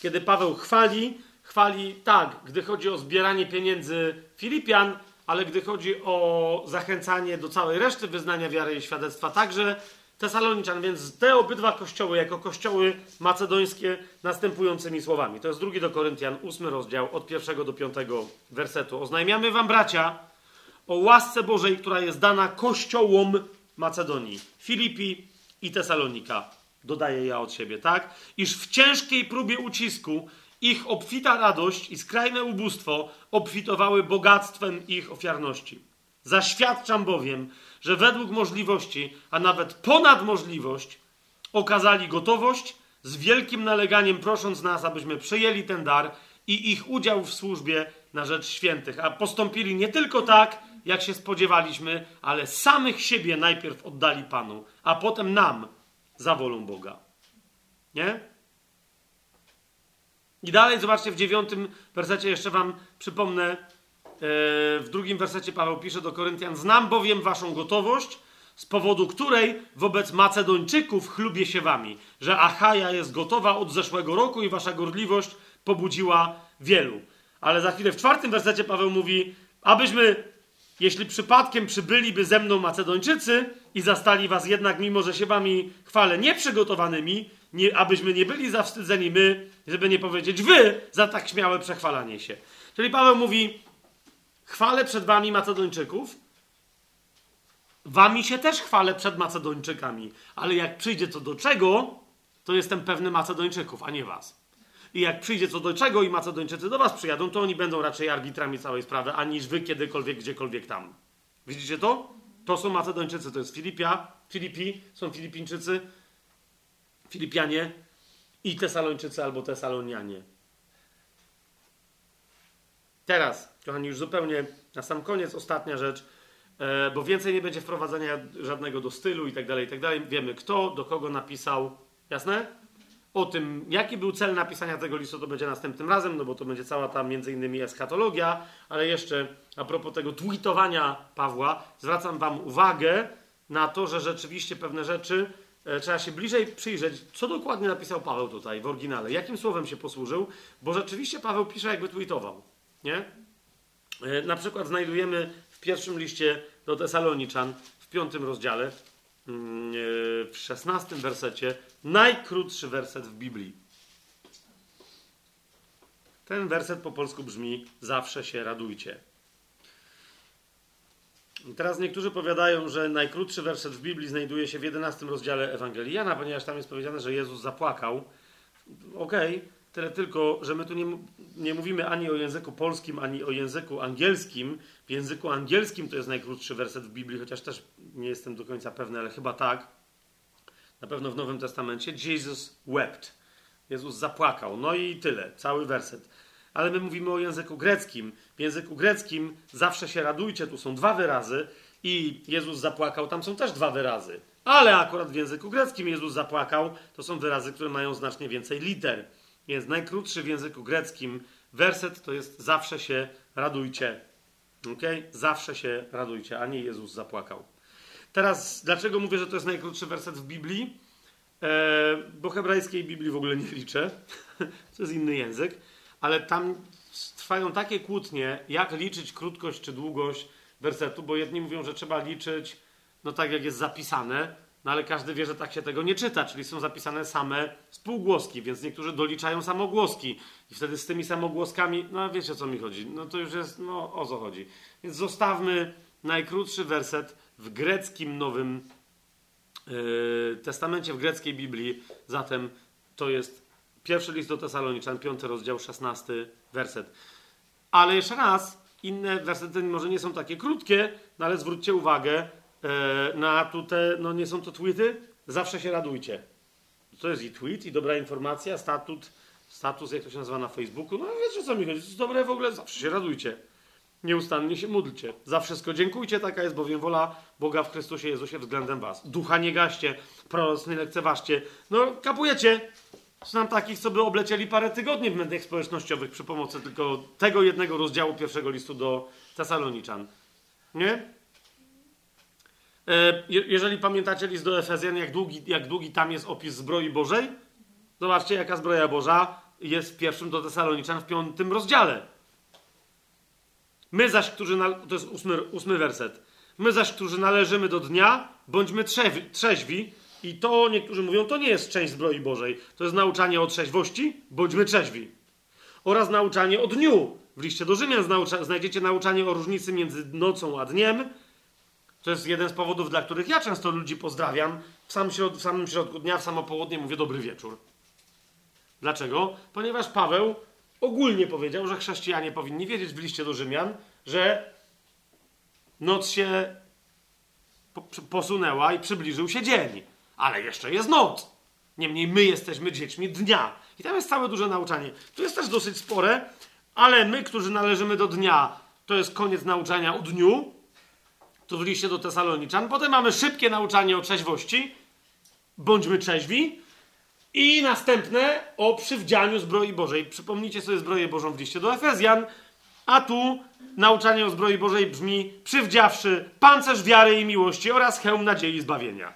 kiedy Paweł chwali, chwali tak, gdy chodzi o zbieranie pieniędzy Filipian, ale gdy chodzi o zachęcanie do całej reszty wyznania wiary i świadectwa także, Tesaloniczan, więc te obydwa kościoły, jako kościoły macedońskie, następującymi słowami. To jest drugi do Koryntian, ósmy rozdział, od pierwszego do piątego wersetu. Oznajmiamy wam, bracia, o łasce Bożej, która jest dana kościołom Macedonii, Filipi i Tesalonika. Dodaję ja od siebie, tak? Iż w ciężkiej próbie ucisku ich obfita radość i skrajne ubóstwo obfitowały bogactwem ich ofiarności. Zaświadczam bowiem, że według możliwości, a nawet ponad możliwość, okazali gotowość, z wielkim naleganiem prosząc nas, abyśmy przyjęli ten dar i ich udział w służbie na rzecz świętych. A postąpili nie tylko tak, jak się spodziewaliśmy, ale samych siebie najpierw oddali Panu, a potem nam za wolą Boga. Nie? I dalej, zobaczcie, w dziewiątym wersecie jeszcze wam przypomnę, w drugim wersecie Paweł pisze do Koryntian: Znam bowiem waszą gotowość, z powodu której wobec Macedończyków chlubię się wami, że Achaja jest gotowa od zeszłego roku i wasza gorliwość pobudziła wielu. Ale za chwilę w czwartym wersecie Paweł mówi: Abyśmy, jeśli przypadkiem przybyliby ze mną Macedończycy i zastali was jednak, mimo że się wami chwalę, nieprzygotowanymi, nie, abyśmy nie byli zawstydzeni my, żeby nie powiedzieć wy, za tak śmiałe przechwalanie się. Czyli Paweł mówi: chwalę przed wami Macedończyków, wami się też chwalę przed Macedończykami, ale jak przyjdzie co do czego, to jestem pewny Macedończyków, a nie was. I jak przyjdzie co do czego i Macedończycy do was przyjadą, to oni będą raczej arbitrami całej sprawy, aniż wy kiedykolwiek, gdziekolwiek tam. Widzicie to? To są Macedończycy, to jest Filipia, Filipi, są Filipińczycy, Filipianie i Tesalończycy albo Tesalonianie. Teraz, kochani, już zupełnie na sam koniec ostatnia rzecz, e, bo więcej nie będzie wprowadzenia żadnego do stylu i tak dalej, i tak dalej. Wiemy kto, do kogo napisał, jasne? O tym, jaki był cel napisania tego listu, to będzie następnym razem, no bo to będzie cała ta między innymi eskatologia, ale jeszcze a propos tego tweetowania Pawła, zwracam wam uwagę na to, że rzeczywiście pewne rzeczy e, trzeba się bliżej przyjrzeć, co dokładnie napisał Paweł tutaj w oryginale, jakim słowem się posłużył, bo rzeczywiście Paweł pisze jakby tweetował. Nie? E, na przykład znajdujemy w pierwszym liście do Tesaloniczan, w piątym rozdziale, mm, e, w szesnastym wersecie, najkrótszy werset w Biblii. Ten werset po polsku brzmi: Zawsze się radujcie. Teraz niektórzy powiadają, że najkrótszy werset w Biblii znajduje się w 11 rozdziale Ewangelii Jana, ponieważ tam jest powiedziane, że Jezus zapłakał. Okej, okay Tyle tylko, że my tu nie, nie mówimy ani o języku polskim, ani o języku angielskim. W języku angielskim to jest najkrótszy werset w Biblii, chociaż też nie jestem do końca pewny, ale chyba tak. Na pewno w Nowym Testamencie. Jesus wept. Jezus zapłakał. No i tyle, cały werset. Ale my mówimy o języku greckim. W języku greckim zawsze się radujcie, tu są dwa wyrazy i Jezus zapłakał, tam są też dwa wyrazy. Ale akurat w języku greckim Jezus zapłakał, to są wyrazy, które mają znacznie więcej liter. Więc najkrótszy w języku greckim werset to jest zawsze się radujcie. Ok? Zawsze się radujcie, a nie Jezus zapłakał. Teraz, dlaczego mówię, że to jest najkrótszy werset w Biblii? E, bo hebrajskiej Biblii w ogóle nie liczę. to jest inny język. Ale tam trwają takie kłótnie, jak liczyć krótkość czy długość wersetu, bo jedni mówią, że trzeba liczyć no tak, jak jest zapisane, no ale każdy wie, że tak się tego nie czyta, czyli są zapisane same spółgłoski, więc niektórzy doliczają samogłoski i wtedy z tymi samogłoskami, no wiecie o co mi chodzi, no to już jest, no o co chodzi. Więc zostawmy najkrótszy werset w greckim Nowym yy, Testamencie, w greckiej Biblii, zatem to jest pierwszy list do Tesaloniczan, piąty rozdział, szesnasty werset. Ale jeszcze raz, inne wersety może nie są takie krótkie, no ale zwróćcie uwagę, na te, no nie są to tweety, zawsze się radujcie. To jest i tweet, i dobra informacja, statut, status, jak to się nazywa na Facebooku. No wiecie, co mi chodzi, to jest dobre w ogóle, zawsze się radujcie. Nieustannie się módlcie. Za wszystko dziękujcie, taka jest bowiem wola Boga w Chrystusie Jezusie względem was. Ducha nie gaście, proroc nie lekceważcie. No, kapujecie. Znam takich, co by oblecieli parę tygodni w mediach społecznościowych przy pomocy tylko tego jednego rozdziału pierwszego listu do Tesaloniczan. Nie? E, jeżeli pamiętacie list do Efezjan, jak długi, jak długi tam jest opis zbroi Bożej, zobaczcie, jaka zbroja Boża jest w pierwszym do Tesaloniczan w piątym rozdziale. My zaś, którzy. To jest ósmy, ósmy werset. My zaś, którzy należymy do dnia, bądźmy trzewi, trzeźwi. I to niektórzy mówią, to nie jest część zbroi Bożej. To jest nauczanie o trzeźwości, bądźmy trzeźwi. Oraz nauczanie o dniu. W liście do Rzymian znajdziecie nauczanie o różnicy między nocą a dniem to jest jeden z powodów, dla których ja często ludzi pozdrawiam. W samym, środ- w samym środku dnia, w samo południe mówię dobry wieczór. Dlaczego? Ponieważ Paweł ogólnie powiedział, że chrześcijanie powinni wiedzieć w liście do Rzymian, że noc się posunęła i przybliżył się dzień. Ale jeszcze jest noc. Niemniej my jesteśmy dziećmi dnia. I tam jest całe duże nauczanie. Tu jest też dosyć spore, ale my, którzy należymy do dnia, to jest koniec nauczania o dniu, tu w liście do Tesaloniczan. Potem mamy szybkie nauczanie o trzeźwości. Bądźmy trzeźwi. I następne o przywdzianiu zbroi Bożej. Przypomnijcie sobie zbroję Bożą w liście do Efezjan. A tu nauczanie o zbroi Bożej brzmi przywdziawszy pancerz wiary i miłości oraz hełm nadziei zbawienia.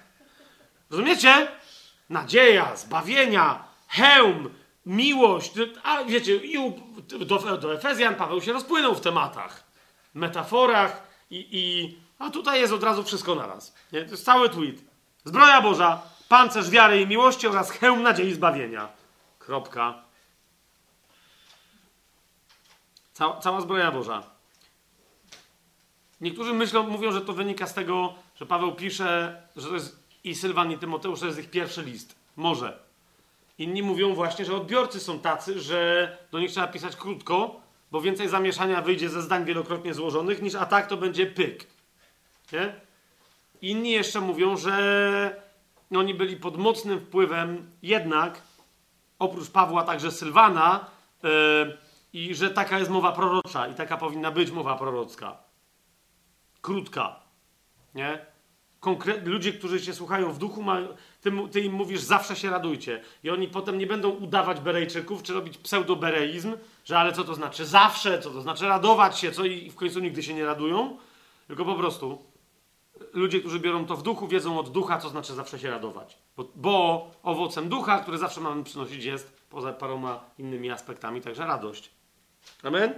Rozumiecie? Nadzieja, zbawienia, hełm, miłość. A wiecie, i do, do Efezjan Paweł się rozpłynął w tematach, metaforach i, i a tutaj jest od razu wszystko naraz. Nie? To jest cały tweet. Zbroja Boża, pancerz wiary i miłości oraz hełm nadziei zbawienia. Kropka. Cała, cała zbroja Boża. Niektórzy myślą, mówią, że to wynika z tego, że Paweł pisze, że to jest i Sylwan i Tymoteusz to jest ich pierwszy list. Może. Inni mówią właśnie, że odbiorcy są tacy, że do nich trzeba pisać krótko, bo więcej zamieszania wyjdzie ze zdań wielokrotnie złożonych, niż a tak to będzie pyk. Nie? Inni jeszcze mówią, że oni byli pod mocnym wpływem jednak, oprócz Pawła, także Sylwana, yy, i że taka jest mowa prorocza i taka powinna być mowa prorocka. Krótka. Nie? Konkre ludzie, którzy się słuchają w duchu, ma, ty, ty, im mówisz, zawsze się radujcie. I oni potem nie będą udawać Berejczyków, czy robić pseudobereizm, że ale co to znaczy zawsze, co to znaczy radować się, co i w końcu nigdy się nie radują, tylko po prostu ludzie, którzy biorą to w duchu, wiedzą od ducha, co znaczy zawsze się radować. Bo, bo owocem ducha, który zawsze mamy przynosić, jest poza paroma innymi aspektami, także radość. Amen?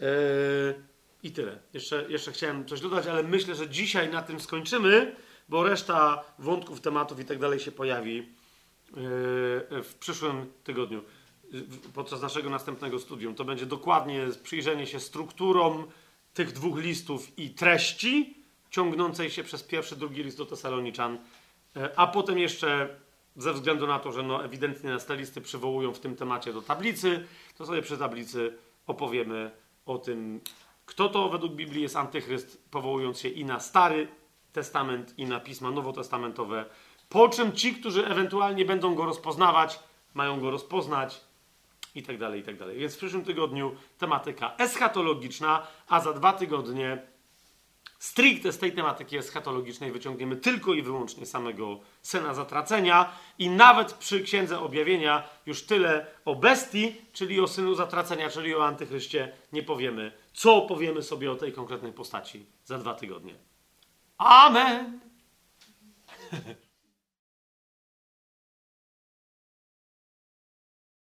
Eee, I tyle. Jeszcze, jeszcze chciałem coś dodać, ale myślę, że dzisiaj na tym skończymy, bo reszta wątków, tematów i tak dalej się pojawi eee, w przyszłym tygodniu podczas naszego następnego studium. To będzie dokładnie przyjrzenie się strukturom tych dwóch listów i treści ciągnącej się przez pierwszy, drugi list do Tesaloniczan, e, a potem jeszcze ze względu na to, że no ewidentnie nas te listy przywołują w tym temacie do tablicy, to sobie przy tablicy opowiemy o tym, kto to według Biblii jest antychryst, powołując się i na Stary Testament, i na pisma nowotestamentowe. Po czym ci, którzy ewentualnie będą go rozpoznawać, mają go rozpoznać i tak dalej, i tak dalej. Więc w przyszłym tygodniu tematyka eschatologiczna, a za dwa tygodnie stricte z tej tematyki eschatologicznej wyciągniemy tylko i wyłącznie samego syna zatracenia i nawet przy Księdze Objawienia już tyle o bestii, czyli o synu zatracenia, czyli o antychryście nie powiemy. Co powiemy sobie o tej konkretnej postaci za dwa tygodnie. Amen!